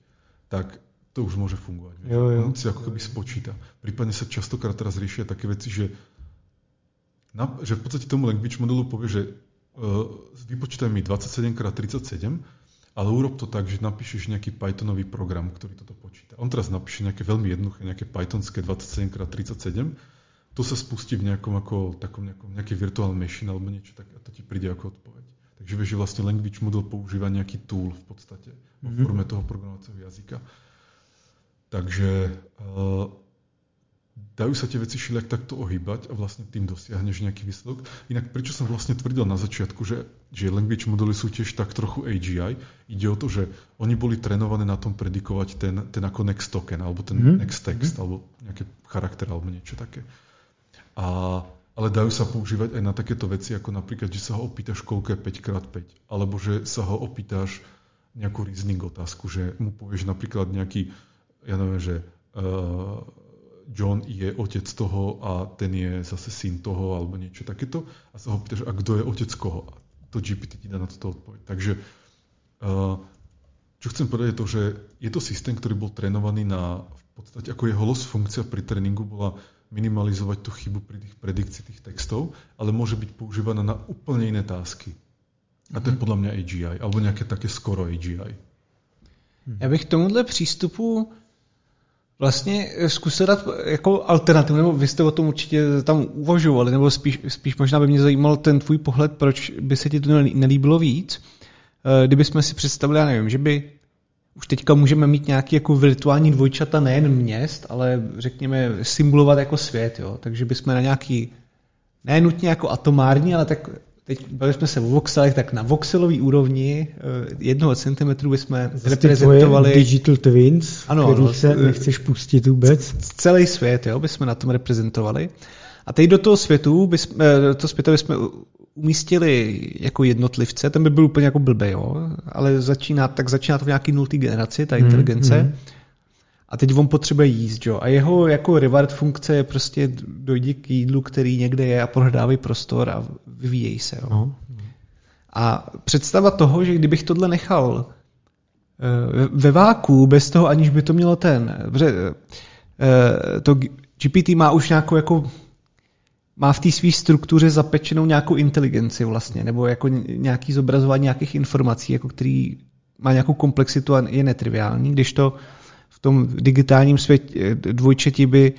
tak to už môže fungovať. Vieš. Jo, jo. On si ako keby spočíta. Prípadne sa častokrát teraz riešia také veci, že, na, že v podstate tomu language modelu povie, že uh, vypočítaj mi 27x37 ale urob to tak, že napíšeš nejaký Pythonový program, ktorý toto počíta. On teraz napíše nejaké veľmi jednoduché, nejaké Pythonské 27x37, to sa spustí v nejakom ako, takom nejakom, nejaký virtuál machine alebo niečo tak a to ti príde ako odpoveď. Takže vieš, že vlastne language model používa nejaký tool v podstate mm-hmm. v mhm. forme toho programovacieho jazyka. Takže uh, dajú sa tie veci všelijak takto ohýbať a vlastne tým dosiahneš nejaký výsledok. Inak prečo som vlastne tvrdil na začiatku, že, že language modely sú tiež tak trochu AGI, ide o to, že oni boli trénované na tom predikovať ten, ten ako next token, alebo ten mm-hmm. next text, mm-hmm. alebo nejaký charakter, alebo niečo také. A, ale dajú sa používať aj na takéto veci, ako napríklad, že sa ho opýtaš, koľko je 5x5, alebo že sa ho opýtaš nejakú reasoning otázku, že mu povieš napríklad nejaký, ja neviem, že uh, John je otec toho a ten je zase syn toho alebo niečo takéto a sa ho pýtaš, a kto je otec koho? A to GPT ti dá na toto odpoveď. Takže uh, čo chcem povedať je to, že je to systém, ktorý bol trénovaný na, v podstate ako jeho loss funkcia pri tréningu bola minimalizovať tú chybu pri tých predikcii tých textov, ale môže byť používaná na úplne iné tásky. A to je mhm. podľa mňa AGI, alebo nejaké také skoro AGI. Já bych tomuhle přístupu vlastně zkusil dát jako alternativu, nebo vy jste o tom určitě tam uvažovali, nebo spíš, spíš možná by mě zajímal ten tvůj pohled, proč by se ti to nelíbilo víc. Eh, kdybychom si představili, já nevím, že by už teďka můžeme mít nějaký jako virtuální dvojčata nejen měst, ale řekněme simulovat jako svět, jo? takže bychom na nějaký, ne nutně jako atomární, ale tak teď bavili jsme se o voxelech, tak na voxelový úrovni eh, jednoho centimetru bychom Zase reprezentovali... digital twins, ano, který no, se nechceš pustit vůbec. Celý svět, jo, bychom na tom reprezentovali. A teď do toho světu, bychom, eh, do toho světa bychom umístili jako jednotlivce, ten by byl úplně jako blbý, jo, ale začíná, tak začíná to v nějaký nultý generaci, ta hmm, inteligence. Hmm. A teď on potřebuje jíst, jo. A jeho jako reward funkce je prostě dojdi k jídlu, který někde je a prohledávej prostor a vyvíjej se. Jo. No. A představa toho, že kdybych tohle nechal eh, ve váku, bez toho, aniž by to mělo ten... Eh, to GPT má už nějakou jako má v té své struktuře zapečenou nějakou inteligenci vlastně, nebo jako nějaký zobrazování nějakých informací, jako který má nějakou komplexitu a je netriviální, když to v tom digitálním světě dvojčeti by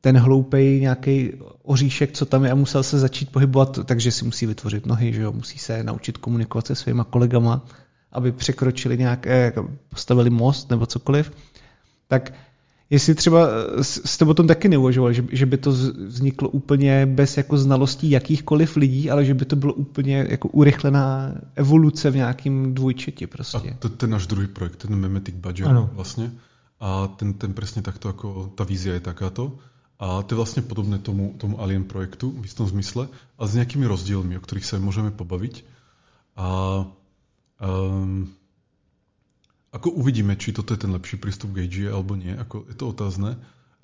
ten hloupej nějaký oříšek, co tam je a musel se začít pohybovat, takže si musí vytvořit nohy, že jo? musí se naučit komunikovat se svýma kolegama, aby překročili nějaké, postavili most nebo cokoliv, tak jestli třeba jste o tom taky neuvažovali, že, že by to vzniklo úplně bez jako znalostí jakýchkoliv lidí, ale že by to bylo úplně jako urychlená evoluce v nějakým dvojčeti prostě. A to, ten náš druhý projekt, ten Memetic Badger ano. vlastně. A ten, ten presne takto, ako tá vízia je takáto. A to je vlastne podobné tomu, tomu Alien projektu v istom zmysle, ale s nejakými rozdielmi, o ktorých sa môžeme pobaviť. A um, ako uvidíme, či toto je ten lepší prístup k AGI alebo nie, ako je to otázne.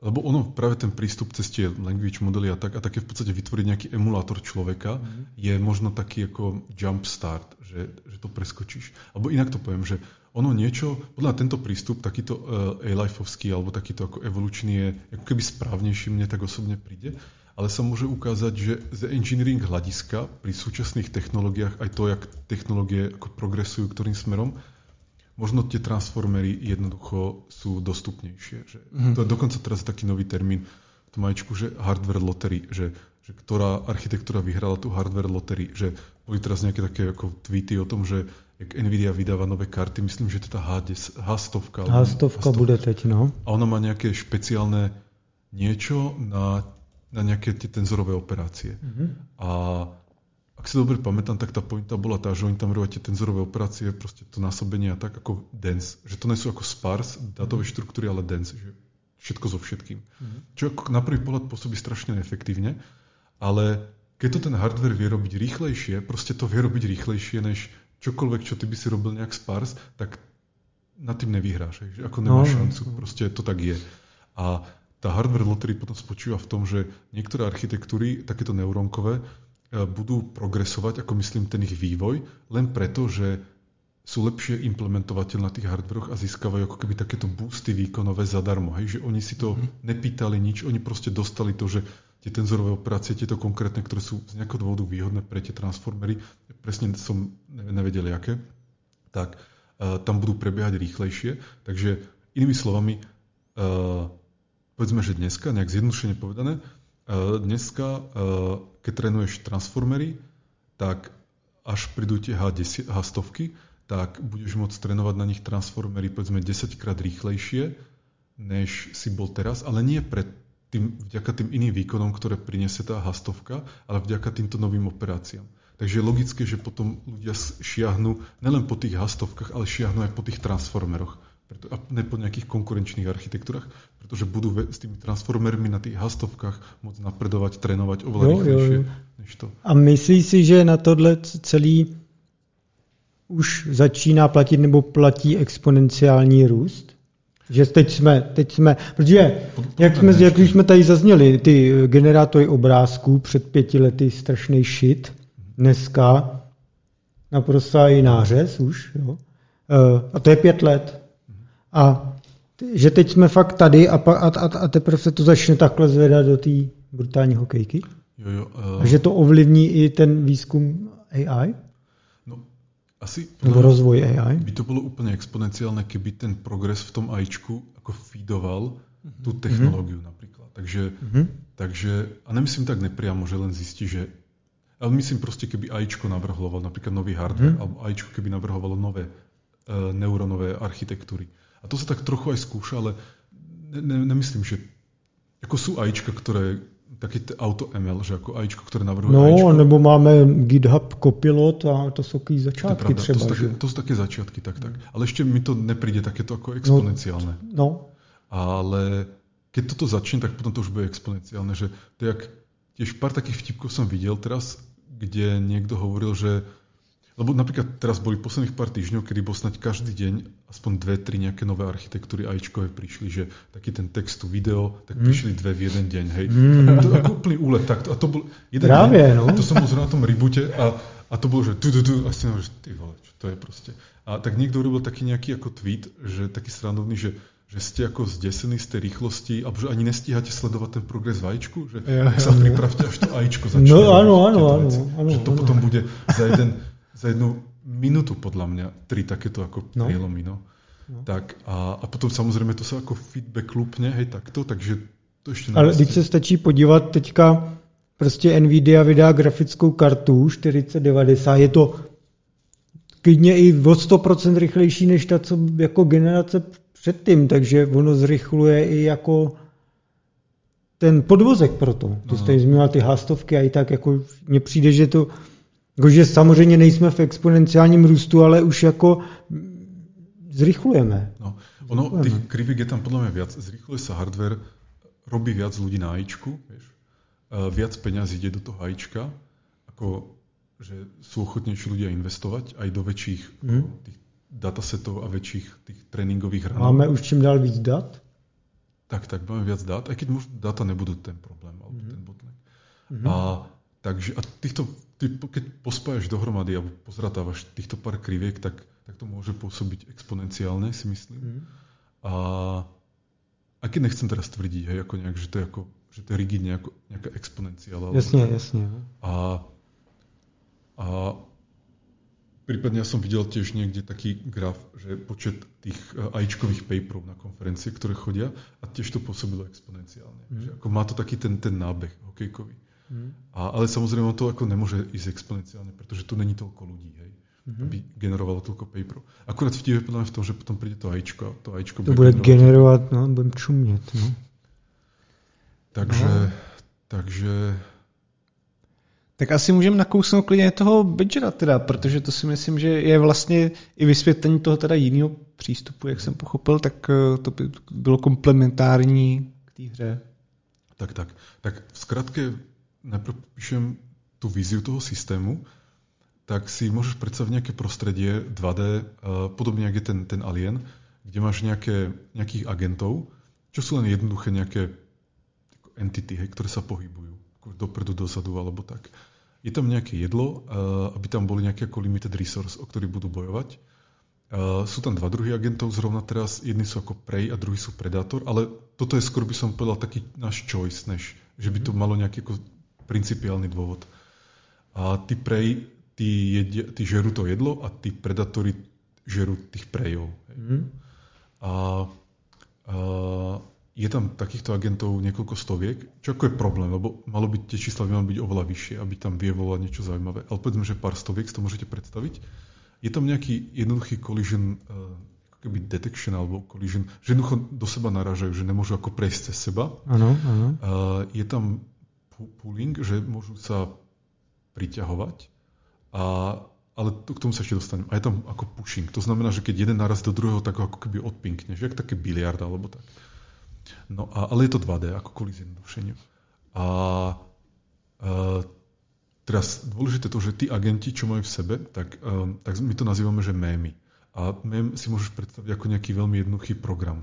Lebo ono, práve ten prístup cez tie language modely a tak, a také v podstate vytvoriť nejaký emulátor človeka mm-hmm. je možno taký ako jump start, že, že to preskočíš. Alebo inak to poviem, že ono niečo, podľa tento prístup, takýto uh, A-lifeovský alebo takýto ako evolučný je ako keby správnejší, mne tak osobne príde, ale sa môže ukázať, že z engineering hľadiska pri súčasných technológiách aj to, jak technológie ako progresujú ktorým smerom, možno tie transformery jednoducho sú dostupnejšie. Že mm. To je dokonca teraz taký nový termín v tom majčku, že hardware lottery, že, že ktorá architektúra vyhrala tú hardware lottery, že boli teraz nejaké také ako tweety o tom, že jak Nvidia vydáva nové karty, myslím, že to tá H100. H100, H100 bude teď, no. A ona má nejaké špeciálne niečo na, na nejaké tie tenzorové operácie. Mm-hmm. A ak si dobre pamätám, tak tá pointa bola tá, že oni tam robia tie tenzorové operácie, proste to násobenie a tak ako dense. Že to nie sú ako spars dátové štruktúry, ale dense. Že všetko so všetkým. Mm-hmm. Čo ako na prvý pohľad pôsobí strašne neefektívne, ale keď to ten hardware vie robiť rýchlejšie, proste to vie robiť rýchlejšie než čokoľvek, čo ty by si robil nejak spars, tak nad tým nevyhráš, že ako nemáš no, šancu, proste to tak je. A tá hardware lottery potom spočíva v tom, že niektoré architektúry, takéto neurónkové, budú progresovať, ako myslím, ten ich vývoj, len preto, že sú lepšie implementovateľ na tých hardveroch a získavajú ako keby takéto boosty výkonové zadarmo. Hej? Že oni si to mm-hmm. nepýtali nič, oni proste dostali to, že tie tenzorové operácie, tieto konkrétne, ktoré sú z nejakého dôvodu výhodné pre tie transformery, presne som nevedel, aké, tak uh, tam budú prebiehať rýchlejšie. Takže inými slovami, uh, povedzme, že dneska, nejak zjednodušene povedané, eh, dneska, eh, keď trénuješ transformery, tak až prídu tie H10, H100, tak budeš môcť trénovať na nich transformery povedzme 10 krát rýchlejšie, než si bol teraz, ale nie pre tým, vďaka tým iným výkonom, ktoré priniesie tá H100, ale vďaka týmto novým operáciám. Takže je logické, že potom ľudia šiahnu nelen po tých H100, ale šiahnu aj po tých transformeroch preto, a ne po nejakých konkurenčných architektúrach, pretože budú s tými transformermi na tých hastovkách môcť napredovať, trénovať oveľa jo, rýchlejšie jo, jo. než to. A myslí si, že na tohle celý už začíná platit nebo platí exponenciální růst? Že teď jsme, teď jsme, protože jak, jsme, jak už jsme tady zazněli, ty generátory obrázků před pěti lety strašný shit, dneska naprosto i nářez už, jo. E, a to je pět let. A že teď jsme fakt tady a, a, a, a teprve se to začne takhle zvedat do té brutální hokejky? Jo, jo, uh, a že to ovlivní i ten výzkum AI? No, asi Nebo rozvoj AI? By to bylo úplně exponenciálne, keby ten progres v tom AIčku jako feedoval mm-hmm. tu technológiu mm-hmm. napríklad. Takže, mm-hmm. takže, a nemyslím tak nepriamo, že len zistí, že ale myslím proste, keby AIčko navrhovalo napríklad nový hardware, mm-hmm. alebo AIčko keby navrhovalo nové uh, neuronové architektúry, a to sa tak trochu aj skúša, ale ne, ne, nemyslím, že ako sú AIčka, ktoré taký auto ML, že ako AIčko, ktoré navrhuje No, AIčko. nebo máme GitHub Copilot a to sú také začiatky to třeba. To sú, také, to sú také začiatky, tak, tak. Ale ešte mi to nepríde takéto ako exponenciálne. No, no. Ale keď toto začne, tak potom to už bude exponenciálne, že to je jak, tiež pár takých vtipkov som videl teraz, kde niekto hovoril, že lebo napríklad teraz boli posledných pár týždňov, kedy bol snať každý deň aspoň dve, tri nejaké nové architektúry AIčkové prišli, že taký ten text, video, tak mm. prišli dve v jeden deň, hej. Mm. A to ako úplný úlet. Tak to, a to bol jeden Právě, deň, no. a to som bol na tom reboote a, a to bolo, že tu, tu, tu, a si že ty vole, čo to je proste. A tak niekto urobil taký nejaký ako tweet, že taký srandovný, že že ste ako zdesení z tej rýchlosti, alebo že ani nestíhate sledovať ten progres v AIčku, že ja, ja, sa pripravte, až to AIčko začne. No áno, áno, áno, áno. Že to áno. potom bude za jeden, za jednu minútu podľa mňa tri takéto ako no. prielomy. No. No. Tak a, a potom samozřejmě to se jako feedback lupne, hej, takto, takže to ještě Ale když se stačí podívat teďka, prostě Nvidia vydá grafickou kartu 4090, je to klidně i o 100% rychlejší než ta, co jako generace předtím, takže ono zrychluje i jako ten podvozek pro to. Ty jste zmínil ty hástovky a i tak jako mně přijde, že to Jakože samozřejmě nejsme v exponenciálním růstu, ale už jako zrychlujeme. No, ono, tých krivík je tam podľa mňa viac. Zrychluje sa hardware, robí viac ľudí na AIčku, vieš. viac peňazí ide do toho AIčka, ako že sú ochotnejší ľudia investovať aj do väčších mm. tých datasetov a väčších tých tréningových hranov. Máme už čím dál víc dat? Tak, tak, máme viac dát, aj keď možno data nebudú ten problém, alebo mm. ten bottleneck. Mm. A Takže a týchto, ty, keď pospájaš dohromady alebo pozratávaš týchto pár kriviek, tak, tak to môže pôsobiť exponenciálne, si myslím. Mm. A, a keď nechcem teraz tvrdiť, hej, ako nejak, že to je, ako, že to je rigidne ako nejaká exponenciála. Jasne, jasne. A, a prípadne ja som videl tiež niekde taký graf, že počet tých AIčkových paperov na konferencie, ktoré chodia, a tiež to pôsobilo exponenciálne. Mm. Že ako má to taký ten, ten nábeh hokejkový. A, ale samozrejme to ako nemôže ísť exponenciálne, pretože tu není toľko ľudí, hej, mm-hmm. aby generovalo toľko paperov. Akurát vtip je v tom, že potom príde to AIčko, to AIčko to bude, bude generovať, no, budem čumieť, no. Takže, no. takže... Tak asi můžeme nakousnout klidně toho Badgera teda, protože to si myslím, že je vlastně i vysvětlení toho teda jiného přístupu, jak jsem pochopil, tak eh, to by bylo komplementární k té hře. Tak, tak. Tak v skratke najprv píšem tú víziu toho systému, tak si môžeš predstaviť nejaké prostredie 2D, uh, podobne ako je ten, ten Alien, kde máš nejaké, nejakých agentov, čo sú len jednoduché nejaké entity, hej, ktoré sa pohybujú dopredu, dozadu alebo tak. Je tam nejaké jedlo, aby tam boli nejaké ako limited resource, o ktorých budú bojovať. Sú tam dva druhy agentov zrovna teraz, jedni sú ako Prey a druhý sú Predator, ale toto je skôr by som povedal taký náš choice, než že by to malo nejaký ako principiálny dôvod. A tí Prey, tí, jedia, tí žerú to jedlo a tí Predatory žerú tých Prejov. Mm. A, a je tam takýchto agentov niekoľko stoviek, čo ako je problém, lebo malo byť, tie čísla by mali byť oveľa vyššie, aby tam vie volať niečo zaujímavé. Ale povedzme, že pár stoviek si to môžete predstaviť. Je tam nejaký jednoduchý collision uh, keby detection alebo collision, že jednoducho do seba narážajú, že nemôžu ako prejsť cez seba. Ano, ano. Uh, je tam pooling, že môžu sa priťahovať, a, ale to, k tomu sa ešte dostanem. A je tam ako pushing. To znamená, že keď jeden naraz do druhého, tak ako keby odpinkneš, jak také biliard alebo tak. No a, ale je to 2D, ako kvôli zjednodušeniu. A, a teraz dôležité to, že tí agenti, čo majú v sebe, tak, um, tak my to nazývame, že mémy. A mém si môžeš predstaviť ako nejaký veľmi jednoduchý program,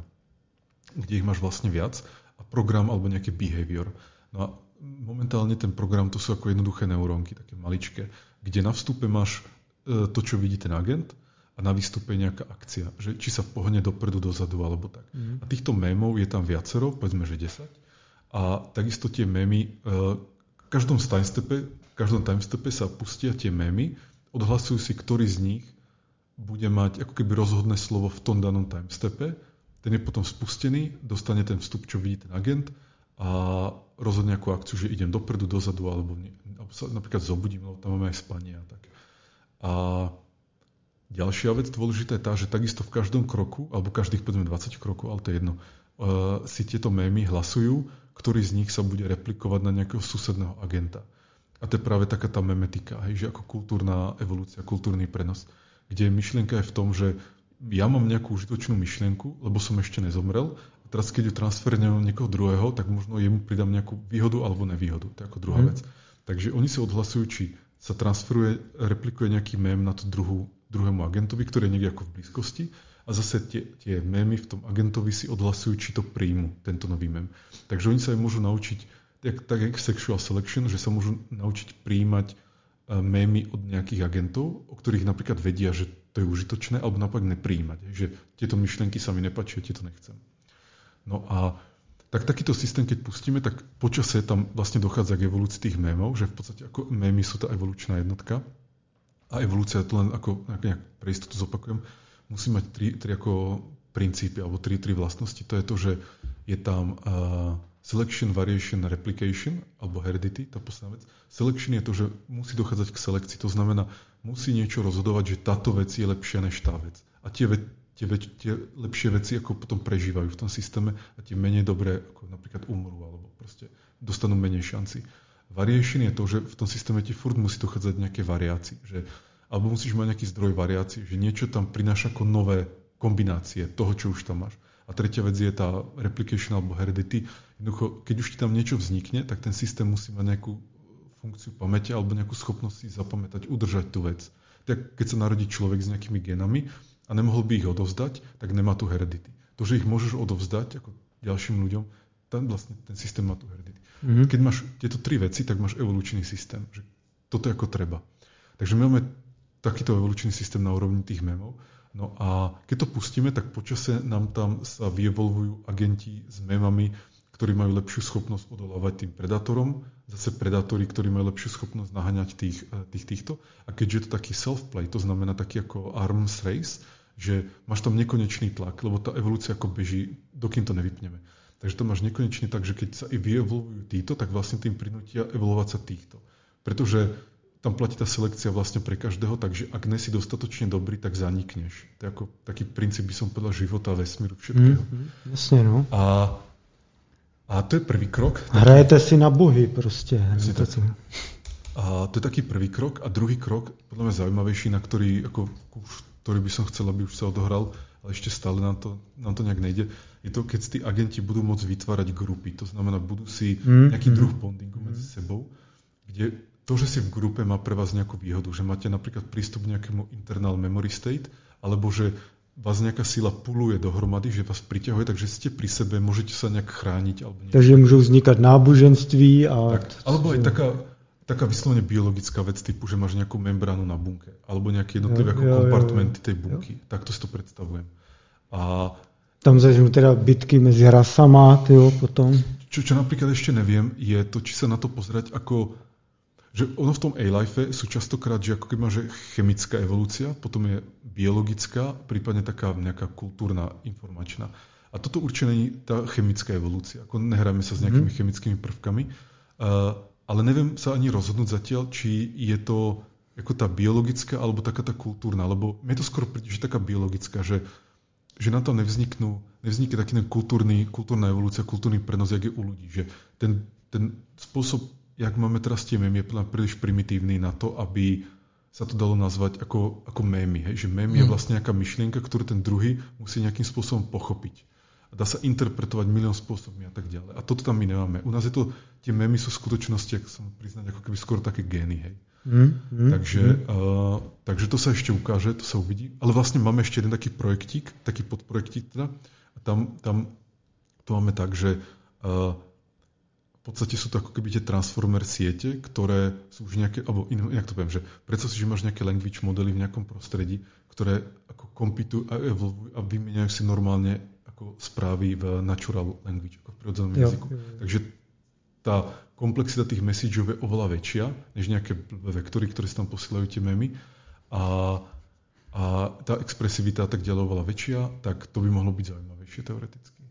kde ich máš vlastne viac a program alebo nejaký behavior. No a momentálne ten program to sú ako jednoduché neurónky, také maličké, kde na vstupe máš e, to, čo vidí ten agent a na výstupe nejaká akcia, že či sa pohne dopredu, dozadu alebo tak. Mm. A týchto mémov je tam viacero, povedzme, že 10. A takisto tie mémy, v každom timestepe, v každom timestepe sa pustia tie mémy, odhlasujú si, ktorý z nich bude mať ako keby rozhodné slovo v tom danom timestepe, ten je potom spustený, dostane ten vstup, čo vidí ten agent a rozhodne nejakú akciu, že idem dopredu, dozadu, alebo, nie, alebo sa napríklad zobudím, lebo tam máme aj spanie a tak. A Ďalšia vec dôležitá je tá, že takisto v každom kroku, alebo každých povedzme 20 krokov, ale to je jedno, uh, si tieto mémy hlasujú, ktorý z nich sa bude replikovať na nejakého susedného agenta. A to je práve taká tá memetika, hej, že ako kultúrna evolúcia, kultúrny prenos, kde myšlienka je v tom, že ja mám nejakú užitočnú myšlienku, lebo som ešte nezomrel, teraz keď ju transferujem niekoho druhého, tak možno jemu pridám nejakú výhodu alebo nevýhodu. To je ako druhá mm. vec. Takže oni si odhlasujú, či sa transferuje, replikuje nejaký mém na tú druhú druhému agentovi, ktorý je niekde ako v blízkosti a zase tie, tie mémy v tom agentovi si odhlasujú, či to príjmu, tento nový mém. Takže oni sa aj môžu naučiť, tak, tak jak sexual selection, že sa môžu naučiť príjmať e, mémy od nejakých agentov, o ktorých napríklad vedia, že to je užitočné, alebo naopak nepríjmať. Že tieto myšlienky sa mi nepačia, tieto nechcem. No a tak takýto systém, keď pustíme, tak počasie tam vlastne dochádza k evolúcii tých mémov, že v podstate ako mémy sú tá evolučná jednotka a evolúcia, to len ako nejak pre istotu zopakujem, musí mať tri, tri ako princípy, alebo tri, tri vlastnosti. To je to, že je tam uh, selection, variation, replication, alebo heredity, tá posledná vec. Selection je to, že musí dochádzať k selekcii, to znamená, musí niečo rozhodovať, že táto vec je lepšia než tá vec. A tie, tie, ve- tie lepšie veci ako potom prežívajú v tom systéme a tie menej dobré ako napríklad umrú, alebo proste dostanú menej šanci. Variation je to, že v tom systéme ti furt musí dochádzať nejaké variácie, že, alebo musíš mať nejaký zdroj variácií, že niečo tam prináša ako nové kombinácie toho, čo už tam máš. A tretia vec je tá replication alebo heredity. Jednoducho, keď už ti tam niečo vznikne, tak ten systém musí mať nejakú funkciu pamäte alebo nejakú schopnosť si zapamätať, udržať tú vec. Tak keď sa narodí človek s nejakými genami a nemohol by ich odovzdať, tak nemá tu heredity. To, že ich môžeš odovzdať ako ďalším ľuďom, ten, vlastne, ten systém má tu heredity. Mm-hmm. Keď máš tieto tri veci, tak máš evolučný systém. Že toto je ako treba. Takže my máme takýto evolučný systém na úrovni tých memov. No a keď to pustíme, tak počase nám tam sa vyevolvujú agenti s memami, ktorí majú lepšiu schopnosť odolávať tým predátorom, zase predátori, ktorí majú lepšiu schopnosť naháňať tých, eh, tých týchto. A keďže je to taký self-play, to znamená taký ako arms race, že máš tam nekonečný tlak, lebo tá evolúcia ako beží, dokým to nevypneme. Takže to máš nekonečne tak, že keď sa i vyevolujú títo, tak vlastne tým prinútia evolovať sa týchto. Pretože tam platí tá selekcia vlastne pre každého, takže ak nesi dostatočne dobrý, tak zanikneš. To je ako taký princíp, by som povedal, života, vesmíru, všetkého. Mm, jasne, no. A, a to je prvý krok. Hrajete si na bohy proste. Si a to je taký prvý krok. A druhý krok, podľa mňa zaujímavejší, na ktorý, ako, ktorý by som chcel, aby už sa odohral, ale ešte stále nám to, nám to nejak nejde, je to, keď tí agenti budú môcť vytvárať grupy. To znamená, budú si mm. nejaký druh bondingu mm. medzi sebou, kde to, že si v grupe má pre vás nejakú výhodu, že máte napríklad prístup k nejakému internal memory state, alebo že vás nejaká sila puluje dohromady, že vás priťahuje, takže ste pri sebe, môžete sa nejak chrániť. Alebo takže môžu vznikať náboženství a... Tak, alebo aj taká, taká vyslovene biologická vec typu, že máš nejakú membránu na bunke, alebo nejaké jednotlivé jo, ako jo, kompartmenty tej bunky. Jo. Tak to si to predstavujem. A tam začnú teda bitky medzi rasama, tyjo, potom. Čo, čo napríklad ešte neviem, je to, či sa na to pozerať ako že ono v tom A-life sú častokrát, že ako keď máš chemická evolúcia, potom je biologická, prípadne taká nejaká kultúrna, informačná. A toto určite není tá chemická evolúcia. Ako nehráme sa s nejakými mm. chemickými prvkami. Uh, ale neviem sa ani rozhodnúť zatiaľ, či je to ako tá biologická alebo taká tá kultúrna. Lebo mne to skoro príde, že taká biologická, že, že na to nevzniknú, nevznikne taký ten kultúrny, kultúrna evolúcia, kultúrny prenos, jak je u ľudí. Že ten, ten spôsob jak máme teraz tie mémy, je príliš primitívny na to, aby sa to dalo nazvať ako, ako mémy. Hej? Že mém je hm. vlastne nejaká myšlienka, ktorú ten druhý musí nejakým spôsobom pochopiť. A dá sa interpretovať milión spôsobmi a tak ďalej. A toto tam my nemáme. U nás je to, tie mémy sú v skutočnosti, ak som priznať, ako keby skoro také gény. Hej? Mm, mm, takže, mm. Uh, takže to sa ešte ukáže, to sa uvidí. Ale vlastne máme ešte jeden taký projektík, taký podprojektík teda. A tam, tam to máme tak, že uh, v podstate sú to ako keby tie transformer siete, ktoré sú už nejaké, alebo inak to poviem, že predstav si, že máš nejaké language modely v nejakom prostredí, ktoré ako kompitujú a evolvujú a vymieňajú si normálne ako správy v natural language, ako v prirodzenom jazyku. Jo, jo. Takže tá komplexita tých messageov je oveľa väčšia, než nejaké vektory, ktoré si tam posielajú tie memy. A, a tá expresivita tak ďalej oveľa väčšia, tak to by mohlo byť zaujímavejšie teoreticky.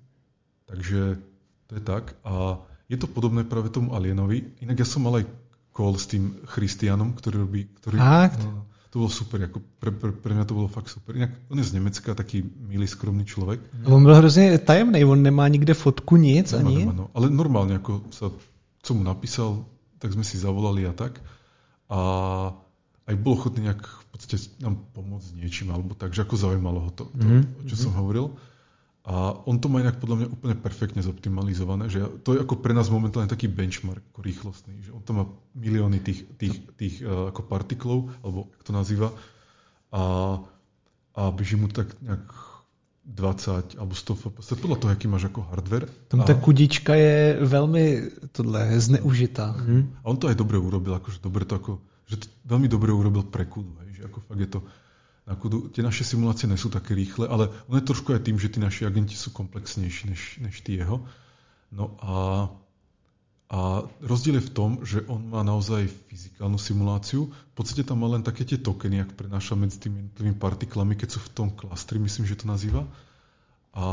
Takže to je tak. A je to podobné práve tomu Alienovi. Inak ja som mal aj call s tým Christianom, ktorý robí... Ktorý, Fakt? No, to bolo super, ako pre, pre, pre mňa to bolo fakt super. Inak on je z Nemecka, taký milý, skromný človek. A on byl hrozně tajemný, on nemá nikde fotku, nic nemá, ani? Nemá, no. Ale normálne, ako sa, co mu napísal, tak sme si zavolali a tak. A aj bol ochotný nejak v podstate nám pomôcť niečím, alebo tak, že ako zaujímalo ho to, to mm-hmm. o čo som hovoril. A on to má inak podľa mňa úplne perfektne zoptimalizované, že to je ako pre nás momentálne taký benchmark ako rýchlostný, že on to má milióny tých, tých, tých uh, ako partiklov, alebo ako to nazýva, a, a beží mu tak nejak 20 alebo 100 fps, podľa toho, aký máš ako hardware. Tam tá kudička je veľmi tohle, zneužitá. Mm. A on to aj dobre urobil, akože dobre to ako, že to veľmi dobre urobil pre kudu, hej, že ako fakt je to, tie naše simulácie nie sú také rýchle, ale on je trošku aj tým, že tí naši agenti sú komplexnejší než, než tí jeho. No a, a rozdiel je v tom, že on má naozaj fyzikálnu simuláciu. V podstate tam má len také tie tokeny, ak prenáša medzi tými jednotlivými partiklami, keď sú v tom klastri, myslím, že to nazýva. A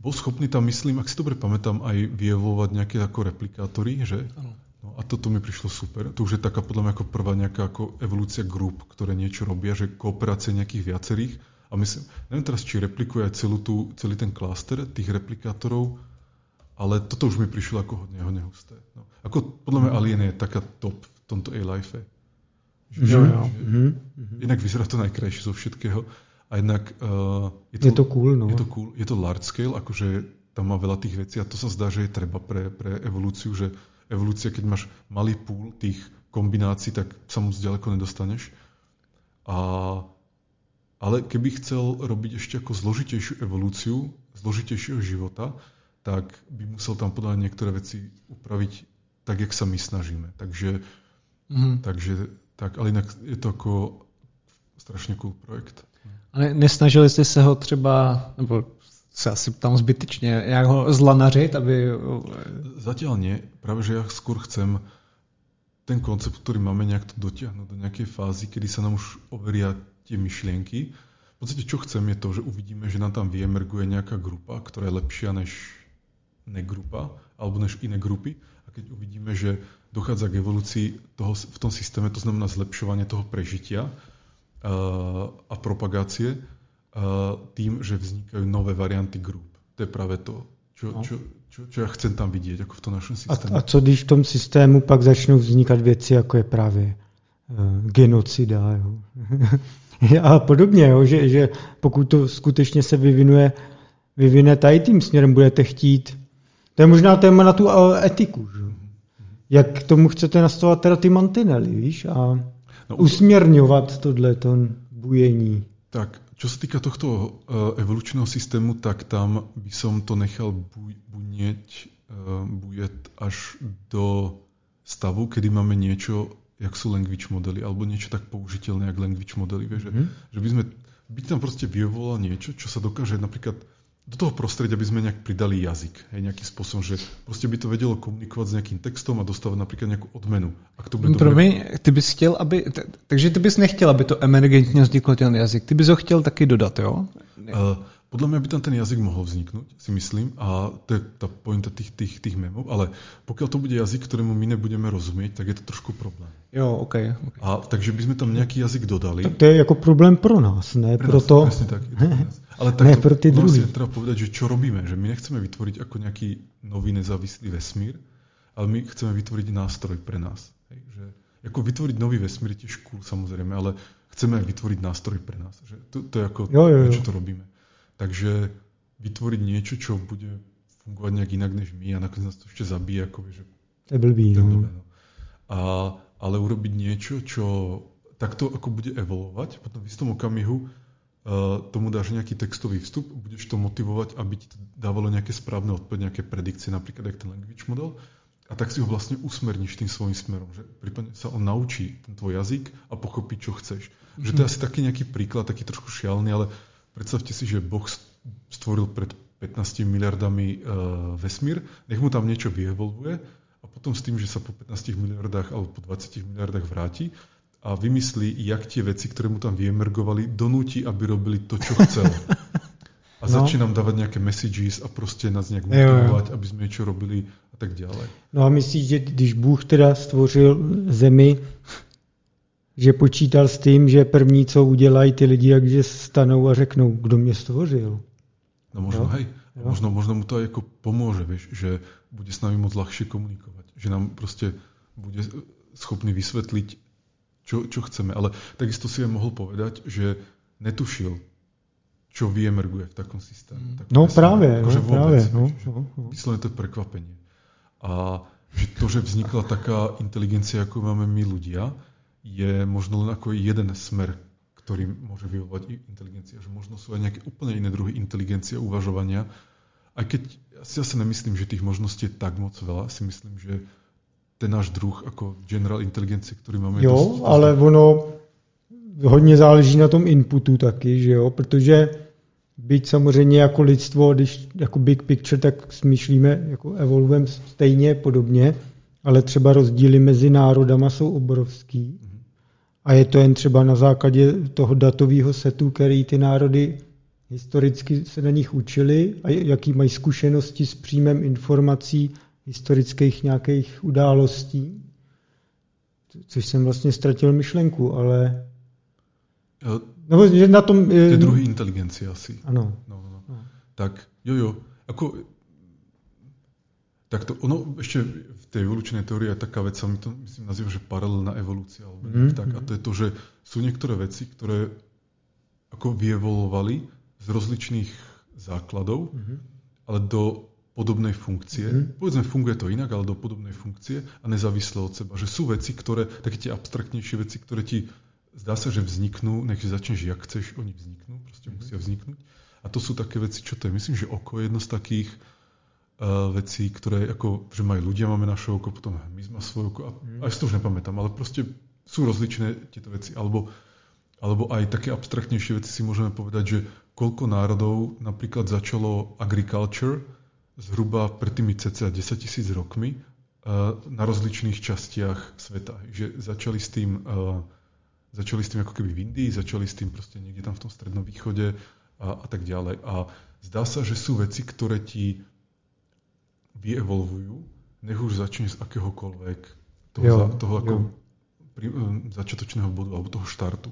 bol schopný tam, myslím, ak si dobre pamätám, aj vyjevovať nejaké ako replikátory, že? Ano. No a toto mi prišlo super. To už je taká podľa mňa ako prvá nejaká ako evolúcia grup, ktoré niečo robia, že kooperácie nejakých viacerých. A myslím, neviem teraz, či replikuje aj celú tú, celý ten klaster tých replikátorov, ale toto už mi prišlo ako hodne, hodne husté. No. Ako podľa mňa Alien je taká top v tomto A-Life. Že, jo, jo. Že, mm-hmm. Inak vyzerá to najkrajšie zo všetkého. A jednak uh, je, to, je to cool, no. Je to cool, je to large scale, akože tam má veľa tých vecí a to sa zdá, že je treba pre, pre evolúciu, že evolúcia, keď máš malý púl tých kombinácií, tak sa moc ďaleko nedostaneš. A, ale keby chcel robiť ešte ako zložitejšiu evolúciu, zložitejšieho života, tak by musel tam podľa niektoré veci upraviť tak, jak sa my snažíme. Takže, mm. takže tak, ale inak je to ako strašně cool projekt. Ale nesnažili jste se ho třeba, nebo sa asi ptám zbytečne, jak ho zlanařit, aby... Zatiaľ nie. Práve, že ja skôr chcem ten koncept, ktorý máme nejak to dotiahnuť do nejakej fázy, kedy sa nám už overia tie myšlienky. V podstate, čo chcem, je to, že uvidíme, že nám tam vyemerguje nejaká grupa, ktorá je lepšia než negrupa, alebo než iné grupy. A keď uvidíme, že dochádza k evolúcii toho, v tom systéme, to znamená zlepšovanie toho prežitia uh, a propagácie, tým, že vznikajú nové varianty grup. To je práve to, čo, no. čo, čo, čo ja chcem tam vidieť, ako v tom našom systému. A, a co když v tom systému pak začnou vznikat věci, jako je právě uh, genocida jo. a podobně, jo, že, že pokud to skutečně se vyvinuje, vyvine tady tím směrem, budete chtít, to je možná téma na tu uh, etiku, že? jak k tomu chcete nastavovat teda ty mantinely, víš, a no, usměrňovat tohle to bujení. Tak, čo sa týka tohto uh, evolučného systému, tak tam by som to nechal bunieť, uh, bujet až do stavu, kedy máme niečo, jak sú language modely, alebo niečo tak použiteľné, jak language modely. Vieš, mm-hmm. že, že by sme, by tam proste vyvolalo niečo, čo sa dokáže napríklad do toho prostredia by sme nejak pridali jazyk. Hej, nejakým spôsobom, že proste by to vedelo komunikovať s nejakým textom a dostávať napríklad nejakú odmenu. Ak to bude Promiň, ty bys chtěl, aby, takže ty bys nechtěl, aby to emergentně vzniklo ten jazyk. Ty bys ho chtěl taky dodat, jo? Uh, podľa mňa by tam ten jazyk mohol vzniknúť, si myslím, a to je tá pointa tých, tých, tých memov, ale pokiaľ to bude jazyk, ktorému my nebudeme rozumieť, tak je to trošku problém. Jo, OK. okay. A takže by sme tam nejaký jazyk dodali. To, to je ako problém pro nás, ne pre pro to... Presne tak. To nás. Ale tak ne, pro ty druhý. treba povedať, že čo robíme, že my nechceme vytvoriť ako nejaký nový nezávislý vesmír, ale my chceme vytvoriť nástroj pre nás. Hej, že, ako vytvoriť nový vesmír je tiež cool, samozrejme, ale chceme vytvoriť nástroj pre nás. Že to, to je ako, jo, jo, jo. čo to robíme. Takže vytvoriť niečo, čo bude fungovať nejak inak než my a nakoniec nás to ešte zabije, ako že... To je blbý, no. Blbé, no. A, ale urobiť niečo, čo takto ako bude evolovať, potom v istom okamihu uh, tomu dáš nejaký textový vstup, budeš to motivovať, aby ti to dávalo nejaké správne odpovede, nejaké predikcie, napríklad jak ten language model, a tak si ho vlastne usmerníš tým svojim smerom, že prípadne sa on naučí ten tvoj jazyk a pochopí, čo chceš. Mm-hmm. Že to je asi taký nejaký príklad, taký trošku šialný, ale Predstavte si, že Boh stvoril pred 15 miliardami uh, vesmír, nech mu tam niečo vyevolvuje a potom s tým, že sa po 15 miliardách alebo po 20 miliardách vráti a vymyslí, jak tie veci, ktoré mu tam vyemergovali, donúti, aby robili to, čo chcel. A no. začne nám dávať nejaké messages a prostě nás nějak motivovat, aby jsme něco robili a tak dále. No a myslíš, že když Bůh teda stvořil zemi, že počítal s tím, že první, co udělají ty lidi, jak že stanou a řeknou, kdo mě stvořil. No možno, jo? hej, jo? Možno, možno mu to aj ako pomôže, vieš, že bude s nami moc ľahšie komunikovať, že nám proste bude schopný vysvetliť, čo, čo chceme. Ale takisto si aj mohol povedať, že netušil, čo vyemerguje v takom systéme. Tak no práve, no, vôbec, práve. No, no, no. Vyslovene to je prekvapenie. A že to, že vznikla taká inteligencia, ako máme my ľudia, je možno len ako jeden smer, ktorý môže vyvolať inteligencia. Že možno sú aj nejaké úplne iné druhy inteligencie, uvažovania. Aj keď ja si zase nemyslím, že tých možností je tak moc veľa, si myslím, že ten náš druh ako general inteligencie, ktorý máme... Jo, dosť, ale ono hodně záleží na tom inputu taky, že jo, protože byť samozřejmě jako lidstvo, když jako big picture, tak smýšlíme, jako evolvujeme stejně, podobně, ale třeba rozdíly mezi národama jsou obrovský. A je to jen třeba na základě toho datového setu, který ty národy historicky se na nich učili a jaký mají zkušenosti s příjmem informací historických nějakých událostí. Což jsem vlastně ztratil myšlenku, ale... No, že na tom... Ty druhý inteligenci asi. Ano. No, no. no. Tak, jo, jo. Ako, tak to ono ešte tej evolučnej teórii je taká vec, sa mi to myslím nazýva, že paralelná evolúcia. Alebo mm, tak. A to je to, že sú niektoré veci, ktoré ako vyevolovali z rozličných základov, mm-hmm. ale do podobnej funkcie. Mm-hmm. Povedzme, funguje to inak, ale do podobnej funkcie a nezávisle od seba. Že sú veci, ktoré, také tie abstraktnejšie veci, ktoré ti zdá sa, že vzniknú, nech začneš, jak chceš, oni vzniknú, proste mm-hmm. musia vzniknúť. A to sú také veci, čo to je. Myslím, že oko je jedno z takých, uh, veci, ktoré ako, že majú ľudia, máme naše oko, potom my sme svoje oko, a mm. aj si to už nepamätám, ale proste sú rozličné tieto veci. Alebo, alebo aj také abstraktnejšie veci si môžeme povedať, že koľko národov napríklad začalo agriculture zhruba pred tými cca 10 tisíc rokmi na rozličných častiach sveta. Že začali s tým začali s tým ako keby v Indii, začali s tým proste niekde tam v tom strednom východe a, a tak ďalej. A zdá sa, že sú veci, ktoré ti vyevolvujú, nech už začne z akéhokoľvek toho, jo, za, toho ako pri, um, začiatočného bodu alebo toho štartu.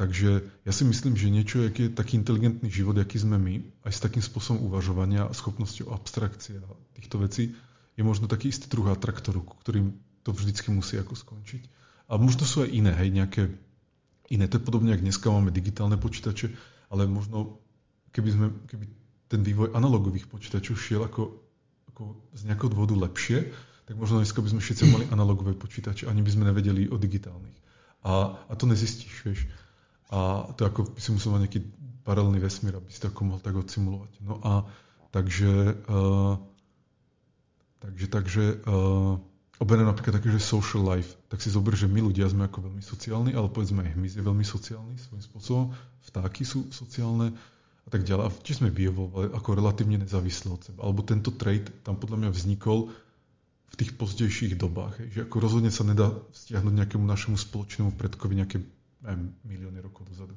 Takže ja si myslím, že niečo, aký je taký inteligentný život, aký sme my, aj s takým spôsobom uvažovania a schopnosťou abstrakcie a týchto vecí, je možno taký istý druh atraktoru, ktorým to vždycky musí ako skončiť. A možno sú aj iné, hej, nejaké iné. To je podobne, ako dneska máme digitálne počítače, ale možno keby, sme, keby ten vývoj analogových počítačov šiel ako ako z nejakého dôvodu lepšie, tak možno dneska by sme všetci mali analogové počítače, ani by sme nevedeli o digitálnych. A, a to nezistíš, vieš. A to ako by si musel mať nejaký paralelný vesmír, aby si to ako mohl tak odsimulovať. No a takže, uh, takže, takže uh, oberiem napríklad také, že social life, tak si zober, že my ľudia sme ako veľmi sociálni, ale povedzme aj hmyz je veľmi sociálny svojím spôsobom, vtáky sú sociálne a tak ďalej. A či sme vyjevovali ako relatívne nezávislé od seba. Alebo tento trade tam podľa mňa vznikol v tých pozdejších dobách. Hej, že ako rozhodne sa nedá stiahnuť nejakému našemu spoločnému predkovi nejaké neviem, milióny rokov dozadu.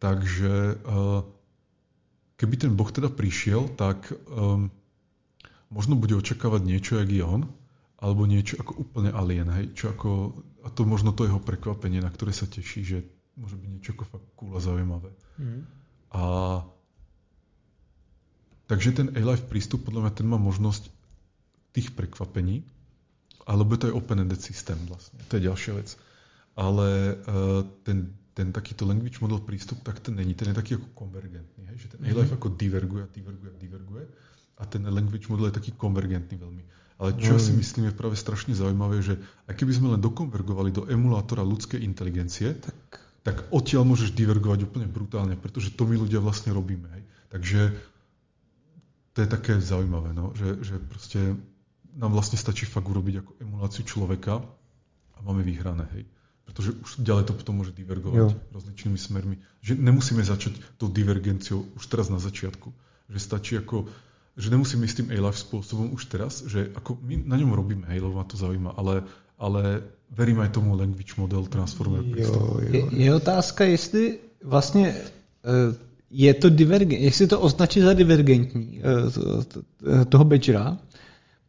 Takže eh, keby ten Boh teda prišiel, tak um, možno bude očakávať niečo, jak je on, alebo niečo ako úplne alien, hej, čo ako, a to možno to jeho prekvapenie, na ktoré sa teší, že môže byť niečo ako fakt cool a zaujímavé. Mm. A takže ten A-Life prístup, podľa mňa, ten má možnosť tých prekvapení, alebo to je open-ended systém vlastne. To je ďalšia vec. Ale uh, ten, ten takýto language model prístup, tak ten není. Ten je taký ako konvergentný. Hej? Že ten mm-hmm. A-Life ako diverguje, diverguje, diverguje. A ten language model je taký konvergentný veľmi. Ale čo mm. si myslím je práve strašne zaujímavé, že aj keby sme len dokonvergovali do emulátora ľudskej inteligencie, tak, tak odtiaľ môžeš divergovať úplne brutálne, pretože to my ľudia vlastne robíme. Hej? Takže to je také zaujímavé, no? že, že proste nám vlastne stačí fakt urobiť ako emuláciu človeka a máme vyhrané, hej. Pretože už ďalej to potom môže divergovať jo. rozličnými smermi. Že nemusíme začať tou divergenciou už teraz na začiatku. Že stačí ako, že nemusíme ísť tým A-Life spôsobom už teraz, že ako my na ňom robíme, hej, lebo ma to zaujíma, ale, ale verím aj tomu language model transformer jo, jo. Je, je otázka, jestli vlastně e, je to divergent, jestli to označí za divergentní e, toho Badgera,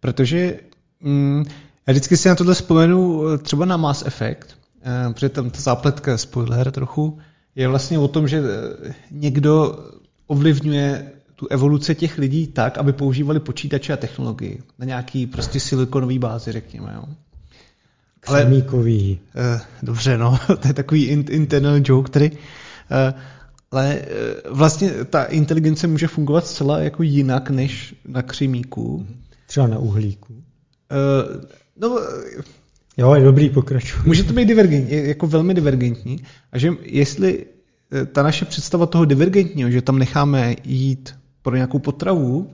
Protože mm, já vždycky si na tohle vzpomenu eh, třeba na Mass Effect, eh, protože tam ta zápletka, spoiler trochu, je vlastně o tom, že eh, někdo ovlivňuje tu evoluce těch lidí tak, aby používali počítače a technologii na nějaký prostě silikonový bázi, řekněme. Jo. Ale, Křemíkový. dobře, no, to je takový internal joke, který, ale vlastně ta inteligence může fungovat zcela jako jinak než na křemíku. Mm-hmm. Třeba na uhlíku. Uh, no, jo, je dobrý, pokračuj. Může to být divergentní, jako velmi divergentní. A že jestli eh, ta naše představa toho divergentního, že tam necháme jít pro nějakou potravu,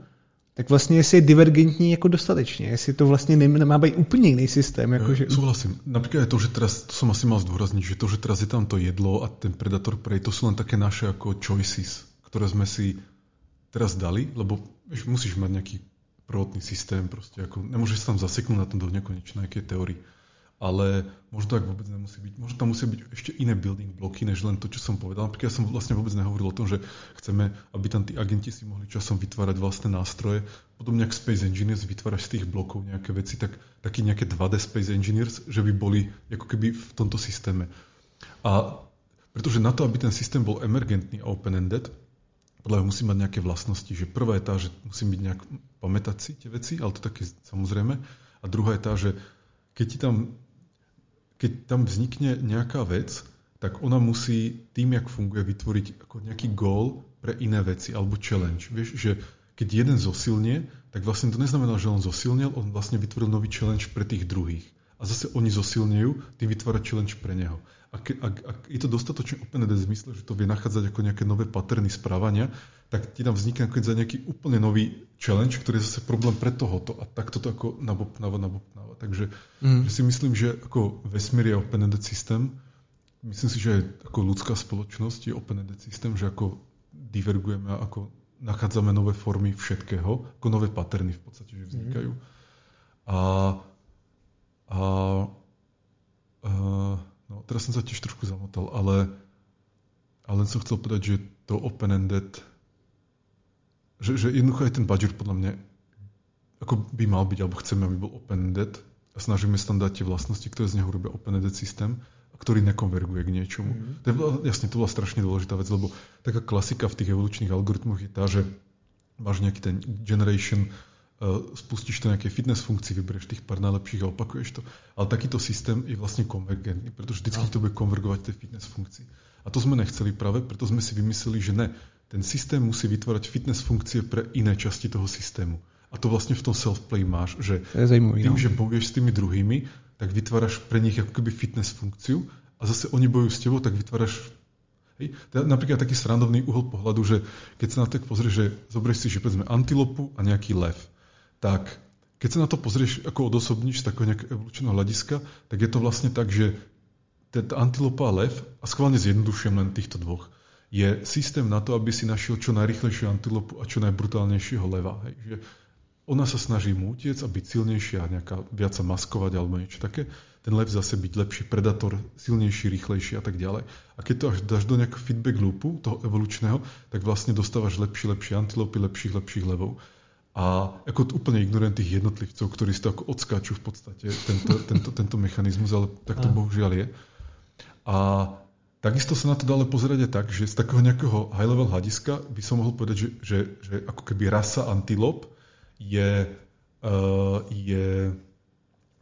tak vlastně jestli je divergentní jako dostatečně, jestli to vlastně nemá být úplně jiný systém. Jako že... Súhlasím. Napríklad je to, že teraz, to som asi mal zdôrazniť, že to, že teraz je tam to jedlo a ten predator prej, to sú len také naše ako choices, ktoré sme si teraz dali, lebo vieš, musíš mať nejaký prvotný systém, proste ako, nemôže sa tam zaseknúť na tom do nekonečnej nejakej teórii. Ale možno tak vôbec nemusí byť. Možno tam musia byť ešte iné building bloky, než len to, čo som povedal. Napríklad ja som vlastne vôbec nehovoril o tom, že chceme, aby tam tí agenti si mohli časom vytvárať vlastné nástroje. Podobne ako Space Engineers vytváraš z tých blokov nejaké veci, tak taký nejaké 2D Space Engineers, že by boli ako keby v tomto systéme. A pretože na to, aby ten systém bol emergentný a open-ended, podľa musí mať nejaké vlastnosti. Že prvá je tá, že musím byť nejak, pamätať si tie veci, ale to také samozrejme. A druhá je tá, že keď, ti tam, keď tam vznikne nejaká vec, tak ona musí tým, jak funguje, vytvoriť ako nejaký goal pre iné veci alebo challenge. Vieš, že keď jeden zosilnie, tak vlastne to neznamená, že on zosilnil, on vlastne vytvoril nový challenge pre tých druhých. A zase oni zosilnejú, tým vytvára challenge pre neho ak, ak, ak je to dostatočne open-ended v zmysle, že to vie nachádzať ako nejaké nové paterny správania, tak ti tam vznikne nakoniec za nejaký úplne nový challenge, ktorý je zase problém pre tohoto a takto to ako nabopnáva, nabopnáva. Takže mm. že si myslím, že ako vesmír je open-ended systém, myslím si, že aj ako ľudská spoločnosť je open-ended systém, že ako divergujeme a ako nachádzame nové formy všetkého, ako nové paterny v podstate, že vznikajú. Mm. A, a, a No, teraz som sa tiež trošku zamotal, ale, ale len som chcel povedať, že to open-ended, že, že jednoducho aj ten budget podľa mňa ako by mal byť, alebo chceme, aby bol open-ended a snažíme sa tam dať tie vlastnosti, ktoré z neho robia open-ended systém, a ktorý nekonverguje k niečomu. Mm-hmm. To je, jasne, to bola strašne dôležitá vec, lebo taká klasika v tých evolučných algoritmoch je tá, že máš nejaký ten generation spustíš to nejaké fitness funkcii, vyberieš tých pár najlepších a opakuješ to. Ale takýto systém je vlastne konvergentný, pretože vždycky no. to bude konvergovať tej fitness funkcii. A to sme nechceli práve, preto sme si vymysleli, že ne, ten systém musí vytvárať fitness funkcie pre iné časti toho systému. A to vlastne v tom self-play máš, že tým, no. že bojuješ s tými druhými, tak vytváraš pre nich ako keby fitness funkciu a zase oni bojujú s tebou, tak vytváraš Hej? Teda napríklad taký srandovný uhol pohľadu, že keď sa na to pozrieš, že zoberieš si, že povedzme antilopu a nejaký lev, tak keď sa na to pozrieš, ako odosobníš z takého nejakého evolučného hľadiska, tak je to vlastne tak, že tá antilopa a lev, a schválne zjednodušujem len týchto dvoch, je systém na to, aby si našiel čo najrychlejšiu antilopu a čo najbrutálnejšieho leva. Hej. Že ona sa snaží mu utiec a byť silnejšia, nejaká, viac sa maskovať alebo niečo také. Ten lev zase byť lepší predator, silnejší, rýchlejší a tak ďalej. A keď to až dáš do nejakého feedback loopu, toho evolučného, tak vlastne dostávaš lepšie, lepšie antilopy, lepších, lepších levov. A ako úplne ignorujem tých jednotlivcov, ktorí si to ako odskáču v podstate, tento, tento, tento mechanizmus, ale tak to bohužiaľ je. A takisto sa na to dá ale pozerať aj tak, že z takého nejakého high-level hľadiska by som mohol povedať, že, že, že ako keby rasa antilop je, uh, je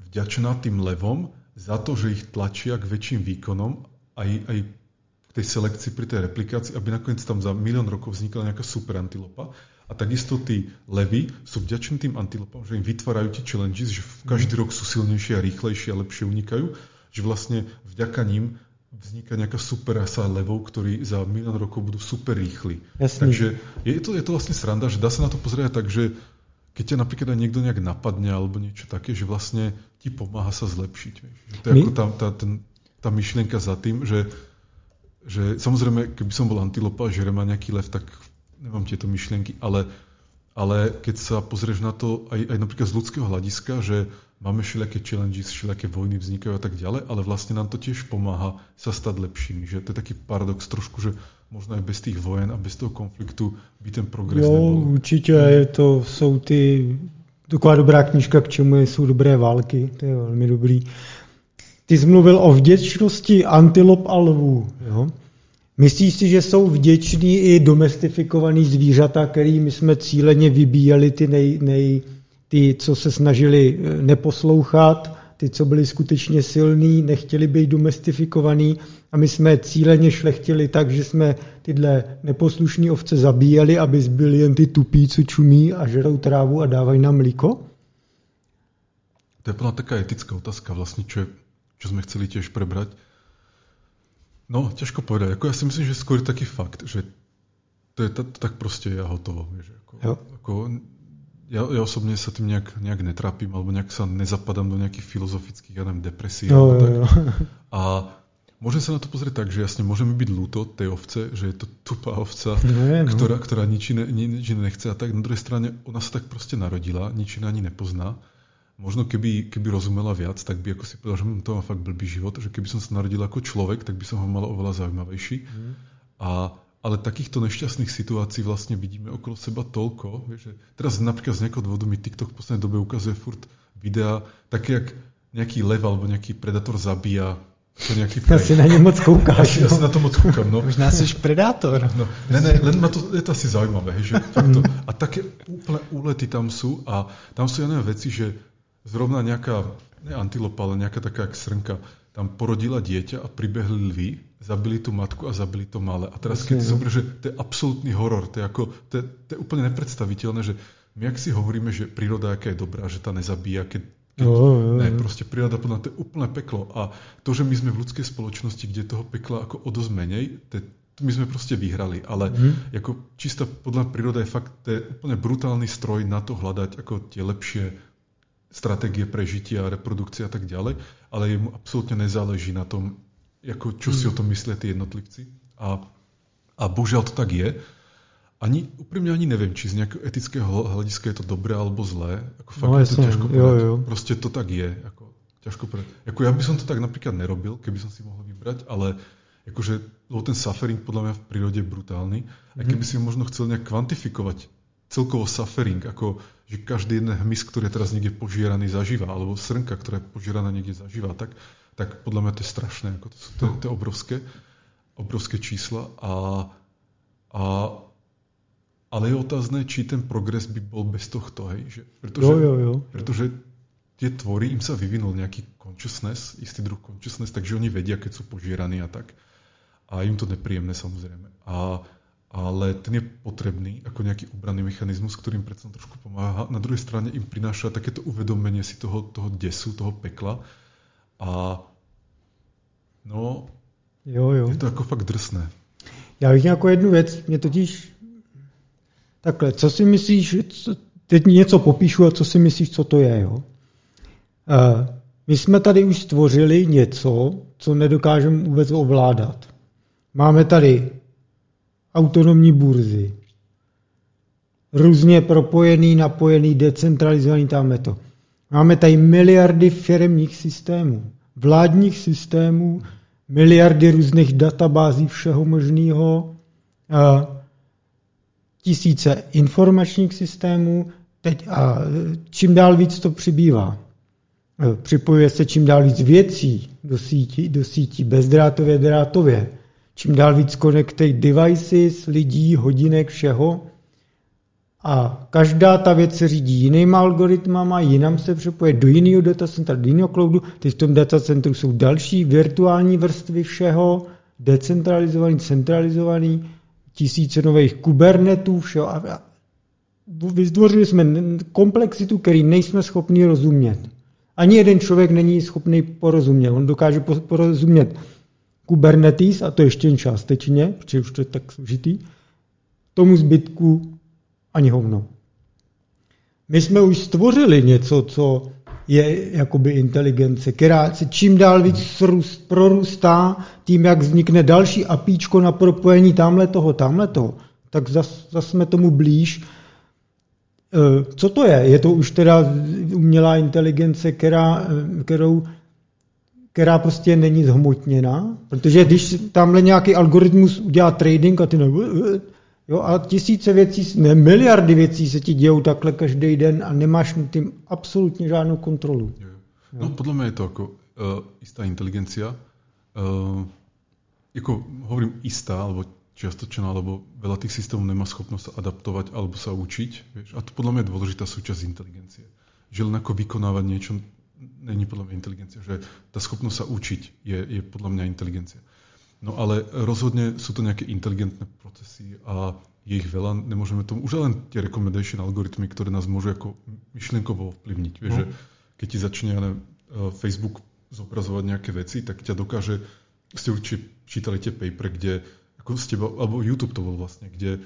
vďačná tým levom za to, že ich tlačia k väčším výkonom aj, aj v tej selekcii pri tej replikácii, aby nakoniec tam za milión rokov vznikla nejaká super antilopa. A takisto tí levy sú vďační tým antilopom, že im vytvárajú tie challenges, že v každý rok sú silnejšie a rýchlejšie a lepšie unikajú, že vlastne vďaka ním vzniká nejaká super rasa levov, ktorí za milión rokov budú super rýchli. Jasný. Takže je to, je to vlastne sranda, že dá sa na to pozrieť tak, že keď ťa napríklad aj niekto nejak napadne alebo niečo také, že vlastne ti pomáha sa zlepšiť. Že to je My? ako tá, tá, ten, tá myšlienka za tým, že, že samozrejme, keby som bol antilopa a žerem nejaký lev, tak nemám tieto myšlienky, ale, ale keď sa pozrieš na to aj, aj napríklad z ľudského hľadiska, že máme všelijaké challenges, všelijaké vojny vznikajú a tak ďalej, ale vlastne nám to tiež pomáha sa stať lepšími. Že to je taký paradox trošku, že možno aj bez tých vojen a bez toho konfliktu by ten progres jo, nebyl. určitě je to, jsou ty, taková dobrá knížka, k čemu jsou dobré války, to je velmi dobrý. Ty jsi mluvil o vděčnosti antilop a lvů. Jo? Myslíš si, že jsou vděční i domestifikovaný zvířata, kterými jsme cíleně vybíjeli ty, nej, nej, ty, co se snažili eh, neposlouchat, ty, co byli skutečně silní, nechtěli být domestifikovaný a my jsme cíleně šlechtili tak, že jsme tyhle neposlušní ovce zabíjeli, aby zbyli jen ty tupí, co čumí a žerou trávu a dávají nám mlíko? To je plná taká etická otázka vlastne, čo, čo sme chceli tiež prebrať. No, ťažko povedať. Ako ja si myslím, že skôr taký fakt, že to je tak proste ja hotovo. Vieš, ako, ako, ja, ja osobne sa tým nejak, nejak netrápim, alebo nejak sa nezapadám do nejakých filozofických, ja neviem, depresí. Jo, jo, jo. A Môžem sa na to pozrieť tak, že jasne môže mi byť ľúto tej ovce, že je to tupá ovca, no, no. Ktorá, ktorá nič iné, nič iné nechce. A tak na druhej strane ona sa tak proste narodila, nič iné ani nepozná. Možno keby, keby rozumela viac, tak by ako si povedal, že hm, to má fakt blbý život, že keby som sa narodil ako človek, tak by som ho mal oveľa zaujímavejší. Mm. A, ale takýchto nešťastných situácií vlastne vidíme okolo seba toľko. Vieš, že teraz napríklad z nejakého dôvodu mi TikTok v poslednej dobe ukazuje furt videá, také jak nejaký lev alebo nejaký predator zabíja to nejaký Ja si na ne moc koukáš. Ja, ja si na to moc kúkam, no. Možná si predátor. No, ne, ne, len ma to, je to asi zaujímavé, že to, a také úplne úlety tam sú a tam sú neviem veci, že zrovna nejaká, ne antilopa, ale nejaká taká srnka, tam porodila dieťa a pribehli lvy, zabili tú matku a zabili to malé. A teraz keď si no. že to je absolútny horor, to je, ako, to je, to je úplne nepredstaviteľné, že my ak si hovoríme, že príroda aká je dobrá, že tá nezabíja, keď keď, oh, ne, proste príroda podľa to je úplné peklo. A to, že my sme v ľudskej spoločnosti, kde toho pekla ako o dosť menej, to, my sme proste vyhrali. Ale mm. ako čistá podľa príroda je fakt to je úplne brutálny stroj na to hľadať ako tie lepšie stratégie prežitia, reprodukcie a tak ďalej, ale jemu absolútne nezáleží na tom, ako, čo si mm. o tom myslia tí jednotlivci. A, a bohužiaľ to tak je ani, úprimne ani neviem, či z nejakého etického hľadiska je to dobré alebo zlé. Ako fakt no, je to ťažko jo, jo. Proste to tak je. Ako, ťažko povedať. Ako ja by som to tak napríklad nerobil, keby som si mohol vybrať, ale akože, lebo ten suffering podľa mňa v prírode je brutálny. A mhm. keby si možno chcel nejak kvantifikovať celkovo suffering, ako že každý jeden hmyz, ktorý je teraz niekde požieraný, zažíva, alebo srnka, ktorá je požieraná niekde zažíva, tak, tak podľa mňa to je strašné. Ako to sú to, to obrovské, obrovské čísla. A, a ale je otázne, či ten progres by bol bez tohto. Hej? Že, pretože, jo, jo, jo. pretože tie tvory, im sa vyvinul nejaký consciousness, istý druh consciousness, takže oni vedia, keď sú požieraní a tak. A im to nepríjemné samozrejme. A, ale ten je potrebný ako nejaký obranný mechanizmus, ktorým predsa trošku pomáha. Na druhej strane im prináša takéto uvedomenie si toho, toho desu, toho pekla. A no, jo, jo. je to ako fakt drsné. Já bych jako jednu věc, mě totiž takhle, co si myslíš, co, teď něco popíšu a co si myslíš, co to je, jo? Uh, my jsme tady už stvořili něco, co nedokážeme vůbec ovládat. Máme tady autonomní burzy, různě propojený, napojený, decentralizovaný tamhle to. Máme tady miliardy firmních systémů, vládních systémů, miliardy různých databází všeho možného, tisíce informačních systémů, teď a čím dál víc to přibývá. Připojuje se čím dál víc věcí do sítí, do sítí bezdrátově, drátově. Čím dál víc connected devices, lidí, hodinek, všeho. A každá ta věc se řídí jinýma algoritmama, jinam se přepoje do jiného datacentra, do jiného cloudu. Teď v tom datacentru jsou další virtuální vrstvy všeho, decentralizovaný, centralizovaný, tisíce nových kubernetů, všeho. A vytvořili jsme komplexitu, který nejsme schopni rozumět. Ani jeden člověk není schopný porozumět. On dokáže porozumět Kubernetes, a to ještě jen částečně, protože už to je tak složitý, tomu zbytku ani hovno. My jsme už stvořili něco, co je jakoby inteligence, která se čím dál víc prorůstá tím, jak vznikne další apíčko na propojení tamhle toho, tamhle toho, tak zase zas jsme tomu blíž. E, co to je? Je to už teda umělá inteligence, která, e, kterou, která prostě není zhmotněná? Protože když tamhle nějaký algoritmus udělá trading a ty ne, Jo, a tisíce věcí, ne, miliardy věcí se ti dějou takhle každý den a nemáš nad tím absolutně žádnou kontrolu. Jo. No, podle mě je to jako uh, istá inteligencia. Uh, jako hovorím istá, alebo čiastočná, lebo veľa tých systémov nemá schopnosť adaptovať alebo sa učiť. Vieš? A to podľa mňa je dôležitá súčasť inteligencie. Že len ako vykonávať niečo není podľa mňa inteligencia. Že tá schopnosť sa učiť je, je podľa mňa inteligencia. No ale rozhodne sú to nejaké inteligentné procesy a je ich veľa, nemôžeme tomu, už len tie recommendation algoritmy, ktoré nás môžu ako myšlienkovo ovplyvniť. Vieš, no. že keď ti začne ne, Facebook zobrazovať nejaké veci, tak ťa dokáže, ste určite čítali tie paper, kde ako z teba, alebo YouTube to bol vlastne, kde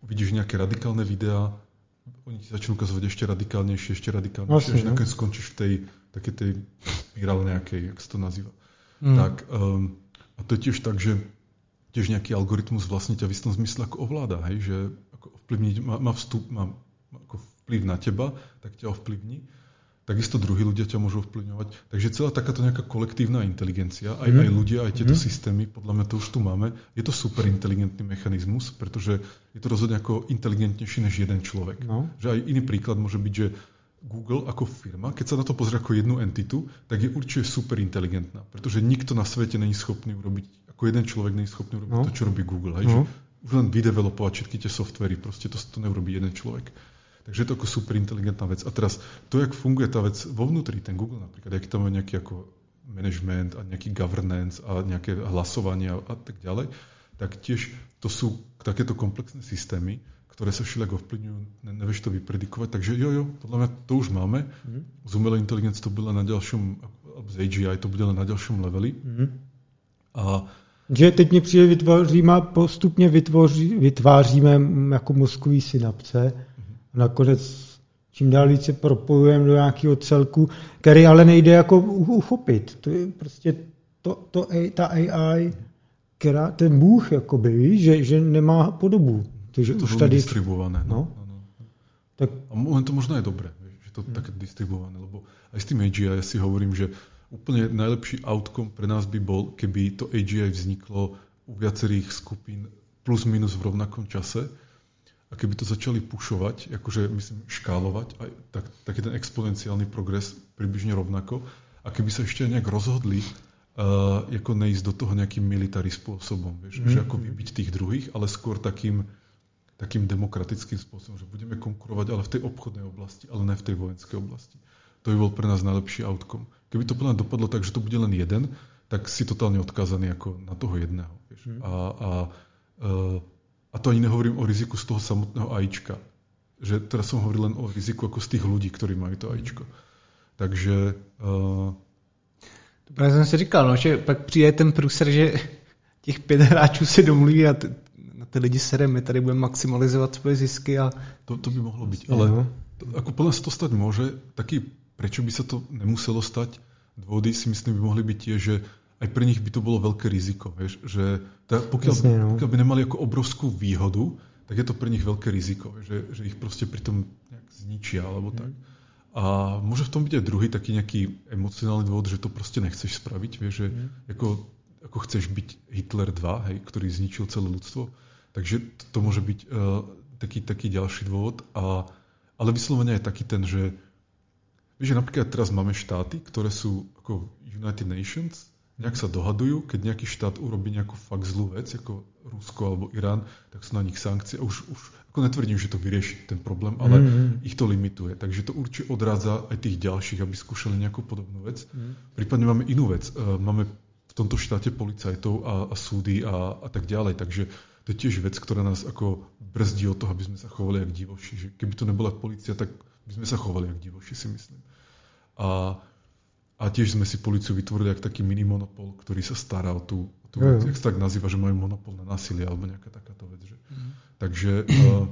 uvidíš nejaké radikálne videá, oni ti začnú ukazovať ešte radikálnejšie, ešte radikálnejšie, až no. nakoniec skončíš v tej, také tej spirále nejakej, jak sa to nazýva. Mm. Tak um, a to je tiež tak, že tiež nejaký algoritmus vlastne ťa v istom zmysle ako ovláda, hej, že ako ovplyvniť, má, má vstup, má, má ako vplyv na teba, tak ťa ovplyvní. Takisto druhí ľudia ťa môžu ovplyvňovať. Takže celá takáto nejaká kolektívna inteligencia, aj, mm. aj ľudia, aj tieto mm. systémy, podľa mňa to už tu máme, je to super inteligentný mechanizmus, pretože je to rozhodne ako inteligentnejší než jeden človek. No. Že aj iný príklad môže byť, že Google ako firma, keď sa na to pozrie ako jednu entitu, tak je určite super inteligentná, pretože nikto na svete není schopný urobiť, ako jeden človek není schopný urobiť no. to, čo robí Google. Hej, no. že už len vydevelopovať všetky tie softvery, proste to, to neurobí jeden človek. Takže je to ako super inteligentná vec. A teraz to, jak funguje tá vec vo vnútri, ten Google napríklad, aký tam má nejaký ako management a nejaký governance a nejaké hlasovanie a, a tak ďalej, tak tiež to sú takéto komplexné systémy, ktoré sa všelijak ovplyvňujú, ne, nevieš to vypredikovať. Takže jo, jo, podľa mňa to už máme. Mm. Z umelej inteligencie to bude na ďalšom, z AGI to bude len na ďalšom leveli. Mm. A že teď mě přijde vytvoříme, postupně vytvoří, vytváříme jako mozkový synapse mm. a nakonec čím dál více propojujeme do nějakého celku, který ale nejde jako uchopit. To je prostě to, to, ta AI, která, ten Bůh, jakoby, že, že nemá podobu. Takže to už tady... distribuované. No. No, no. Tak... A len to možno je dobré, že to hmm. také distribuované, lebo aj s tým AGI ja si hovorím, že úplne najlepší outcome pre nás by bol, keby to AGI vzniklo u viacerých skupín plus minus v rovnakom čase a keby to začali pušovať, akože myslím škálovať, aj tak, taký ten exponenciálny progres približne rovnako a keby sa ešte nejak rozhodli uh, ako neísť do toho nejakým military spôsobom, vieš, mm. že ako vybiť tých druhých, ale skôr takým takým demokratickým spôsobom, že budeme konkurovať ale v tej obchodnej oblasti, ale ne v tej vojenskej oblasti. To by bol pre nás najlepší outcome. Keby to plne dopadlo tak, že to bude len jeden, tak si totálne odkázaný ako na toho jedného. Vieš. Hmm. A, a, e, a to ani nehovorím o riziku z toho samotného AIčka. Že teraz som hovoril len o riziku ako z tých ľudí, ktorí majú to AIčko. Takže... Uh... Právě jsem si říkal, no, že pak přijde ten průser, že těch pět hráčů se domluví a ty lidi sere, my tady budeme maximalizovat svoje zisky a... To, to by mohlo byť, ale to, ako podľa sa to stať môže, taký, prečo by sa to nemuselo stať, dôvody si myslím by mohli byť tie, že aj pre nich by to bolo veľké riziko, vieš, že tá, pokiaľ, Jasne, no. pokiaľ by nemali ako obrovskú výhodu, tak je to pre nich veľké riziko, že, že ich proste pri tom nejak zničia alebo tak. Mm. A môže v tom byť aj druhý taký nejaký emocionálny dôvod, že to proste nechceš spraviť, vieš, že mm. ako, ako chceš byť Hitler 2, hej, ktorý zničil celé ľudstvo. Takže to, to môže byť uh, taký, taký ďalší dôvod. A, ale vyslovene je taký ten, že vieš, že napríklad teraz máme štáty, ktoré sú ako United Nations, nejak sa dohadujú, keď nejaký štát urobí nejakú fakt zlú vec, ako Rusko alebo Irán, tak sú na nich sankcie. Už, už ako netvrdím, že to vyrieši ten problém, ale mm-hmm. ich to limituje. Takže to určite odrádza aj tých ďalších, aby skúšali nejakú podobnú vec. Mm. Prípadne máme inú vec. E, máme v tomto štáte policajtov a, a súdy a, a tak ďalej. Takže to je tiež vec, ktorá nás ako brzdí od toho, aby sme sa chovali jak divoši. Že keby to nebola policia, tak by sme sa chovali jak divoši, si myslím. A a tiež sme si policiu vytvorili ako taký mini monopol, ktorý sa stará o tú, o tú vec, jak sa tak nazýva, že majú monopol na násilie alebo nejaká takáto vec. Že. Mm. Takže uh,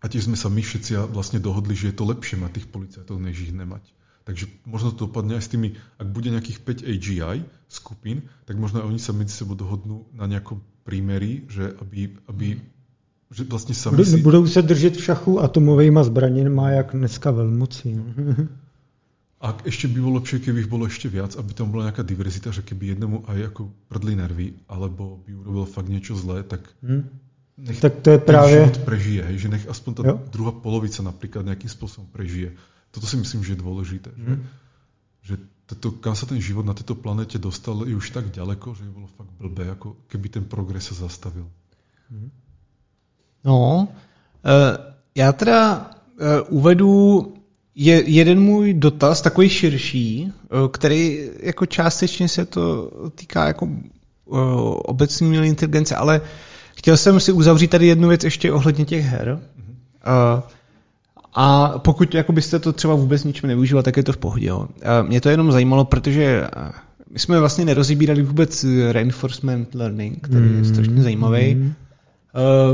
a tiež sme sa my všetci vlastne dohodli, že je to lepšie mať tých policajtov, než ich nemať. Takže možno to dopadne aj s tými, ak bude nejakých 5 AGI skupín, tak možno oni sa medzi sebou dohodnú na nejakom prímeri, že aby, aby že vlastne sami budou, si... Budou se držet v šachu atomovými zbraněmi, jak dneska velmocí. A ešte by bolo lepšie, keby ich bolo ešte viac, aby tam bola nejaká diverzita, že keby jednému aj ako prdli nervy, alebo by urobil fakt niečo zlé, tak hmm. nech tak to je práve... život prežije, hej, že nech aspoň tá jo. druhá polovica napríklad nejakým spôsobom prežije. Toto si myslím, že je dôležité. Hmm. Že, že toto, kam sa ten život na tejto planete dostal, je už tak ďaleko, že by bolo fakt blbé, ako keby ten progres sa zastavil. Hmm. No, uh, já teda uh, uvedu je jeden můj dotaz, takový širší, eh, který jako částečně se to týká jako uh, obecní umělé inteligence, ale chtěl jsem si uzavřít tady jednu věc ještě ohledně těch her. Uh, a pokud jako byste to třeba vůbec ničím nevyužíval, tak je to v pohodě. Jo. Mě to jenom zajímalo, protože my jsme vlastně nerozebírali vůbec reinforcement learning, který je strašně zajímavý. Mm.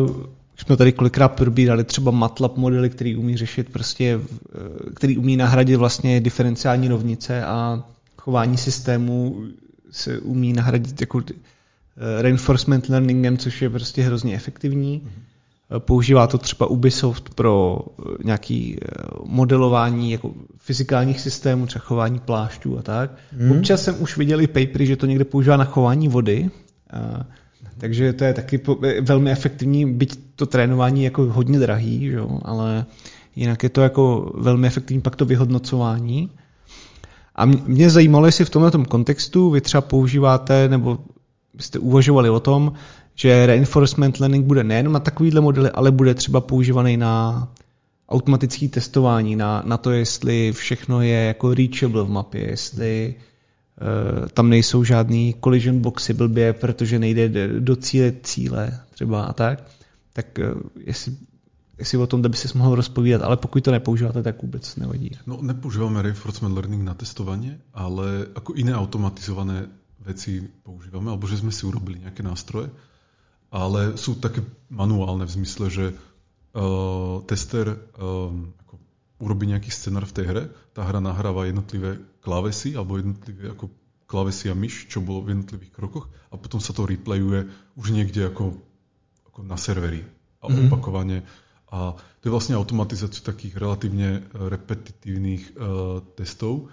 Uh, jsme tady kolikrát probírali třeba MATLAB modely, který umí řešit prostě, který umí nahradit vlastně diferenciální rovnice a chování systému se umí nahradit jako eh, reinforcement learningem, což je prostě hrozně efektivní. Mm-hmm. Používá to třeba Ubisoft pro eh, nějaký modelování jako fyzikálních systémů, třeba chování plášťů a tak. Mm. Občas jsem už viděl i papery, že to někde používá na chování vody. Takže to je taky velmi efektivní, byť to trénování jako hodně drahý, že jo? ale jinak je to jako velmi efektivní pak to vyhodnocování. A mě zajímalo, jestli v tomto kontextu vy třeba používáte, nebo jste uvažovali o tom, že reinforcement learning bude nejen na takovýhle modely, ale bude třeba používaný na automatické testování, na, na to, jestli všechno je jako reachable v mapě, jestli Eh, tam nejsou žádný collision boxy blbě, protože nejde do cíle cíle třeba a tak, tak eh, jestli, jestli o tom by si mohl rozpovídat, ale pokud to nepoužíváte, tak vůbec nevadí. No nepoužíváme reinforcement learning na testovanie, ale ako iné automatizované veci používame, alebo že sme si urobili nejaké nástroje, ale sú také manuálne v zmysle, že uh, tester um, urobí nejaký scenár v tej hre, tá hra nahráva jednotlivé klávesy alebo jednotlivé ako klávesy a myš, čo bolo v jednotlivých krokoch a potom sa to replayuje už niekde ako, ako na serveri a mm-hmm. opakovane. A to je vlastne automatizácia takých relatívne e, repetitívnych uh, testov,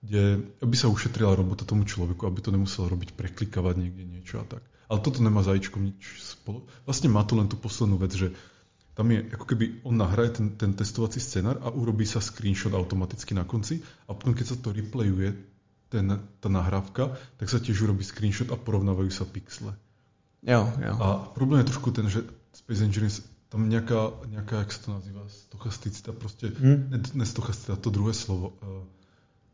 kde aby sa ušetrila robota tomu človeku, aby to nemusel robiť, preklikávať niekde niečo a tak. Ale toto nemá zajíčkom nič spolo. Vlastne má to len tú poslednú vec, že tam je, ako keby on nahraje ten, ten testovací scenár a urobí sa screenshot automaticky na konci a potom, keď sa to replayuje, ten, tá nahrávka, tak sa tiež urobí screenshot a porovnávajú sa pixle. Jo, jo. A problém je trošku ten, že Space Engineers, tam nejaká, nejaká jak sa to nazýva, stochasticita, proste, hmm. ne, ne stochasticita, to druhé slovo, uh,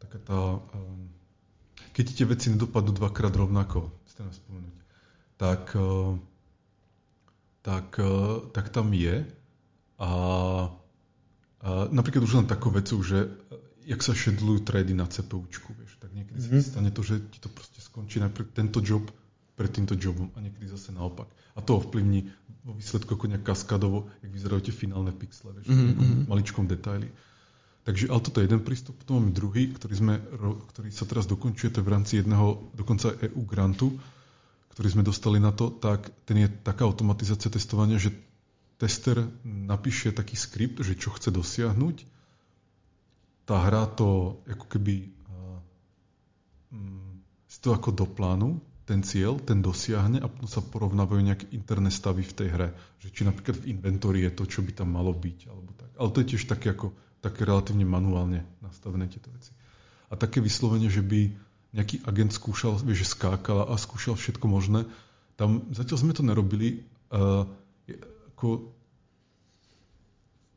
taká tá, um, keď tie veci nedopadnú dvakrát rovnako, ste nás spomenúť, tak uh, tak, eh, tak tam je. A, a napríklad už len takú vecu, že eh, jak sa šedlujú trady na CPUčku, vieš, tak niekedy mm-hmm. sa mhm. stane to, že ti to proste skončí najprv tento job pred týmto jobom a niekedy zase naopak. A to ovplyvní vo výsledku ako nejak kaskadovo, jak vyzerajú tie finálne pixle, vieš, mm-hmm. maličkom detaily. Takže, ale toto je jeden prístup, potom máme druhý, ktorý, sme, ktorý sa teraz dokončuje, to je v rámci jedného dokonca EU grantu, ktorý sme dostali na to, tak ten je taká automatizácia testovania, že tester napíše taký skript, že čo chce dosiahnuť, tá hra to ako keby uh, si to ako do plánu ten cieľ, ten dosiahne a potom sa porovnávajú nejaké interné stavy v tej hre. Že či napríklad v inventóri je to, čo by tam malo byť. Alebo tak. Ale to je tiež také, ako, také relatívne manuálne nastavené tieto veci. A také vyslovenie, že by nejaký agent skúšal, vieš, že skákal a skúšal všetko možné, tam zatiaľ sme to nerobili. Uh, ako,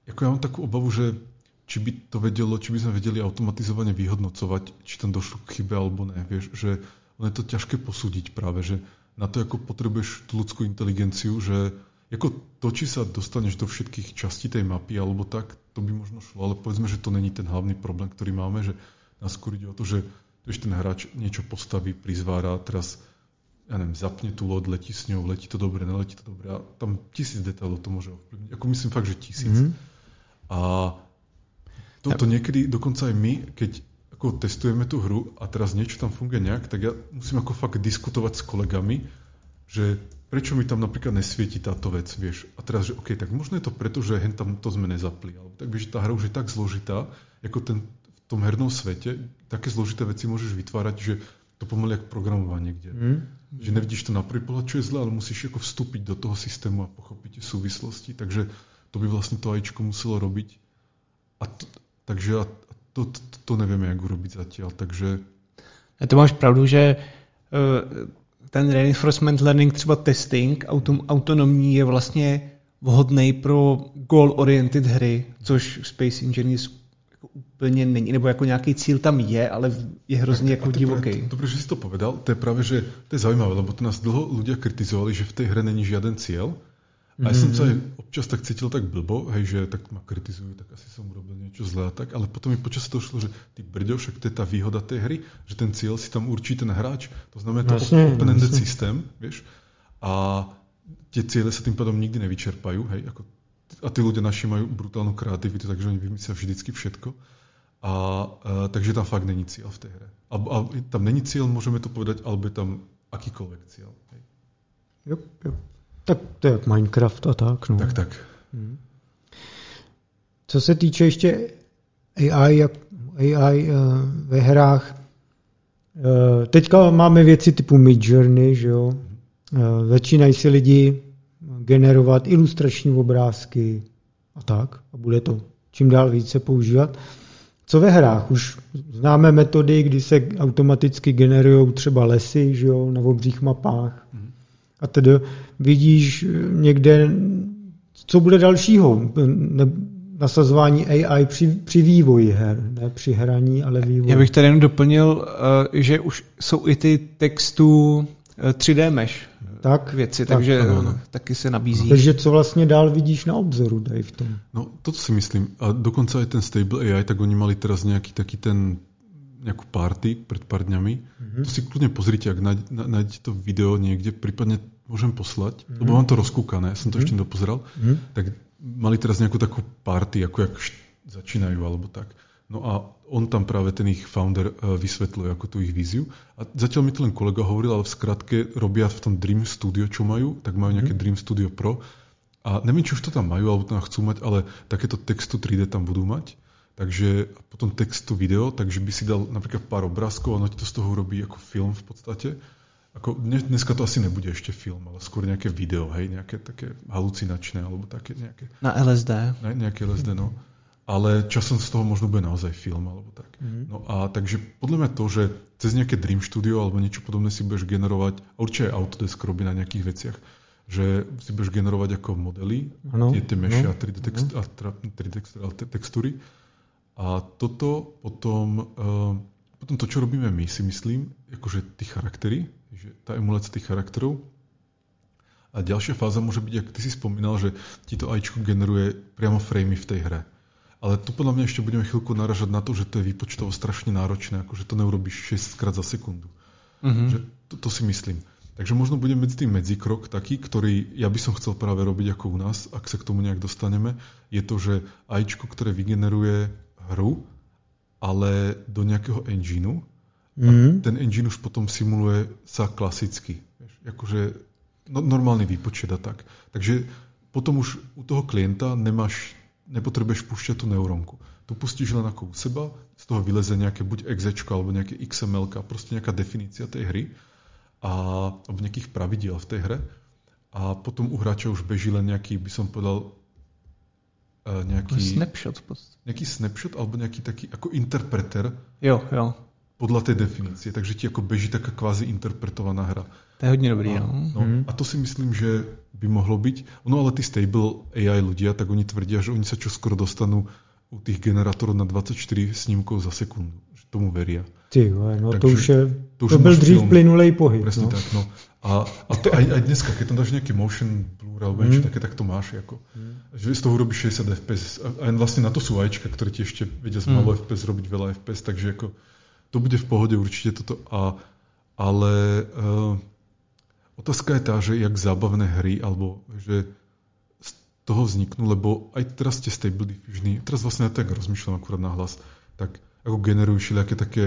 ako ja mám takú obavu, že či by to vedelo, či by sme vedeli automatizovane vyhodnocovať, či tam došlo k chybe alebo ne. Vieš, že ono je to ťažké posúdiť práve, že na to ako potrebuješ tú ľudskú inteligenciu, že ako to, či sa dostaneš do všetkých častí tej mapy alebo tak, to by možno šlo, ale povedzme, že to není ten hlavný problém, ktorý máme, že nás skôr ide o to, že vieš, ten hráč niečo postaví, prizvára, teraz ja neviem, zapne tú loď, letí s ňou, letí to dobre, neletí to dobre a tam tisíc detailov to môže ovplyvniť. Ako myslím fakt, že tisíc. Mm-hmm. A toto niekedy, dokonca aj my, keď ako testujeme tú hru a teraz niečo tam funguje nejak, tak ja musím ako fakt diskutovať s kolegami, že prečo mi tam napríklad nesvieti táto vec, vieš. A teraz, že OK, tak možno je to preto, že hen tam to sme nezapli. Alebo tak, vieš, tá hra už je tak zložitá, ako ten, tom hernom svete, také zložité veci môžeš vytvárať, že to pomaly ako programovanie, kde mm. že nevidíš to na prvý pohľad, čo je zle, ale musíš ako vstúpiť do toho systému a pochopiť súvislosti. Takže to by vlastne to AIčko muselo robiť. A to, takže a to, to, to nevieme, jak urobiť zatiaľ, takže... A to máš pravdu, že uh, ten reinforcement learning, třeba testing autom, autonomní je vlastně vhodný pro goal-oriented hry, což Space Engineers jako úplně není, nebo jako nějaký cíl tam je, ale je hrozně jako divoký. Dobre, že si to povedal, to je práve, že to je zaujímavé, lebo to nás dlho ľudia kritizovali, že v tej hre není žiaden cieľ, a ja som sa aj občas tak cítil tak blbo, hej, že tak ma kritizujú, tak asi som urobil niečo zlé a tak, ale potom mi počas to šlo, že ty brďo, však to je tá výhoda tej hry, že ten cieľ si tam určí ten hráč, to znamená to vlastne, open-ended vlastne. systém, vieš, a tie ciele sa tým pádom nikdy nevyčerpajú, hej, ako, a tí ľudia naši majú brutálnu kreativitu, takže oni vymyslia vždycky všetko. A, a takže tam fakt není cieľ v tej hre. A, a tam není cieľ, môžeme to povedať, alebo je tam akýkoľvek cieľ. Hej. Jo, jo. Tak to je jak Minecraft a tak. No. Tak, tak. Hmm. Co se týče ještě AI, jak AI uh, eh, ve hrách, uh, teďka máme věci typu Midjourney, že jo? Uh, začínají si lidi generovat ilustrační obrázky a tak. A bude to čím dál více používat. Co ve hrách? Už známe metody, kdy se automaticky generují třeba lesy že jo, na obřích mapách. A tedy vidíš někde, co bude dalšího, ne, nasazování AI při, při vývoji her, ne při hraní, ale vývoji. Já bych tady jen doplnil, eh, že už jsou i ty textů 3D eh, mesh tak, věci, tak, takže ano, ano. taky se nabízí. Takže co vlastně dál vidíš na obzoru, Dave? Tom? No, toto si myslím. A dokonca aj ten Stable AI, tak oni mali teraz nejaký taký ten nejakú party pred pár dňami. Mm-hmm. To si kľudne pozrite, ak nájdete to video niekde, prípadne môžem poslať, mm-hmm. lebo mám to rozkúkané, som to mm-hmm. ešte nedopozeral, mm-hmm. tak mali teraz nejakú takú party, ako jak začínajú alebo tak. No a on tam práve ten ich founder uh, vysvetľuje ako tú ich víziu. A zatiaľ mi to len kolega hovoril, ale v skratke robia v tom Dream Studio, čo majú, tak majú nejaké mm-hmm. Dream Studio Pro. A neviem, či už to tam majú, alebo tam chcú mať, ale takéto textu 3D tam budú mať. Takže potom textu video, takže by si dal napríklad pár obrázkov a ono ti to z toho urobí ako film v podstate. Ako, dneska to asi nebude ešte film, ale skôr nejaké video, hej, nejaké také halucinačné, alebo také nejaké... Na LSD. Na, nejaké LSD, no. Ale časom z toho možno bude naozaj film, alebo tak. Mm-hmm. No a takže podľa mňa to, že cez nejaké Dream Studio alebo niečo podobné si budeš generovať, určite Autodesk robí na nejakých veciach, že si budeš generovať ako modely, ano, tie, tie meše a 3D, text, a 3D textúry. A toto potom, uh, potom to, čo robíme my, si myslím, akože tí charaktery, že tá emulácia tých charakterov. A ďalšia fáza môže byť, ako ty si spomínal, že ti to AIčko generuje priamo framey v tej hre. Ale tu podľa mňa ešte budeme chvíľku naražať na to, že to je výpočtovo strašne náročné, akože to neurobíš 6 krát za sekundu. Mm-hmm. Že to, to si myslím. Takže možno bude medzi tým medzikrok taký, ktorý ja by som chcel práve robiť ako u nás, ak sa k tomu nejak dostaneme, je to, že AIčko, ktoré vygeneruje hru, ale do nejakého engineu, mm. a mhm. ten engine už potom simuluje sa klasicky. Vieš, akože no, normálny výpočet a tak. Takže potom už u toho klienta nemáš, nepotrebuješ púšťať tú neurónku. Tu pustíš len ako u seba, z toho vyleze nejaké buď exe alebo nejaké XML, proste nejaká definícia tej hry a, alebo nejakých pravidiel v tej hre. A potom u hráča už beží len nejaký, by som povedal, e, nejaký... Snapshot. Nejaký snapshot alebo nejaký taký ako interpreter. Jo, jo. Podľa tej definície. Takže ti ako beží taká kvázi interpretovaná hra. To je hodně dobrý, a, no. no. Hmm. A to si myslím, že by mohlo byť. No ale tí stable AI ľudia, tak oni tvrdia, že oni sa čoskoro dostanú u tých generátorov na 24 snímkov za sekundu. Že tomu veria. Ty no Takže, to už je, to, už to byl dřív plynulej pohyb. Presne no. tak, no. A, a to aj, aj dneska, keď tam dáš nejaký motion blur alebo niečo mm. také, tak to máš. Ako, mm. Že z toho urobíš 60 fps. A, a vlastne na to sú ajčka, ktoré ti ešte vedia z mm. malo fps robiť veľa fps, takže ako, to bude v pohode určite toto. A, ale uh, otázka je tá, že jak zábavné hry, alebo že z toho vzniknú, lebo aj teraz ste Stable Diffusiony, teraz vlastne ja tak rozmýšľam akurát na hlas, tak ako generujú všelijaké také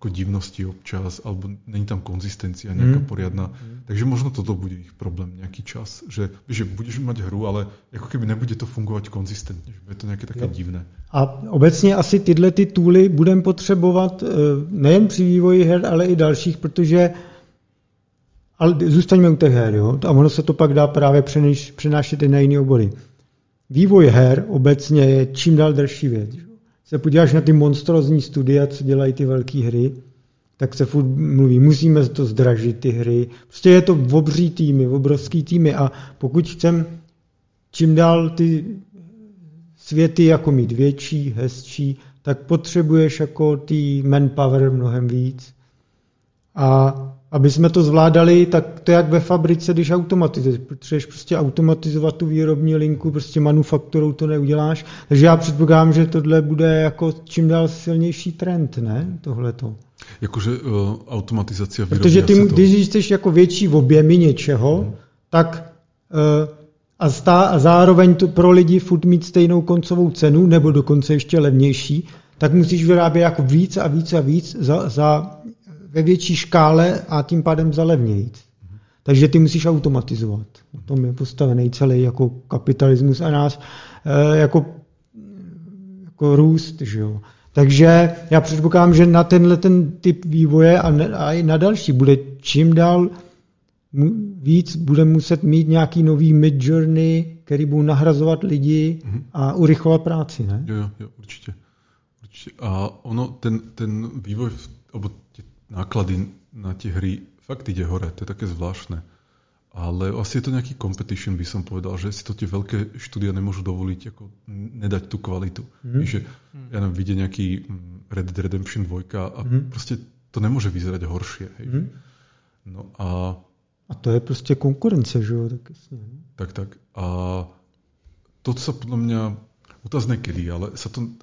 ako divnosti občas, alebo není tam konzistencia nejaká mm. poriadna. Mm. Takže možno toto bude ich problém nejaký čas, že, že budeš mať hru, ale ako keby nebude to fungovat konzistentně, že bude to nějaké také jo. divné. A obecně asi tyhle ty tooly budeme potřebovat eh, nejen při vývoji her, ale i dalších, protože ale zůstaňme u těch her, jo? a ono se to pak dá právě přenášet i na jiné obory. Vývoj her obecně je čím dál další věc. Se podíváš na ty monstrozní studia, co dělají ty velké hry, tak se furt mluví, musíme to zdražit ty hry. Prostě je to v obří týmy, v obrovský týmy a pokud chcem čím dál ty světy jako mít větší, hezčí, tak potřebuješ jako ty manpower mnohem víc. A aby jsme to zvládali, tak to jak ve fabrice, když automatizuješ. Potřebuješ prostě automatizovat tu výrobní linku, prostě manufakturou to neuděláš. Takže já předpokládám, že tohle bude jako čím dál silnější trend, ne? Tohleto. Jakože uh, automatizace výroby. Protože ty, to... když chceš jako větší objemy něčeho, hmm. tak uh, a, stá, a zároveň to pro lidi furt mít stejnou koncovou cenu, nebo dokonce ještě levnější, tak musíš vyrábět jako víc a víc a víc za, za ve větší škále a tím pádem za. Takže ty musíš automatizovat. Na tom je postavený celý jako kapitalismus a nás e, jako, jako růst. Že jo. Takže já předpokládám, že na tenhle ten typ vývoje a, a i na další bude čím dál víc bude muset mít nějaký nový mid-journey, který budou nahrazovat lidi a urychlovat práci, ne? Jo, jo určitě. určitě. A ono, ten, ten vývoj, alebo náklady na tie hry fakt ide hore, to je také zvláštne. Ale asi je to nejaký competition, by som povedal, že si to tie veľké štúdia nemôžu dovoliť ako nedať tú kvalitu. Mm. Že ja neviem, vidie nejaký mm, Red Dead Redemption 2 a mm. proste to nemôže vyzerať horšie. Hej. Mm. No a... A to je proste konkurence, že jo? Tak, jasne. No. tak, tak. A toto sa podľa mňa, otázne kedy, ale sa to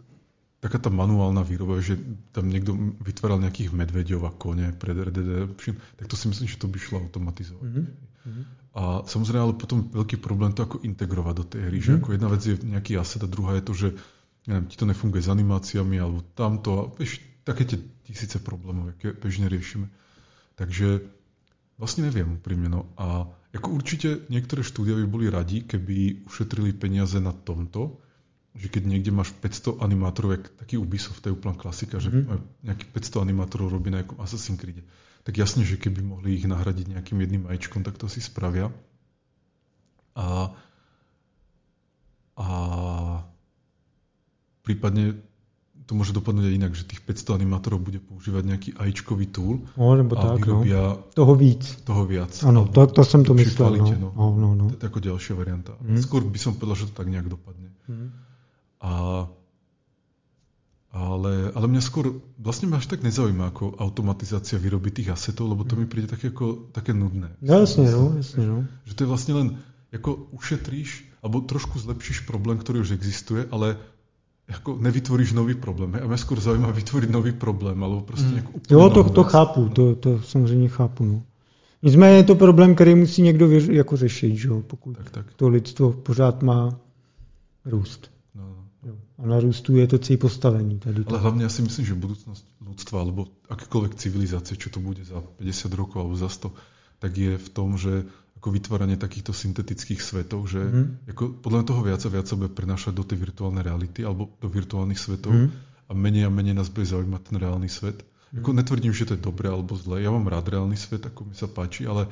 taká tá manuálna výroba, že tam niekto vytváral nejakých medveďov a kone pre RDD, tak to si myslím, že to by šlo automatizovať. Mm-hmm. A samozrejme, ale potom veľký problém to ako integrovať do tej hry, mm-hmm. že mhm. ako jedna vec je nejaký asset a druhá je to, že neviem, ti to nefunguje s animáciami alebo tamto a vieš, také tie tisíce problémov, aké bežne riešime. Takže vlastne neviem úprimne. No. A ako určite niektoré štúdia by boli radi, keby ušetrili peniaze na tomto, že keď niekde máš 500 animátorov, jak taký Ubisoft, to je úplná klasika, že mm-hmm. nejakých 500 animátorov robí na nejakom Assassin's Creed. Tak jasne, že keby mohli ich nahradiť nejakým jedným majčkom, tak to si spravia. A, a prípadne to môže dopadnúť aj inak, že tých 500 animátorov bude používať nejaký AIčkový tool no, nebo a tak, vyrobia no. toho víc. Toho viac. Áno, to, to som to myslel. Kvalite, no. No. No, no, no. To je ako ďalšia varianta. Mm. Skôr by som povedal, že to tak nejak dopadne. Mm. A, ale, ale mňa skôr vlastne ma až tak nezaujíma ako automatizácia výroby tých asetov, lebo to mi príde také, ako, také nudné. No, jasne, no, jasne, no. Že to je vlastne len, ako ušetríš, alebo trošku zlepšíš problém, ktorý už existuje, ale ako nevytvoríš nový problém. A mňa skôr zaujíma vytvoriť nový problém, alebo proste mm. nejakú Jo, to, to chápu, to, to samozřejmě chápu. No. Nicméně je to problém, který musí někdo jako řešit, že? pokud tak, tak. to lidstvo pořád má růst. No. no. A na růstu je to celý postavení. Tady Ale hlavně já si myslím, že budoucnost lidstva, alebo akékoľvek civilizace, čo to bude za 50 rokov alebo za 100, tak je v tom, že ako vytváranie takýchto syntetických svetov, že mm. ako podľa toho viac a viac sa bude prenášať do tej virtuálnej reality alebo do virtuálnych svetov mm. a menej a menej nás bude zaujímať ten reálny svet. Mm. Ako netvrdím, že to je dobré alebo zlé. Ja mám rád reálny svet, ako mi sa páči, ale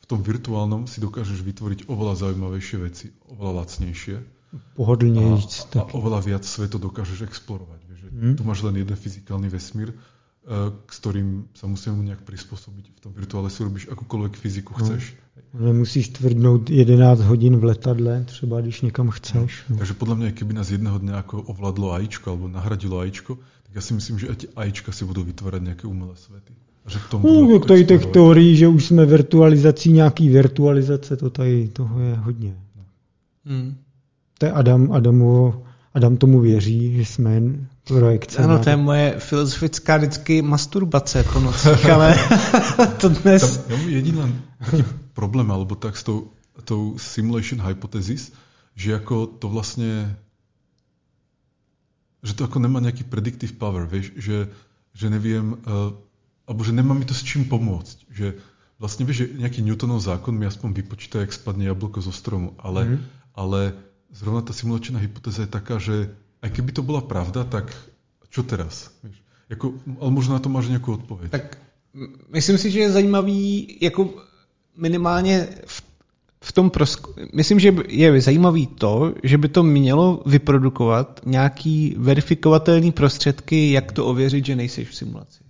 v tom virtuálnom si dokážeš vytvoriť oveľa zaujímavejšie veci, oveľa lacnejšie. Pohodlnejšie. A, a oveľa viac sveto dokážeš explorovať. Vieš, mm. Tu máš len jeden fyzikálny vesmír, eh, s ktorým sa musíme nejak prispôsobiť. V tom virtuále si robíš akúkoľvek fyziku no. chceš. Ale musíš tvrdnout 11 hodin v letadle, třeba když někam chceš. No. Takže podľa mňa, keby nás jedného dňa ako ovládlo AIčko alebo nahradilo AIčko, tak ja si myslím, že aj tie AIčka si budou vytvárať nejaké umelé svety. A že k tomu no, tady těch teorií, že už jsme virtualizací nějaký virtualizace, to tady toho je hodně. Hmm. To je Adam, Adamovo, Adam tomu věří, že jsme jen projekce. Ano, to je moje filozofická vždycky masturbace po nocích, ale to dnes... Tam, jediný problém, alebo tak s tou, tou simulation hypothesis, že ako to vlastne že to ako nemá nejaký predictive power, vieš, že, že neviem, uh, alebo že nemá mi to s čím pomôcť, že vlastne vieš, že nejaký Newtonov zákon mi aspoň vypočíta, jak spadne jablko zo stromu, ale, mm. ale zrovna tá simulačná hypotéza je taká, že aj keby to bola pravda, tak čo teraz? Vieš? Jako, ale možná na to máš nějakou odpověď. Tak myslím si, že je zajímavý jako minimálně v, v tom prosk... Myslím, že je zajímavý to, že by to mělo vyprodukovat nějaký verifikovatelný prostředky, jak to ověřit, že nejseš v simulaci.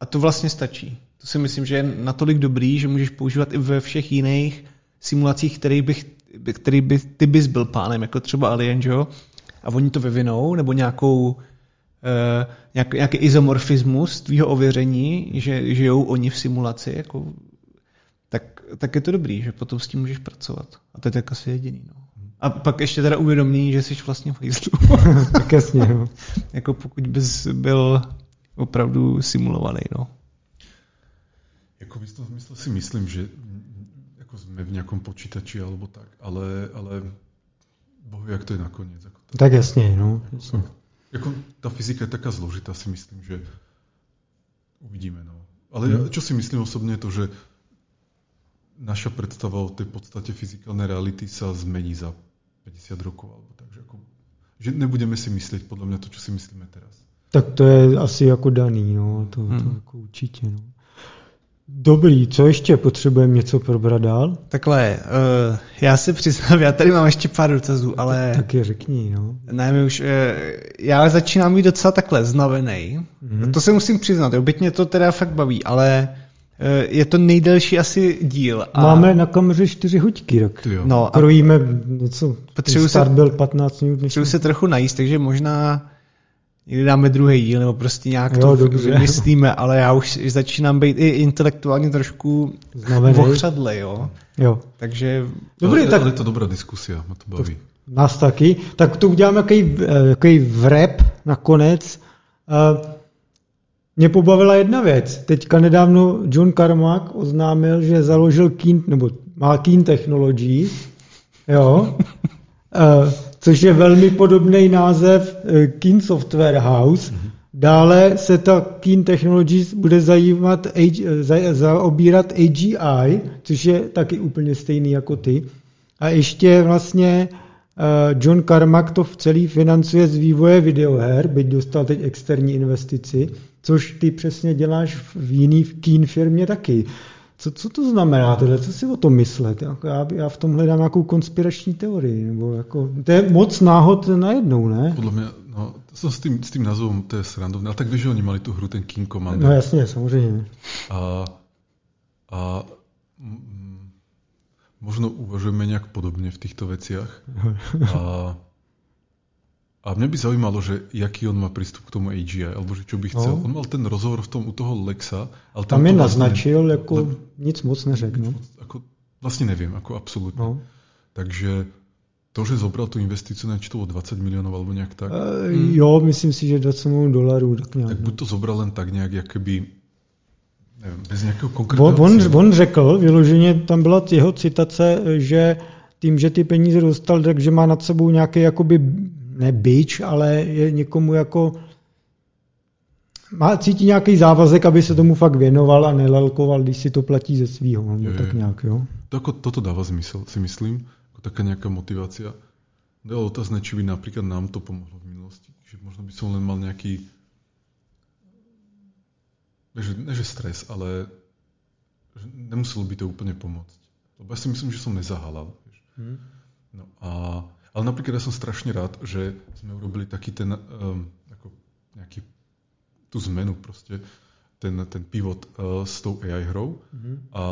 A to vlastně stačí. To si myslím, že je natolik dobrý, že můžeš používat i ve všech jiných simulacích, který, bych, který by, ty bys byl pánem, jako třeba Alien, že jo? a oni to vyvinou, nebo nějakou, uh, nějak, nějaký izomorfismus tvýho ověření, že žijou oni v simulaci, jako, tak, tak je to dobrý, že potom s tím můžeš pracovat. A to je tak asi jediný. No. A pak ještě teda uvědomí, že jsi vlastně v hejzlu. tak jasně, no. jako pokud bys byl opravdu simulovaný, no. Jako v tom smysle si myslím, že jsme v nějakom počítači alebo tak, ale, ale bohu, jak to je nakonec. Ako to... Tak jasně, no. Jasně. Jako, ta fyzika je taká zložitá, si myslím, že uvidíme. No. Ale ja, čo si myslím osobně, je to, že naša predstava o tej podstate fyzikálnej reality sa zmení za 50 rokov. Alebo tak, že, ako, že nebudeme si myslieť podľa mňa to, čo si myslíme teraz. Tak to je asi jako daný, no, to, hmm. to jako určitě. No. Dobrý, co ještě potřebujeme něco probrat dál? Takhle, uh, já si přiznám, já tady mám ještě pár dotazů, ale... Tak je řekni, no. Ne, my už, uh, já začínám být docela takhle znavený. Mm-hmm. To se musím přiznat, jo, byť mě to teda fakt baví, ale uh, je to nejdelší asi díl. A... Máme na kameře čtyři hoďky, tak no, krojíme něco, potřebuji start se, byl 15 minut. Potřebuji se trochu najíst, takže možná někdy dáme druhý díl, nebo prostě nějak jo, to dobře. vymyslíme, ale já už začínám být i intelektuálně trošku vochřadle, jo. jo. Takže... Dobrý, ale, tak... Ale je to dobrá diskusia, mě to baví. To, nás taky. Tak to uděláme jaký, jaký vrep nakonec. Uh, mě pobavila jedna věc. Teďka nedávno John Carmack oznámil, že založil Keen, nebo má Keen Technology. Jo. Uh, což je velmi podobný název eh, Keen Software House. Dále se ta Keen Technologies bude zajímat, za, zaobírat AGI, což je taky úplně stejný jako ty. A ještě vlastně eh, John Carmack to v celý financuje z vývoje videoher, byť dostal teď externí investici, což ty přesně děláš v jiný Keen firmě taky. Co, co to znamená tohle? Co si o tom myslet? Jako já, já v tom hledám nějakou konspirační teorii. Nebo jako, to je moc náhod najednou, ne? Podle mě, no, to s tím, s tím názvom, to je srandovné. Ale tak víš, že oni mali tu hru, ten King Commander. No jasně, samozřejmě. A, a m, možno uvažujeme nějak podobně v těchto věcech. A a mňa by zaujímalo, že jaký on má prístup k tomu AGI, alebo že čo by chcel. No. On mal ten rozhovor v tom u toho Lexa. Ale tam, tam je naznačil, vlastne, jako le, nic moc neřekl. No. Ako, vlastne neviem, ako absolútne. No. Takže to, že zobral tu investíciu, neviem, či to bolo 20 miliónov alebo nejak tak. E, hmm. Jo, myslím si, že 20 miliónov dolarů. Tak, nejak, tak buď no. to zobral len tak nejak, keby nevím, bez nějakého konkrétního on, on, on řekl, vyloženě tam byla jeho citace, že tím, že ty peníze dostal, takže má nad sebou nějaký jakoby, ne byč, ale je někomu jako má, cítí nějaký závazek, aby se tomu fakt věnoval a nelelkoval, když si to platí ze svýho. Je, tak nějak, jo? To, ako, toto dáva zmysel, si myslím, ako taká nejaká motivácia. Ale otázne, či by napríklad nám to pomohlo v minulosti. Že možno by som len mal nejaký ne že, ne, že stres, ale že nemuselo by to úplne pomôcť. Lebo ja si myslím, že som nezahalal. Vieš. Hmm. No a, ale napríklad ja som strašne rád, že sme urobili taký ten um, ako nejaký tú zmenu proste, ten, ten pivot uh, s tou AI hrou. Mm-hmm. A,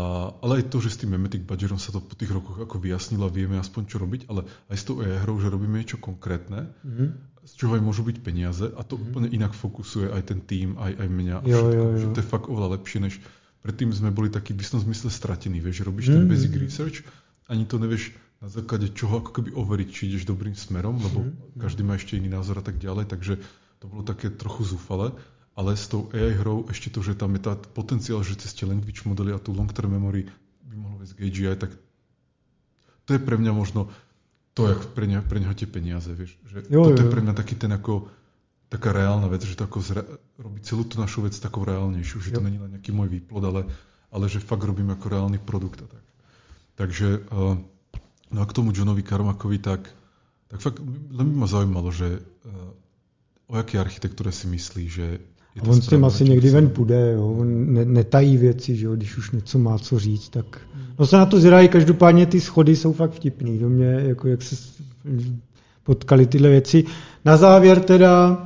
ale aj to, že s tým Memetic Badgerom sa to po tých rokoch ako vyjasnilo a vieme aspoň čo robiť, ale aj s tou AI hrou, že robíme niečo konkrétne, mm-hmm. z čoho aj môžu byť peniaze a to mm-hmm. úplne inak fokusuje aj ten tým, aj, aj mňa. Jo, všetko, jo, jo. Že to je fakt oveľa lepšie, než predtým sme boli takí v istom zmysle stratení, vieš, že robíš mm-hmm. ten basic research, ani to nevieš na základe čoho ako keby overiť, či ideš dobrým smerom, lebo mm-hmm. každý má ešte iný názor a tak ďalej, takže to bolo také trochu zúfale ale s tou AI hrou ešte to, že tam je tá potenciál, že cez tie language modely a tú long-term memory by mohlo k AGI, tak to je pre mňa možno to, jak pre, ne, pre neho tie peniaze, vieš. Že jo, toto jo. je pre mňa taký ten ako taká reálna vec, že to ako zre, robí celú tú našu vec takou reálnejšiu, že jo. to není len nejaký môj výplod, ale, ale že fakt robím ako reálny produkt a tak. Takže uh, no a k tomu Johnovi Karmakovi, tak, tak fakt len by ma zaujímalo, že uh, o jaké architektúre si myslí, že a on s tím asi někdy ven půjde, jo. on ne, netají věci, že jo, když už něco má co říct, tak no se na to zirají, každopádně ty schody jsou fakt vtipný, do mě, jako jak se potkali tyhle věci. Na závěr teda...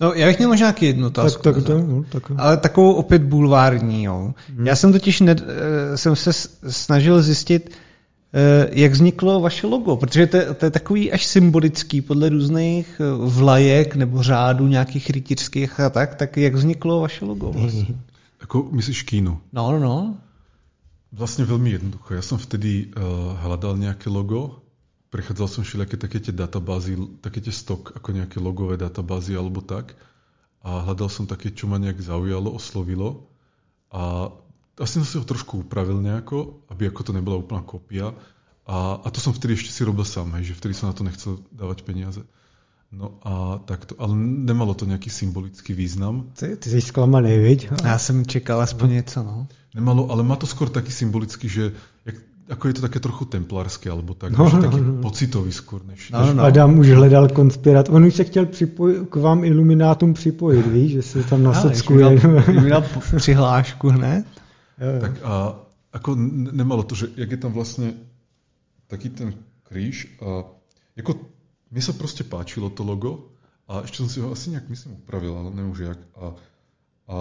No, já bych měl možná nějaký jednu otázku. Tak, tak, to, no, tak. Ale takovou opět bulvární, jo. Hmm. Já jsem totiž, ne, eh, jsem se snažil zjistit, Eh, jak vzniklo vaše logo, protože to je, to je takový až symbolický podle různých eh, vlajek nebo řádů nějakých rytířských a tak, tak jak vzniklo vaše logo vlastně? Ako myslíš kínu? No, no, no. Vlastne veľmi jednoducho. Ja som vtedy uh, hľadal nejaké logo, prechádzal som všelijaké také tie databázy, také tie stok, ako nejaké logové databázy alebo tak. A hľadal som také, čo ma nejak zaujalo, oslovilo. A asi som si ho trošku upravil nejako, aby ako to nebola úplná kopia. A, a to som vtedy ešte si robil sám, hej, že vtedy som na to nechcel dávať peniaze. No a takto, ale nemalo to nejaký symbolický význam. Ty, ty jsi sklamaný, viď? Já jsem čekal aspoň no. něco, no. Nemalo, ale má to skôr taký symbolický, že jak, ako je to také trochu templárské, alebo tak, no, že no, taký no. pocitový skôr. Než, no, než... no. Adam už hledal konspirat. On už se chtěl připoj- k vám iluminátům připojit, víš, že se tam nasockuje. Měl přihlášku hned. Tak a ako nemalo to, že jak je tam vlastne taký ten kríž a ako mne sa proste páčilo to logo a ešte som si ho asi nejak myslím upravil, ale neviem už jak. A, a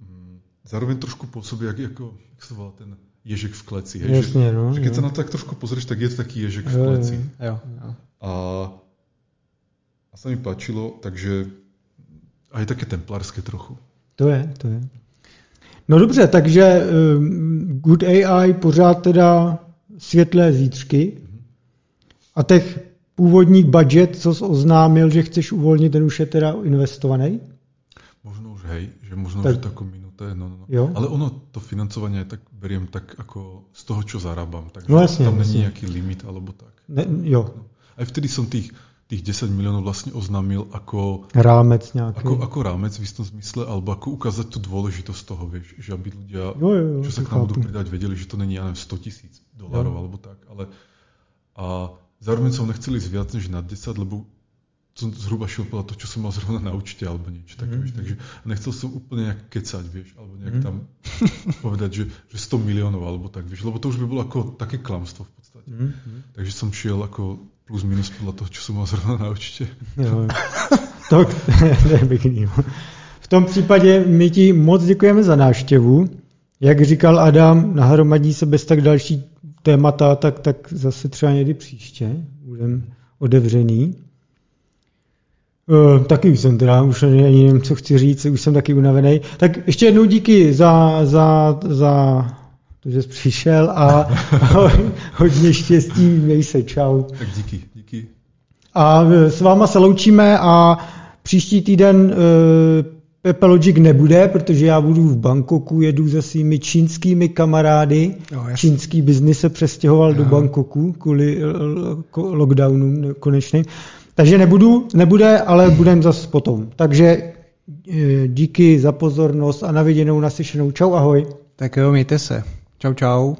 mm, zároveň trošku pôsobí, jak, ako, jak sa volá ten ježek v kleci. Hej, Jasne, že, no, že keď jo. sa na to tak trošku pozrieš, tak je to taký ježek v kleci. Jo, jo. A, a sa mi páčilo, takže aj také templárske trochu. To je, to je. No dobře, takže uh, Good AI pořád teda světlé zítřky a těch původní budget, co jsi oznámil, že chceš uvolnit, ten už je teda investovaný? Možno už hej, že možno tak, už tako minuté, no, no. Jo? Ale ono, to financovanie tak beriem tak ako z toho, čo zarábam, takže no, jasne, tam jasne. není nejaký limit alebo tak. Ne, jo. No. Aj vtedy som tých tých 10 miliónov vlastne oznámil ako rámec nejaký. Ako, ako rámec v istom zmysle, alebo ako ukázať tú dôležitosť toho, vieš, že aby ľudia, jo, jo, jo, čo sa k nám budú pridať, vedeli, že to není, ja neviem, 100 tisíc dolárov alebo tak, ale a zároveň som nechcel ísť viac než na 10, lebo som zhruba šiel podľa toho, čo som mal zrovna na účte alebo niečo také, mm-hmm. takže nechcel som úplne nejak kecať, vieš, alebo nejak mm-hmm. tam povedať, že, že 100 miliónov alebo tak, vieš, lebo to už by bolo ako také klamstvo v podstate. Mm-hmm. Takže som šiel ako plus minus podľa toho, čo som mal zrovna na určitě. Jo, to, pěkný. V tom případě my ti moc děkujeme za návštěvu. Jak říkal Adam, nahromadí se bez tak další témata, tak, tak zase třeba někdy příště budeme otevřený. Uh, taky už jsem teda, už ani nevím, co chci říct, už jsem taky unavený. Tak ještě jednou díky za, za, za že jsi přišel a hodně štěstí, měj se, čau. Tak díky, díky. A s váma se loučíme a příští týden Pepelogic nebude, protože já budu v Bangkoku, jedu se svými čínskými kamarády. Jo, Čínský biznis se přestěhoval jo. do Bangkoku kvůli lockdownům konečným. Takže nebudu, nebude, ale budem zase potom. Takže e, díky za pozornost a na viděnou, naslyšenou. Čau, ahoj. Tak jo, mějte se. Čau, čau.